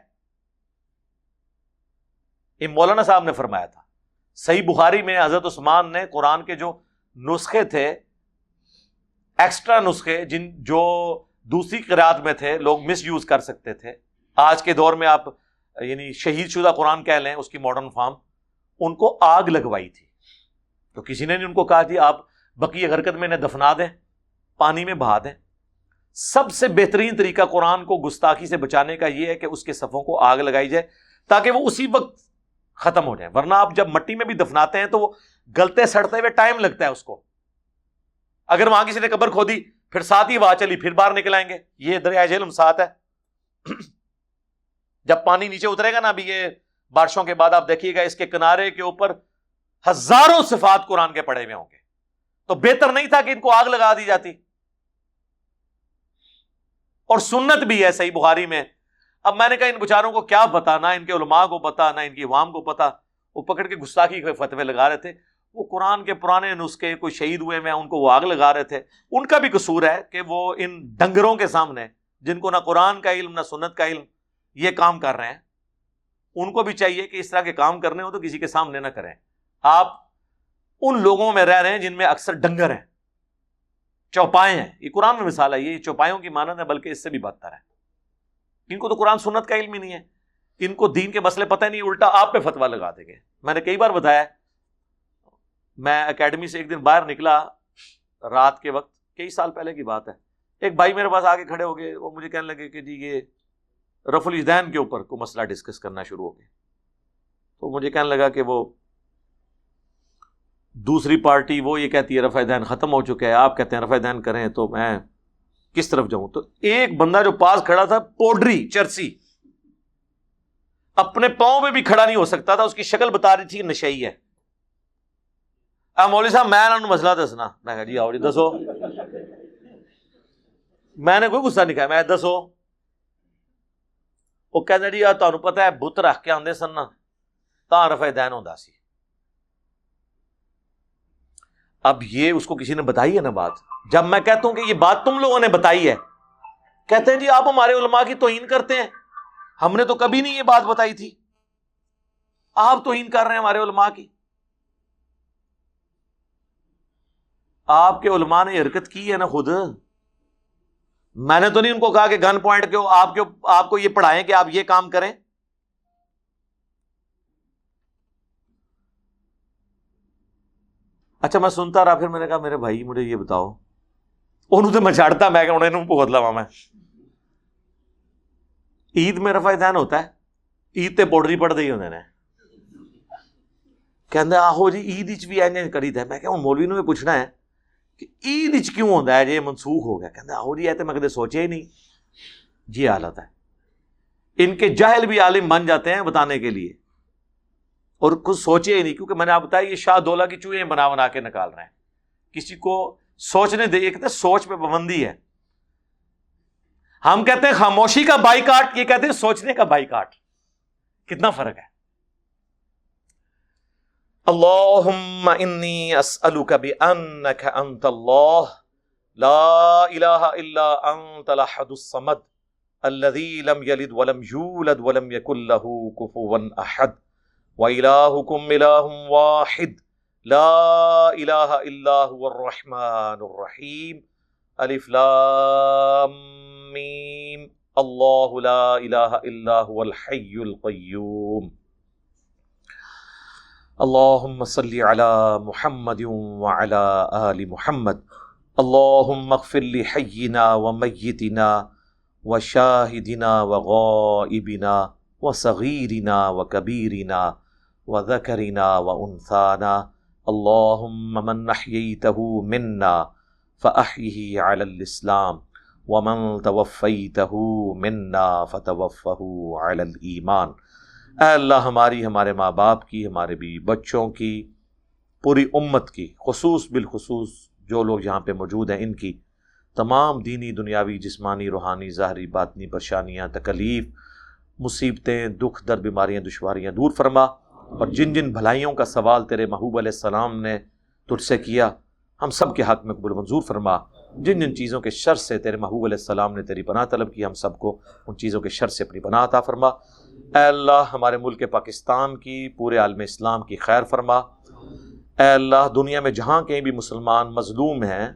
یہ مولانا صاحب نے فرمایا تھا۔ صحیح بخاری میں حضرت عثمان نے قرآن کے جو نسخے تھے ایکسٹرا نسخے، جن جو دوسری قرآت میں تھے، لوگ مس یوز کر سکتے تھے۔ آج کے دور میں آپ یعنی شہید شدہ قرآن کہہ لیں، اس کی ماڈرن فارم ان کو آگ لگوائی تھی۔ تو کسی نے نہیں ان کو کہا تھی، آپ بقی حرکت میں انہیں دفنا دیں، پانی میں بہا دیں۔ سب سے بہترین طریقہ قرآن کو گستاخی سے بچانے کا یہ ہے کہ اس کے صفوں کو آگ لگائی جائے تاکہ وہ اسی وقت ختم ہو جائیں ورنہ آپ جب مٹی میں بھی دفناتے ہیں تو وہ گلتے سڑتے ہوئے ٹائم لگتا ہے اس کو۔ اگر وہاں کسی نے قبر کھودی پھر ساتھ ہی وہاں چلی، پھر باہر نکل آئیں گے۔ یہ دریا جہلم ساتھ ہے۔ جب پانی نیچے اترے گا نا، ابھی یہ بارشوں کے بعد آپ دیکھیے گا اس کے کنارے کے اوپر ہزاروں صفات قرآن کے پڑے ہوئے ہوں گے۔ تو بہتر نہیں تھا کہ ان کو آگ لگا دی جاتی۔ اور سنت بھی ہے صحیح بخاری میں۔ اب میں نے کہا ان بچاروں کو کیا پتا نہ، ان کے علماء کو پتا نہ، ان کی عوام کو پتا۔ وہ پکڑ کے گستاخی کے فتوے لگا رہے تھے۔ وہ قرآن کے پرانے نسخے، کوئی شہید ہوئے میں ان کو وہ آگ لگا رہے تھے۔ ان کا بھی قصور ہے کہ وہ ان ڈنگروں کے سامنے، جن کو نہ قرآن کا علم، نہ سنت کا علم یہ کام کر رہے ہیں، ان کو بھی چاہیے کہ اس طرح کے کام کرنے ہو تو کسی کے سامنے نہ کریں۔ آپ ان لوگوں میں رہ رہے ہیں جن میں اکثر ڈنگر ہیں۔ چوپائے ہیں۔ یہ قرآن میں مثال ہے، یہ چوپایوں کی مانند ہے، بلکہ اس سے بھی بدتر ہے۔ ان کو تو قرآن سنت کا علم ہی نہیں ہے۔ ان کو دین کے مسئلے پتہ نہیں، الٹا آپ پہ فتوا لگا دیں گے۔ میں نے کئی بار بتایا، میں اکیڈمی سے ایک دن باہر نکلا، رات کے وقت، کئی سال پہلے کی بات ہے۔ ایک بھائی میرے پاس آگے کھڑے ہو گئے، وہ مجھے کہنے لگے کہ جی یہ رف الدین کے اوپر کو مسئلہ ڈسکس کرنا شروع ہو گیا۔ تو مجھے کہنے لگا کہ وہ دوسری پارٹی وہ یہ کہتی ہے رفع دین ختم ہو چکا ہے، آپ کہتے ہیں رفع دین کریں تو میں کس طرف جاؤں؟ تو ایک بندہ جو پاس کھڑا تھا، پوڈری، چرسی، اپنے پاؤں میں بھی کھڑا نہیں ہو سکتا تھا، اس کی شکل بتا رہی تھی نشئی ہے۔ مولوی صاحب، میں مسئلہ دسنا۔ میں کہا جی آؤ جی دسو۔ میں نے کوئی غصہ نہیں کہا میں دسو۔ وہ کہنے جی تمہیں پتا ہے، بت رکھ کے آدھے سن تا رفع دین ہوتا سی۔ اب یہ اس کو کسی نے بتائی ہے نا بات؟ جب میں کہتا ہوں کہ یہ بات تم لوگوں نے بتائی ہے۔ کہتے ہیں جی آپ ہمارے علماء کی توہین کرتے ہیں۔ ہم نے تو کبھی نہیں یہ بات بتائی تھی۔ آپ توہین کر رہے ہیں ہمارے علماء کی۔ آپ کے علماء نے حرکت کی ہے نا خود۔ میں نے تو نہیں ان کو کہا کہ گن پوائنٹ کیوں آپ آپ کو یہ پڑھائیں کہ آپ یہ کام کریں۔ اچھا میں سنتا رہا، پھر میں نے کہا، میرے بھائی، مجھے یہ بتاؤ۔ انہوں تو میں چاڑتا میں کہ انہیں بہت لوا میں۔ عید میں رفا دین ہوتا ہے۔ عید تے پوڈری پڑ دی انہوں نے۔ کہ آہو جی عید بھی این کری تھا میں کہ مولوی نے پوچھنا ہے کہ عید کیوں ہوتا ہے؟ جی منسوخ ہو گیا۔ کہ آہو جی تو میں کدے سوچے ہی نہیں۔ جی حالت ہے۔ ان کے جہل بھی عالم بن جاتے ہیں بتانے کے لیے۔ اور کچھ سوچے ہی نہیں، کیونکہ میں نے آپ بتایا یہ شاہ دولہ کی چوہے بنا بنا کے نکال رہے ہیں۔ کسی کو سوچنے دے، یہ کہتے ہیں سوچ پہ پابندی ہے۔ ہم کہتے ہیں خاموشی کا بائی کاٹ یہ کہتے ہیں سوچنے کا بائی کاٹ کتنا فرق ہے۔ اللہم انی اسألوک بأنک انت اللہ، لا الہ الا انت لحد الصمد الذي لم يلد ولم يولد ولم يكن له كفوا احد۔ وَإِلَاهُكُمْ إِلَاهٌ وَاحِدٌ. لَا إِلَاهَ إِلَّا هُوَ الرَّحْمَنُ الرَّحِيمُ. ألف لام میم اللہ لا الہ الا هو الحی القیوم اللہم صلی علی محمد وعلى آل محمد. اللہم اغفر لحینا ومیتنا وشاہدنا وغائبنا وصغيرنا وكبيرنا وصغیرنا وکبیرنا وذكرنا وأنثانا اللهم من نحييته منا فأحيه على الإسلام ومن توفيته منا فتوفه على الإيمان اے اللہ ہماری، ہمارے ماں باپ کی، ہمارے بھی بچوں کی، پوری امت کی، خصوص بالخصوص جو لوگ یہاں پہ موجود ہیں، ان کی تمام دینی، دنیاوی، جسمانی، روحانی، ظاہری، باطنی پریشانیاں، تکلیف، مصیبتیں، دکھ در بیماریاں، دشواریاں دور فرما۔ اور جن جن بھلائیوں کا سوال تیرے محبوب علیہ السلام نے تجھ سے کیا، ہم سب کے حق میں قبول منظور فرما۔ جن جن چیزوں کے شر سے تیرے محبوب علیہ السلام نے تیری پناہ طلب کی، ہم سب کو ان چیزوں کے شر سے اپنی پناہ عطا فرما۔ اے اللہ، ہمارے ملک پاکستان کی، پورے عالم اسلام کی خیر فرما۔ اے اللہ، دنیا میں جہاں کہیں بھی مسلمان مظلوم ہیں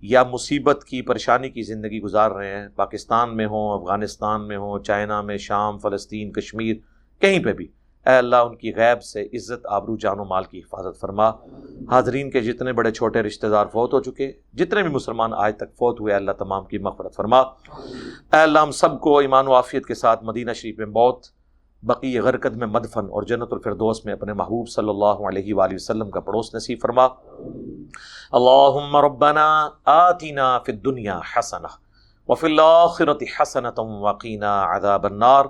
یا مصیبت کی، پریشانی کی زندگی گزار رہے ہیں، پاکستان میں ہوں، افغانستان میں ہوں، چائنا میں، شام، فلسطین، کشمیر، کہیں پہ بھی اے اللہ، ان کی غیب سے عزت، آبرو، جان و مال کی حفاظت فرما۔ حاضرین کے جتنے بڑے چھوٹے رشتہ دار فوت ہو چکے، جتنے بھی مسلمان آج تک فوت ہوئے، اللہ تمام کی مغفرت فرما۔ اے اللہ، ہم سب کو ایمان و عافیت کے ساتھ مدینہ شریف میں موت بقی غرکت میں مدفن اور جنت الفردوس میں اپنے محبوب صلی اللہ علیہ وآلہ وسلم کا پڑوس نصیب فرما۔ اللہم ربنا آتنا فی الدنیا حسنہ وفی الاخرت حسنة وقینا عذاب النار۔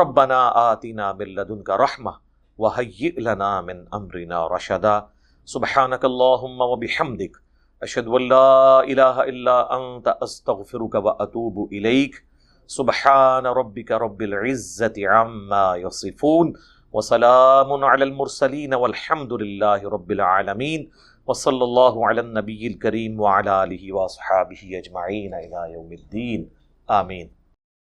ربنا آتنا من لدنک رحمہ وحیئ لنا من امرنا رشدا. سبحانک اللہم وبحمدک اشہد ان لا الہ الا انت، استغفرک واتوب الیک. سبحان ربك رب العزة عما يصفون وسلام على المرسلين والحمد لله رب العالمين وصلى الله على النبي الكريم وعلى آله وصحابه أجمعين إلى يوم الدين آمين